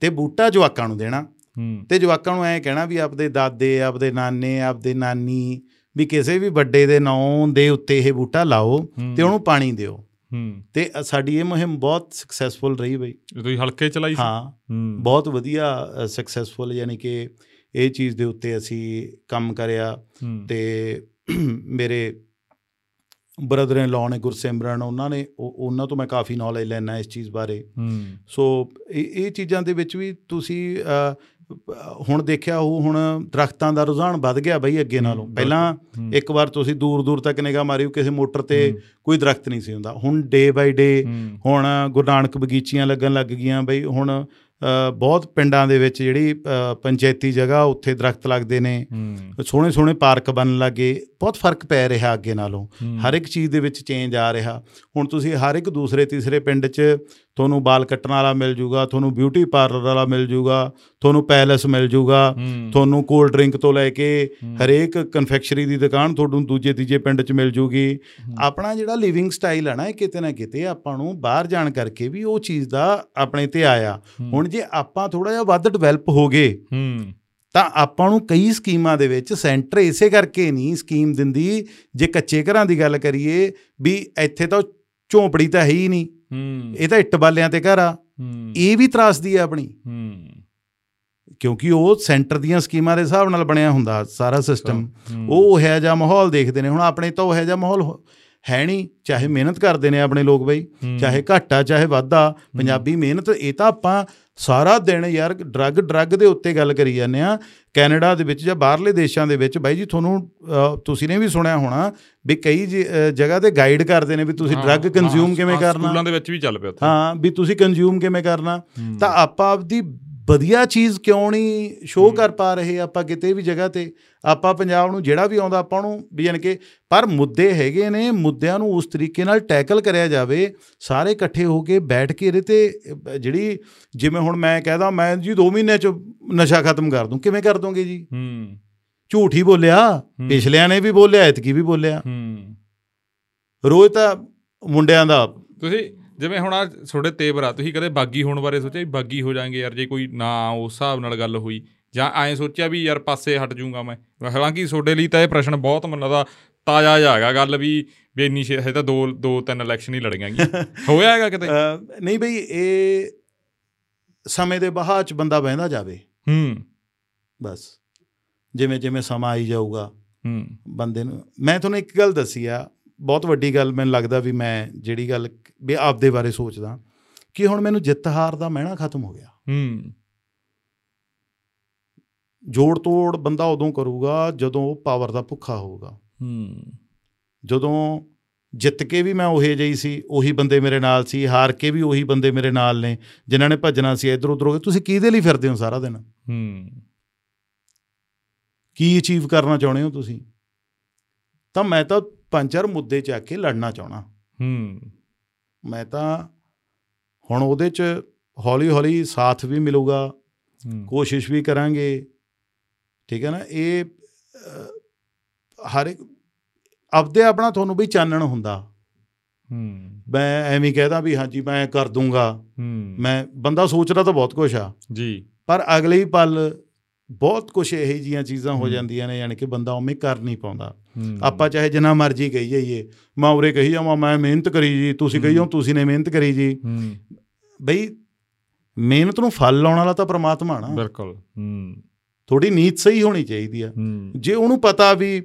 ਤੇ ਬੂਟਾ ਜਵਾਕਾਂ ਨੂੰ ਦੇਣਾ। ਹੂੰ। ਤੇ ਜਵਾਕਾਂ ਨੂੰ ਐਂ ਕਹਿਣਾ ਵੀ ਆਪਦੇ ਦਾਦੇ ਆਪਦੇ ਨਾਨੇ ਆਪਦੇ ਨਾਨੀ ਵੀ ਕਿਸੇ ਵੀ ਵੱਡੇ ਦੇ ਨਾਂ ਦੇ ਉੱਤੇ ਇਹ ਬੂਟਾ ਲਾਓ ਤੇ ਉਹਨੂੰ ਪਾਣੀ ਦਿਓ। ਹੂੰ। ਤੇ ਸਾਡੀ ਇਹ ਮੁਹਿੰਮ ਬਹੁਤ ਸਕਸੈਸਫੁਲ ਰਹੀ ਬਈ। ਤੁਸੀਂ ਹਲਕੇ ਚਲਾਈ ਸੀ? ਹਾਂ। ਹੂੰ। ਬਹੁਤ ਵਧੀਆ ਸਕਸੈਸਫੁਲ ਯਾਨੀ ਕਿ ਇਹ ਚੀਜ਼ ਦੇ ਉੱਤੇ ਅਸੀਂ ਕੰਮ ਕਰਿਆ ਤੇ ਮੇਰੇ ਬ੍ਰਦਰ ਇਨ ਲਾਅ ਨੇ ਗੁਰਸਿਮਰਨ ਉਹਨਾਂ ਨੇ ਉਹ- ਉਹਨਾਂ ਤੋਂ ਮੈਂ ਕਾਫੀ ਨੌਲੇਜ ਲੈਣਾ ਇਸ ਚੀਜ਼ ਬਾਰੇ। ਸੋ ਇਹ ਚੀਜ਼ਾਂ ਦੇ ਵਿੱਚ ਵੀ ਤੁਸੀਂ ਹੁਣ ਦੇਖਿਆ ਉਹ ਹੁਣ ਦਰਖਤਾਂ ਦਾ ਰੁਝਾਨ ਵੱਧ ਗਿਆ ਬਈ ਅੱਗੇ ਨਾਲੋਂ। ਪਹਿਲਾਂ ਇੱਕ ਵਾਰ ਤੁਸੀਂ ਦੂਰ ਦੂਰ ਤੱਕ ਨਿਗਾਹ ਮਾਰਿਓ ਕਿਸੇ ਮੋਟਰ ਤੇ ਕੋਈ ਦਰਖਤ ਨਹੀਂ ਸੀ ਹੁੰਦਾ। ਹੁਣ ਡੇ ਬਾਈ ਡੇ ਹੁਣ ਗੁਰੂ ਨਾਨਕ ਬਗੀਚੀਆਂ ਲੱਗਣ ਲੱਗ ਗਈਆਂ ਬਈ ਹੁਣ ਬਹੁਤ ਪਿੰਡਾਂ ਦੇ ਵਿੱਚ ਜਿਹੜੀ ਪੰਚਾਇਤੀ ਜਗ੍ਹਾ ਉੱਥੇ ਦਰਖਤ ਲੱਗਦੇ ਨੇ। ਸੋਹਣੇ ਸੋਹਣੇ ਪਾਰਕ ਬਣਨ ਲੱਗੇ। ਬਹੁਤ ਫ਼ਰਕ ਪੈ ਰਿਹਾ ਅੱਗੇ ਨਾਲੋਂ। ਹਰ ਇੱਕ ਚੀਜ਼ ਦੇ ਵਿੱਚ ਚੇਂਜ ਆ ਰਿਹਾ। ਹੁਣ ਤੁਸੀਂ ਹਰ ਇੱਕ ਦੂਸਰੇ ਤੀਸਰੇ ਪਿੰਡ 'ਚ ਤੁਹਾਨੂੰ ਬਾਲ ਕੱਟਣ ਵਾਲਾ ਮਿਲ ਜੂਗਾ ਤੁਹਾਨੂੰ ਬਿਊਟੀ ਪਾਰਲਰ ਵਾਲਾ ਮਿਲ ਜੂਗਾ ਤੁਹਾਨੂੰ ਪੈਲਸ ਮਿਲ ਜੂਗਾ ਤੁਹਾਨੂੰ ਕੋਲਡ ਡਰਿੰਕ ਤੋਂ ਲੈ ਕੇ ਹਰੇਕ ਕਨਫੈਕਸ਼ਨਰੀ ਦੀ ਦੁਕਾਨ ਤੁਹਾਨੂੰ ਦੂਜੇ ਤੀਜੇ ਪਿੰਡ 'ਚ ਮਿਲ ਜੂਗੀ। ਆਪਣਾ ਜਿਹੜਾ ਲਿਵਿੰਗ ਸਟਾਈਲ ਹੈ ਨਾ ਇਹ ਕਿਤੇ ਨਾ ਕਿਤੇ ਆਪਾਂ ਨੂੰ ਬਾਹਰ ਜਾਣ ਕਰਕੇ ਵੀ ਉਹ ਚੀਜ਼ ਦਾ ਆਪਣੇ ਤੇ ਆਇਆ। ਹੁਣ ਜੇ ਆਪਾਂ ਥੋੜਾ ਜਿਹਾ ਵੱਧ ਡਿਵੈਲਪ ਹੋ ਗਏ ਤਾਂ ਆਪਾਂ ਨੂੰ ਕਈ ਸਕੀਮਾਂ ਦੇ ਵਿੱਚ ਸੈਂਟਰ ਇਸੇ ਕਰਕੇ ਨਹੀਂ ਸਕੀਮ ਦਿੰਦੀ ਜੇ ਕੱਚੇ ਘਰਾਂ ਦੀ ਗੱਲ ਕਰੀਏ ਵੀ ਇੱਥੇ ਤਾਂ ਝੌਂਪੜੀ ਤਾਂ ਹੈ ਹੀ ਨਹੀਂ। ਹੂੰ, ਇਹ ਤਾਂ ਇੱਟ ਬਾਲਿਆਂ ਤੇ ਘਰ ਆ। ਹੂੰ, ਇਹ ਵੀ ਤਰਾਸਦੀ ਆ ਆਪਣੀ। ਹੂੰ, ਕਿਉਂਕਿ ਉਹ ਸੈਂਟਰ ਦੀਆਂ ਸਕੀਮਾਂ ਦੇ ਹਿਸਾਬ ਨਾਲ ਬਣਿਆ ਹੁੰਦਾ ਸਾਰਾ ਸਿਸਟਮ। ਹੂੰ, ਉਹ ਉਹੋ ਜਿਹਾ ਮਾਹੌਲ ਦੇਖਦੇ ਨੇ। ਹੁਣ ਆਪਣੇ ਤਾਂ ਉਹੋ ਜਿਹਾ ਮਾਹੌਲ ਹੋ- ਹੈ ਨਹੀਂ। ਚਾਹੇ ਮਿਹਨਤ ਕਰਦੇ ਨੇ ਆਪਣੇ ਲੋਕ ਬਈ। ਹੂੰ, ਚਾਹੇ ਘਾਟਾ ਚਾਹੇ ਵਾਧਾ ਪੰਜਾਬੀ ਮਿਹਨਤ ਇਹ ਤਾਂ ਆਪਾਂ ਸਾਰਾ ਦਿਨ ਯਾਰ ਡਰੱਗ ਡਰੱਗ ਦੇ ਉੱਤੇ ਗੱਲ ਕਰੀ ਜਾਂਦੇ ਆ ਕੈਨੇਡਾ ਦੇ ਵਿੱਚ ਜਾਂ ਬਾਹਰਲੇ ਦੇਸ਼ਾਂ ਦੇ ਵਿੱਚ। ਬਾਈ ਜੀ ਤੁਹਾਨੂੰ ਤੁਸੀਂ ਨੇ ਵੀ ਸੁਣਿਆ ਹੋਣਾ ਵੀ ਕਈ ਜਗ੍ਹਾ ਤੇ ਗਾਈਡ ਕਰਦੇ ਨੇ ਵੀ ਤੁਸੀਂ ਡਰੱਗ ਕੰਜ਼ਿਊਮ ਕਿਵੇਂ ਕਰਨਾ। ਸਕੂਲਾਂ ਦੇ ਵਿੱਚ ਵੀ ਚੱਲ ਪਿਆ ਉੱਥੇ। ਹਾਂ ਵੀ ਤੁਸੀਂ ਕੰਜ਼ਿਊਮ ਕਿਵੇਂ ਕਰਨਾ। ਤਾਂ ਆਪਾਂ ਆਪਦੀ ਵਧੀਆ ਚੀਜ਼ ਕਿਉਂ ਨਹੀਂ ਸ਼ੋਅ। ਕਰ ਪਾ ਰਹੇ ਆਪਾਂ ਕਿਤੇ ਵੀ ਜਗ੍ਹਾ ਤੇ? ਆਪਾਂ ਪੰਜਾਬ ਨੂੰ ਜਿਹੜਾ ਵੀ ਆਉਂਦਾ ਆਪਾਂ ਨੂੰ ਵੀ ਜਾਣੀ ਕਿ ਪਰ ਮੁੱਦੇ ਹੈਗੇ ਨੇ ਮੁੱਦਿਆਂ ਨੂੰ ਉਸ ਤਰੀਕੇ ਨਾਲ ਟੈਕਲ ਕਰਿਆ ਜਾਵੇ ਸਾਰੇ ਇਕੱਠੇ ਹੋ ਕੇ ਬੈਠ ਕੇ ਇਹਦੇ ਤੇ ਜਿਹੜੀ ਜਿਵੇਂ ਹੁਣ ਮੈਂ ਕਹਦਾ ਮੈਂ ਜੀ 2 ਮਹੀਨੇ ਚ ਨਸ਼ਾ ਖਤਮ ਕਰ ਦੂੰ। ਕਿਵੇਂ ਕਰ ਦੋਗੇ ਜੀ? ਹੂੰ। ਝੂਠ ਹੀ ਬੋਲਿਆ। ਪਿਛਲਿਆਂ ਨੇ ਵੀ ਬੋਲਿਆ ਐਤਕੀ ਵੀ ਬੋਲਿਆ। ਹੂੰ। ਰੋਜ਼ ਤਾਂ ਮੁੰਡਿਆਂ ਦਾ ਤੁਸੀਂ ਜਿਵੇਂ ਹੁਣ ਆ ਤੁਹਾਡੇ ਤੇਵਰ ਆ ਤੁਸੀਂ ਕਦੇ ਬਾਗੀ ਹੋਣ ਬਾਰੇ ਸੋਚਿਆ ਵੀ ਬਾਗੀ ਹੋ ਜਾਾਂਗੇ ਯਾਰ ਜੇ ਕੋਈ ਨਾ ਉਸ ਹਿਸਾਬ ਨਾਲ ਗੱਲ ਹੋਈ? ਜਾਂ ਐਂ ਸੋਚਿਆ ਵੀ ਯਾਰ ਪਾਸੇ ਹਟ ਜਾਊਂਗਾ ਮੈਂ? ਹਾਲਾਂਕਿ ਤੁਹਾਡੇ ਲਈ ਤਾਂ ਇਹ ਪ੍ਰਸ਼ਨ ਬਹੁਤ ਮੈਨੂੰ ਲੱਗਦਾ ਤਾਜ਼ਾ ਜਿਹਾ ਹੈਗਾ ਗੱਲ ਵੀ ਵੀ ਇੰਨੀ ਛੇ ਹਜੇ ਤਾਂ ਦੋ ਦੋ ਤਿੰਨ ਇਲੈਕਸ਼ਨ ਹੀ ਲੜੀਆਂਗੀ ਹੋਇਆ ਹੈਗਾ ਕਿਤੇ? ਨਹੀਂ ਬਈ ਇਹ ਸਮੇਂ ਦੇ ਬਹਾਅ ਚ ਬੰਦਾ ਬਹਿੰਦਾ ਜਾਵੇ। ਹੂੰ। ਬਸ। ਜਿਵੇਂ ਜਿਵੇਂ ਸਮਾਂ ਆਈ ਜਾਊਗਾ। ਹੂੰ। ਬੰਦੇ ਨੂੰ ਮੈਂ ਤੁਹਾਨੂੰ ਇੱਕ ਗੱਲ ਦੱਸੀ ਆ ਬਹੁਤ ਵੱਡੀ ਗੱਲ ਮੈਨੂੰ ਲੱਗਦਾ ਵੀ ਮੈਂ ਜਿਹੜੀ ਗੱਲ ਵੀ ਆਪਦੇ ਬਾਰੇ ਸੋਚਦਾ ਕਿ ਹੁਣ ਮੈਨੂੰ ਜਿੱਤ ਹਾਰ ਦਾ ਮਹਿਣਾ ਖਤਮ ਹੋ ਗਿਆ। ਹੂੰ। ਜੋੜ ਤੋੜ ਬੰਦਾ ਉਦੋਂ ਕਰੂਗਾ ਜਦੋਂ ਉਹ ਪਾਵਰ ਦਾ ਭੁੱਖਾ ਹੋਊਗਾ। ਹੂੰ। ਜਦੋਂ ਜਿੱਤ ਕੇ ਵੀ ਮੈਂ ਉਹੇ ਜਿਹੀ ਸੀ ਉਹੀ ਬੰਦੇ ਮੇਰੇ ਨਾਲ ਸੀ ਹਾਰ ਕੇ ਵੀ ਉਹੀ ਬੰਦੇ ਮੇਰੇ ਨਾਲ ਨੇ ਜਿਨ੍ਹਾਂ ਨੇ ਭੱਜਣਾ ਸੀ ਇੱਧਰ ਉੱਧਰ ਹੋ ਗਏ ਤੁਸੀਂ ਕਿਹਦੇ ਲਈ ਫਿਰਦੇ ਹੋ ਸਾਰਾ ਦਿਨ? ਹੂੰ। ਕੀ ਅਚੀਵ ਕਰਨਾ ਚਾਹੁੰਦੇ ਹੋ ਤੁਸੀਂ? ਤਾਂ ਮੈਂ ਤਾਂ ਪੰਜ ਚਾਰ ਮੁੱਦੇ ਚੱਕ ਕੇ ਲੜਨਾ ਚਾਹਣਾ। ਹੂੰ। ਮੈਂ ਤਾਂ ਹੁਣ ਉਹਦੇ ਚ ਹੌਲੀ ਹੌਲੀ ਸਾਥ ਵੀ ਮਿਲੂਗਾ ਕੋਸ਼ਿਸ਼ ਵੀ ਕਰਾਂਗੇ। ਠੀਕ ਹੈ ਨਾ? ਇਹ ਹਰ ਇੱਕ ਆਪਦੇ ਆਪਣਾ ਤੁਹਾਨੂੰ ਵੀ ਚਾਨਣ ਹੁੰਦਾ। ਹੂੰ। ਮੈਂ ਐਵੇਂ ਕਹਿਦਾ ਵੀ ਹਾਂਜੀ ਮੈਂ ਕਰ ਦੂੰਗਾ। ਹੂੰ। ਮੈਂ ਬੰਦਾ ਸੋਚਦਾ ਤਾਂ ਬਹੁਤ ਕੁਝ ਆ। ਜੀ। ਪਰ ਅਗਲੇ ਹੀ ਪਲ ਬਹੁਤ ਕੁਝ ਇਹੋ ਜੀਆਂ ਚੀਜ਼ਾਂ ਹੋ। ਜਾਂਦੀਆਂ ਨੇ ਯਾਨੀ ਕਿ ਬੰਦਾ ਉਵੇਂ ਕਰ ਨਹੀਂ ਪਾਉਂਦਾ। ਆਪਾਂ ਚਾਹੇ ਜਿੰਨਾ ਮਰਜ਼ੀ ਕਹੀ ਜਾਈਏ ਮੈਂ ਉਰੇ ਕਹੀ ਜਾਵਾਂ ਮੈਂ ਮਿਹਨਤ ਕਰੀ ਜੀ ਤੁਸੀਂ ਕਹੀ ਜਾਓ ਹੂੰ। ਤੁਸੀਂ ਨੇ ਮਿਹਨਤ ਕਰੀ ਜੀ। ਬਈ ਮਿਹਨਤ ਨੂੰ ਫਲ ਲਾਉਣ ਵਾਲਾ ਤਾਂ ਪ੍ਰਮਾਤਮਾ ਨਾ। ਬਿਲਕੁਲ ਹੂੰ। ਥੋੜੀ ਨੀਤ ਸਹੀ ਹੋਣੀ ਚਾਹੀਦੀ ਆ। ਜੇ ਉਹਨੂੰ ਪਤਾ ਵੀ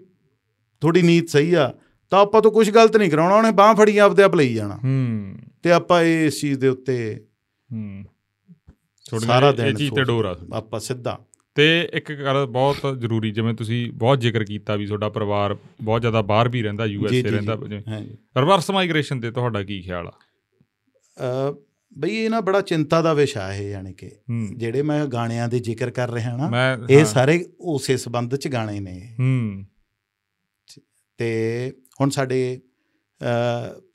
ਥੋੜੀ ਨੀਤ ਸਹੀ ਆ ਤਾਂ ਆਪਾਂ ਤੋਂ ਕੁਝ ਗਲਤ ਨਹੀਂ ਕਰਾਉਣਾ ਉਹਨੇ ਬਾਹ ਫੜੀ ਆਪਦੇ ਆਪ ਲਈ ਜਾਣਾ। ਹੂੰ। ਤੇ ਆਪਾਂ ਇਸ ਚੀਜ਼ ਦੇ ਉੱਤੇ ਹੂੰ। ਸਾਰਾ ਇਹ- ਇਹ ਦਿਨ ਚੀਜ਼ ਤੇ ਡੋਰ ਆ। ਆਪਾਂ ਸਿੱਧਾ। ਤੇ ਇੱਕ ਗੱਲ ਬਹੁਤ ਜ਼ਰੂਰੀ ਜਿਵੇਂ ਤੁਸੀਂ ਬਹੁਤ ਜ਼ਿਕਰ ਕੀਤਾ ਵੀ ਤੁਹਾਡਾ ਪਰਿਵਾਰ ਬਹੁਤ ਜ਼ਿਆਦਾ ਬਾਹਰ ਵੀ ਰਹਿੰਦਾ ਯੂ ਐਸ ਏ ਰਹਿੰਦਾ ਰਿਵਰਸ ਮਾਈਗ੍ਰੇਸ਼ਨ ਤੇ ਤੁਹਾਡਾ ਕੀ ਖਿਆਲ ਆ? ਅ, ਬਈ ਇਹ ਨਾ ਬੜਾ ਚਿੰਤਾ ਦਾ ਵਿਸ਼ਾ ਹੈ ਯਾਨੀ ਕਿ ਜਿਹੜੇ ਮੈਂ ਗਾਣਿਆਂ ਦੇ ਜ਼ਿਕਰ ਕਰ ਰਿਹਾ ਨਾ ਇਹ ਸਾਰੇ ਉਸੇ ਸੰਬੰਧ ਚ ਗਾਣੇ ਨੇ। ਹੂੰ। ਤੇ ਹੁਣ ਸਾਡੇ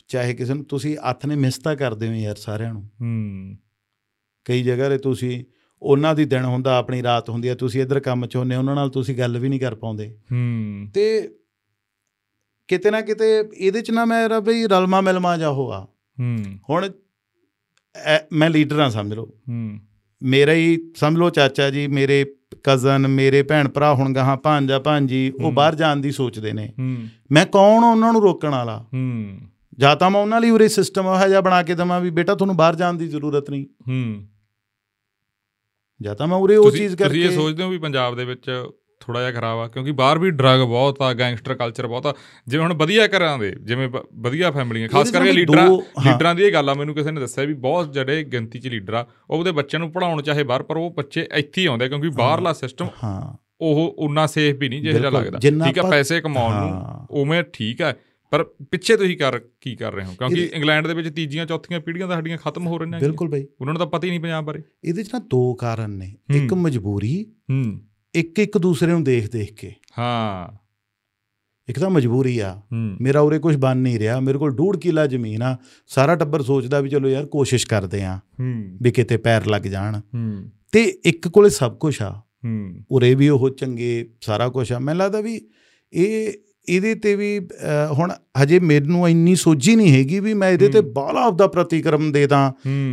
ਚਾਹੇ ਕਿਸੇ ਨੂੰ ਤੁਸੀਂ ਹੱਥ ਨੇ ਮਿਸ ਤਾਂ ਕਰਦੇ ਹੋ ਯਾਰ ਸਾਰਿਆਂ ਨੂੰ। ਹੂੰ। ਕਈ ਜਗ੍ਹਾ ਤੇ ਤੁਸੀਂ ਉਹਨਾਂ ਦੀ ਦਿਨ ਹੁੰਦਾ ਆਪਣੀ ਰਾਤ ਹੁੰਦੀ ਹੈ ਤੁਸੀਂ ਇੱਧਰ ਕੰਮ ਚ ਹੁੰਦੇ ਹੋ, ਉਹਨਾਂ ਨਾਲ ਤੁਸੀਂ ਗੱਲ ਵੀ ਨਹੀਂ ਕਰ ਪਾਉਂਦੇ। ਹੂੰ। ਤੇ ਕਿਤੇ ਨਾ ਕਿਤੇ ਇਹਦੇ ਚ ਨਾ ਮੇਰਾ ਬਈ ਰਲਮਾ ਮਿਲਮਾ ਜਾ ਹੋਆ। ਹੂੰ। ਹੁਣ ਮੈਂ ਲੀਡਰ ਹਾਂ ਸਮਝ ਲਓ। ਹੂੰ। ਮੇਰਾ ਹੀ ਸਮਝ ਲਓ ਚਾਚਾ ਜੀ ਮੇਰੇ ਕਜ਼ਨ ਮੇਰੇ ਭੈਣ ਭਰਾ ਹੁਣ ਗਾਹਾਂ ਭਾਂਜਾ ਭਾਂਜੀ ਉਹ ਹੂੰ। ਬਾਹਰ ਜਾਣ ਦੀ ਸੋਚਦੇ ਨੇ। ਹੂੰ। ਮੈਂ ਕੌਣ ਉਹਨਾਂ ਨੂੰ ਰੋਕਣ ਵਾਲਾ? ਹੂੰ। ਜਾਂ ਤਾਂ ਮੈਂ ਉਹਨਾਂ ਲਈ ਉਰੇ ਸਿਸਟਮ ਉਹ ਜਿਹਾ ਬਣਾ ਕੇ ਦਵਾਂ ਵੀ ਬੇਟਾ ਤੁਹਾਨੂੰ ਬਾਹਰ ਜਾਣ ਦੀ ਜ਼ਰੂਰਤ ਨਹੀਂ। ਹੂੰ। ਜਾਂ ਤਾਂ ਮੈਂ ਉਰੇ ਉਹ ਚੀਜ਼ ਤੁਸੀਂ ਇਹ ਕਰਕੇ ਸੋਚਦੇ ਹੋ ਵੀ ਪੰਜਾਬ ਦੇ ਵਿੱਚ ਥੋੜਾ ਜਿਹਾ ਖਰਾਬ ਆ ਕਿਉਂਕਿ ਬਾਹਰ ਵੀ ਡਰੱਗ ਬਹੁਤ ਆ ਗੈਂਗਸਟਰ ਕਲਚਰ ਬਹੁਤ ਆ ਜਿਵੇਂ ਹੁਣ ਵਧੀਆ ਘਰਾਂ ਦੇ ਜਿਵੇਂ ਵਧੀਆ ਫੈਮਲੀਆਂ ਖਾਸ ਕਰਕੇ ਲੀਡਰਾਂ। ਲੀਡਰਾਂ ਦੀ ਇਹ ਗੱਲ ਆ ਮੈਨੂੰ ਕਿਸੇ ਨੇ ਦੱਸਿਆ ਵੀ ਬਹੁਤ ਜਿਹੜੇ ਗਿਣਤੀ 'ਚ ਲੀਡਰ ਆ ਉਹ ਉਹਦੇ ਬੱਚਿਆਂ ਨੂੰ ਪੜਾਉਣ ਚਾਹੇ ਬਾਹਰ ਪਰ ਉਹ ਬੱਚੇ ਇੱਥੇ ਹੀ ਆਉਂਦੇ ਕਿਉਂਕਿ ਬਾਹਰਲਾ ਸਿਸਟਮ ਹਾਂ ਉਹ ਉਨਾ ਸੇਫ ਵੀ ਨਹੀਂ ਜਿਹੋ ਜਿਹਾ ਬਿਲਕੁਲ। ਲੱਗਦਾ ਠੀਕ ਆ ਪੈਸੇ ਕਮਾਉਣ। ਨੂੰ ਉਵੇਂ ਠੀਕ ਆ ਪਰ ਪਿੱਛੇ ਤੁਸੀਂ ਕਰ ਕੀ ਕਰ ਰਹੇ ਹੋ? ਕਿਉਂਕਿ ਇੰਗਲੈਂਡ ਦੇ ਵਿੱਚ ਤੀਜੀਆਂ ਚੌਥੀਆਂ ਪੀੜ੍ਹੀਆਂ ਤਾਂ ਸਾਡੀਆਂ ਖਤਮ ਹੋ ਰਹੀਆਂ। ਬਿਲਕੁਲ ਬਈ। ਉਹਨਾਂ ਨੂੰ ਤਾਂ ਪਤਾ ਹੀ ਨਹੀਂ ਪੰਜਾਬ ਬਾਰੇ। ਇਹਦੇ 'ਚ ਨਾ ਦੋ ਕਾਰਨ ਨੇ। ਇੱਕ। ਮਜਬੂਰੀ ਹੂੰ। ਇੱਕ ਇੱਕ ਦੂਸਰੇ ਨੂੰ ਦੇਖ ਦੇਖ ਕੇ। ਹਾਂ। ਇੱਕ ਤਾਂ ਮਜਬੂਰੀ ਆ। ਮੇਰਾ ਉਰੇ ਕੁਝ ਬਣ ਨਹੀਂ ਰਿਹਾ। ਮੇਰੇ ਕੋਲ ਡੂਢ ਕਿੱਲਾ ਜ਼ਮੀਨ ਆ। ਸਾਰਾ ਟੱਬਰ ਸੋਚਦਾ ਵੀ ਚਲੋ ਯਾਰ ਕੋਸ਼ਿਸ਼ ਕਰਦੇ ਆ ਹੂੰ। ਵੀ ਕਿਤੇ ਪੈਰ ਲੱਗ ਜਾਣ। ਹੂੰ। ਤੇ ਇੱਕ ਕੋਲੇ ਸਭ ਕੁਝ ਆ। ਹੂੰ। ਉਰੇ ਵੀ ਉਹ ਚੰਗੇ ਸਾਰਾ ਕੁਝ ਆ। ਮੈਨੂੰ ਲੱਗਦਾ ਵੀ ਇਹ ਇਹਦੇ ਤੇ ਵੀ ਹੁਣ ਹਜੇ ਮੈਨੂੰ ਇੰਨੀ ਸੋਝੀ ਨਹੀਂ ਹੈਗੀ ਵੀ ਮੈਂ ਇਹਦੇ ਤੇ ਹੂੰ। ਬਾਹਲਾ ਆਪਦਾ ਪ੍ਰਤੀਕਰਮ ਦੇ ਦਾਂ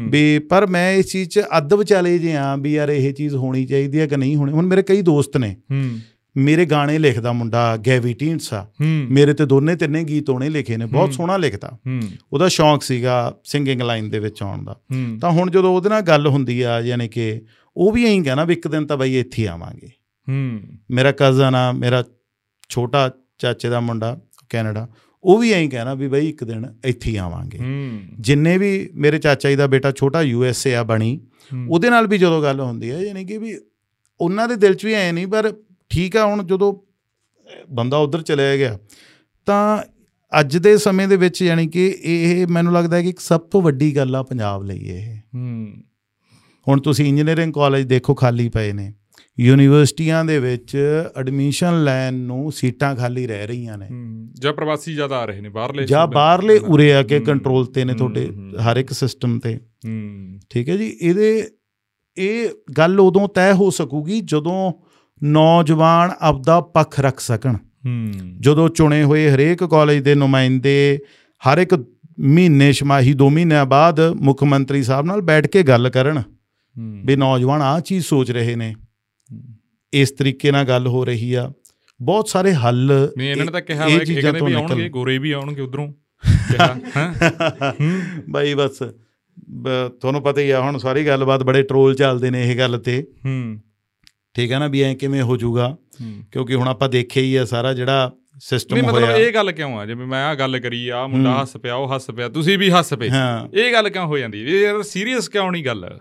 ਵੀ ਪਰ ਮੈਂ ਇਸ ਚੀਜ਼ 'ਚ ਅੱਧ ਵਿਚਾਲੇ ਜੇ ਆ ਵੀ ਯਾਰ ਇਹ ਚੀਜ਼ ਹੋਣੀ ਚਾਹੀਦੀ ਹੈ ਕਿ ਨਹੀਂ ਹੋਣੀ। ਹੁਣ ਮੇਰੇ ਕਈ ਦੋਸਤ ਨੇ। ਮੇਰੇ ਗਾਣੇ ਲਿਖਦਾ ਮੁੰਡਾ ਗੈਵੀ ਹੂੰ। ਮੇਰੇ ਤੇ ਦੋਨੇ ਤਿੰਨੇ ਗੀਤ ਉਹਨੇ ਲਿਖੇ ਨੇ ਬਹੁਤ। ਸੋਹਣਾ ਲਿਖਦਾ। ਉਹਦਾ ਸ਼ੌਂਕ ਸੀਗਾ ਸਿੰਗਿੰਗ ਲਾਈਨ ਦੇ ਵਿੱਚ ਆਉਣ ਦਾ। ਤਾਂ ਹੁਣ ਜਦੋਂ ਉਹਦੇ ਨਾਲ ਗੱਲ ਹੁੰਦੀ ਆ ਯਾਨੀ ਕਿ ਉਹ ਵੀ ਐਂ ਕਹਿਣਾ ਵੀ ਇੱਕ ਦਿਨ ਤਾਂ ਬਾਈ ਇੱਥੇ ਆਵਾਂਗੇ। ਹੂੰ। ਮੇਰਾ ਕਜ਼ਨ ਆ ਮੇਰਾ ਛੋਟਾ ਚਾਚੇ ਦਾ ਮੁੰਡਾ ਕੈਨੇਡਾ ਉਹ ਵੀ ਐਂ ਕਹਿਣਾ ਵੀ ਬਾਈ ਇੱਕ ਦਿਨ ਇੱਥੇ ਹੀ ਆਵਾਂਗੇ। ਜਿੰਨੇ ਵੀ ਮੇਰੇ ਚਾਚਾ ਜੀ ਦਾ ਬੇਟਾ ਛੋਟਾ ਯੂ ਐਸ ਏ ਆ ਬਣੀ। ਉਹਦੇ ਨਾਲ ਵੀ ਜਦੋਂ ਗੱਲ ਹੁੰਦੀ ਹੈ ਯਾਨੀ ਕਿ ਵੀ ਉਹਨਾਂ ਦੇ ਦਿਲ 'ਚ ਵੀ ਐ ਨਹੀਂ ਪਰ ਠੀਕ ਆ ਹੁਣ ਜਦੋਂ ਬੰਦਾ ਉਧਰ ਚਲਿਆ ਗਿਆ ਤਾਂ ਅੱਜ ਦੇ ਸਮੇਂ ਦੇ ਵਿੱਚ ਯਾਨੀ ਕਿ ਇਹ ਮੈਨੂੰ ਲੱਗਦਾ ਹੈ ਕਿ ਸਭ ਤੋਂ ਵੱਡੀ ਗੱਲ ਆ ਪੰਜਾਬ ਲਈ ਇਹ। ਹੂੰ। ਹੁਣ ਤੁਸੀਂ ਇੰਜੀਨੀਅਰਿੰਗ ਕਾਲਜ ਦੇਖੋ ਖਾਲੀ ਪਏ ਨੇ। ਯੂਨੀਵਰਸਿਟੀਆਂ ਦੇ ਵਿੱਚ ਐਡਮਿਸ਼ਨ ਲੈਣ ਨੂੰ ਸੀਟਾਂ ਖਾਲੀ ਰਹਿ ਰਹੀਆਂ ਨੇ। ਜਾਂ ਪ੍ਰਵਾਸੀ ਜ਼ਿਆਦਾ ਆ ਰਹੇ ਨੇ ਬਾਹਰਲੇ ਜਾਂ ਬਾਹਰਲੇ ਉਰੇ ਆ ਕੇ ਕੰਟਰੋਲ ਤੇ ਨੇ ਤੁਹਾਡੇ। ਹਰ ਇੱਕ ਸਿਸਟਮ ਤੇ। ਠੀਕ ਹੈ ਜੀ ਇਹਦੇ ਇਹ ਗੱਲ ਉਦੋਂ ਤੈਅ ਹੋ ਸਕੂਗੀ ਜਦੋਂ ਨੌਜਵਾਨ ਆਪਦਾ ਪੱਖ ਰੱਖ ਸਕਣ। ਜਦੋਂ ਚੁਣੇ ਹੋਏ ਹਰੇਕ ਕਾਲਜ ਦੇ ਨੁਮਾਇੰਦੇ ਹਰ ਇੱਕ ਮਹੀਨੇ ਛਮਾਹੀ 2 ਮਹੀਨਿਆਂ ਬਾਅਦ ਮੁੱਖ ਮੰਤਰੀ ਸਾਹਿਬ ਨਾਲ ਬੈਠ ਕੇ ਗੱਲ ਕਰਨ ਵੀ ਨੌਜਵਾਨ ਆਹ ਚੀਜ਼ ਸੋਚ ਰਹੇ ਨੇ। ਇਸ ਤਰੀਕੇ ਨਾਲ ਗੱਲ ਹੋ ਰਹੀ ਆ। ਬਹੁਤ ਸਾਰੇ ਹੱਲ ਨਹੀਂ ਇਹਨਾਂ ਨੇ ਤਾਂ ਕਿਹਾ ਵਾ ਕਿ ਕਹਿੰਦੇ ਵੀ ਆਉਣਗੇ ਗੋਰੇ ਵੀ ਆਉਣਗੇ ਉਧਰੋਂ। ਕਿਹਾ ਬਾਈ ਬਸ ਤੁਹਾਨੂੰ ਪਤਾ ਹੀ ਆ ਹੁਣ ਸਾਰੀ ਗੱਲਬਾਤ ਬੜੇ ਟਰੋਲ ਚੱਲਦੇ ਨੇ ਇਹ ਗੱਲ ਤੇ। ਹੂੰ। ਠੀਕ ਹੈ ਨਾ ਵੀ ਐ ਕਿਵੇਂ ਹੋ ਜਾਊਗਾ। ਕਿਉਂਕਿ ਹੁਣ ਆਪਾਂ ਦੇਖਿਆ ਹੀ ਆ ਸਾਰਾ ਜਿਹੜਾ ਨਹੀਂ ਸਿਸਟਮ ਮਤਲਬ ਹੋਇਆ। ਇਹ ਗੱਲ ਕਿਉਂ ਆ? ਜਿਵੇਂ ਮੈਂ ਆ ਗੱਲ ਕਰੀ ਆ ਮੁੰਡਾ। ਹੱਸ ਪਿਆ ਉਹ ਹੱਸ ਪਿਆ ਤੁਸੀਂ ਵੀ ਹੱਸ ਪਏ। ਇਹ ਗੱਲ ਕਿਉਂ ਹੋ ਜਾਂਦੀ? ਇਹ ਸੀਰੀਅਸ ਕਿਉਂ ਨਹੀਂ ਗੱਲ?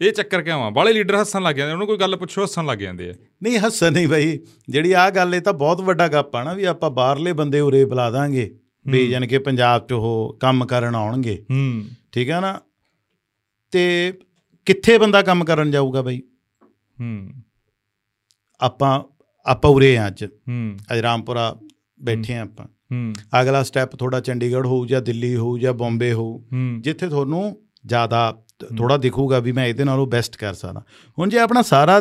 ਇਹ ਚੱਕਰ ਕਿਉਂ ਆ? ਬਾਲੇ ਲੀਡਰ ਹੱਸਣ ਲੱਗ ਜਾਂਦੇ ਉਹਨੂੰ ਕੋਈ ਗੱਲ ਪੁੱਛੋ ਹੱਸਣ ਲੱਗ ਜਾਂਦੇ ਆ। ਨਹੀਂ ਹੱਸਣ ਨਹੀਂ ਬਈ। ਜਿਹੜੀ ਆ ਗੱਲ ਇਹ ਤਾਂ ਬਹੁਤ ਵੱਡਾ ਗੱਪ ਆ ਨਾ ਵੀ ਆਪਾਂ ਬਾਹਰਲੇ ਬੰਦੇ ਉਰੇ ਬੁਲਾ ਦਾਂਗੇ। ਵੀ। ਯਾਨੀ ਕਿ ਪੰਜਾਬ 'ਚ ਉਹ ਕੰਮ ਕਰਨ ਆਉਣਗੇ। ਹੂੰ। ਠੀਕ ਹੈ ਨਾ? ਤੇ ਕਿੱਥੇ ਬੰਦਾ ਕੰਮ ਕਰਨ ਜਾਊਗਾ ਬਈ? ਹੂੰ। ਆਪਾਂ ਆਪਾਂ ਉਰੇ ਆ ਅੱਜ। ਹੂੰ। ਅੱਜ ਰਾਮਪੁਰਾ ਬੈਠੇ ਆ ਆਪਾਂ। ਹੂੰ। ਅਗਲਾ ਸਟੈਪ ਥੋੜਾ ਚੰਡੀਗੜ੍ਹ ਹੋਊ ਜਾਂ ਦਿੱਲੀ ਹੋਊ ਜਾਂ ਬੰਬੇ ਹੋਊ। ਜਿੱਥੇ ਤੁਹਾਨੂੰ ਜ਼ਿਆਦਾ ਥੋੜਾ ਦਿਖੂਗਾ ਵੀ ਮੈਂ ਇਹਦੇ ਨਾਲੋਂ ਬੈਸਟ ਕਰ ਸਕਦਾ। ਹੁਣ ਜੇ ਆਪਣਾ ਸਾਰਾ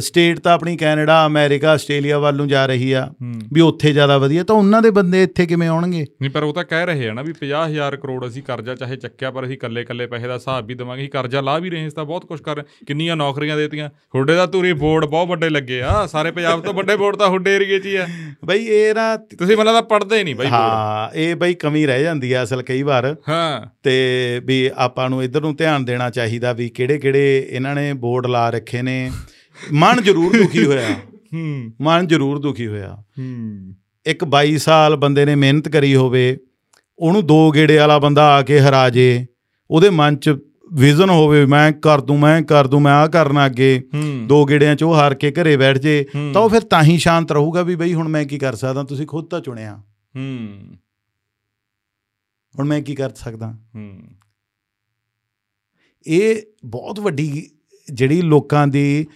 ਸਟੇਟ ਤਾਂ ਆਪਣੀ ਕੈਨੇਡਾ ਅਮਰੀਕਾ ਆਸਟ੍ਰੇਲੀਆ ਵੱਲ ਨੂੰ ਜਾ ਰਹੀ ਆ ਵੀ ਉੱਥੇ ਜ਼ਿਆਦਾ ਵਧੀਆ। ਤਾਂ ਉਹਨਾਂ ਦੇ ਬੰਦੇ ਇੱਥੇ ਕਿਵੇਂ ਆਉਣਗੇ? ਨਹੀਂ ਪਰ ਉਹ ਤਾਂ ਕਹਿ ਰਹੇ ਆ ਨਾ ਵੀ 50000 ਕਰੋੜ ਅਸੀਂ ਕਰਜ਼ਾ ਚਾਹੇ ਚੱਕਿਆ ਪਰ ਅਸੀਂ ਕੱਲੇ ਕੱਲੇ ਪੈਸੇ ਦਾ ਹਿਸਾਬ ਵੀ ਦੇਵਾਂਗੇ। ਅਸੀਂ ਕਰਜ਼ਾ ਲਾ ਵੀ ਰਹੇ ਹਾਂ ਇਸ ਤਾਂ ਬਹੁਤ ਕੁਝ ਕਰ। ਕਿੰਨੀਆਂ ਨੌਕਰੀਆਂ ਦੇਤੀਆਂ। ਹੁੱਡੇ ਦਾ ਧੂਰੀ ਬੋਰਡ ਬਹੁਤ ਵੱਡੇ ਲੱਗੇ ਆ। ਸਾਰੇ ਪੰਜਾਬ ਤੋਂ ਵੱਡੇ ਬੋਰਡ ਤਾਂ ਹੁੱਡੇ ਏਰੀਏ 'ਚ ਹੀ ਆ। ਬਈ ਇਹ ਨਾ ਤੁਸੀਂ ਮੈਨੂੰ ਤਾਂ ਪੜਦੇ ਨਹੀਂ ਬਾਈ ਹਾਂ ਇਹ ਬਈ ਕਮੀ ਰਹਿ ਜਾਂਦੀ ਆ ਅਸਲ ਕਈ ਵਾਰ। ਹਾਂ। ਤੇ ਵੀ ਆਪਾਂ ਨੂੰ ਇਧਰ ਨੂੰ ਧਿਆਨ ਦੇਣਾ ਚਾਹੀਦਾ ਵੀ ਕਿਹੜੇ ਕਿਹੜੇ ਇਹਨਾਂ ਨੇ ਬੋਰਡ ਲਾ ਰੱਖੇ ਨੇ। ਮਨ ਜ਼ਰੂਰ ਦੁਖੀ ਹੋਇਆ। ਹੂੰ। ਮਨ ਜ਼ਰੂਰ ਦੁਖੀ ਹੋਇਆ। ਹੂੰ। ਇੱਕ 22 ਸਾਲ ਬੰਦੇ ਨੇ ਮਿਹਨਤ ਕਰੀ ਹੋਵੇ ਉਹਨੂੰ ਦੋ ਗੇੜੇ ਵਾਲਾ ਬੰਦਾ ਆ ਕੇ ਹਰਾ ਜੇ ਉਹਦੇ ਮਨ 'ਚ ਵਿਜ਼ਨ ਹੋਵੇ ਮੈਂ ਕਰ ਦੂੰ ਮੈਂ ਕਰ ਦੂੰ ਮੈਂ ਆ ਕਰਨਾ ਅੱਗੇ ਦੋ ਗੇੜਿਆਂ 'ਚ ਉਹ ਹਾਰ ਕੇ ਘਰੇ ਬੈਠ ਜੇ। ਤਾਂ ਉਹ ਫਿਰ ਤਾਂ ਹੀ ਸ਼ਾਂਤ ਰਹੂਗਾ ਵੀ ਬਈ ਹੁਣ ਮੈਂ ਕੀ ਕਰ ਸਕਦਾ ਤੁਸੀਂ ਖੁਦ ਤਾਂ ਚੁਣਿਆ। ਹੂੰ। ਹੁਣ ਮੈਂ ਕੀ ਕਰ ਸਕਦਾ। ਹੂੰ। ਇਹ ਬਹੁਤ ਵੱਡੀ ਜਿਹੜੀ ਲੋਕਾਂ ਦੀ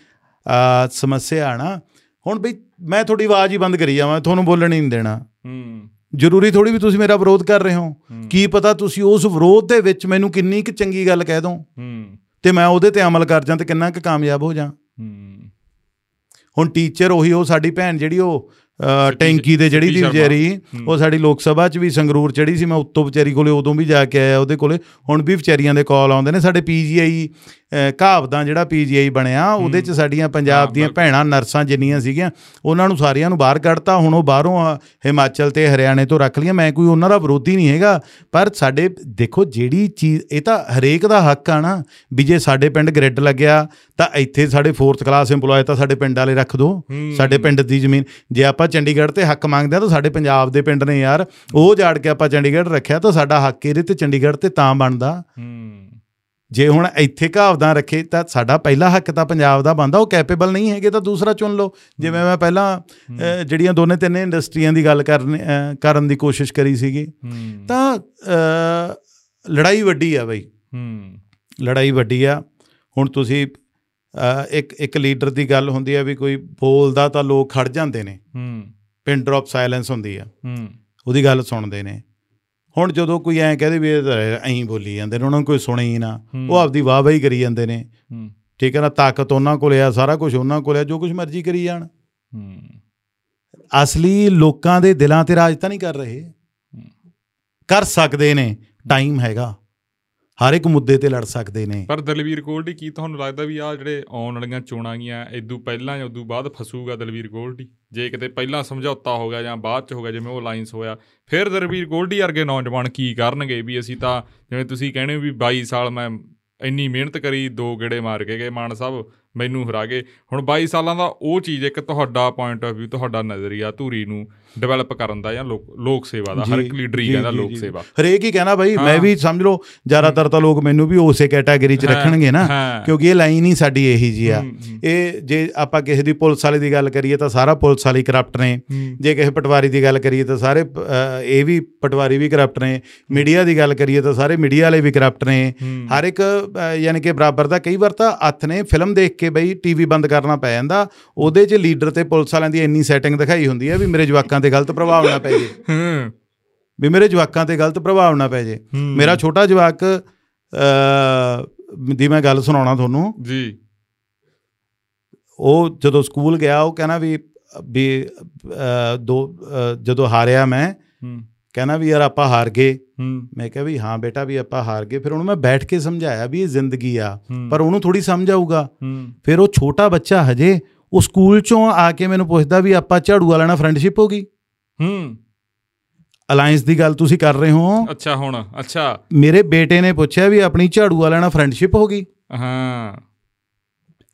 ਸਮੱਸਿਆ ਆ ਨਾ। ਹੁਣ ਬਈ ਮੈਂ ਤੁਹਾਡੀ ਆਵਾਜ਼ ਹੀ ਬੰਦ ਕਰੀ ਜਾਵਾਂ ਤੁਹਾਨੂੰ ਬੋਲਣ ਹੀ ਨਹੀਂ ਦੇਣਾ। ਹੂੰ। ਜ਼ਰੂਰੀ ਥੋੜੀ ਵੀ ਤੁਸੀਂ ਮੇਰਾ ਵਿਰੋਧ ਕਰ ਰਹੇ ਹੋ। ਕੀ ਪਤਾ ਤੁਸੀਂ ਉਸ ਵਿਰੋਧ ਦੇ ਵਿੱਚ ਮੈਨੂੰ ਕਿੰਨੀ ਕੁ ਚੰਗੀ ਗੱਲ ਕਹਿ ਦੋ। ਹੂੰ। ਤੇ ਮੈਂ ਉਹਦੇ ਤੇ ਅਮਲ ਕਰ ਜਾਂ ਤੇ ਕਿੰਨਾ ਕੁ ਕਾਮਯਾਬ ਹੋ ਜਾਂ। ਹੂੰ। ਹੁਣ ਟੀਚਰ ਉਹੀ ਉਹ ਸਾਡੀ ਭੈਣ ਜਿਹੜੀ ਉਹ ਟੈਂਕੀ ਦੇ ਜਿਹੜੀ ਦੀ। ਵਿਚਾਰੀ। ਉਹ ਸਾਡੀ ਲੋਕ ਸਭਾ 'ਚ ਵੀ ਸੰਗਰੂਰ ਚੜੀ ਸੀ। ਮੈਂ ਉੱਤੋਂ ਵਿਚਾਰੀ ਕੋਲੇ ਉਦੋਂ ਵੀ ਜਾ ਕੇ ਆਇਆ ਉਹਦੇ ਕੋਲੇ। ਹੁਣ ਵੀ ਵਿਚਾਰੀਆਂ ਦੇ ਕਾਲ ਆਉਂਦੇ ਨੇ ਸਾਡੇ ਪੀਜੀਆਈ ਘਾਵਦਾਂ ਜਿਹੜਾ ਪੀਜੀਆਈ ਬਣਿਆ ਉਹਦੇ 'ਚ ਸਾਡੀਆਂ ਪੰਜਾਬ ਦੀਆਂ। ਭੈਣਾਂ ਨਰਸਾਂ ਜਿੰਨੀਆਂ ਸੀਗੀਆਂ ਉਹਨਾਂ ਨੂੰ ਸਾਰੀਆਂ ਨੂੰ ਬਾਹਰ ਕੱਢਤਾ ਹੁਣ ਉਹ ਬਾਹਰੋਂ ਹਿਮਾਚਲ ਤੇ ਹਰਿਆਣੇ ਤੋਂ ਰੱਖ ਲਈਆਂ। ਮੈਂ ਕੋਈ ਉਹਨਾਂ ਦਾ ਵਿਰੋਧੀ ਨਹੀਂ ਹੈਗਾ ਪਰ ਸਾਡੇ ਦੇਖੋ ਜਿਹੜੀ ਚੀਜ਼ ਇਹ ਤਾਂ ਹਰੇਕ ਦਾ ਹੱਕ ਆ ਨਾ ਵੀ ਜੇ ਸਾਡੇ ਪਿੰਡ ਗ੍ਰਿਡ ਲੱਗਿਆ ਤਾਂ ਇੱਥੇ ਸਾਡੇ 4th ਕਲਾਸ EMPLOYE ਤਾਂ ਸਾਡੇ ਪਿੰਡ ਵਾਲੇ ਰੱਖ ਹੂੰ। ਸਾਡੇ ਪਿੰਡ ਦੀ ਜ਼ਮੀਨ ਜੇ ਆਪਾਂ ਚੰਡੀਗੜ੍ਹ ਤੇ ਹੱਕ ਮੰਗਦੇ ਆ ਤਾਂ ਸਾਡੇ ਪੰਜਾਬ ਦੇ ਪਿੰਡ ਨੇ ਯਾਰ ਉਹ ਜਾੜ ਕੇ ਆਪਾਂ ਚੰਡੀਗੜ੍ਹ ਰੱਖਿਆ ਤਾਂ ਸਾਡਾ ਹੱਕ ਇਹਦੇ ਤੇ ਚੰਡੀਗੜ੍ਹ ਤੇ ਤਾਂ ਬਣਦਾ। ਜੇ ਹੁਣ ਇੱਥੇ ਘਾਵਦਾਂ ਰੱਖੇ ਤਾਂ ਸਾਡਾ ਪਹਿਲਾ ਹੱਕ ਤਾਂ ਪੰਜਾਬ ਦਾ ਬਣਦਾ ਉਹ ਕੈਪੇਬਲ ਨਹੀਂ ਹੈਗੇ ਤਾਂ ਦੂਸਰਾ ਚੁਣ ਲਓ। ਜਿਵੇਂ ਮੈਂ ਪਹਿਲਾਂ ਜਿਹੜੀਆਂ ਦੋਨੇ ਤਿੰਨ ਇੰਡਸਟਰੀਆਂ ਦੀ ਗੱਲ ਕਰਨ ਕਰਨ ਦੀ ਕੋਸ਼ਿਸ਼ ਕਰੀ ਸੀਗੀ। ਤਾਂ ਲੜਾਈ ਵੱਡੀ ਆ ਬਈ। ਲੜਾਈ ਵੱਡੀ ਆ। ਹੁਣ ਤੁਸੀਂ ਇੱਕ ਇੱਕ ਲੀਡਰ ਦੀ ਗੱਲ ਹੁੰਦੀ ਆ ਵੀ ਕੋਈ ਬੋਲਦਾ ਤਾਂ ਲੋਕ ਖੜ ਜਾਂਦੇ ਨੇ। ਹੂੰ। ਪਿੰਨ ਡ੍ਰੌਪ ਸਾਇਲੈਂਸ ਹੁੰਦੀ ਆ। ਹੂੰ। ਉਹਦੀ ਗੱਲ ਸੁਣਦੇ ਨੇ। ਹੁਣ ਜਦੋਂ ਕੋਈ ਐਂ ਕਹਦੇ ਵੀ ਇਹ ਐਂ ਬੋਲੀ ਜਾਂਦੇ ਨੇ ਉਹਨਾਂ ਨੂੰ ਕੋਈ ਸੁਣੇ ਹੀ ਨਾ। ਉਹ ਆਪਦੀ ਵਾਹ ਵਾਹੀ ਕਰੀ ਜਾਂਦੇ ਨੇ। ਠੀਕ ਹੈ ਨਾ ਤਾਕਤ ਉਹਨਾਂ ਕੋਲੇ ਆ ਸਾਰਾ ਕੁਝ ਉਹਨਾਂ ਕੋਲੇ ਆ ਜੋ ਕੁਝ ਮਰਜ਼ੀ ਕਰੀ ਜਾਣ। ਅਸਲੀ ਲੋਕਾਂ ਦੇ ਦਿਲਾਂ ਤੇ ਰਾਜ ਤਾਂ ਨਹੀਂ ਕਰ ਰਹੇ। ਕਰ ਸਕਦੇ ਨੇ ਟਾਈਮ ਹੈਗਾ। ਹਰ ਇੱਕ ਮੁੱਦੇ ਤੇ ਲੜ ਸਕਦੇ ਨੇ। ਪਰ ਦਲਵੀਰ ਗੋਲਡੀ, ਕੀ ਤੁਹਾਨੂੰ ਲੱਗਦਾ ਵੀ ਆ ਜਿਹੜੇ ਆਉਣ ਵਾਲੀਆਂ ਚੋਣਾਂ ਗੀਆਂ ਇਦੋਂ ਪਹਿਲਾਂ ਜਾਂ ਉਦੋਂ ਬਾਅਦ ਫਸੂਗਾ ਦਲਵੀਰ ਗੋਲਡੀ? ਜੇ ਕਿਤੇ ਪਹਿਲਾਂ ਸਮਝੌਤਾ ਹੋ ਗਿਆ ਜਾਂ ਬਾਅਦ ਚ ਹੋ ਗਿਆ, ਜਿਵੇਂ ਉਹ ਅਲਾਈਅੰਸ ਹੋਇਆ, ਫਿਰ ਦਲਵੀਰ ਗੋਲਡੀ ਵਰਗੇ ਨੌਜਵਾਨ ਕੀ ਕਰਨਗੇ ਵੀ ਅਸੀਂ ਤਾਂ ਜਿਵੇਂ ਤੁਸੀਂ ਕਹਿੰਦੇ ਹੋ ਵੀ 22 ਸਾਲ ਮੈਂ ਇੰਨੀ ਮਿਹਨਤ ਕਰੀ, ਦੋ ਗੇੜੇ ਮਾਰ ਕੇ ਗਏ ਮਾਨ ਸਾਹਿਬ ਮੈਨੂੰ ਹਰਾ ਗਏ ਹੁਣ 22 ਸਾਲਾਂ ਦਾ ਉਹ ਚੀਜ਼ ਇੱਕ ਤੁਹਾਡਾ ਪੁਆਇੰਟ ਆਫ View ਤੁਹਾਡਾ ਨਜ਼ਰੀਆ ਧੂਰੀ ਨੂੰ ਡਿਵੈਲਪ ਕਰਨ ਦਾ ਜਾਂ ਲੋਕ ਸੇਵਾ ਦਾ ਹਰ ਇੱਕ ਲੀਡਰ ਹੀ ਕਹਿੰਦਾ ਲੋਕ। ਸੇਵਾ ਹਰੇਕ ਹੀ ਕਹਿਣਾ ਬਾਈ ਮੈਂ। ਵੀ ਸਮਝ ਲਓ ਜ਼ਿਆਦਾਤਰ ਤਾਂ ਲੋਕ ਮੈਨੂੰ ਵੀ ਉਸੇ ਕੈਟਾਗਰੀ 'ਚ ਰੱਖਣਗੇ ਨਾ। ਕਿਉਂਕਿ ਇਹ ਲਾਈਨ ਹੀ ਸਾਡੀ ਇਹੀ ਜੀ ਆ। ਇਹ ਜੇ ਆਪਾਂ ਕਿਸੇ ਦੀ ਪੁਲਿਸ ਵਾਲੇ ਦੀ ਗੱਲ ਕਰੀਏ ਤਾਂ ਸਾਰਾ ਪੁਲਿਸ ਵਾਲੀ ਕਰਪਟ ਨੇ। ਜੇ ਕਿਸੇ ਪਟਵਾਰੀ ਦੀ ਗੱਲ ਕਰੀਏ ਤਾਂ ਸਾਰੇ ਇਹ ਵੀ ਪਟਵਾਰੀ ਵੀ ਕਰਪਟ ਨੇ ਮੀਡੀਆ ਦੀ ਗੱਲ ਕਰੀਏ ਤਾਂ ਸਾਰੇ ਮੀਡੀਆ ਵਾਲੇ ਵੀ ਕਰਪਟ ਨੇ। ਹਰ ਇੱਕ ਯਾਨੀ ਕਿ ਬਰਾਬਰ ਦਾ ਕਈ ਵਾਰ ਤਾਂ ਹੱਥ ਨੇ ਫਿਲਮ ਦੇਖ ਕੇ ਬਈ ਟੀਵੀ ਬੰਦ ਕਰਨਾ ਪੈ ਜਾਂਦਾ ਉਹਦੇ 'ਚ ਲੀਡਰ ਤੇ ਪੁਲਿਸ ਵਾਲਿਆਂ ਦੀ ਇੰਨੀ ਸੈਟਿੰਗ ਦਿਖਾਈ ਹੁੰਦੀ ਹੈ ਵੀ ਮੇਰੇ ਜਵਾਕਾਂ ਤੇ ਗਲਤ ਪ੍ਰਭਾਵ ਨਾ ਪੈ ਜੇ। ਹੂੰ। ਵੀ ਮੇਰੇ ਜਵਾਕਾਂ ਤੇ ਗਲਤ ਪ੍ਰਭਾਵ ਨਾ ਪੈ ਜੇ। ਮੇਰਾ ਛੋਟਾ ਜਵਾਕ ਅ ਦੀ ਮੈਂ ਗੱਲ ਸੁਣਾਉਣਾ ਤੁਹਾਨੂੰ। ਜੀ। ਉਹ ਜਦੋਂ ਸਕੂਲ ਗਿਆ ਉਹ ਕਹਿੰਦਾ ਵੀ ਵੀ ਦੋ ਜਦੋਂ ਹਾਰਿਆ ਮੈਂ ਕਹਿੰਦਾ ਵੀ ਯਾਰ ਆਪਾਂ ਹਾਰ ਗਏ। ਮੈਂ ਕਿਹਾ ਵੀ ਹਾਂ ਬੇਟਾ ਵੀ ਆਪਾਂ ਹਾਰ ਗਏ। ਫਿਰ ਉਹਨੂੰ ਮੈਂ ਬੈਠ ਕੇ ਸਮਝਾਇਆ ਵੀ ਇਹ ਜ਼ਿੰਦਗੀ ਆ। ਪਰ ਉਹਨੂੰ ਥੋੜੀ ਸਮਝ ਆਊਗਾ ਫਿਰ ਉਹ ਛੋਟਾ ਬੱਚਾ ਹਜੇ ਉਹ ਸਕੂਲ ਚੋਂ ਆ ਕੇ ਮੈਨੂੰ ਪੁੱਛਦਾ ਵੀ ਆਪਾਂ ਝਾੜੂ ਵਾਲਾ ਨਾਲ ਫਰੈਂਡਸ਼ਿਪ ਹੋ ਗਈ? ਹੂੰ। ਅਲਾਈਅੰਸ ਦੀ ਗੱਲ ਤੁਸੀਂ ਕਰ ਰਹੇ ਹੋ। ਅੱਛਾ ਹੁਣ ਅੱਛਾ। ਮੇਰੇ ਬੇਟੇ ਨੇ ਪੁੱਛਿਆ ਵੀ ਆਪਣੀ ਝਾੜੂ ਵਾਲਾ ਨਾਲ ਫਰੈਂਡਸ਼ਿਪ ਹੋ ਗਈ? ਹਾਂ।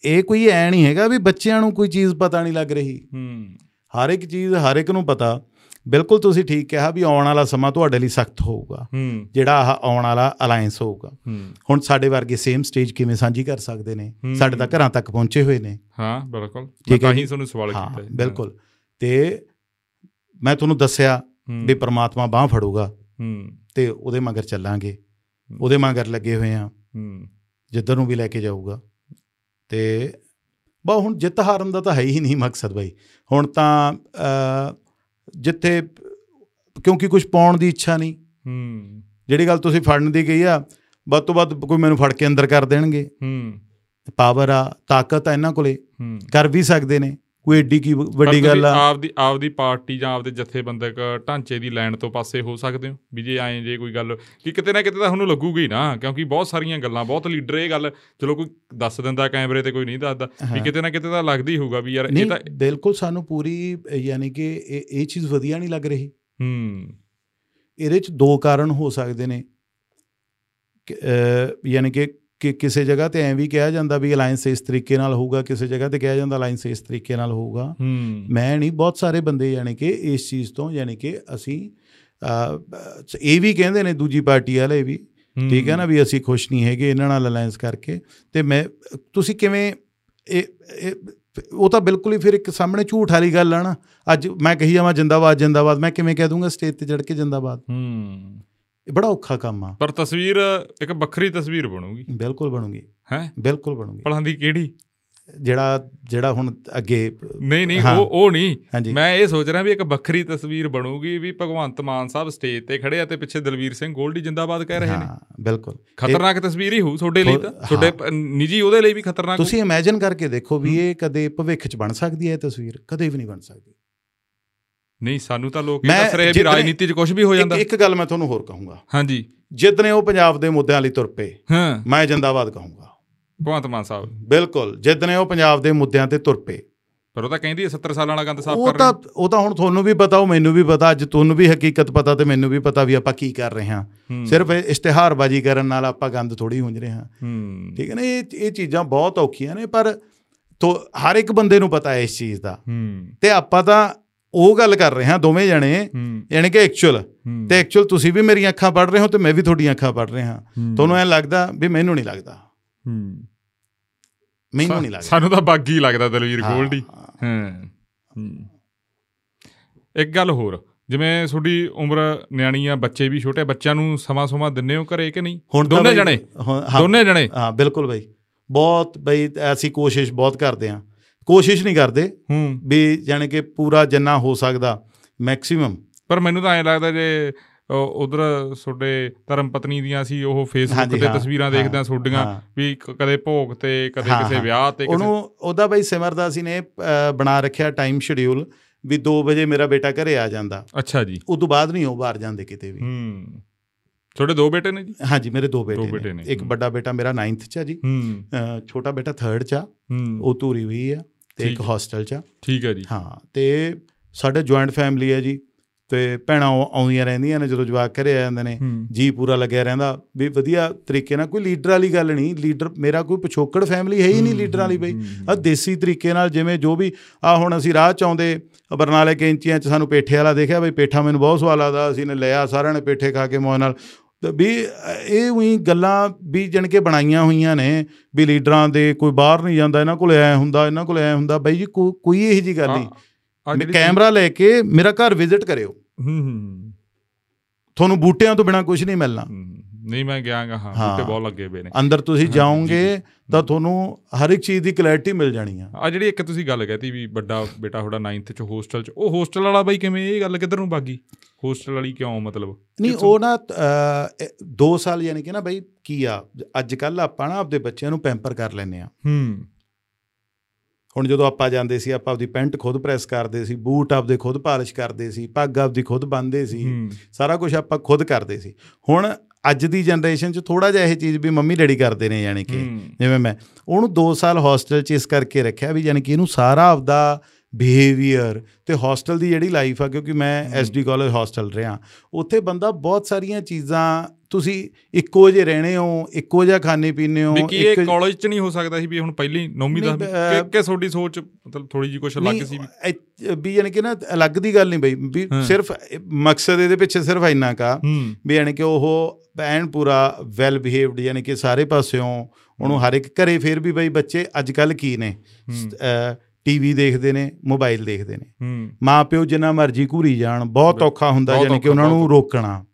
ਇਹ ਕੋਈ ਐ ਨਹੀਂ ਹੈਗਾ ਵੀ ਬੱਚਿਆਂ ਨੂੰ ਕੋਈ ਚੀਜ਼ ਪਤਾ ਨਹੀਂ ਲੱਗ ਰਹੀ। ਹੂੰ। ਹਰ ਇੱਕ ਚੀਜ਼ ਹਰ ਇੱਕ ਨੂੰ ਪਤਾ। ਬਿਲਕੁਲ ਤੁਸੀਂ ਠੀਕ ਕਿਹਾ ਵੀ ਆਉਣ ਵਾਲਾ ਸਮਾਂ ਤੁਹਾਡੇ ਲਈ ਸਖਤ ਹੋਊਗਾ। ਹੂੰ। ਜਿਹੜਾ ਆਹ ਆਉਣ ਵਾਲਾ ਅਲਾਈਅੰਸ ਹੋਊਗਾ। ਹੂੰ। ਹੁਣ ਸਾਡੇ ਵਰਗੇ ਸੇਮ ਸਟੇਜ ਕਿਵੇਂ ਸਾਂਝੀ ਕਰ ਸਕਦੇ ਨੇ? ਹੂੰ। ਸਾਡੇ ਤਾਂ ਘਰਾਂ ਤੱਕ ਪਹੁੰਚੇ ਹੋਏ ਨੇ। ਹਾਂ ਬਿਲਕੁਲ। ਮੈਂ ਹੈ ਤਾਂ। ਹੀ ਤੁਹਾਨੂੰ ਸਵਾਲ ਹਾਂ ਕੀਤਾ ਜੀ। ਬਿਲਕੁਲ। ਤੇ ਮੈਂ ਤੁਹਾਨੂੰ ਦੱਸਿਆ ਹੂੰ, ਵੀ ਪ੍ਰਮਾਤਮਾ ਬਾਹ ਫੜੂਗਾ। ਹੂੰ। ਤੇ ਉਹਦੇ ਮਗਰ ਚੱਲਾਂਗੇ। ਉਹਦੇ ਮਗਰ ਲੱਗੇ ਹੋਏ ਆ ਹੂੰ। ਜਿੱਧਰ ਨੂੰ ਵੀ ਲੈ ਕੇ ਜਾਊਗਾ। ਤੇ ਬਾ ਹੁਣ ਜਿੱਤ ਹਾਰਨ ਦਾ ਤਾਂ ਹੈ ਹੀ ਨਹੀਂ ਮਕਸਦ ਬਾਈ। ਹੁਣ ਤਾਂ ਜਿੱਥੇ ਕਿਉਂਕਿ ਕੁਝ ਪਾਉਣ ਦੀ ਇੱਛਾ ਨਹੀਂ। ਹੂੰ। ਜਿਹੜੀ ਗੱਲ ਤੁਸੀਂ ਫੜਨ ਦੀ ਗਈ ਆ ਵੱਧ ਤੋਂ ਵੱਧ ਕੋਈ ਮੈਨੂੰ ਫੜ ਕੇ ਅੰਦਰ ਕਰ ਦੇਣਗੇ। ਹੂੰ। ਪਾਵਰ ਆ ਤਾਕਤ ਆ ਇਹਨਾਂ ਕੋਲੇ। ਕਰ ਵੀ ਸਕਦੇ ਨੇ। ਕੋਈ ਏਡੀ ਕੀ ਵੱਡੀ ਗੱਲ ਆ? ਆਪਦੀ ਆਪਦੀ ਪਾਰਟੀ ਜਾਂ ਆਪਦੇ ਜਥੇਬੰਦਕ ਢਾਂਚੇ ਦੀ ਲਾਈਨ ਤੋਂ ਪਾਸੇ ਹੋ ਸਕਦੇ ਹੋ? ਵੀ ਜੇ ਐਂ ਜੇ ਕੋਈ ਗੱਲ ਕਿ ਕਿਤੇ ਨਾ ਕਿਤੇ ਤਾਂ ਤੁਹਾਨੂੰ ਲੱਗੂਗੀ ਨਾ ਕਿਉਂਕਿ ਬਹੁਤ ਸਾਰੀਆਂ ਗੱਲਾਂ ਬਹੁਤ ਲੀਡਰ ਇਹ ਗੱਲ ਚਲੋ ਕੋਈ ਦੱਸ ਦਿੰਦਾ ਕੈਮਰੇ ਤੇ ਕੋਈ ਨਹੀਂ ਦੱਸਦਾ ਵੀ। ਕਿਤੇ ਨਾ ਕਿਤੇ ਤਾਂ ਲੱਗਦੀ ਹੋਊਗਾ ਵੀ ਯਾਰ ਇਹ ਤਾਂ ਬਿਲਕੁਲ ਸਾਨੂੰ ਪੂਰੀ ਯਾਨੀ ਕਿ ਇਹ ਚੀਜ਼ ਵਧੀਆ ਨਹੀਂ ਲੱਗ ਰਹੀ। ਹੂੰ। ਇਹਦੇ ਚ ਦੋ ਕਾਰਨ ਹੋ ਸਕਦੇ ਨੇ। ਯਾਨੀ ਕਿ ਕਿ ਕਿਸੇ ਜਗ੍ਹਾ ਤੇ ਐਂ ਵੀ ਕਿਹਾ ਜਾਂਦਾ ਵੀ ਅਲਾਈਅੰਸ ਇਸ ਤਰੀਕੇ ਨਾਲ ਹੋਊਗਾ ਕਿਸੇ ਜਗ੍ਹਾ ਤੇ ਕਿਹਾ ਜਾਂਦਾ ਅਲਾਈਅੰਸ ਇਸ ਤਰੀਕੇ ਨਾਲ ਹੋਊਗਾ। ਮੈਂ ਨਹੀਂ ਬਹੁਤ ਸਾਰੇ ਬੰਦੇ ਯਾਨੀ ਕਿ ਇਸ ਚੀਜ਼ ਤੋਂ ਯਾਨੀ ਕਿ ਅਸੀਂ ਇਹ ਵੀ ਕਹਿੰਦੇ ਨੇ ਦੂਜੀ ਪਾਰਟੀ ਵਾਲੇ ਵੀ ਠੀਕ ਹੈ ਨਾ ਵੀ ਅਸੀਂ ਖੁਸ਼ ਨਹੀਂ ਹੈਗੇ ਇਹਨਾਂ ਨਾਲ ਅਲਾਈਅੰਸ ਕਰਕੇ। ਤੇ ਮੈਂ ਤੁਸੀਂ ਕਿਵੇਂ ਇਹ ਇਹ ਉਹ ਤਾਂ ਬਿਲਕੁਲ ਹੀ ਫਿਰ ਇੱਕ ਸਾਹਮਣੇ ਝੂਠ ਵਾਲੀ ਗੱਲ ਆ ਨਾ। ਅੱਜ ਮੈਂ ਕਹੀ ਜਾਵਾਂ ਜਿੰਦਾਬਾਦ ਜਿੰਦਾਬਾਦ ਮੈਂ ਕਿਵੇਂ ਕਹਿ ਦੂੰਗਾ ਸਟੇਜ ਤੇ ਚੜ ਕੇ ਜਿੰਦਾਬਾਦ। ਹੂੰ। ਇਹ ਬੜਾ ਔਖਾ ਕੰਮ ਆ। ਪਰ ਤਸਵੀਰ ਇੱਕ ਵੱਖਰੀ ਤਸਵੀਰ ਬਣੂਗੀ। ਬਿਲਕੁਲ ਬਣੂਗੀ। ਹੈ? ਬਿਲਕੁਲ ਬਣੂਗੀ। ਭਲਾਂ ਦੀ ਕਿਹੜੀ? ਜਿਹੜਾ ਜਿਹੜਾ ਹੁਣ ਅੱਗੇ ਨਹੀਂ ਨਹੀਂ। ਉਹ ਉਹ ਨਹੀਂ। ਮੈਂ ਇਹ ਸੋਚ ਰਿਹਾ ਵੀ ਇੱਕ ਵੱਖਰੀ ਤਸਵੀਰ ਬਣੂਗੀ ਵੀ ਭਗਵੰਤ ਮਾਨ ਸਾਹਿਬ ਸਟੇਜ ਤੇ ਖੜੇ ਆ ਤੇ ਪਿੱਛੇ ਦਲਵੀਰ ਸਿੰਘ ਗੋਲਡੀ ਜਿੰਦਾਬਾਦ ਕਹਿ ਰਹੇ ਨੇ। ਹਾਂ ਬਿਲਕੁਲ। ਖਤਰਨਾਕ ਤਸਵੀਰ ਹੀ ਹੋਊ ਤੁਹਾਡੇ ਲਈ ਤਾਂ। ਤੁਹਾਡੇ ਨਿੱਜੀ ਉਹਦੇ ਲਈ ਵੀ ਖਤਰਨਾਕ। ਤੁਸੀਂ ਇਮੇਜਿਨ ਕਰਕੇ ਦੇਖੋ ਵੀ ਇਹ ਕਦੇ ਭਵਿੱਖ 'ਚ ਬਣ ਸਕਦੀ ਹੈ ਇਹ ਤਸਵੀਰ? ਕਦੇ ਵੀ ਨਹੀਂ ਬਣ ਸਕਦੀ। ਨਹੀਂ ਸਾਨੂੰ ਤਾਂ ਲੋਕ ਇਹ ਦੱਸ ਰਹੇ ਵੀ ਰਾਜਨੀਤੀ 'ਚ ਕੁਝ ਵੀ ਹੋ ਜਾਂਦਾ। ਇੱਕ ਗੱਲ ਮੈਂ ਤੁਹਾਨੂੰ ਹੋਰ ਕਹੂੰਗਾ। ਹਾਂਜੀ। ਜਿੱਦਨੇ ਉਹ ਪੰਜਾਬ ਦੇ ਮੁੱਦਿਆਂ ਲਈ ਤੁਰ ਪਏ ਹਾਂ। ਮੈਂ ਜਿੰਦਾਬਾਦ ਕਹੂੰਗਾ। ਭਗਵੰਤ ਮਾਨ ਸਾਹਿਬ। ਬਿਲਕੁਲ ਜਿੱਦਨੇ ਉਹ ਪੰਜਾਬ ਦੇ ਮੁੱਦਿਆਂ ਤੇ ਤੁਰ ਪਏ। ਪਰ ਉਹ ਤਾਂ ਕਹਿੰਦੀ ਹੈ 70 ਸਾਲਾਂ ਵਾਲਾ ਗੰਦ ਸਾਫ਼ ਉਹ ਕਰ ਰਹੇ ਤਾਂ ਨੇ। ਉਹ ਤਾਂ ਹੁਣ ਤੁਹਾਨੂੰ ਵੀ ਪਤਾ ਉਹ ਮੈਨੂੰ ਵੀ ਪਤਾ ਅੱਜ ਤੁਹਾਨੂੰ ਵੀ ਹਕੀਕਤ ਪਤਾ ਤੇ ਮੈਨੂੰ ਵੀ ਪਤਾ ਵੀ ਆਪਾਂ ਕੀ ਕਰ ਰਹੇ ਹਾਂ। ਸਿਰਫ ਇਸ਼ਤਿਹਾਰਬਾਜ਼ੀ ਕਰਨ ਨਾਲ ਆਪਾਂ ਗੰਦ ਥੋੜੀ ਹੁੰਜ ਰਹੇ ਹਾਂ। ਠੀਕ ਹੈ ਨਾ ਇਹ ਇਹ ਚੀਜ਼ਾਂ ਬਹੁਤ ਔਖੀਆਂ ਨੇ ਪਰ ਤੋ ਹਰ ਇੱਕ ਬੰਦੇ ਨੂੰ ਪਤਾ ਹੈ ਇਸ ਚੀਜ਼ ਦਾ। ਤੇ ਆਪਾਂ ਤਾਂ ਉਹ ਗੱਲ ਕਰ ਰਹੇ ਹਾਂ ਦੋਵੇਂ ਜਣੇ ਯਾਨੀ ਕਿ ਐਕਚੁਅਲ ਤੇ ਐਕਚੁਅਲ ਤੁਸੀਂ ਵੀ ਮੇਰੀਆਂ ਅੱਖਾਂ ਪੜ੍ਹ ਰਹੇ ਹੋ ਤੇ ਮੈਂ ਵੀ ਤੁਹਾਡੀਆਂ ਅੱਖਾਂ ਪੜ੍ਹ ਰਿਹਾ ਹਾਂ। ਤੁਹਾਨੂੰ ਐ ਲੱਗਦਾ ਵੀ ਮੈਨੂੰ ਨਹੀਂ ਲੱਗਦਾ। ਹੂੰ। ਮੈਨੂੰ ਨਹੀਂ ਲੱਗਦਾ। ਸਾਨੂੰ ਤਾਂ ਬਾਗੀ ਲੱਗਦਾ ਦਲਵੀਰ ਗੋਲਡੀ। ਹਾਂ। ਇੱਕ ਗੱਲ ਹੋਰ ਜਿਵੇਂ ਤੁਹਾਡੀ ਉਮਰ ਨਿਆਣੀ ਆ ਬੱਚੇ ਵੀ ਛੋਟੇ ਬੱਚਿਆਂ ਨੂੰ ਸਮਾਂ ਸਮਾਂ ਦਿੰਨੇ ਹੋ ਘਰੇ ਕਿ ਨਹੀਂ? ਹੁਣ ਦੋਨੇ ਜਣੇ? ਦੋਨੇ ਜਣੇ? ਹਾਂ ਬਿਲਕੁਲ ਬਈ। ਬਹੁਤ ਬਈ ਅਸੀਂ ਕੋਸ਼ਿਸ਼ ਬਹੁਤ ਕਰਦੇ ਹਾਂ। ਕੋਸ਼ਿਸ਼ ਨਹੀਂ ਕਰਦੇ ਹੂੰ। ਵੀ ਜਾਣੀ ਕਿ ਪੂਰਾ ਜਿੰਨਾ ਹੋ ਸਕਦਾ ਮੈਕਸਿਮਮ ਪਰ ਮੈਨੂੰ ਤਾਂ ਐਂ ਲੱਗਦਾ ਜੇ ਉਧਰ ਤੁਹਾਡੇ ਧਰਮ ਪਤਨੀ ਦੀਆਂ ਸੀ ਉਹ ਫੇਸਬੁੱਕ ਤੇ ਤਸਵੀਰਾਂ ਦੇਖਦੇ ਆ ਤੁਹਾਡੀਆਂ। ਵੀ ਕਦੇ ਭੋਗ ਤੇ ਕਦੇ ਕਿਸੇ। ਵਿਆਹ ਤੇ ਕਿਸੇ ਉਹਨੂੰ ਉਹਦਾ ਬਈ ਸਿਮਰਦਾਸੀ ਨੇ ਅ, ਬਣਾ ਰੱਖਿਆ ਟਾਈਮ ਸ਼ਡਿਊਲ ਵੀ 2 ਵਜੇ ਮੇਰਾ ਬੇਟਾ ਘਰੇ ਆ ਜਾਂਦਾ। ਅੱਛਾ ਜੀ। ਉਸ ਤੋਂ ਬਾਅਦ ਨਹੀਂ ਉਹ ਬਾਹਰ ਜਾਂਦੇ ਕਿਤੇ ਵੀ। ਹੂੰ। ਤੁਹਾਡੇ ਦੋ ਬੇਟੇ ਨੇ ਜੀ? ਹਾਂਜੀ ਮੇਰੇ ਦੋ ਬੇਟੇ ਨੇ। ਨੇ, ਇੱਕ। ਵੱਡਾ ਬੇਟਾ ਮੇਰਾ 9th ਚ ਆ ਜੀ। ਛੋਟਾ ਬੇਟਾ 3rd ਚ ਆ। ਹੂੰ। ਉਹ ਧੂਰੀ ਹੋਈ ਆ। ਤੇ ਇੱਕ। ਹੋਸਟਲ ਚ ਠੀਕ ਹੈ ਜੀ। ਹਾਂ ਤੇ ਸਾਡੇ ਜੁਆਇੰਟ ਫੈਮਿਲੀ ਹੈ ਜੀ ਤੇ ਭੈਣਾਂ ਆਉ- ਆਉਂਦੀਆਂ ਰਹਿੰਦੀਆਂ ਨੇ ਜਦੋਂ ਜਵਾਕ ਘਰੇ ਆ ਜਾਂਦੇ ਨੇ ਜੀ ਪੂਰਾ ਲੱਗਿਆ ਰਹਿੰਦਾ। ਵੀ ਵਧੀਆ ਤਰੀਕੇ ਨਾਲ ਕੋਈ ਲੀਡਰ ਵਾਲੀ ਗੱਲ ਨਹੀਂ ਲੀਡਰ ਮੇਰਾ ਕੋਈ ਪਿਛੋਕੜ ਫੈਮਿਲੀ ਹੈ ਹੀ ਨਹੀਂ ਲੀਡਰਾਂ ਵਾਲੀ ਬਈ। ਆ ਦੇਸੀ ਤਰੀਕੇ ਨਾਲ ਜਿਵੇਂ ਜੋ ਵੀ ਆ ਹੁਣ ਅਸੀਂ ਰਾਹ ਚ ਆਉਂਦੇ ਬਰਨਾਲੇ ਕੈਂਚੀਆਂ ਚ ਸਾਨੂੰ ਪੇਠੇ ਵਾਲਾ ਦੇਖਿਆ ਬਈ ਪੇਠਾ ਮੈਨੂੰ ਬਹੁਤ ਸਵਾਦ ਲੱਗਦਾ ਅਸੀਂ ਨੇ ਲਿਆ ਸਾਰਿਆਂ ਨੇ ਪੇਠੇ ਖਾ ਕੇ ਮੌਜ ਨਾਲ। ਵੀ ਇਹ ਉਹੀ ਗੱਲਾਂ ਵੀ ਜਣ ਕੇ ਬਣਾਈਆਂ ਹੋਈਆਂ ਨੇ ਵੀ ਲੀਡਰਾਂ ਦੇ ਕੋਈ ਬਾਹਰ ਨਹੀਂ ਜਾਂਦਾ ਇਹਨਾਂ ਕੋਲ ਐ ਹੁੰਦਾ ਇਹਨਾਂ ਕੋਲ ਐ ਹੁੰਦਾ ਬਈ ਜੀ ਕੋਈ ਇਹੋ ਜੀ ਗੱਲ ਨਹੀਂ। ਜਿਹੜੀ ਕੈਮਰਾ ਲੈ ਕੇ ਮੇਰਾ ਘਰ ਵਿਜ਼ਿਟ ਕਰਿਓ। ਹੂੰ ਹੂੰ ਤੁਹਾਨੂੰ ਬੂਟਿਆਂ ਤੋਂ ਬਿਨਾ ਕੁਝ ਨਹੀਂ ਮਿਲਣਾ। ਨਹੀਂ ਮੈਂ ਗਿਆਗਾ ਹਾਂ। ਬੂਟੇ ਬਹੁਤ ਲੱਗੇ ਪਏ ਨੇ। ਅੰਦਰ ਤੁਸੀਂ ਜਾਓਗੇ ਤਾਂ ਤੁਹਾਨੂੰ ਹਰ ਇੱਕ ਚੀਜ਼ ਦੀ ਕਲੈਰਿਟੀ ਮਿਲ ਜਾਣੀ ਆ। ਆ ਜਿਹੜੀ ਇੱਕ ਤੁਸੀਂ ਗੱਲ ਕਹਿਤੀ ਵੀ ਵੱਡਾ ਬੇਟਾ ਤੁਹਾਡਾ 9th ਚ ਹੋਸਟਲ ਚ ਉਹ ਹੋਸਟਲ ਵਾਲਾ ਬਾਈ ਕਿਵੇਂ ਇਹ ਗੱਲ ਕਿੱਧਰ ਨੂੰ ਬਾਗੀ ਹੋਸਟਲ ਵਾਲੀ ਕਿਉਂ ਮਤਲਬ? ਨਹੀਂ? ਉਹ ਨਾ 2 ਸਾਲ ਯਾਨੀ ਕਿ ਨਾ ਬਈ ਕੀ ਆ ਅੱਜ ਕੱਲ ਆਪਾਂ ਨਾ ਆਪਦੇ ਬੱਚਿਆਂ ਨੂੰ ਪੈਂਪਰ ਕਰ ਲੈਨੇ ਆ। ਹੂੰ। ਹੁਣ ਜਦੋਂ ਆਪਾਂ ਜਾਂਦੇ ਸੀ ਆਪਾਂ ਆਪਦੀ ਪੈਂਟ ਖੁਦ ਪ੍ਰੈਸ ਕਰਦੇ ਸੀ ਬੂਟ ਆਪਦੇ ਖੁਦ ਪਾਲਿਸ਼ ਕਰਦੇ ਸੀ ਪੱਗ ਆਪਦੀ ਖੁਦ ਬੰਨਦੇ ਸੀ ਸਾਰਾ ਕੁਝ ਆਪਾਂ ਖੁਦ ਕਰਦੇ ਸੀ। ਹੁਣ ਅੱਜ ਦੀ ਜਨਰੇਸ਼ਨ 'ਚ ਥੋੜਾ ਜਿਹਾ ਇਹ ਚੀਜ਼ ਵੀ ਮੰਮੀ ਡੈਡੀ ਕਰਦੇ ਨੇ ਯਾਨੀ ਕਿ। ਜਿਵੇਂ ਮੈਂ ਉਹਨੂੰ 2 ਸਾਲ ਹੋਸਟਲ 'ਚ ਇਸ ਕਰਕੇ ਰੱਖਿਆ ਵੀ ਯਾਨੀ ਕਿ ਇਹਨੂੰ ਸਾਰਾ ਆਪਦਾ ਬਿਹੇਵੀਅਰ ਤੇ ਹੋਸਟਲ ਦੀ ਜਿਹੜੀ ਲਾਈਫ ਆ ਕਿਉਂਕਿ ਮੈਂ ਐਸਡੀ ਕਾਲਜ ਹੋਸਟਲ ਰਿਹਾ ਉੱਥੇ ਬੰਦਾ ਬਹੁਤ ਸਾਰੀਆਂ ਚੀਜ਼ਾਂ ਤੁਸੀਂ ਇੱਕੋ ਜਿਹੇ ਰਹਿਣੇ ਹੋ ਇੱਕੋ ਜਿਹਾ ਖਾਣੇ ਪੀਣੇ ਹੋ ਵੀ ਕੀ ਇਹ ਇੱਕ- ਕਾਲਜ ਚ ਨਹੀਂ ਹੋ ਸਕਦਾ ਸੀ ਵੀ ਹੁਣ ਪਹਿਲੀ ਨੌਵੀਂ ਨਹੀਂ, ਦਾ ਅਹ, ਕਿ ਕਿ ਤੁਹਾਡੀ ਸੋਚ ਮਤਲਬ ਥੋੜੀ ਜੀ ਕੁਝ ਅਲੱਗ ਸੀ ਵੀ ਯਾਨੀ ਕਿ ਨਾ ਅਲੱਗ ਦੀ ਗੱਲ ਨਹੀਂ ਬਈ ਵੀ। ਸਿਰਫ ਮਕਸਦ ਇਹਦੇ ਪਿੱਛੇ ਸਿਰਫ ਇੰਨਾ ਕਾ ਵੀ ਯਾਨੀ ਕਿ ਉਹ ਐਨ ਪੂਰਾ ਵੈਲ ਬਿਹੇਵਡ ਯਾਨੀ ਕਿ ਸਾਰੇ ਪਾਸਿਓਂ ਉਹਨੂੰ ਹਰ ਇੱਕ ਘਰੇ ਫੇਰ ਵੀ ਬਈ ਬੱਚੇ ਅੱਜ ਕੱਲ ਕੀ ਨੇ? ਟੀਵੀ ਦੇਖਦੇ ਨੇ ਮੋਬਾਈਲ ਦੇਖਦੇ ਨੇ। ਹੂੰ। ਮਾਂ ਪਿਓ ਜਿੰਨਾ ਮਰਜ਼ੀ ਘੂਰੀ ਜਾਣ ਬਹੁਤ ਔਖਾ ਹੁੰਦਾ ਯਾਨੀ ਕਿ ਉਹਨਾਂ ਨੂੰ। ਰੋਕਣਾ।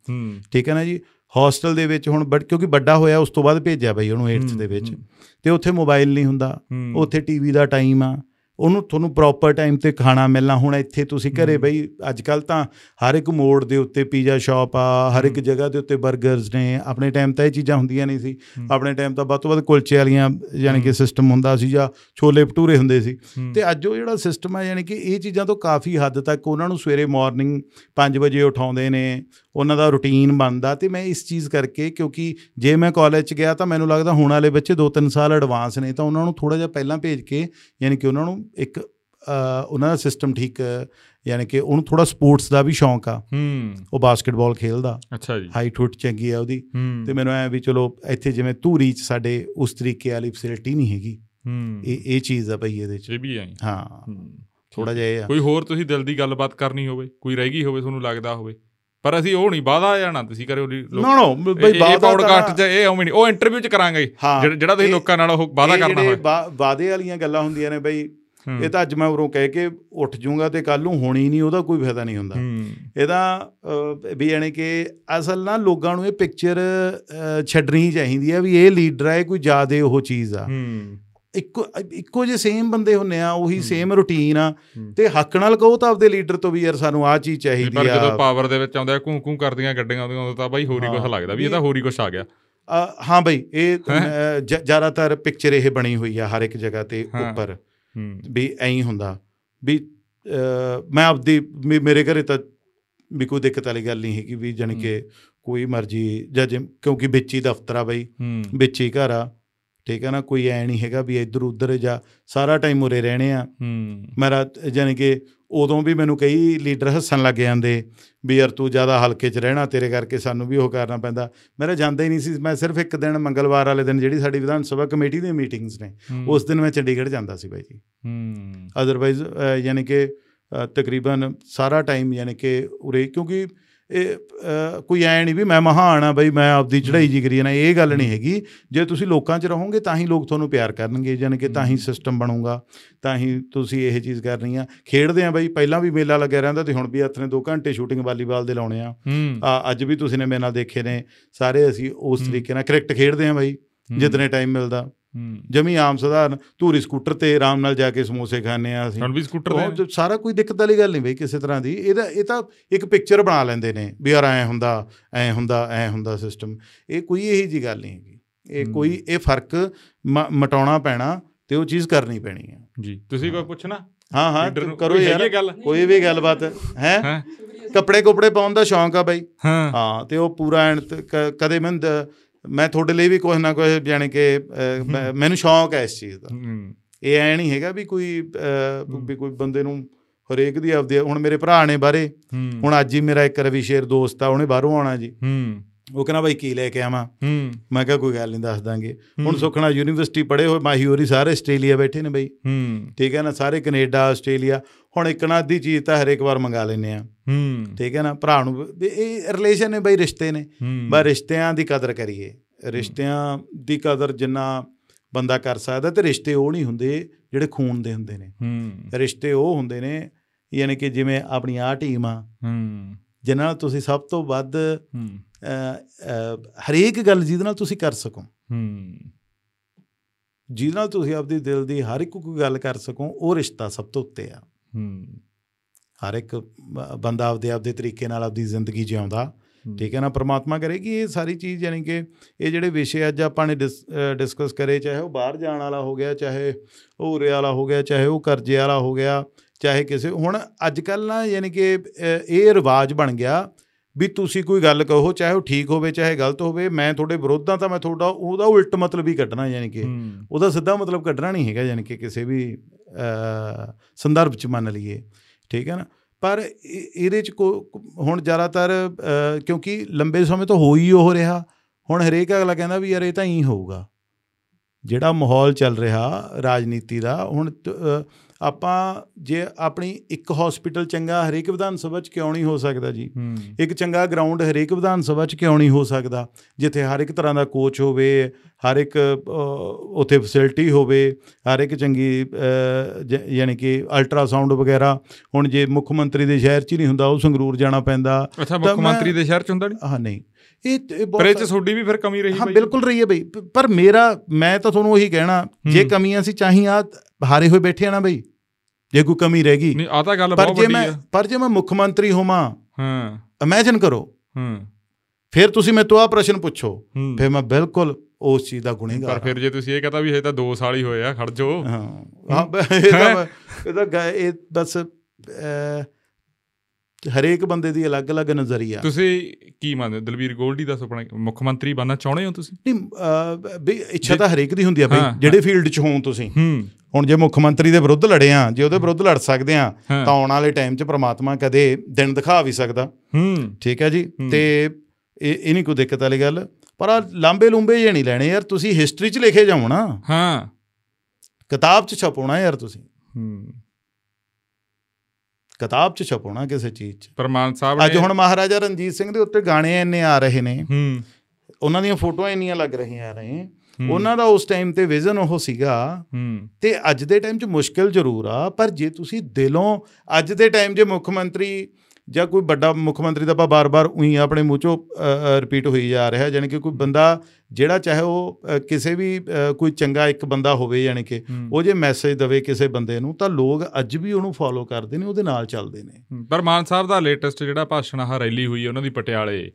ਠੀਕ ਹੈ ਨਾ ਜੀ? ਹਾਸਟਲ ਦੇ ਵਿੱਚ ਹੁਣ ਬੜ ਕਿਉਂਕਿ ਵੱਡਾ ਹੋਇਆ ਉਸ ਤੋਂ ਬਾਅਦ ਭੇਜਿਆ ਬਈ ਉਹਨੂੰ 8th ਦੇ ਵਿੱਚ। ਤੇ ਉੱਥੇ ਮੋਬਾਈਲ ਨਹੀਂ ਹੁੰਦਾ। ਉੱਥੇ ਟੀਵੀ ਦਾ ਟਾਈਮ ਆ। ਉਹਨੂੰ ਤੁਹਾਨੂੰ ਪ੍ਰੋਪਰ ਟਾਈਮ ਤੇ ਖਾਣਾ ਮਿਲਣਾ ਹੁਣ ਇੱਥੇ ਤੁਸੀਂ ਘਰੇ। ਬਈ ਅੱਜ ਕੱਲ ਤਾਂ ਹਰ ਇੱਕ ਮੋੜ ਦੇ ਉੱਤੇ ਪੀਜ਼ਾ ਸ਼ਾਪ ਆ ਹਰ ਇੱਕ। ਜਗ੍ਹਾ ਦੇ ਉੱਤੇ 버ਗਰਸ ਨੇ ਆਪਣੇ ਟਾਈਮ ਤਾਂ ਇਹ ਚੀਜ਼ਾਂ ਹੁੰਦੀਆਂ ਨਹੀਂ ਸੀ। ਆਪਣੇ ਟਾਈਮ ਤਾਂ ਵੱਧ ਤੋਂ ਵੱਧ ਕੁਲਚੇ ਵਾਲੀਆਂ ਯਾਨੀ ਕਿ। ਸਿਸਟਮ ਹੁੰਦਾ ਸੀ ਜਾਂ ਛੋਲੇ ਭਟੂਰੇ ਹੁੰਦੇ ਸੀ ਤੇ ਅੱਜ ਉਹ ਜਿਹੜਾ ਸਿਸਟਮ ਹੈ ਯਾਨੀ ਕਿ ਇਹ ਚੀਜ਼ਾਂ ਤੋਂ ਕਾਫੀ ਹੱਦ ਤੱਕ ਉਹਨਾਂ ਨੂੰ ਸਵੇਰੇ ਮਾਰਨਿੰਗ 5 ਵਜੇ ਉਠਾਉਂਦੇ ਨੇ ਉਹਨਾਂ ਦਾ ਰੁਟੀਨ ਬਣਦਾ ਤੇ ਮੈਂ ਇਸ ਚੀਜ਼ ਕਰਕੇ ਕਿਉਂਕਿ ਜੇ ਮੈਂ ਕਾਲਜ 'ਚ ਗਿਆ ਤਾਂ ਮੈਨੂੰ ਲੱਗਦਾ ਹੁਣ ਵਾਲੇ ਬੱਚੇ 2-3 ਸਾਲ ਐਡਵਾਂਸ ਨੇ ਤਾਂ ਉਹਨਾਂ ਨੂੰ ਥੋੜਾ ਜਿਹਾ ਪਹਿਲਾਂ ਭੇਜ ਕੇ ਯਾਨੀ ਕਿ ਉਹਨਾਂ ਨੂੰ ਇੱਕ ਉਹਨਾਂ ਦਾ ਸਿਸਟਮ ਠੀਕ ਯਾਨੀ ਕਿ ਉਹਨੂੰ ਥੋੜਾ ਸਪੋਰਟਸ ਦਾ ਵੀ ਸ਼ੌਂਕ ਆ। ਹੂੰ। ਉਹ ਬਾਸਕਟਬਾਲ ਖੇਲਦਾ। ਅੱਛਾ ਜੀ। ਹਾਈਟ ਹੁੱਟ ਚੰਗੀ ਆ ਉਹਦੀ। ਤੇ ਮੈਨੂੰ ਐ ਵੀ ਚਲੋ ਇੱਥੇ ਜਿਵੇਂ ਧੂਰੀ 'ਚ ਸਾਡੇ ਉਸ ਤਰੀਕੇ ਵਾਲੀ ਫੈਸਿਲਿਟੀ ਨਹੀਂ ਹੈਗੀ। ਹੂੰ। ਇਹ ਇਹ ਚੀਜ਼ ਆ ਭਈ ਇਹਦੇ 'ਚ। ਇਹ ਵੀ ਆਈ ਹਾਂ। ਥੋੜਾ ਜਿਹਾ ਇਹ ਆ। ਕੋਈ ਹੋਰ ਤੁਸੀਂ ਦਿਲ ਦੀ ਗੱਲਬਾਤ ਕਰਨੀ ਹੋਵੇ ਕੋਈ ਰਹਿ ਗਈ ਹੋਵੇ ਤੁਹਾਨੂੰ ਲੱਗਦਾ ਹੋਵੇ। ਪਰ ਅਸੀਂ ਉਹ ਨਹੀਂ ਵਾਦਾ ਜਾਣਾ ਤੁਸੀਂ ਕਰਿਓ ਨਾ ਨਾ ਬਈ ਬਾਅਦ ਪੌਡਕਾਸਟ 'ਚ ਇਹ ਉਵੇਂ ਨਹੀਂ ਉਹ ਇੰਟਰਵਿਊ 'ਚ ਕਰਾਂਗੇ। ਜਿਹੜਾ ਤੁਸੀਂ ਲੋਕਾਂ ਨਾਲ ਉਹ ਵਾਦਾ ਕਰਨਾ ਹੋਵੇ ਵਾ- ਵਾਅਦੇ ਵਾਲੀਆਂ ਗੱਲਾਂ ਹੁੰਦੀਆਂ ਨੇ ਬਈ ਇਹ ਤਾਂ ਅੱਜ ਮੈਂ ਉਰੋਂ ਕਹਿ ਕੇ ਉੱਠ ਜਾਊਂਗਾ ਤੇ ਕੱਲ ਨੂੰ ਹੋਣੀ ਨਹੀਂ ਉਹਦਾ ਕੋਈ ਫਾਇਦਾ ਨਹੀਂ ਹੁੰਦਾ ਇਹਦਾ ਵੀ ਯਾਨੀ ਕਿ ਅਸਲ ਨਾ ਲੋਕਾਂ ਨੂੰ ਇਹ ਪਿਕਚਰ ਛੱਡਣੀ ਚਾਹੀਦੀ ਹੈ ਵੀ ਇਹ ਲੀਡਰ ਹੈ ਕੋਈ ਜ਼ਿਆਦੇ ਉਹ ਚੀਜ਼ ਆ ਇੱਕੋ ਇੱਕੋ ਜਿਹੇ ਸੇਮ ਬੰਦੇ ਹੁੰਨੇ ਆ ਉਹੀ। ਸੇਮ ਰੁਟੀਨ ਆ। ਤੇ ਹੱਕ ਨਾਲ ਕਹੋ ਤਾਂ ਆਪਦੇ ਲੀਡਰ ਤੋਂ ਵੀ ਯਾਰ ਸਾਨੂੰ ਆਹ ਚੀਜ਼ ਚਾਹੀਦੀ ਪਰ ਜਦੋਂ ਆ ਪਾਵਰ ਦੇ ਵਿੱਚ ਆਉਂਦਾ ਕੂੰ ਕੂੰ ਕਰਦੀਆਂ ਗੱਡੀਆਂ ਉਦੋਂ ਤਾਂ ਬਾਈ ਹੋਰ ਕੁਝ। ਲੱਗਦਾ ਵੀ ਇਹ ਤਾਂ ਹੋਰ ਕੁਝ ਆ ਗਿਆ ਹਾਂ ਬਈ ਇਹ ਜ- ਜ਼ਿਆਦਾਤਰ ਪਿਕਚਰ ਇਹ ਬਣੀ ਹੋਈ ਆ ਹਰ ਇੱਕ ਜਗ੍ਹਾ ਤੇ। ਉੱਪਰ ਵੀ ਐਂ ਹੁੰਦਾ। ਵੀ ਮੈਂ ਆਪਦੀ ਮੇਰੇ ਘਰੇ ਤਾਂ ਵੀ ਕੋਈ ਦਿੱਕਤ ਵਾਲੀ ਗੱਲ ਨਹੀਂ ਹੈਗੀ ਵੀ ਜਾਣੀ ਕਿ ਕੋਈ ਮਰਜ਼ੀ ਜਾਂ ਕਿਉਂਕਿ ਵਿੱਚ ਹੀ ਦਫ਼ਤਰ ਆ ਬਈ। ਵਿੱਚ ਹੀ ਘਰ ਆ। ਠੀਕ ਹੈ ਨਾ? ਕੋਈ ਐ ਨਹੀਂ ਹੈਗਾ ਵੀ ਇੱਧਰ ਉੱਧਰ ਜਾਂ ਸਾਰਾ ਟਾਈਮ ਉਰੇ ਰਹਿਣੇ ਆ। ਮੇਰਾ ਜਾਣੀ ਕਿ ਉਦੋਂ ਵੀ ਮੈਨੂੰ ਕਈ ਲੀਡਰ ਹੱਸਣ ਲੱਗ ਜਾਂਦੇ ਵੀ ਯਾਰ ਤੂੰ ਜ਼ਿਆਦਾ ਹਲਕੇ 'ਚ ਰਹਿਣਾ ਤੇਰੇ ਕਰਕੇ ਸਾਨੂੰ ਵੀ ਉਹ ਕਰਨਾ ਪੈਂਦਾ। ਮੇਰਾ ਜਾਂਦਾ ਹੀ ਨਹੀਂ ਸੀ। ਮੈਂ ਸਿਰਫ ਇੱਕ ਦਿਨ ਮੰਗਲਵਾਰ ਵਾਲੇ ਦਿਨ ਜਿਹੜੀ ਸਾਡੀ ਵਿਧਾਨ ਸਭਾ ਕਮੇਟੀ ਦੀਆਂ ਮੀਟਿੰਗਸ ਨੇ ਉਸ ਦਿਨ ਮੈਂ ਚੰਡੀਗੜ੍ਹ ਜਾਂਦਾ ਸੀ ਬਾਈ ਜੀ। ਹੂੰ। ਅਦਰਵਾਈਜ਼ ਯਾਨੀ ਕਿ ਤਕਰੀਬਨ ਸਾਰਾ ਟਾਈਮ ਯਾਨੀ ਕਿ ਉਰੇ ਕਿਉਂਕਿ ਇਹ ਕੋਈ ਐ ਨਹੀਂ ਵੀ ਮੈਂ ਮਹਾਨ ਆ ਬਈ ਮੈਂ ਆਪਦੀ ਚੜ੍ਹਾਈ ਜੀ ਕਰੀ ਨਾ ਇਹ ਗੱਲ ਨਹੀਂ ਹੈਗੀ। ਜੇ ਤੁਸੀਂ ਲੋਕਾਂ 'ਚ ਰਹੋਗੇ ਤਾਂ ਹੀ ਲੋਕ ਤੁਹਾਨੂੰ ਪਿਆਰ ਕਰਨਗੇ ਯਾਨੀ ਕਿ ਤਾਂ ਹੀ। ਸਿਸਟਮ ਬਣੂਗਾ ਤਾਂ ਹੀ ਤੁਸੀਂ ਇਹ ਚੀਜ਼ ਕਰਨੀ ਆ ਖੇਡਦੇ ਆ ਬਈ ਪਹਿਲਾਂ ਵੀ ਮੇਲਾ ਲੱਗਿਆ ਰਹਿੰਦਾ ਤੇ ਹੁਣ ਵੀ ਹੱਥ ਨੇ 2 ਘੰਟੇ ਸ਼ੂਟਿੰਗ ਵਾਲੀਬਾਲ ਦੇ ਲਾਉਣੇ ਆ। ਅੱਜ ਵੀ ਤੁਸੀਂ ਨੇ ਮੇਰੇ ਨਾਲ ਦੇਖੇ ਨੇ ਸਾਰੇ ਅਸੀਂ ਉਸ। ਤਰੀਕੇ ਨਾਲ ਕ੍ਰਿਕਟ ਖੇਡਦੇ ਆ ਬਈ ਹੂੰ, ਜਿੱਦਨੇ ਟਾਈਮ ਮਿਲਦਾ। ਜਮੀ ਆਮ ਸਧਾਰਨ ਧੂਰੀ ਸਕੂਟਰ ਤੇ ਆਰਾਮ ਨਾਲ ਜਾ ਕੇ ਸਮੋਸੇ ਖਾਣੇ ਆ ਅਸੀਂ। ਹੁਣ ਵੀ ਸਕੂਟਰ ਜੋ ਸਾਰਾ ਕੋਈ ਦਿੱਕਤ ਵਾਲੀ ਗੱਲ ਨਹੀਂ ਬਈ ਕਿਸੇ ਤਰ੍ਹਾਂ ਦੀ। ਇਹਦਾ ਇਹ ਤਾਂ ਇੱਕ ਪਿਕਚਰ ਬਣਾ ਲੈਂਦੇ ਨੇ ਵੀ ਯਾਰ ਐ ਹੁੰਦਾ ਐ ਹੁੰਦਾ ਐ ਹੁੰਦਾ ਸਿਸਟਮ ਇਹ ਕੋਈ ਇਹੀ ਜੀ ਗੱਲ ਨਹੀਂ ਹੈਗੀ। ਇਹ। ਕੋਈ ਇਹ ਫ਼ਰਕ ਮਟਾਉਣਾ ਪੈਣਾ ਤੇ ਉਹ ਚੀਜ਼ ਕਰਨੀ ਪੈਣੀ ਹੈ ਜੀ ਤੁਸੀਂ ਕੋਈ ਪੁੱਛਣਾ? ਹਾਂ ਹਾਂ ਕਰੋ ਯਾਰ। ਕੋਈ ਵੀ ਗੱਲਬਾਤ। ਹੈ? ਕੱਪੜੇ ਕੁਪੜੇ ਪਾਉਣ ਦਾ ਸ਼ੌਂਕ ਆ ਬਈ। ਹਾਂ। ਤੇ ਉਹ ਪੂਰਾ ਤੇ ਕ- ਕਦੇ ਮੈਂ ਮੈਂ ਤੁਹਾਡੇ ਲਈ ਵੀ ਕੁਝ ਨਾ ਕੁਝ ਜਾਣੀ ਕਿ ਮੈਨੂੰ ਸ਼ੌਂਕ ਹੈ ਇਸ ਚੀਜ਼ ਦਾ। ਇਹ ਐ ਨਹੀਂ ਹੈਗਾ ਵੀ ਕੋਈ ਵੀ ਕੋਈ ਬੰਦੇ ਨੂੰ ਹਰੇਕ ਦੀ ਆਪਦੀ ਹੁਣ ਮੇਰੇ ਭਰਾ ਨੇ ਬਾਰੇ ਹੁਣ ਅੱਜ ਹੀ ਮੇਰਾ ਇੱਕ ਰਵੀ ਸ਼ੇਰ ਦੋਸਤ ਆ ਉਹਨੇ ਬਾਹਰੋਂ ਆਉਣਾ ਜੀ। ਉਹ ਕਹਿੰਦਾ ਬਾਈ ਕੀ ਲੈ ਕੇ ਆਵਾਂ? ਮੈਂ ਕਿਹਾ ਕੋਈ ਗੱਲ ਨਹੀਂ ਦੱਸ ਦਾਂਗੇ। ਹੁਣ। ਸੁਖਣਾ ਯੂਨੀਵਰਸਿਟੀ ਪੜ੍ਹੇ ਹੋਏ ਮਾਹੀ ਹੋਰੀ ਸਾਰੇ ਆਸਟ੍ਰੇਲੀਆ ਬੈਠੇ ਨੇ ਬਈ। ਠੀਕ ਹੈ ਨਾ ਸਾਰੇ ਕੈਨੇਡਾ ਆਸਟ੍ਰੇਲੀਆ। ਹੁਣ ਇੱਕ ਨਾ ਅੱਧੀ ਚੀਜ਼ ਤਾਂ ਹਰੇਕ ਵਾਰ ਮੰਗਾ ਲੈਨੇ ਆ ਹੂੰ। ਠੀਕ ਹੈ ਨਾ? ਭਰਾ ਨੂੰ ਇਹ ਰਿਲੇਸ਼ਨ ਨੇ ਬਈ ਰਿਸ਼ਤੇ ਨੇ। ਬਸ ਰਿਸ਼ਤਿਆਂ ਦੀ ਕਦਰ ਕਰੀਏ। ਰਿਸ਼ਤਿਆਂ ਦੀ ਕਦਰ ਜਿੰਨਾ ਬੰਦਾ ਕਰ ਸਕਦਾ ਤੇ ਰਿਸ਼ਤੇ ਉਹ ਨਹੀਂ ਹੁੰਦੇ ਜਿਹੜੇ ਖੂਨ ਦੇ ਹੁੰਦੇ ਨੇ। ਹੂੰ। ਰਿਸ਼ਤੇ ਉਹ ਹੁੰਦੇ ਨੇ ਯਾਨੀ ਕਿ ਜਿਵੇਂ ਆਪਣੀ ਆਹ ਟੀਮ ਆ। ਹੂੰ। ਜਿਨ੍ਹਾਂ ਨਾਲ ਤੁਸੀਂ ਸਭ ਤੋਂ ਵੱਧ ਹਰੇਕ ਗੱਲ ਜਿਹਦੇ ਨਾਲ ਤੁਸੀਂ ਕਰ ਸਕੋ। ਹੂੰ। ਜਿਹਦੇ ਨਾਲ ਤੁਸੀਂ ਆਪਦੀ ਦਿਲ ਦੀ ਹਰ ਇੱਕ ਕੋਈ ਗੱਲ ਕਰ ਸਕੋ ਉਹ ਰਿਸ਼ਤਾ ਸਭ ਤੋਂ ਉੱਤੇ ਆ। ਹੂੰ। ਹਰ ਇੱਕ ਬੰਦਾ ਆਪਦੇ ਆਪਦੇ ਤਰੀਕੇ ਨਾਲ ਆਪਦੀ ਜ਼ਿੰਦਗੀ ਜਿਉਂਦਾ। ਠੀਕ ਹੈ ਨਾ? ਪ੍ਰਮਾਤਮਾ ਕਰੇ ਕਿ ਇਹ ਸਾਰੀ ਚੀਜ਼ ਯਾਨੀ ਕਿ ਇਹ ਜਿਹੜੇ ਵਿਸ਼ੇ ਅੱਜ ਆਪਾਂ ਨੇ ਡਿਸਕਸ ਕਰੇ ਚਾਹੇ ਉਹ ਬਾਹਰ ਜਾਣ ਵਾਲਾ ਹੋ ਗਿਆ ਚਾਹੇ ਉਹ ਉਰੇ ਵਾਲਾ ਹੋ ਗਿਆ ਚਾਹੇ ਉਹ ਕਰਜ਼ੇ ਵਾਲਾ ਹੋ ਗਿਆ ਚਾਹੇ ਕਿਸੇ ਹੁਣ ਅੱਜ ਕੱਲ ਨਾ ਯਾਨੀ ਕਿ ਇਹ ਰਿਵਾਜ ਬਣ ਗਿਆ ਵੀ ਤੁਸੀਂ ਕੋਈ ਗੱਲ ਕਹੋ ਚਾਹੇ ਉਹ ਠੀਕ ਹੋਵੇ ਚਾਹੇ ਗਲਤ ਹੋਵੇ ਮੈਂ ਤੁਹਾਡੇ ਵਿਰੋਧਾਂ ਤਾਂ ਮੈਂ ਤੁਹਾਡਾ ਉਹਦਾ ਉਲਟ ਮਤਲਬ ਹੀ ਕੱਢਣਾ ਯਾਨੀ ਕਿ। ਉਹਦਾ ਸਿੱਧਾ ਮਤਲਬ ਕੱਢਣਾ ਨਹੀਂ ਹੈਗਾ ਯਾਨੀ ਕਿ ਕਿਸੇ ਵੀ ਸੰਦਰਭ ਚ ਮੰਨ ਲਈਏ ਠੀਕ ਹੈ ਨਾ? ਪਰ ਇਹ- ਇਹਦੇ ਚ ਕੋ- ਹੁਣ ਜ਼ਿਆਦਾਤਰ ਅ, ਕਿਉਂਕਿ ਲੰਬੇ ਸਮੇਂ ਤੋਂ ਹੋ ਹੀ ਉਹ ਰਿਹਾ ਹੁਣ ਹਰੇਕ ਅਗਲਾ ਕਹਿੰਦਾ ਵੀ ਯਾਰ ਇਹ ਤਾਂ ਹੀ ਹੋਊਗਾ। ਜਿਹੜਾ ਮਾਹੌਲ ਚੱਲ ਰਿਹਾ ਰਾਜਨੀਤੀ ਦਾ ਹੁਣ ਤ- ਅ, ਆਪਾਂ ਜੇ ਆਪਣੀ ਇੱਕ ਹਸਪੀਟਲ ਚੰਗਾ ਹਰੇਕ ਵਿਧਾਨ ਸਭਾ ਚ ਕਿਉਂ ਨਹੀਂ ਹੋ ਸਕਦਾ ਜੀ? ਹੂੰ। ਇੱਕ ਚੰਗਾ ਗਰਾਊਂਡ ਹਰੇਕ ਵਿਧਾਨ ਸਭਾ ਚ ਕਿਉਂ ਨਹੀਂ ਹੋ ਸਕਦਾ? ਜਿੱਥੇ ਹਰ ਇੱਕ ਤਰ੍ਹਾਂ ਦਾ ਕੋਚ ਹੋਵੇ ਹਰ ਇੱਕ ਉੱਥੇ ਫੈਸਿਲਿਟੀ ਹੋਵੇ ਹਰ ਇੱਕ ਚੰਗੀ ਯਾਨੀ ਕਿ ਅਲਟਰਾਸਾਊਂਡ ਵਗੈਰਾ ਹੁਣ ਜੇ ਮੁੱਖ ਮੰਤਰੀ ਦੇ ਸ਼ਹਿਰ ਚ ਹੀ ਨਹੀਂ ਹੁੰਦਾ ਉਹ ਸੰਗਰੂਰ ਜਾਣਾ ਪੈਂਦਾ। ਅੱਛਾ ਮੁੱਖ ਮੰਤਰੀ ਦੇ ਸ਼ਹਿਰ ਚ ਹੁੰਦਾ ਨਹੀਂ ਹਾਂ ਨਹੀਂ। ਇਹ ਪਰ ਇਹ ਚ ਤੁਹਾਡੀ ਵੀ ਫਿਰ ਕਮੀ ਰਹੀ ਹਾਂ ਬਾਈ? ਬਿਲਕੁਲ ਰਹੀ ਹੈ ਬਈ। ਪਰ ਮੇਰਾ ਮੈਂ ਤਾਂ ਤੁਹਾਨੂੰ ਉਹੀ ਕਹਿਣਾ ਜੇ ਹੂੰ। ਕਮੀਆਂ ਸੀ ਚਾਹੀ ਆ ਹਾਰੇ ਹੋਏ ਬੈਠੇ ਆ ਨਾ ਬਈ। ਜੇ ਕੋਈ ਕਮੀ ਰਹਿ ਗਈ ਨਹੀਂ ਆ ਤਾਂ ਗੱਲ ਬਹੁਤ ਵੱਡੀ ਆ। ਪਰ ਜੇ ਮੈਂ ਮੁੱਖ ਮੰਤਰੀ ਹੋਵਾਂ ਹਾਂ। ਇਮੇਜਿਨ ਕਰੋ। ਹੂੰ। ਫਿਰ ਤੁਸੀਂ ਮੈਨੂੰ ਆ ਪ੍ਰਸ਼ਨ ਪੁੱਛੋ। ਹੂੰ। ਫਿਰ ਮੈਂ ਬਿਲਕੁਲ ਉਸ ਚੀਜ਼ ਦਾ ਗੁਨੇਗਾਰ ਪਰ ਫਿਰ ਜੇ ਤੁਸੀਂ ਇਹ ਕਹਤਾ ਵੀ ਇਹ ਤਾਂ 2 ਸਾਲ ਹੀ ਹੋਏ ਆ ਖੜ ਜੋ ਹਾਂ। ਹਾਂ। ਇਹ ਤਾਂ ਇਹ ਬਸ ਹਰੇਕ ਬੰਦੇ ਦੀ ਅਲੱਗ-ਅਲੱਗ ਨਜ਼ਰੀਆ ਤੁਸੀਂ ਕੀ ਮੰਨਦੇ ਹੋ? ਦਲਬੀਰ ਗੋਲਡੀ ਦਾ ਸੁਪਨਾ ਮੁੱਖ ਮੰਤਰੀ ਬਣਨਾ ਚਾਹੁੰਦੇ ਹੋ ਤੁਸੀਂ? ਨਹੀਂ ਵੀ ਇੱਛਾ ਤਾਂ ਹਰੇਕ ਦੀ ਹੁੰਦੀ ਆ ਬਈ ਹਾਂ, ਜਿਹੜੇ ਫੀਲਡ 'ਚ ਹੋਂ ਤੁਸੀਂ। ਹੂੰ। ਹੁਣ ਜੇ ਮੁੱਖ ਮੰਤਰੀ ਦੇ ਵਿਰੁੱਧ ਲੜੇ ਆ ਜੇ ਉਹਦੇ ਵਿਰੁੱਧ ਲੜ ਸਕਦੇ ਆ। ਤਾਂ ਆਉਣ ਵਾਲੇ ਟਾਈਮ 'ਚ ਪ੍ਰਮਾਤਮਾ ਕਦੇ ਦਿਨ ਦਿਖਾ ਵੀ ਸਕਦਾ। ਹੂੰ। ਠੀਕ ਹੈ ਜੀ। ਤੇ ਇਹ ਇਹ ਨਹੀਂ ਕੋਈ ਦਿੱਕਤ ਵਾਲੀ ਗੱਲ ਪਰ ਆ ਲਾਂਬੇ ਲੂੰਬੇ ਜੇ ਨਹੀਂ ਲੈਣੇ ਯਾਰ ਤੁਸੀਂ ਹਿਸਟਰੀ 'ਚ ਲਿਖੇ ਨਾ। ਹਾਂ। ਕਿਤਾਬ 'ਚ ਛਪਾਉਣਾ ਯਾਰ ਤੁਸੀਂ। ਹੂੰ। ਕਿਤਾਬ 'ਚ ਛਪਾਉਣਾ ਕਿਸੇ ਚੀਜ਼ 'ਚ। ਪਰ ਮਾਨ ਸਾਹਿਬ ਨੇ ਅੱਜ ਹੁਣ ਮਹਾਰਾਜਾ ਰਣਜੀਤ ਸਿੰਘ ਦੇ ਉੱਤੇ ਗਾਣੇ ਇੰਨੇ ਆ ਰਹੇ ਨੇ। ਹੂੰ। ਉਹਨਾਂ ਦੀਆਂ ਫੋਟੋਆਂ ਇੰਨੀਆਂ ਲੱਗ ਰਹੀਆਂ ਆ ਰਹੇ। ਉਹਨਾਂ ਦਾ ਉਸ ਟਾਈਮ ਤੇ ਵਿਜ਼ਨ ਉਹ ਸੀਗਾ ਹੂੰ। ਤੇ ਅੱਜ ਦੇ ਟਾਈਮ 'ਚ ਮੁਸ਼ਕਿਲ ਜ਼ਰੂਰ ਆ ਪਰ ਜੇ ਤੁਸੀਂ ਦਿਲੋਂ ਅੱਜ ਦੇ ਟਾਈਮ 'ਚ ਮੁੱਖ ਮੰਤਰੀ ਜਾਂ ਕੋਈ ਵੱਡਾ ਮੁੱਖ ਮੰਤਰੀ ਦਾ ਆਪਾਂ ਬਾਰ-ਬਾਰ ਉਹੀ ਆਪਣੇ ਮੂੰਹ 'ਚੋਂ ਰਿਪੀਟ ਹੋਈ ਜਾ ਰਿਹਾ ਯਾਨੀ ਕਿ ਕੋਈ ਬੰਦਾ ਜਿਹੜਾ ਚਾਹੇ ਉਹ ਕਿਸੇ ਵੀ ਕੋਈ ਚੰਗਾ ਇੱਕ ਬੰਦਾ ਹੋਵੇ ਯਾਨੀ ਕਿ। ਉਹ ਜੇ ਮੈਸੇਜ ਦਵੇ ਕਿਸੇ ਬੰਦੇ ਨੂੰ ਤਾਂ ਲੋਕ ਅੱਜ ਵੀ ਉਹਨੂੰ ਫੋਲੋ ਕਰਦੇ ਨੇ ਉਹਦੇ ਨਾਲ ਚੱਲਦੇ ਨੇ। ਪਰ ਮਾਨ ਸਾਹਿਬ ਦਾ ਲੇਟੈਸਟ ਜਿਹੜਾ ਭਾਸ਼ਣ ਆ ਰੈਲੀ ਹੋਈ ਉਹਨਾਂ ਦੀ ਪਟਿਆਲੇ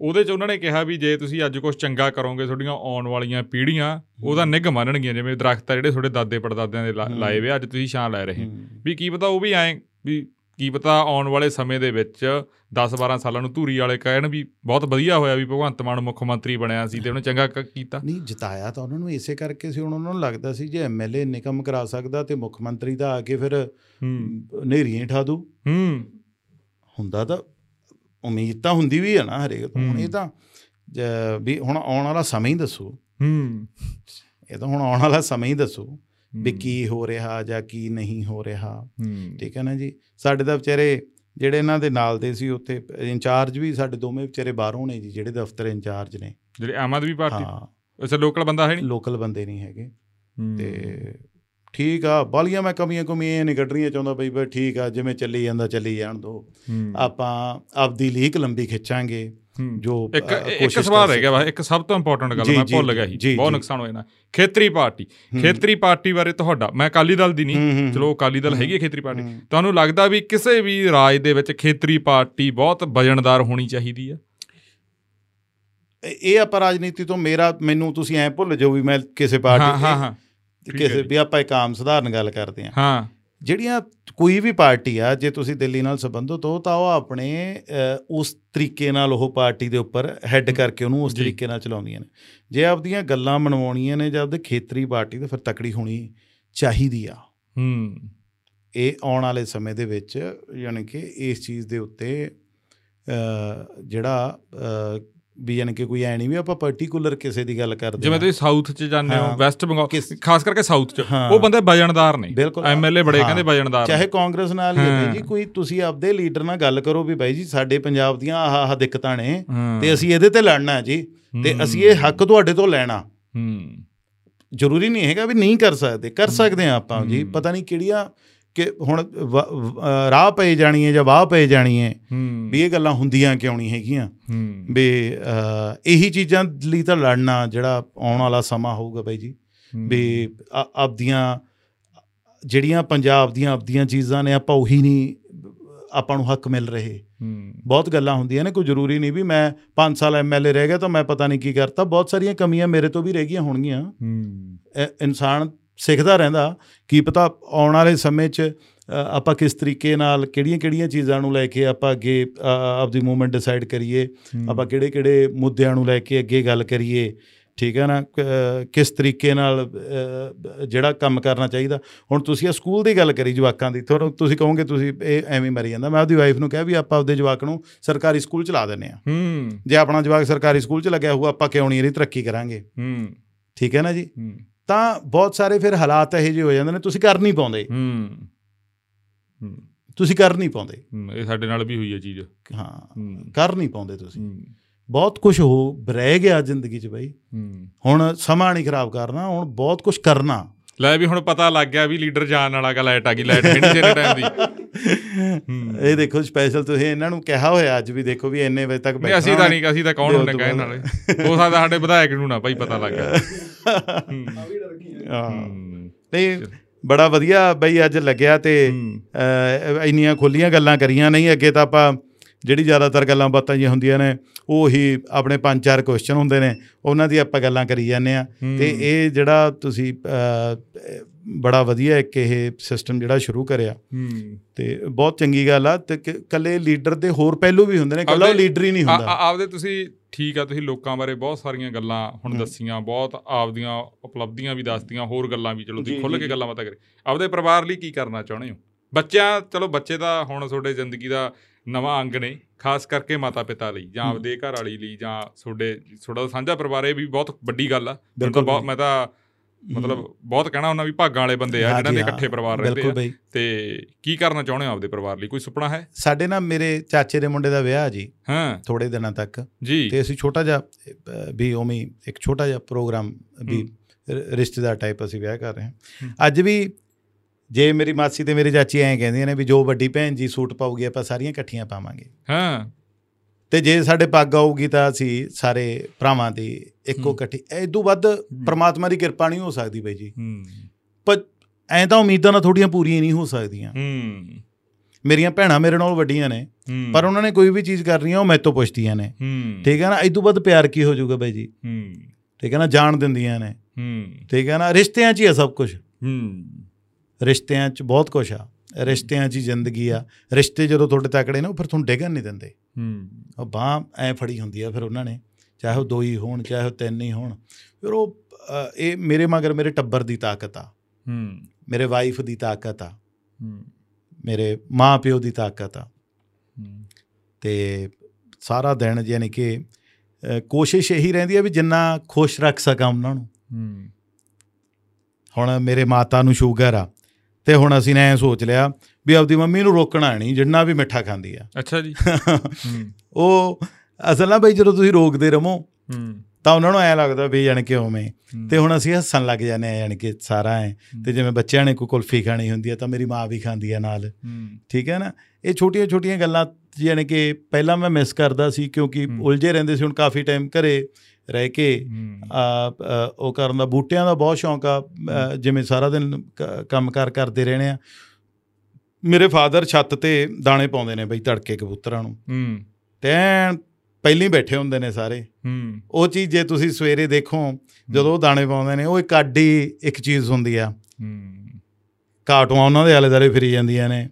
ਉਹਦੇ ਚ ਉਹਨਾਂ ਨੇ ਕਿਹਾ ਵੀ ਜੇ ਤੁਸੀਂ ਅੱਜ ਕੁਝ ਚੰਗਾ ਕਰੋਗੇ ਤੁਹਾਡੀਆਂ ਆਉਣ ਵਾਲੀਆਂ ਪੀੜ੍ਹੀਆਂ ਉਹਦਾ ਨਿੱਘ ਮੰਨਣਗੀਆਂ ਜਿਵੇਂ ਦਰਖਤ ਆ ਜਿਹੜੇ ਤੁਹਾਡੇ ਦਾਦੇ ਪੜਦਾਦਿਆਂ ਦੇ। ਲਾਏ ਵੇ ਅੱਜ ਤੁਸੀਂ ਛਾਂ ਲੈ ਰਹੇ। ਵੀ ਕੀ ਪਤਾ ਉਹ ਵੀ ਐਂ ਵੀ ਕੀ ਪਤਾ ਆਉਣ ਵਾਲੇ ਸਮੇਂ ਦੇ ਵਿੱਚ 10-12 ਸਾਲਾਂ ਨੂੰ ਧੂਰੀ ਵਾਲੇ ਕਹਿਣ ਵੀ ਬਹੁਤ ਵਧੀਆ ਹੋਇਆ ਵੀ ਭਗਵੰਤ ਮਾਨ ਮੁੱਖ ਮੰਤਰੀ ਬਣਿਆ ਸੀ ਤੇ ਉਹਨੇ ਚੰਗਾ ਕੀਤਾ। ਨਹੀਂ ਜਿਤਾਇਆ ਤਾਂ ਉਹਨਾਂ ਨੂੰ ਇਸੇ ਕਰਕੇ ਸੀ ਉਹਨਾਂ ਨੂੰ ਲੱਗਦਾ ਸੀ ਜੇ ਐਮਐਲਏ ਇੰਨੇ ਕੰਮ ਕਰਾ ਸਕਦਾ ਤੇ ਮੁੱਖ ਮੰਤਰੀ ਦਾ ਆ ਕੇ ਫਿਰ ਹੂੰ। ਨੇਰੀਆਂ ਠਾ ਦੂ ਹੂੰ। ਹੁੰਦਾ ਤਾਂ ਉਮੀਦ ਤਾਂ ਹੁੰਦੀ ਵੀ ਹੈ ਨਾ ਹਰੇਕ ਤੋਂ। ਹੁਣ। ਇਹ ਤਾਂ ਵੀ ਹੁਣ ਆਉਣ ਵਾਲਾ ਸਮਾਂ ਹੀ ਦੱਸੂ। ਹੂੰ। ਇਹ ਤਾਂ ਹੁਣ ਆਉਣ ਵਾਲਾ ਸਮਾਂ ਹੀ ਦੱਸੂ। ਵੀ। ਕੀ ਹੋ ਰਿਹਾ ਜਾਂ ਕੀ ਨਹੀਂ ਹੋ ਰਿਹਾ। ਠੀਕ ਹੈ ਨਾ ਜੀ? ਸਾਡੇ ਤਾਂ ਵਿਚਾਰੇ ਜਿਹੜੇ ਇਹਨਾਂ ਦੇ ਨਾਲ ਦੇ ਸੀ ਉੱਥੇ ਇੰਚਾਰਜ ਵੀ ਸਾਡੇ ਦੋਵੇਂ ਵਿਚਾਰੇ ਬਾਹਰੋਂ ਨੇ ਜੀ ਜਿਹੜੇ ਦਫ਼ਤਰ ਇੰਚਾਰਜ ਨੇ। ਜਿਹੜੇ ਆਮ ਆਦਮੀ ਪਾਰਟੀ? ਹਾਂ। ਅੱਛਾ ਲੋਕਲ ਬੰਦਾ ਹੈ ਨਹੀਂ ਲੋਕਲ ਬੰਦੇ ਨਹੀਂ ਹੈਗੇ। ਤੇ ਠੀਕ ਆ ਬਾਲੀਆਂ ਮੈਂ ਕਮੀਆਂ ਕਮੀਆਂ ਨਹੀਂ ਕੱਢਣੀਆਂ ਚਾਹੁੰਦਾ ਬਈ ਬਈ ਠੀਕ ਆ ਜਿਵੇਂ ਚੱਲੀ ਜਾਂਦਾ ਚੱਲੀ ਜਾਣ ਦੋ। ਆਪਾਂ ਆਪਦੀ ਲੀਕ ਲੰਬੀ ਖਿੱਚਾਂਗੇ। ਜੋ ਇੱਕ ਇੱਕ ਸਵਾਲ ਰਹਿ ਗਿਆ ਵਾ। ਇੱਕ ਸਭ ਤੋਂ ਇੰਪੋਰਟੈਂਟ ਗੱਲ ਮੈਂ ਭੁੱਲ ਗਿਆ ਸੀ ਬਹੁਤ। ਨੁਕਸਾਨ ਹੋਇਆ ਨਾ ਖੇਤਰੀ ਪਾਰਟੀ। ਖੇਤਰੀ ਪਾਰਟੀ ਬਾਰੇ ਤੁਹਾਡਾ ਮੈਂ ਅਕਾਲੀ ਦਲ ਦੀ ਨਹੀਂ ਚਲੋ ਅਕਾਲੀ ਦਲ। ਹੈਗੀ ਖੇਤਰੀ ਪਾਰਟੀ। ਤੁਹਾਨੂੰ ਲੱਗਦਾ ਵੀ ਕਿਸੇ ਵੀ ਰਾਜ ਦੇ ਵਿੱਚ ਖੇਤਰੀ ਪਾਰਟੀ ਬਹੁਤ ਵਜਨਦਾਰ ਹੋਣੀ ਚਾਹੀਦੀ ਹੈ ਇਹ- ਆਪਾਂ ਰਾਜਨੀਤੀ ਤੋਂ ਮੇਰਾ ਮੈਨੂੰ ਤੁਸੀਂ ਐ ਭੁੱਲ ਜਾਓ ਵੀ ਮੈਂ ਕਿਸੇ ਪਾਰਟੀ ਕਿਸੇ। ਵੀ ਆਪਾਂ ਇੱਕ ਆਮ ਸਧਾਰਨ ਗੱਲ ਕਰਦੇ ਹਾਂ ਹਾਂ ਜਿਹੜੀਆਂ ਕੋਈ ਵੀ ਪਾਰਟੀ ਆ ਜੇ ਤੁਸੀਂ ਦਿੱਲੀ ਨਾਲ ਸੰਬੰਧਿਤ ਹੋ ਤਾਂ ਉਹ ਆਪਣੇ ਉਸ ਤਰੀਕੇ ਨਾਲ ਉਹ ਪਾਰਟੀ ਦੇ ਉੱਪਰ ਹੈੱਡ ਕਰਕੇ ਉਹਨੂੰ ਉਸ। ਤਰੀਕੇ ਨਾਲ ਚਲਾਉਂਦੀਆਂ ਨੇ। ਜੇ ਆਪਦੀਆਂ ਗੱਲਾਂ ਮਨਵਾਉਣੀਆਂ ਨੇ ਜਾਂ ਆਪਦੇ ਖੇਤਰੀ ਪਾਰਟੀ ਤਾਂ ਫਿਰ ਤਕੜੀ ਹੋਣੀ ਚਾਹੀਦੀ ਆ। ਹੂੰ ਇਹ ਆਉਣ ਵਾਲੇ ਸਮੇਂ ਦੇ ਵਿੱਚ ਯਾਨੀ ਕਿ ਇਸ ਚੀਜ਼ ਦੇ ਉੱਤੇ ਜਿਹੜਾ ਵੀ ਯਾਨੀ ਕਿ ਕੋਈ ਐ ਨਹੀਂ ਵੀ ਆਪਾਂ ਪਾਰਟਿਕੂਲਰ ਕਿਸੇ ਦੀ ਗੱਲ ਕਰਦੇ ਜਿਵੇਂ। ਤੁਸੀਂ ਸਾਊਥ ਚ ਜਾਂਦੇ ਹੋ। ਵੈਸਟ ਬੰਗਾਲ ਖਾਸ ਕਰਕੇ ਸਾਊਥ ਚ। ਉਹ ਬੰਦੇ ਵਜਨਦਾਰ ਨੇ ਐਮਐਲਏ ਬੜੇ। ਕਹਿੰਦੇ ਵਜਨਦਾਰ ਚਾਹੇ। ਕਾਂਗਰਸ ਨਾਲ ਹੀ ਜੀ ਕੋਈ ਤੁਸੀਂ ਆਪਦੇ ਲੀਡਰ ਨਾਲ ਗੱਲ ਕਰੋ ਵੀ ਬਾਈ ਜੀ ਸਾਡੇ ਪੰਜਾਬ ਦੀਆਂ ਆਹ ਆਹ ਦਿੱਕਤਾਂ ਨੇ। ਤੇ ਅਸੀਂ ਇਹਦੇ ਤੇ ਲੜਨਾ ਹੈ ਜੀ ਤੇ। ਅਸੀਂ ਇਹ ਹੱਕ ਤੁਹਾਡੇ ਤੋਂ ਲੈਣਾ ਹੂੰ ਜ਼ਰੂਰੀ ਨਹੀਂ ਹੈਗਾ ਵੀ ਨਹੀਂ ਕਰ ਸਕਦੇ ਕਰ ਸਕਦੇ ਆ ਆਪਾਂ ਜੀ। ਪਤਾ ਨਹੀਂ ਕਿਹੜੀਆਂ ਕਿ ਹੁਣ ਰਾਹ ਪਏ ਜਾਣੀ ਹੈ ਜਾਂ ਵਾਹ ਪਏ ਜਾਣੀ ਹੈ। ਵੀ ਇਹ ਗੱਲਾਂ ਹੁੰਦੀਆਂ ਕਿਉਂ ਨਹੀਂ ਹੈਗੀਆਂ? ਵੀ ਇਹੀ ਚੀਜ਼ਾਂ ਲਈ ਤਾਂ ਲੜਨਾ ਜਿਹੜਾ ਆਉਣ ਵਾਲਾ ਸਮਾਂ ਹੋਊਗਾ ਬਾਈ ਜੀ। ਵੀ ਆਪਦੀਆਂ ਜਿਹੜੀਆਂ ਪੰਜਾਬ ਦੀਆਂ ਆਪਦੀਆਂ ਚੀਜ਼ਾਂ ਨੇ ਆਪਾਂ ਉਹੀ ਨਹੀਂ ਆਪਾਂ ਨੂੰ ਹੱਕ ਮਿਲ ਰਹੇ। ਬਹੁਤ ਗੱਲਾਂ ਹੁੰਦੀਆਂ ਨੇ ਕੋਈ ਜ਼ਰੂਰੀ ਨਹੀਂ ਵੀ ਮੈਂ 5 ਸਾਲ ਐਮਐਲਏ ਰਹਿ ਗਿਆ ਤਾਂ ਮੈਂ ਪਤਾ ਨਹੀਂ ਕੀ ਕਰਤਾ। ਬਹੁਤ ਸਾਰੀਆਂ ਕਮੀਆਂ ਮੇਰੇ ਤੋਂ ਵੀ ਰਹਿ ਗਈਆਂ ਹੋਣਗੀਆਂ। ਇਨਸਾਨ ਸਿੱਖਦਾ ਰਹਿੰਦਾ ਕੀ ਪਤਾ ਆਉਣ ਵਾਲੇ ਸਮੇਂ 'ਚ ਆਪਾਂ ਕਿਸ ਤਰੀਕੇ ਨਾਲ ਕਿਹੜੀਆਂ-ਕਿਹੜੀਆਂ ਚੀਜ਼ਾਂ ਨੂੰ ਲੈ ਕੇ ਆਪਾਂ ਅੱਗੇ ਆਪਦੀ ਮੂਵਮੈਂਟ ਡਿਸਾਈਡ ਕਰੀਏ। ਆਪਾਂ ਕਿਹੜੇ-ਕਿਹੜੇ ਮੁੱਦਿਆਂ ਨੂੰ ਲੈ ਕੇ ਅੱਗੇ ਗੱਲ ਕਰੀਏ ਠੀਕ ਹੈ ਨਾ? ਕਿਸ ਤਰੀਕੇ ਨਾਲ ਜਿਹੜਾ ਕੰਮ ਕਰਨਾ ਚਾਹੀਦਾ। ਹੁਣ ਤੁਸੀਂ ਇਹ ਸਕੂਲ ਦੀ ਗੱਲ ਕਰੀ ਜਵਾਕਾਂ ਦੀ ਤੁਹਾਨੂੰ ਤੁਸੀਂ ਕਹੋਗੇ ਤੁਸੀਂ ਇਹ ਐਵੇਂ ਮਰੀ ਜਾਂਦਾ। ਮੈਂ ਆਪਦੀ ਵਾਈਫ ਨੂੰ ਕਿਹਾ ਵੀ ਆਪਾਂ ਆਪਦੇ ਜਵਾਕ ਨੂੰ ਸਰਕਾਰੀ ਸਕੂਲ ਚ ਲਾ ਦਿੰਨੇ ਆ ਹੂੰ। ਜੇ ਆਪਣਾ ਜਵਾਕ ਸਰਕਾਰੀ ਸਕੂਲ ਚ ਲੱਗਿਆ ਹੋਊ ਆਪਾਂ ਕਿਉਂ ਨਹੀਂ ਇਹਦੀ ਤਰੱਕੀ ਕਰਾਂਗੇ? ਹੂੰ। ਠੀਕ ਹੈ ਨਾ ਜੀ? ਤਾਂ ਬਹੁਤ ਸਾਰੇ ਫਿਰ ਹਾਲਾਤ ਇਹੋ ਜਿਹੇ ਹੋ ਜਾਂਦੇ ਨੇ ਤੁਸੀਂ ਕਰ ਨਹੀਂ ਪਾਉਂਦੇ। ਹੂੰ। ਹੂੰ। ਤੁਸੀਂ ਕਰ ਨਹੀਂ ਪਾਉਂਦੇ। ਇਹ ਸਾਡੇ ਨਾਲ ਵੀ ਹੋਈ ਹੈ ਚੀਜ਼। ਹਾਂ ਕਰ ਨਹੀਂ ਪਾਉਂਦੇ ਤੁਸੀਂ। ਬਹੁਤ ਕੁਝ ਹੋ ਰਹਿ ਗਿਆ ਜ਼ਿੰਦਗੀ 'ਚ ਬਈ। ਹੁਣ ਸਮਾਂ ਨਹੀਂ ਖਰਾਬ ਕਰਨਾ ਹੁਣ ਬਹੁਤ ਕੁਝ ਕਰਨਾ। ਲੈ ਵੀ ਹੁਣ ਪਤਾ ਲੱਗ ਗਿਆ ਵੀ ਲੀਡਰ ਜਾਣ ਵਾਲਾ ਗਾ ਲਾਈਟ ਆ ਗਈ ਲਾਈਟ ਨਹੀਂ ਤੇਰੇ ਟਾਈਮ ਦੀ। ਇਹ ਦੇਖੋ ਸਪੈਸ਼ਲ ਤੁਸੀਂ ਇਹਨਾਂ ਨੂੰ ਕਿਹਾ ਹੋਇਆ ਅੱਜ ਵੀ ਦੇਖੋ ਵੀ ਇੰਨੇ ਵਜੇ ਤੱਕ ਨਹੀਂ ਅਸੀਂ ਤਾਂ ਨਹੀਂ ਅਸੀਂ ਤਾਂ ਕੌਣ ਹੁੰਨੇ ਕਹਿਣ। ਵਾਲੇ। ਹੋ ਸਕਦਾ ਸਾਡੇ ਵਿਧਾਇਕ ਨੂੰ ਨਾ ਭਾਈ ਪਤਾ ਲੱਗ ਗਿਆ। ਨਹੀਂ ਬੜਾ ਵਧੀਆ ਬਈ ਅੱਜ ਲੱਗਿਆ ਤੇ ਹੂੰ। ਇੰਨੀਆਂ ਖੁੱਲੀਆਂ ਗੱਲਾਂ ਕਰੀਆਂ ਨਹੀਂ ਅੱਗੇ ਤਾਂ ਆਪਾਂ ਜਿਹੜੀ ਜ਼ਿਆਦਾਤਰ ਗੱਲਾਂ ਬਾਤਾਂ ਜੀ ਹੁੰਦੀਆਂ ਨੇ ਉਹੀ ਆਪਣੇ ਪੰਜ ਚਾਰ ਕੁਐਸਚਨ ਹੁੰਦੇ ਨੇ ਉਹਨਾਂ ਦੀ ਆਪਾਂ ਗੱਲਾਂ ਕਰੀ ਜਾਂਦੇ ਆ ਤੇ ਇਹ ਜਿਹੜਾ ਤੁਸੀਂ ਬੜਾ ਵਧੀਆ ਇੱਕ ਇਹ ਸਿਸਟਮ ਜਿਹੜਾ ਸ਼ੁਰੂ ਕਰਿਆ। ਤੇ ਬਹੁਤ ਚੰਗੀ ਗੱਲ ਆ ਤੇ ਕੱਲੇ ਲੀਡਰ ਦੇ ਹੋਰ ਪਹਿਲੂ ਵੀ ਹੁੰਦੇ ਨੇ ਕੱਲਾ ਲੀਡਰ ਹੀ ਨਹੀਂ ਹੁੰਦਾ। ਆਪਦੇ ਤੁਸੀਂ ਠੀਕ ਆ ਤੁਸੀਂ ਲੋਕਾਂ ਬਾਰੇ ਬਹੁਤ ਸਾਰੀਆਂ ਗੱਲਾਂ ਹੁਣ ਦੱਸੀਆਂ ਬਹੁਤ ਆਪਦੀਆਂ ਉਪਲਬਧੀਆਂ ਵੀ ਦੱਸਤੀਆਂ ਹੋਰ ਗੱਲਾਂ ਵੀ ਚਲੋ ਤੁਸੀਂ ਖੁੱਲ ਕੇ। ਗੱਲਾਂ ਬਾਤਾਂ ਕਰੇ ਆਪਦੇ ਪਰਿਵਾਰ ਲਈ ਕੀ ਕਰਨਾ ਚਾਹੁੰਦੇ ਹੋ? ਬੱਚਿਆਂ ਚਲੋ ਬੱਚੇ ਤਾਂ ਹੁਣ ਤੁਹਾਡੇ ਜ਼ਿੰਦਗੀ ਦਾ ਨਵਾਂ ਅੰਗ ਨੇ ਖਾਸ ਕਰਕੇ ਮਾਤਾ ਪਿਤਾ ਲਈ ਜਾਂ। ਆਪਦੇ ਘਰ ਵਾਲੀ ਲਈ ਜਾਂ ਤੁਹਾਡੇ ਤੁਹਾਡਾ ਸਾਂਝਾ ਪਰਿਵਾਰ ਇਹ ਵੀ ਬਹੁਤ ਵੱਡੀ ਗੱਲ ਆ। ਮੈਨੂੰ ਤਾਂ। ਮੈਂ ਤਾਂ ਮਤਲਬ ਬਹੁਤ ਕਹਿਣਾ ਉਹਨਾਂ ਵੀ ਭਾਗਾਂ ਵਾਲੇ ਬੰਦੇ ਆ ਜਿਹਨਾਂ ਦੇ ਇਕੱਠੇ ਪਰਿਵਾਰ ਰਹਿੰਦੇ ਆ। ਤੇ ਕੀ ਕਰਨਾ ਚਾਹੁੰਦੇ ਹੋ ਆਪਦੇ ਪਰਿਵਾਰ ਲਈ? ਕੋਈ ਸੁਪਨਾ ਹੈ? ਸਾਡੇ ਨਾ ਮੇਰੇ ਚਾਚੇ ਦੇ ਮੁੰਡੇ ਦਾ ਵਿਆਹ ਜੀ ਹਾਂ। ਥੋੜੇ ਦਿਨਾਂ ਤੱਕ। ਜੀ। ਤੇ ਅਸੀਂ ਛੋਟਾ ਜਿਹਾ ਵੀ ਉਵੇਂ ਇੱਕ ਛੋਟਾ ਜਿਹਾ ਪ੍ਰੋਗਰਾਮ ਵੀ ਰਿਸ਼ਤੇਦਾਰ ਟਾਈਪ ਅਸੀਂ ਵਿਆਹ ਕਰ ਰਹੇ ਹੂੰ। ਹਾਂ। ਅੱਜ ਵੀ ਜੇ ਮੇਰੀ ਮਾਸੀ ਤੇ ਮੇਰੀ ਚਾਚੀ ਐਂ ਕਹਿੰਦੀਆਂ ਨੇ ਵੀ ਜੋ ਵੱਡੀ ਭੈਣ ਜੀ ਸੂਟ ਪਾਉਗੀ ਆਪਾਂ ਸਾਰੀਆਂ ਇਕੱਠੀਆਂ ਪਾਵਾਂਗੇ। ਹਾਂ। ਤੇ ਜੇ ਸਾਡੇ ਪੱਗ ਆਊਗੀ ਤਾਂ ਅਸੀਂ ਸਾਰੇ ਭਰਾਵਾਂ ਦੀ ਇੱਕੋ। ਇਕੱਠੀ। ਐਦੋਂ ਵੱਧ ਪ੍ਰਮਾਤਮਾ ਦੀ ਕਿਰਪਾ ਨਹੀਂ ਹੋ ਸਕਦੀ ਬਈ ਜੀ। ਪਰ ਐਂ ਤਾਂ ਉਮੀਦਾਂ ਨਾ ਥੋੜੀਆਂ ਪੂਰੀਆਂ ਨਹੀਂ ਹੋ ਸਕਦੀਆਂ। ਹੂੰ। ਮੇਰੀਆਂ ਭੈਣਾਂ ਮੇਰੇ ਨਾਲ ਵੱਡੀਆਂ ਨੇ ਪਰ ਉਹਨਾਂ ਨੇ ਕੋਈ ਵੀ ਚੀਜ਼ ਕਰਨੀ ਆ ਉਹ ਤੋਂ ਪੁੱਛਦੀਆਂ ਨੇ। ਠੀਕ ਹੈ ਨਾ? ਇਦੋਂ ਵੱਧ ਪਿਆਰ ਕੀ ਹੋ ਜਾਊਗਾ ਬਾਈ ਜੀ? ਠੀਕ ਹੈ ਨਾ? ਜਾਣ ਦਿੰਦੀਆਂ ਨੇ। ਠੀਕ ਹੈ ਨਾ? ਰਿਸ਼ਤਿਆਂ 'ਚ ਹੀ ਆ ਸਭ ਕੁਝ ਰਿਸ਼ਤਿਆਂ 'ਚ ਬਹੁਤ ਕੁਝ ਆ। ਰਿਸ਼ਤਿਆਂ 'ਚ ਜ਼ਿੰਦਗੀ ਆ। ਰਿਸ਼ਤੇ ਜਦੋਂ ਤੁਹਾਡੇ ਤਕੜੇ ਨੇ ਉਹ ਫਿਰ ਤੁਹਾਨੂੰ ਡਿੱਗਣ ਨਹੀਂ ਦਿੰਦੇ। ਹੂੰ। ਉਹ ਬਾਹ ਐ ਫੜੀ ਹੁੰਦੀ ਆ ਫਿਰ ਉਹਨਾਂ ਨੇ ਚਾਹੇ ਉਹ ਦੋ ਹੀ ਹੋਣ ਚਾਹੇ ਉਹ ਤਿੰਨ ਹੀ ਹੋਣ। ਫਿਰ ਉਹ ਇਹ ਮੇਰੇ ਮਗਰ ਮੇਰੇ ਟੱਬਰ ਦੀ ਤਾਕਤ ਆ। ਹੂੰ। ਮੇਰੇ ਵਾਈਫ ਦੀ ਤਾਕਤ ਆ। ਹੂੰ। ਮੇਰੇ ਮਾਂ ਪਿਓ ਦੀ ਤਾਕਤ ਆ। ਹੂੰ। ਤੇ ਸਾਰਾ ਦਿਨ ਯਾਨੀ ਕਿ ਕੋਸ਼ਿਸ਼ ਇਹੀ ਰਹਿੰਦੀ ਆ ਵੀ ਜਿੰਨਾ ਖੁਸ਼ ਰੱਖ ਸਕਾਂ ਉਹਨਾਂ ਨੂੰ। ਹੂੰ। ਹੁਣ ਮੇਰੇ ਮਾਤਾ ਨੂੰ ਸ਼ੂਗਰ ਆ। ਤੇ ਹੁਣ ਅਸੀਂ ਨੇ ਐ ਸੋਚ ਲਿਆ ਵੀ ਆਪਦੀ ਮੰਮੀ ਨੂੰ ਰੋਕਣਾ ਨਹੀਂ ਜਿੰਨਾ ਵੀ ਮਿੱਠਾ ਖਾਂਦੀ ਆ। ਅੱਛਾ ਜੀ। ਉਹ ਅਸਲ ਨਾ ਬਈ ਜਦੋਂ ਤੁਸੀਂ ਰੋਕਦੇ ਰਹੋ ਤਾਂ ਉਹਨਾਂ ਨੂੰ ਐ ਲੱਗਦਾ ਵੀ ਜਾਣੀ ਕਿ ਉਵੇਂ। ਤੇ ਹੁਣ ਅਸੀਂ ਹੱਸਣ ਲੱਗ ਜਾਂਦੇ ਆ ਜਾਣੀ ਕਿ ਸਾਰਾ ਐ। ਤੇ ਜਿਵੇਂ ਬੱਚਿਆਂ ਨੇ ਕੋਈ ਕੁਲਫੀ ਖਾਣੀ ਹੁੰਦੀ ਆ ਤਾਂ ਮੇਰੀ ਮਾਂ ਵੀ ਖਾਂਦੀ ਆ ਨਾਲ। ਠੀਕ ਹੈ ਨਾ? ਇਹ ਛੋਟੀਆਂ ਛੋਟੀਆਂ ਗੱਲਾਂ ਜਾਣੀ ਕਿ ਪਹਿਲਾਂ ਮੈਂ ਮਿਸ ਕਰਦਾ ਸੀ ਕਿਉਂਕਿ। ਉਲਝੇ ਰਹਿੰਦੇ ਸੀ ਹੁਣ ਕਾਫੀ ਟਾਈਮ ਘਰੇ। ਰਹਿ ਕੇ ਉਹ ਕਰਨ ਦਾ ਬੂਟਿਆਂ ਦਾ ਬਹੁਤ ਸ਼ੌਂਕ ਆ ਜਿਵੇਂ ਸਾਰਾ ਦਿਨ ਕੰਮਕਾਰ ਕਰਦੇ ਰਹਿਣੇ ਆ। ਮੇਰੇ ਫਾਦਰ ਛੱਤ ਤੇ ਦਾਣੇ ਪਾਉਂਦੇ ਨੇ ਬਈ ਤੜਕੇ ਕਬੂਤਰਾਂ ਨੂੰ। ਹੂੰ। ਤੇ ਐਨ ਪਹਿਲੀ ਬੈਠੇ ਹੁੰਦੇ ਨੇ ਸਾਰੇ। ਹੂੰ। ਉਹ ਚੀਜ਼ ਜੇ ਤੁਸੀਂ ਸਵੇਰੇ ਦੇਖੋ ਜਦੋਂ ਉਹ ਦਾਣੇ ਪਾਉਂਦੇ ਨੇ ਉਹ ਇੱਕ ਆਡੀ ਇੱਕ ਚੀਜ਼ ਹੁੰਦੀ ਆ। ਹੂੰ। ਕਾਟੂਆਂ ਉਹਨਾਂ ਦੇ ਆਲੇ ਦੁਆਲੇ ਫਿਰੀ ਜਾਂਦੀਆਂ ਨੇ।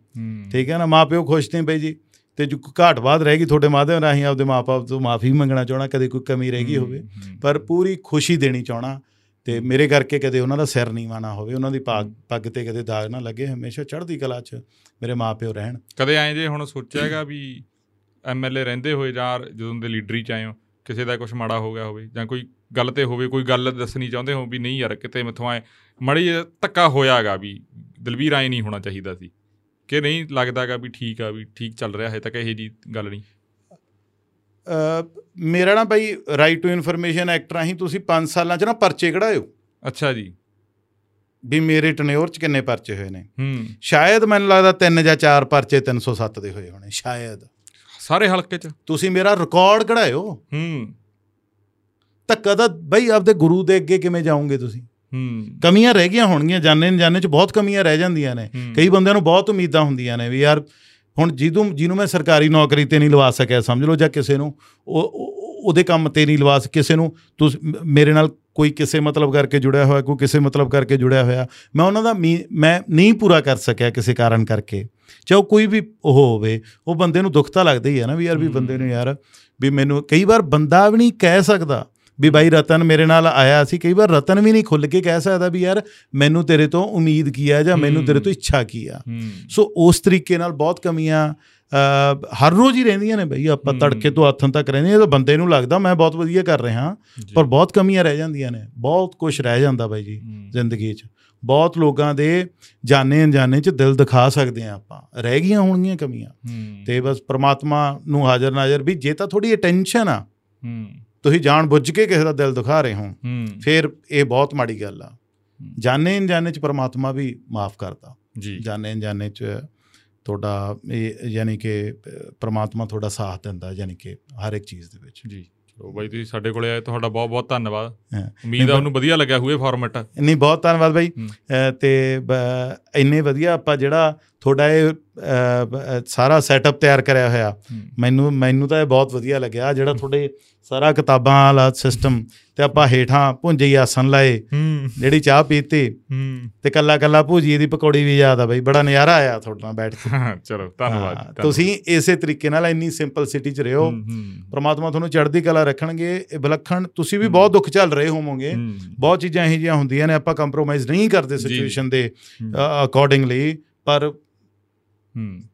ਠੀਕ ਹੈ ਨਾ ਮਾਪਿਓ ਖੁਸ਼ ਨੇ ਬਈ ਜੀ। ਤੇ ਜੋ ਘਾਟ ਬਾਤ ਰਹਿ ਗਈ ਤੁਹਾਡੇ ਮਾਧਿਅਮ ਰਾਹੀਂ ਆਪਦੇ ਮਾਪੇ ਤੋਂ ਮਾਫੀ ਮੰਗਣਾ ਚਾਹਣਾ ਕਦੇ ਕੋਈ ਕਮੀ ਰਹਿ ਗਈ ਹੋਵੇ। ਪਰ ਪੂਰੀ ਖੁਸ਼ੀ ਦੇਣੀ ਚਾਹਣਾ ਤੇ ਮੇਰੇ ਕਰਕੇ ਕਦੇ ਉਹਨਾਂ ਦਾ ਸਿਰ ਨਹੀਂ ਵਾਣਾ ਹੋਵੇ ਉਹਨਾਂ ਦੀ ਪੱਗ ਪੱਗ ਤੇ ਕਦੇ ਦਾਗ ਨਾ ਲੱਗੇ ਹਮੇਸ਼ਾ ਚੜ੍ਹਦੀ ਕਲਾ 'ਚ ਮੇਰੇ ਮਾਪਿਓ ਰਹਿਣ। ਕਦੇ ਐਂ ਜੇ ਹੁਣ ਸੋਚਿਆਗਾ ਵੀ ਐਮਐਲਏ ਰਹਿੰਦੇ ਹੋਏ ਜਾਂ ਜਦੋਂ ਦੇ ਲੀਡਰੀ ਚ ਆਏ ਹੋ ਕਿਸੇ ਦਾ ਕੁਝ ਮਾੜਾ ਹੋ ਗਿਆ ਹੋਵੇ ਜਾਂ ਕੋਈ ਗੱਲ ਤੇ ਹੋਵੇ ਕੋਈ ਗੱਲ ਦੱਸਣੀ ਚਾਹੁੰਦੇ ਹੋ ਵੀ ਨਹੀਂ ਯਾਰ ਕਿਤੇ ਮੈਥੋਂ ਐ ਮੜੀ ਧੱਕਾ ਹੋਇਆਗਾ ਵੀ ਦਲਵੀਰ ਐ ਨਹੀਂ ਹੋਣਾ ਚਾਹੀਦਾ ਸੀ। ਕਿ ਨਹੀਂ ਲੱਗਦਾਗਾ ਵੀ ਠੀਕ ਆ ਵੀ ਠੀਕ ਚੱਲ ਰਿਹਾ ਹੈ ਤੱਕ ਇਹ ਜੀ ਗੱਲ ਨਹੀਂ? ਮੇਰਾ ਨਾ ਭਾਈ ਰਾਈਟ ਟੂ ਇਨਫੋਰਮੇਸ਼ਨ ਐਕਟ ਰਾਹੀਂ ਤੁਸੀਂ 5 ਸਾਲਾਂ 'ਚ ਨਾ ਪਰਚੇ ਕਢਾਇਓ। ਅੱਛਾ ਜੀ। ਵੀ ਮੇਰੇ ਟਨਿਓਰ 'ਚ ਕਿੰਨੇ ਪਰਚੇ ਹੋਏ ਨੇ। ਹੂੰ। ਸ਼ਾਇਦ ਮੈਨੂੰ ਲੱਗਦਾ 3 ਜਾਂ 4 ਪਰਚੇ 307 ਦੇ ਹੋਏ ਹੋਣੇ ਸ਼ਾਇਦ। ਸਾਰੇ ਹਲਕੇ ਚ? ਤੁਸੀਂ ਮੇਰਾ ਰਿਕਾਰਡ ਕਢਾਇਓ। ਹੂੰ। ਤਾਂ ਬਈ ਆਪਦੇ ਗੁਰੂ ਦੇ ਅੱਗੇ ਕਿਵੇਂ ਜਾਓਗੇ ਤੁਸੀਂ? ਕਮੀਆਂ ਰਹਿ ਗਈਆਂ ਹੋਣਗੀਆਂ ਜਾਣੇ ਅਣਜਾਣੇ 'ਚ ਬਹੁਤ ਕਮੀਆਂ ਰਹਿ ਜਾਂਦੀਆਂ ਨੇ। ਕਈ ਬੰਦਿਆਂ ਨੂੰ ਬਹੁਤ ਉਮੀਦਾਂ ਹੁੰਦੀਆਂ ਨੇ ਵੀ ਯਾਰ ਹੁਣ ਜਿਹਨੂੰ ਜਿਹਨੂੰ ਮੈਂ ਸਰਕਾਰੀ ਨੌਕਰੀ ਤੇ ਨਹੀਂ ਲਵਾ ਸਕਿਆ ਸਮਝ ਲਓ ਜਾਂ ਕਿਸੇ ਨੂੰ ਉਹ ਉਹ- ਉਹਦੇ ਕੰਮ ਤੇ ਨਹੀਂ ਲਵਾ ਸ ਕਿਸੇ ਨੂੰ ਤੁਸੀਂ ਮੇਰੇ ਨਾਲ ਕੋਈ ਕਿਸੇ ਮਤਲਬ ਕਰਕੇ ਜੁੜਿਆ ਹੋਇਆ ਕੋਈ ਕਿਸੇ ਮਤਲਬ ਕਰਕੇ ਜੁੜਿਆ ਹੋਇਆ ਮੈਂ ਉਹਨਾਂ ਦਾ ਮੀ- ਨਹੀਂ ਪੂਰਾ ਕਰ ਸਕਿਆ ਕਿਸੇ ਕਾਰਨ ਕਰਕੇ ਚਾਹੇ ਉਹ ਕੋਈ ਵੀ ਉਹ ਹੋਵੇ ਉਹ ਬੰਦੇ ਨੂੰ ਦੁੱਖ ਤਾਂ ਲੱਗਦਾ ਹੀ ਹੈ ਨਾ ਵੀ ਯਾਰ ਵੀ। ਬੰਦੇ ਨੂੰ ਯਾਰ ਵੀ ਮੈਨੂੰ ਕਈ ਵਾਰ ਬੰਦਾ ਵੀ ਨਹੀਂ ਕਹਿ ਸਕਦਾ ਵੀ ਬਾਈ ਰਤਨ ਮੇਰੇ ਨਾਲ ਆਇਆ ਸੀ ਕਈ ਵਾਰ ਰਤਨ ਵੀ ਨਹੀਂ ਖੁੱਲ ਕੇ ਕਹਿ ਸਕਦਾ ਵੀ ਯਾਰ ਮੈਨੂੰ ਤੇਰੇ ਤੋਂ ਉਮੀਦ ਕੀ ਆ ਜਾਂ ਮੈਨੂੰ ਤੇਰੇ ਤੋਂ ਇੱਛਾ ਕੀ ਆ। ਸੋ ਉਸ ਤਰੀਕੇ ਨਾਲ ਬਹੁਤ ਕਮੀਆਂ ਹਰ ਰੋਜ਼ ਹੀ ਰਹਿੰਦੀਆਂ ਨੇ ਬਈ। ਆਪਾਂ। ਤੜਕੇ ਤੋਂ ਹੱਥਾਂ ਤੱਕ ਰਹਿੰਦੀਆਂ ਤਾਂ ਬੰਦੇ ਨੂੰ ਲੱਗਦਾ ਮੈਂ ਬਹੁਤ ਵਧੀਆ ਕਰ ਰਿਹਾ। ਪਰ ਬਹੁਤ ਕਮੀਆਂ ਰਹਿ ਜਾਂਦੀਆਂ ਨੇ ਬਹੁਤ ਕੁਝ ਰਹਿ ਜਾਂਦਾ ਬਾਈ ਜੀ ਜ਼ਿੰਦਗੀ 'ਚ। ਬਹੁਤ ਲੋਕਾਂ ਦੇ ਜਾਣੇ ਅਣਜਾਣੇ 'ਚ ਦਿਲ ਦਿਖਾ ਸਕਦੇ ਆ ਆਪਾਂ। ਰਹਿ ਗਈਆਂ ਹੋਣਗੀਆਂ ਕਮੀਆਂ। ਤੇ ਬਸ ਪ੍ਰਮਾਤਮਾ ਨੂੰ ਹਾਜ਼ਰ ਨਾਜ਼ਰ ਵੀ ਜੇ ਤਾਂ ਥੋੜੀ ਅਟੈਂਸ਼ਨ ਆ। ਤੁਸੀਂ ਜਾਣ ਬੁੱਝ ਕੇ ਕਿਸੇ ਦਾ ਦਿਲ ਦਿਖਾ ਰਹੇ ਹੋ ਫਿਰ ਇਹ ਬਹੁਤ ਮਾੜੀ ਗੱਲ ਆ। ਜਾਣੇ ਅਣਜਾਣੇ 'ਚ ਪ੍ਰਮਾਤਮਾ ਵੀ ਮਾਫ ਕਰਦਾ। ਜੀ। ਜਾਣੇ ਅਣਜਾਣੇ 'ਚ ਤੁਹਾਡਾ ਇਹ ਯਾਨੀ ਕਿ ਪ੍ਰਮਾਤਮਾ ਤੁਹਾਡਾ ਸਾਥ ਦਿੰਦਾ ਯਾਨੀ ਕਿ ਹਰ ਇੱਕ ਚੀਜ਼ ਦੇ ਵਿੱਚ। ਜੀ। ਚਲੋ ਬਾਈ ਤੁਸੀਂ ਸਾਡੇ ਕੋਲੇ ਆਏ ਤੁਹਾਡਾ ਬਹੁਤ ਬਹੁਤ ਧੰਨਵਾਦ। ਉਮੀਦ ਆ ਉਹਨੂੰ ਵਧੀਆ ਲੱਗਿਆ ਹੋਵੇ ਫਾਰਮੈਟ ਨਹੀਂ ਬਹੁਤ ਧੰਨਵਾਦ ਬਾਈ। ਤੇ ਇੰਨੇ ਵਧੀਆ ਆਪਾਂ ਜਿਹੜਾ ਤੁਹਾਡਾ ਇਹ ਸਾਰਾ ਸੈਟਅਪ ਤਿਆਰ ਕਰਿਆ ਹੋਇਆ। ਮੈਨੂੰ ਮੈਨੂੰ ਤਾਂ ਇਹ ਬਹੁਤ ਵਧੀਆ ਲੱਗਿਆ ਜਿਹੜਾ ਤੁਹਾਡੇ ਸਾਰਾ ਕਿਤਾਬਾਂ ਵਾਲਾ ਸਿਸਟਮ ਤੇ ਆਪਾਂ ਹੇਠਾਂ ਭੁੰਜੇ ਹੀ ਆਸਨ ਲਾਏ ਜਿਹੜੀ ਚਾਹ ਪੀਤੀ ਤੇ ਕੱਲਾ ਕੱਲਾ ਭੁਜੀ ਦੀ ਪਕੌੜੀ ਵੀ ਯਾਦ ਆ ਬਈ ਬੜਾ ਨਜ਼ਾਰਾ ਆਇਆ ਤੁਹਾਡੇ ਨਾਲ ਬੈਠ ਕੇ। ਚਲੋ ਧੰਨਵਾਦ। ਤੁਸੀਂ ਇਸੇ ਤਰੀਕੇ ਨਾਲ ਇੰਨੀ ਸਿੰਪਲ ਸਿਟੀ 'ਚ ਰਹੋ। ਪ੍ਰਮਾਤਮਾ ਤੁਹਾਨੂੰ ਚੜ੍ਹਦੀ ਕਲਾ ਰੱਖਣਗੇ ਇਹ ਵਿਲੱਖਣ ਤੁਸੀਂ ਵੀ। ਬਹੁਤ ਦੁੱਖ ਝੱਲ ਰਹੇ ਹੋਵੋਗੇ। ਬਹੁਤ ਚੀਜ਼ਾਂ ਇਹੋ ਜਿਹੀਆਂ ਹੁੰਦੀਆਂ ਨੇ ਆਪਾਂ ਕੰਪਰੋਮਾਈਜ਼ ਨਹੀਂ ਕਰਦੇ। ਸਿਚੁਏਸ਼ਨ ਦੇ ਅਕੋਰਡਿੰਗਲੀ ਪਰ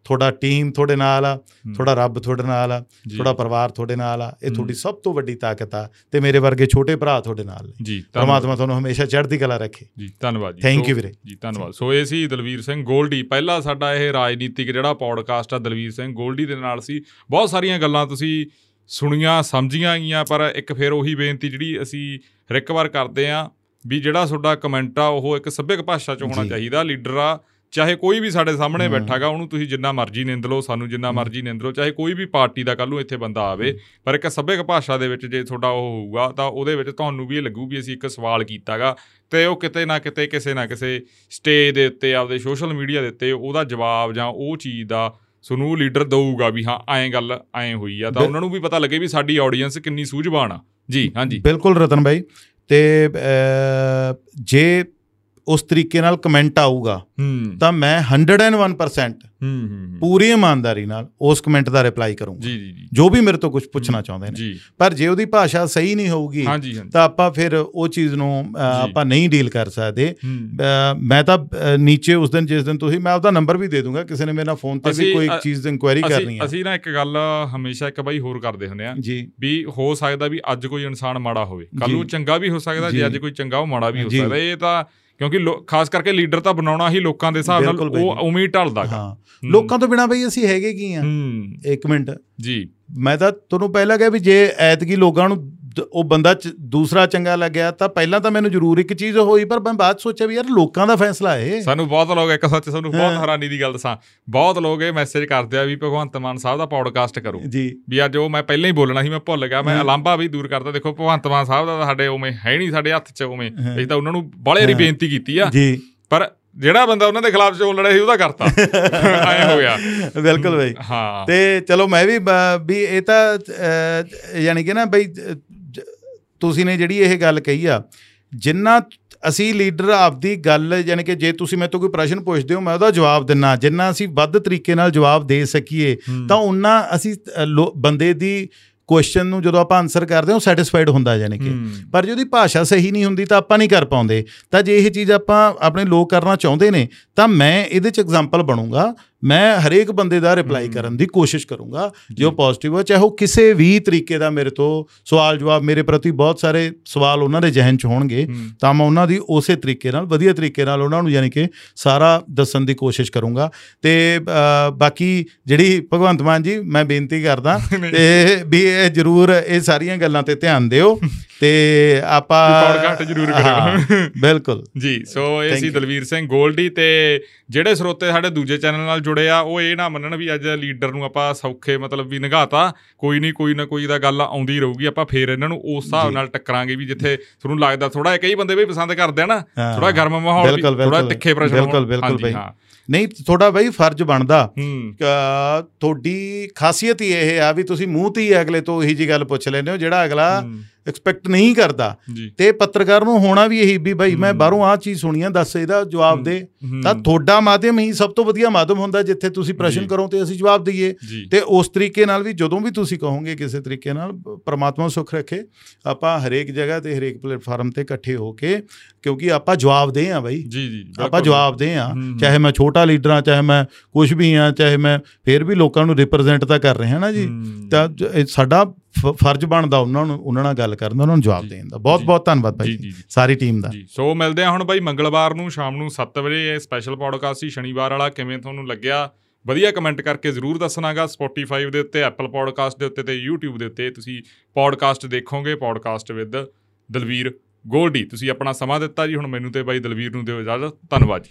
ਤੁਹਾਡਾ ਟੀਮ ਤੁਹਾਡੇ ਨਾਲ ਆ ਤੁਹਾਡਾ ਰੱਬ ਤੁਹਾਡੇ ਨਾਲ ਆ ਤੁਹਾਡਾ ਪਰਿਵਾਰ ਤੁਹਾਡੇ ਨਾਲ ਆ ਇਹ। ਤੁਹਾਡੀ ਸਭ ਤੋਂ ਵੱਡੀ ਤਾਕਤ ਆ ਤੇ ਮੇਰੇ ਵਰਗੇ ਛੋਟੇ ਭਰਾ ਤੁਹਾਡੇ ਨਾਲ ਨੇ। ਜੀ ਪ੍ਰਮਾਤਮਾ ਤੁਹਾਨੂੰ ਹਮੇਸ਼ਾ ਚੜ੍ਹਦੀ ਕਲਾ ਰੱਖੇ। ਜੀ ਧੰਨਵਾਦ ਜੀ। ਥੈਂਕ ਯੂ ਵੀਰੇ। ਜੀ ਧੰਨਵਾਦ। ਸੋ ਇਹ ਸੀ ਦਲਵੀਰ ਸਿੰਘ ਗੋਲਡੀ। ਪਹਿਲਾ ਸਾਡਾ ਇਹ ਰਾਜਨੀਤਿਕ ਜਿਹੜਾ ਪੌਡਕਾਸਟ ਆ ਦਲਵੀਰ ਸਿੰਘ ਗੋਲਡੀ ਦੇ ਨਾਲ ਸੀ। ਬਹੁਤ ਸਾਰੀਆਂ ਗੱਲਾਂ ਤੁਸੀਂ ਸੁਣੀਆਂ ਸਮਝੀਆਂ ਗਈਆਂ ਪਰ ਇੱਕ ਫਿਰ ਉਹੀ ਬੇਨਤੀ ਜਿਹੜੀ ਅਸੀਂ ਹਰ ਇੱਕ ਵਾਰ ਕਰਦੇ ਆ ਵੀ ਜਿਹੜਾ ਤੁਹਾਡਾ ਕਮੈਂਟ ਆ ਉਹ ਇੱਕ ਸੱਭਿਅਕ ਭਾਸ਼ਾ 'ਚ ਹੋਣਾ। ਚਾਹੀਦਾ ਲੀਡਰ ਆ। ਚਾਹੇ ਕੋਈ ਵੀ ਸਾਡੇ ਸਾਹਮਣੇ ਹਮ। ਬੈਠਾਗਾ ਉਹਨੂੰ ਤੁਸੀਂ ਜਿੰਨਾ ਮਰਜ਼ੀ ਨਿੰਦ ਲਓ ਸਾਨੂੰ ਜਿੰਨਾ। ਮਰਜ਼ੀ ਨਿੰਦ ਲਓ ਚਾਹੇ ਕੋਈ ਵੀ ਪਾਰਟੀ ਦਾ ਕੱਲ ਨੂੰ ਇੱਥੇ ਬੰਦਾ ਆਵੇ ਪਰ ਇੱਕ ਸੱਭਿਅਕ ਭਾਸ਼ਾ ਦੇ ਵਿੱਚ ਜੇ ਤੁਹਾਡਾ ਉਹ ਹੋਊਗਾ ਤਾਂ ਉਹਦੇ ਵਿੱਚ ਤੁਹਾਨੂੰ ਵੀ ਇਹ ਲੱਗੂ ਵੀ ਅਸੀਂ ਇੱਕ ਸਵਾਲ ਕੀਤਾਗਾ ਤੇ ਉਹ ਕਿਤੇ ਨਾ ਕਿਤੇ ਕਿਸੇ ਨਾ ਕਿਸੇ ਸਟੇਜ ਦੇ ਉੱਤੇ ਆਪਦੇ ਸੋਸ਼ਲ ਮੀਡੀਆ ਦੇ ਉੱਤੇ ਉਹਦਾ ਜਵਾਬ ਜਾਂ ਉਹ ਚੀਜ਼ ਦਾ ਸੁਨੂ ਲੀਡਰ ਦਊਗਾ ਵੀ ਹਾਂ ਐਂ ਗੱਲ ਐਂ ਹੋਈ ਆ ਤਾਂ ਉਹਨਾਂ ਨੂੰ ਵੀ ਪਤਾ ਲੱਗੇ ਵੀ ਸਾਡੀ ਆਡੀਅנס ਕਿੰਨੀ ਸੂਝਵਾਨ ਆ ਜੀ ਹਾਂਜੀ ਬਿਲਕੁਲ ਰਤਨ ਭਾਈ ਤੇ ਜੇ ਉਸ ਤਰੀਕੇ ਨਾਲ ਕਮੈਂਟ ਆਊਗਾ ਤਾਂ ਮੈਂ 101% ਹੂੰ ਹੂੰ ਪੂਰੀ ਇਮਾਨਦਾਰੀ ਨਾਲ ਉਸ ਕਮੈਂਟ ਦਾ ਰਿਪਲਾਈ ਕਰੂੰਗਾ। ਜੀ ਜੀ ਜੀ। ਵੀ ਮੇਰੇ ਤੋਂ ਕੁਝ ਪੁੱਛਣਾ ਚਾਹੁੰਦੇ ਨੇ। ਪਰ ਜੇ ਉਹਦੀ ਭਾਸ਼ਾ ਸਹੀ ਨਹੀਂ ਹੋਊਗੀ ਤਾਂ ਆਪਾਂ ਫਿਰ ਉਹ ਚੀਜ਼ ਨੂੰ। ਆਪਾਂ ਨਹੀਂ ਡੀਲ ਕਰ ਸਕਦੇ। ਮੈਂ ਤਾਂ ਨੀਚੇ ਉਸ ਦਿਨ ਜਿਸ ਦਿਨ ਤੁਸੀਂ ਮੈਂ ਆਪਦਾ ਨੰਬਰ ਵੀ ਦੇ ਦੂੰਗਾ ਕਿਸੇ ਨੇ ਮੇਰੇ ਨਾਲ ਫੋਨ ਤੇ ਵੀ ਕੋਈ ਚੀਜ਼ ਦੀ ਇਨਕੁਆਇਰੀ ਕਰਨੀ ਹੈ। ਅਸੀਂ ਨਾ ਇੱਕ ਗੱਲ ਹਮੇਸ਼ਾ ਇੱਕ ਬਾਈ ਹੋਰ ਕਰਦੇ ਹੁੰਦੇ ਆ ਵੀ ਹੋ ਸਕਦਾ ਵੀ ਅੱਜ ਕੋਈ ਇਨਸਾਨ ਮਾੜਾ ਹੋਵੇ। ਕੱਲ। ਨੂੰ ਚੰਗਾ ਵੀ ਹੋ ਸਕਦਾ ਜੀ। ਅੱਜ ਕੋਈ ਚੰਗਾ ਉਹ ਮਾੜਾ ਵੀ ਹੋ। ਸਕਦਾ। ਇਹ ਤਾਂ ਕਿਉਂਕਿ ਖਾਸ ਕਰਕੇ ਲੀਡਰ ਤਾਂ ਬਣਾਉਣਾ ਹੀ ਲੋਕਾਂ ਦੇ ਹਿਸਾਬ ਨਾਲ ਉਹ। ਉਵੇਂ ਹੀ ਢਲਦਾ ਗਾ। ਹਾਂ। ਹੂੰ। ਲੋਕਾਂ ਤੋਂ ਬਿਨਾ ਬਈ ਅਸੀਂ ਹੈਗੇ ਕੀ ਆ? ਇੱਕ ਮਿੰਟ। ਜੀ। ਮੈਂ ਤਾਂ ਤੁਹਾਨੂੰ ਪਹਿਲਾਂ ਕਿਹਾ ਵੀ ਜੇ ਐਤਕੀ ਲੋਕਾਂ ਨੂੰ ਉਹ ਬੰਦਾ ਦੂਸਰਾ ਚੰਗਾ ਲੱਗਿਆ ਤਾਂ ਪਹਿਲਾਂ ਤਾਂ ਮੈਨੂੰ ਜ਼ਰੂਰ ਇੱਕ ਚੀਜ਼ ਹੋਈ ਪਰ ਮੈਂ ਬਾਅਦ ਸੋਚਿਆ ਵੀ ਯਾਰ ਲੋਕਾਂ ਦਾ ਫੈਸਲਾ ਹੈ ਸਾਨੂੰ ਬਹੁਤ ਲੋਕ ਇੱਕ ਸੱਚ ਸਾਨੂੰ ਬਹੁਤ। ਹੈਰਾਨੀ ਦੀ ਗੱਲ ਦੱਸਾਂ। ਬਹੁਤ ਲੋਕ ਇਹ ਮੈਸੇਜ ਕਰਦੇ ਆ ਵੀ ਭਗਵੰਤ ਮਾਨ ਸਾਹਿਬ ਦਾ ਪੌਡਕਾਸਟ ਕਰੋ। ਜੀ। ਵੀ ਅੱਜ ਉਹ ਮੈਂ ਪਹਿਲਾਂ ਹੀ ਬੋਲਣਾ ਸੀ ਮੈਂ ਭੁੱਲ ਗਿਆ ਮੈਂ ਹਾਂ। ਅਲਾਂਭਾ ਵੀ ਦੂਰ ਕਰਦਾ। ਦੇਖੋ ਭਗਵੰਤ ਮਾਨ ਸਾਹਿਬ ਦਾ ਸਾਡੇ ਉਵੇਂ ਹੈ ਨਹੀਂ ਸਾਡੇ ਹੱਥ 'ਚ ਉਵੇਂ। ਅਸੀਂ ਤਾਂ ਉਹਨਾਂ ਨੂੰ ਬੜੇ ਹਾਂ। ਬੇਨਤੀ ਕੀਤੀ ਆ। ਜੀ। ਪਰ ਜਿਹੜਾ ਬੰਦਾ ਉਹਨਾਂ ਦੇ ਖਿਲਾਫ ਚੋਣ ਲੜਿਆ ਸੀ ਉਹਦਾ ਕਰਤਾ। ਐ ਹੋ ਗਿਆ ਬਿਲਕੁਲ ਬਈ। ਹਾਂ। ਤੇ ਚਲੋ ਮੈਂ ਵੀ ਵੀ ਇਹ ਤਾਂ ਯਾਨੀ ਕਿ ਨਾ ਬਈ ਤੁਸੀਂ ਨੇ ਜਿਹੜੀ ਇਹ ਗੱਲ ਕਹੀ ਆ ਜਿੰਨਾ ਅਸੀਂ ਲੀਡਰ ਆਪਦੀ ਗੱਲ ਯਾਨੀ ਕਿ ਜੇ ਤੁਸੀਂ ਤੋਂ ਕੋਈ ਪ੍ਰਸ਼ਨ ਪੁੱਛਦੇ ਹੋ ਮੈਂ ਉਹਦਾ ਜਵਾਬ ਦਿੰਨਾ। ਜਿੰਨਾ ਅਸੀਂ ਵੱਧ ਤਰੀਕੇ ਨਾਲ ਜਵਾਬ ਦੇ ਸਕੀਏ ਤਾਂ ਉਹਨਾਂ ਅਸੀਂ ਬੰਦੇ ਦੀ ਕੁਐਸਚਨ ਨੂੰ ਜਦੋਂ ਆਪਾਂ ਆਨਸਰ ਕਰਦੇ ਹਾਂ ਉਹ ਸੈਟੀਸਫਾਈਡ ਹੁੰਦਾ ਯਾਨੀ ਕਿ। ਪਰ ਜੇ ਉਹਦੀ ਭਾਸ਼ਾ ਸਹੀ ਨਹੀਂ ਹੁੰਦੀ ਤਾਂ ਆਪਾਂ ਨਹੀਂ ਕਰ ਪਾਉਂਦੇ। ਤਾਂ ਜੇ ਇਹ ਚੀਜ਼ ਆਪਾਂ ਆਪਣੇ ਲੋਕ ਕਰਨਾ ਚਾਹੁੰਦੇ ਨੇ ਤਾਂ ਮੈਂ ਇਹਦੇ ਚ ਐਗਜ਼ਾਮਪਲ ਬਣੂੰਗਾ। ਮੈਂ ਹਰੇਕ ਬੰਦੇ ਦਾ ਰਿਪਲਾਈ। ਕਰਨ ਦੀ ਕੋਸ਼ਿਸ਼ ਕਰੂੰਗਾ ਜੀ। ਪੋਜ਼ਿਟਿਵ ਹੋ ਚਾਹੇ ਉਹ ਕਿਸੇ ਵੀ ਤਰੀਕੇ ਦਾ ਮੇਰੇ ਤੋਂ ਸਵਾਲ ਜਵਾਬ ਮੇਰੇ ਪ੍ਰਤੀ ਬਹੁਤ ਸਾਰੇ ਸਵਾਲ ਉਹਨਾਂ ਦੇ ਜ਼ਿਹਨ ਚ ਹੋਣਗੇ। ਤਾਂ ਮੈਂ ਉਹਨਾਂ ਦੀ ਉਸੇ ਤਰੀਕੇ ਨਾਲ ਵਧੀਆ ਤਰੀਕੇ ਨਾਲ ਉਹਨਾਂ ਨੂੰ ਯਾਨੀ ਕਿ ਸਾਰਾ ਦੱਸਣ ਦੀ ਕੋਸ਼ਿਸ਼ ਕਰੂੰਗਾ ਤੇ ਬਾਕੀ ਜਿਹੜੀ ਭਗਵੰਤ ਮਾਨ ਜੀ ਮੈਂ ਬੇਨਤੀ ਕਰਦਾ। ਤੇ ਵੀ ਇਹ ਜਰੂਰ ਇਹ ਸਾਰੀਆਂ ਗੱਲਾਂ ਤੇ ਧਿਆਨ ਦਿਓ ਤੇ ਆਪਾਂ podcast ਜ਼ਰੂਰ ਕਰਿਓ। ਹਾਂ, ਬਿਲਕੁਲ ਜੀ ਸੋ ਇਹ ਸੀ. ਦਲਵੀਰ ਸਿੰਘ ਗੋਲਡੀ ਤੇ ਜਿਹੜੇ ਸਰੋਤੇ ਸਾਡੇ ਦੂਜੇ ਚੈਨਲ ਨਾਲ ਜੁੜੇ ਆ ਉਹ ਇਹ ਨਾ ਮੰਨਣ ਵੀ ਅੱਜ ਲੀਡਰ ਨੂੰ ਆਪਾਂ ਸੌਖੇ ਮਤਲਬ ਵੀ ਨਿਗਾਤਾ ਕੋਈ ਨਹੀਂ ਕੋਈ ਨਾ ਕੋਈ ਦਾ ਗੱਲ ਆਉਂਦੀ ਰਹੂਗੀ ਆਪਾਂ ਫੇਰ ਇਹਨਾਂ ਨੂੰ ਉਸ ਹਿਸਾਬ। ਨਾਲ ਟੱਕਰਾਂਗੇ ਵੀ ਜਿੱਥੇ ਤੁਹਾਨੂੰ ਲੱਗਦਾ ਥੋੜਾ ਕਈ ਬੰਦੇ ਵੀ ਪਸੰਦ ਕਰਦੇ ਆ ਨਾ। ਥੋੜਾ ਗਰਮ ਮਾਹੌਲ ਥੋੜਾ। ਤਿੱਖੇ ਪ੍ਰਸ਼ਨ ਬਿਲਕੁਲ। ਬਿਲਕੁਲ ਬਈ। ਨਹੀਂ ਤੁਹਾਡਾ ਬਈ ਫਰਜ਼ ਬਣਦਾ ਤੁਹਾਡੀ ਖਾਸੀਅਤ ਹੀ ਇਹ ਆ ਵੀ ਤੁਸੀਂ ਮੂੰਹ ਤੇ ਹੀ ਅਗਲੇ ਤੋਂ ਉਹੀ ਜੀ ਗੱਲ ਪੁੱਛ ਲੈਂਦੇ ਹੋ ਜਿਹੜਾ ਅਗਲਾ ਐਕਸਪੈਕਟ ਨਹੀਂ ਕਰਦਾ ਤੇ ਪੱਤਰਕਾਰ ਨੂੰ ਹੋਣਾ ਵੀ ਇਹੀ ਵੀ ਭਾਈ ਮੈਂ। ਬਾਹਰੋਂ ਆਹ ਚੀਜ਼ ਸੁਣੀ ਆ ਦੱਸ ਇਹਦਾ ਜਵਾਬ ਦੇ ਤਾਂ ਤੁਹਾਡਾ ਮਾਧਿਅਮ ਹੀ ਸਭ ਤੋਂ ਵਧੀਆ ਮਾਧਿਅਮ ਹੁੰਦਾ ਜਿੱਥੇ ਤੁਸੀਂ ਪ੍ਰਸ਼ਨ। ਕਰੋ ਤੇ ਅਸੀਂ ਜਵਾਬ ਦਈਏ ਤੇ ਉਸ ਤਰੀਕੇ ਨਾਲ ਵੀ ਜਦੋਂ ਵੀ ਤੁਸੀਂ ਕਹੋਗੇ ਕਿਸੇ ਤਰੀਕੇ ਨਾਲ ਪ੍ਰਮਾਤਮਾ ਸੁਖ ਰੱਖੇ ਆਪਾਂ ਹਰੇਕ ਜਗ੍ਹਾ ਤੇ ਹਰੇਕ ਪਲੇਟਫਾਰਮ ਤੇ ਇਕੱਠੇ ਹੋ ਕੇ ਕਿਉਂਕਿ ਆਪਾਂ ਜਵਾਬ ਦੇ ਆ ਬਾਈ ਜੀ ਜੀ ਆਪਾਂ। ਜਵਾਬ ਦੇ ਆ। ਚਾਹੇ ਮੈਂ ਛੋਟਾ ਲੀਡਰ ਆ ਚਾਹੇ ਮੈਂ ਕੁਝ ਵੀ ਆ ਚਾਹੇ ਮੈਂ ਫੇਰ ਵੀ ਲੋਕਾਂ ਨੂੰ ਰਿਪਰੈਜ਼ੈਂਟ ਤਾਂ ਕਰ ਰਿਹਾ ਨਾ ਜੀ ਹੂੰ। ਤਾਂ ਜ- ਇਹ ਸਾਡਾ ਫਰਜ਼ ਬਣਦਾ ਉਹਨਾਂ ਨੂੰ ਉਹਨਾਂ ਨਾਲ ਗੱਲ ਕਰਨ ਦਾ ਉਹਨਾਂ ਨੂੰ ਜਵਾਬ ਦੇਣ ਦਾ। ਬਹੁਤ। ਬਹੁਤ ਧੰਨਵਾਦ ਭਾਈ। ਸਾਰੀ ਟੀਮ ਦਾ। ਜੀ ਸੋ ਮਿਲਦੇ ਆ ਹੁਣ ਬਾਈ ਮੰਗਲਵਾਰ ਨੂੰ ਸ਼ਾਮ ਨੂੰ 7 ਵਜੇ ਇਹ ਸਪੈਸ਼ਲ ਪੌਡਕਾਸਟ ਸੀ ਸ਼ਨੀਵਾਰ ਵਾਲਾ ਕਿਵੇਂ ਤੁਹਾਨੂੰ ਲੱਗਿਆ? ਵਧੀਆ ਕਮੈਂਟ ਕਰਕੇ ਜ਼ਰੂਰ ਦੱਸਣਾਗਾ Spotify ਦੇ ਉੱਤੇ Apple Podcast ਦੇ ਉੱਤੇ ਤੇ YouTube ਦੇ ਉੱਤੇ। ਤੁਸੀਂ ਪੌਡਕਾਸਟ ਦੇਖੋਗੇ ਪੌਡਕਾਸਟ ਵਿਦ ਦਲਵੀਰ ਗੋਲਡੀ। ਤੁਸੀਂ ਆਪਣਾ ਸਮਾਂ ਦਿੱਤਾ ਜੀ ਹੁਣ ਮੈਨੂੰ ਤੇ ਬਾਈ ਦਲਵੀਰ ਨੂੰ ਦਿਓ ਇਜਾਜ਼ਤ। ਧੰਨਵਾਦ ਜੀ।